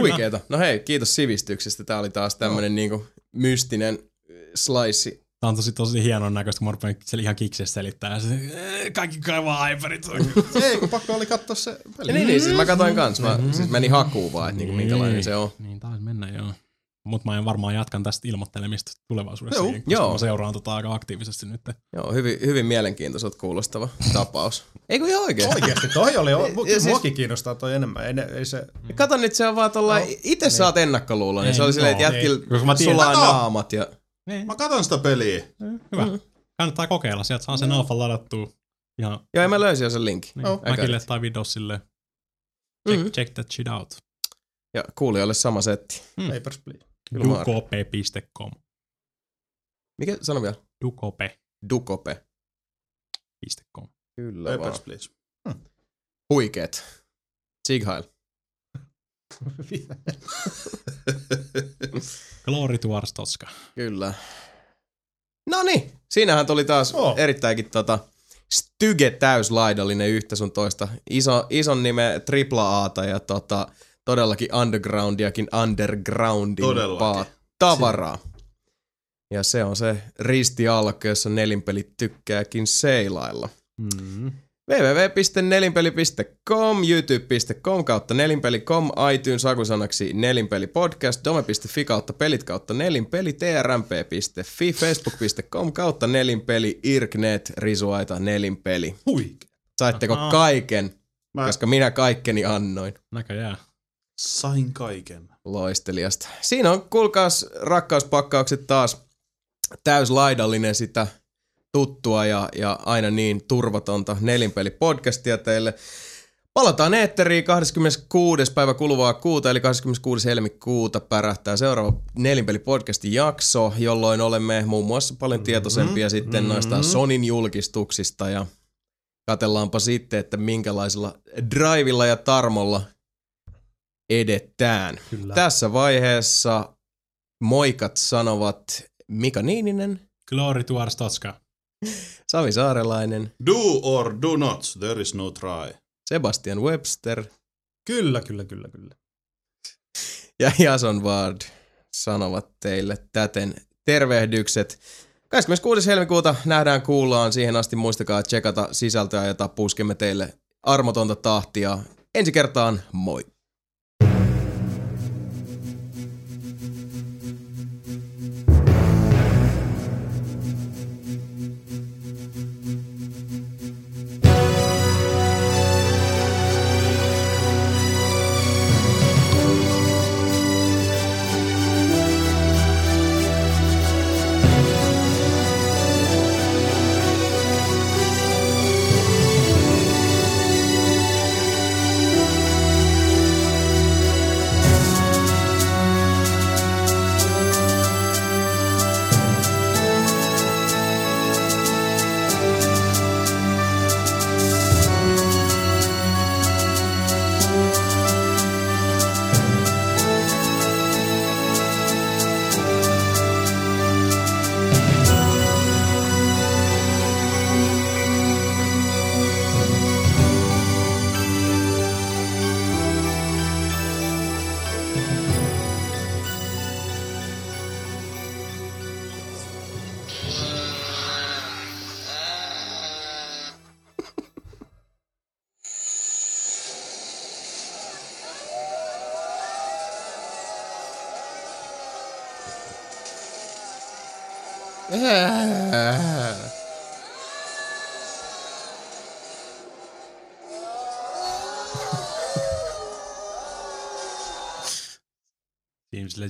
Huikeeta. No hei, kiitos sivistyksestä. Tää oli taas tämmönen niinku mystinen slice. Tämä on tosi, tosi hienon näköistä, kun mä rupean siellä ihan kiksessä selittää. Se, "Ee, kaikki kaivaa iPadit. [LAUGHS] Ei, kun pakko oli katsoa se peli. Niin, niin, siis mä katsoin kans. Mä siis meni hakuun vaan, että niinku, minkälainen se on. Niin, taisi mennä joo. Mutta mä en varmaan jatkan tästä ilmoittelemista tulevaisuudessa, Joo, koska joo. mä seuraan tota aika aktiivisesti nyt. Joo, hyvin, hyvin mielenkiintoiselta kuulostava [LAUGHS] tapaus. Eikö ihan oikein? Oikeasti, toi oli, [LAUGHS] siis- muakin kiinnostaa toi enemmän. Ei, ei se, Kato nyt, se on vaan tuolla, No, itse saat ennakkoluuloa, niin se oli silleen, että jätkillä tiedän- sulaa naamat ja... Niin, Mä katon sitä peliä. hyvä. Kannattaa kokeilla, sieltä saa sen alfa ladattua ihan Joo, ja mä löysin jo sen linkin. niin, Joo. Mäkille tai Windowsille. Check, Mhm. check that shit out. Ja kuulijoille sama setti. Mm. Papers, Please. Kyllä. Dukope.com. Mikä, sano vielä. Dukope.com. Dukope. Kyllä vaan. Papers, please. Huikeet. Sighail. [LAUGHS] [LAUGHS] Glory to Arstotska. Kyllä. No niin, siinähän tuli taas Oo. erittäinkin tota styge täyslaidallinen yhtä sun toista. Iso, ison nime tripla Aata ja tota, todellakin undergroundiakin undergroundimpaa Todellakin. tavaraa. Ja se on se ristialkko, jossa nelinpelit tykkääkin seilailla. Mm. www.nelinpeli.com, youtube.com kautta nelinpeli.com, iTunes hakusanaksi nelinpelipodcast, dome.fi kautta pelit kautta nelinpeli, trmp.fi, facebook.com kautta nelinpeli, irknet, risuaita, nelinpeli. Huikea. Saitteko Ahaa. kaiken, Mä koska minä kaikkeni annoin Näköjään. sain kaiken. loistelijasta. Siinä on, kuulkaas, rakkauspakkaukset taas täyslaidallinen sitä tuttua ja, ja aina niin turvatonta nelinpeli-podcastia teille. Palataan eetteriin 26. päivä kuluvaa kuuta, eli 26. helmikuuta pärähtää seuraava nelinpeli-podcastin jakso, jolloin olemme muun muassa paljon tietoisempia sitten noista Sonin julkistuksista ja katellaanpa sitten, että minkälaisella drivilla ja tarmolla edetään. Kyllä. Tässä vaiheessa moikat sanovat Mika Niininen, Glory to Arstotska. Sami Saarelainen, Do or do not, there is no try. Sebastian Webster Kyllä, kyllä, kyllä, kyllä. ja Jason Ward sanovat teille täten tervehdykset. 26. helmikuuta nähdään kuullaan. Siihen asti muistakaa tsekata sisältöä, jota puskemme teille armotonta tahtia. Ensi kertaan, moi!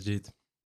جديد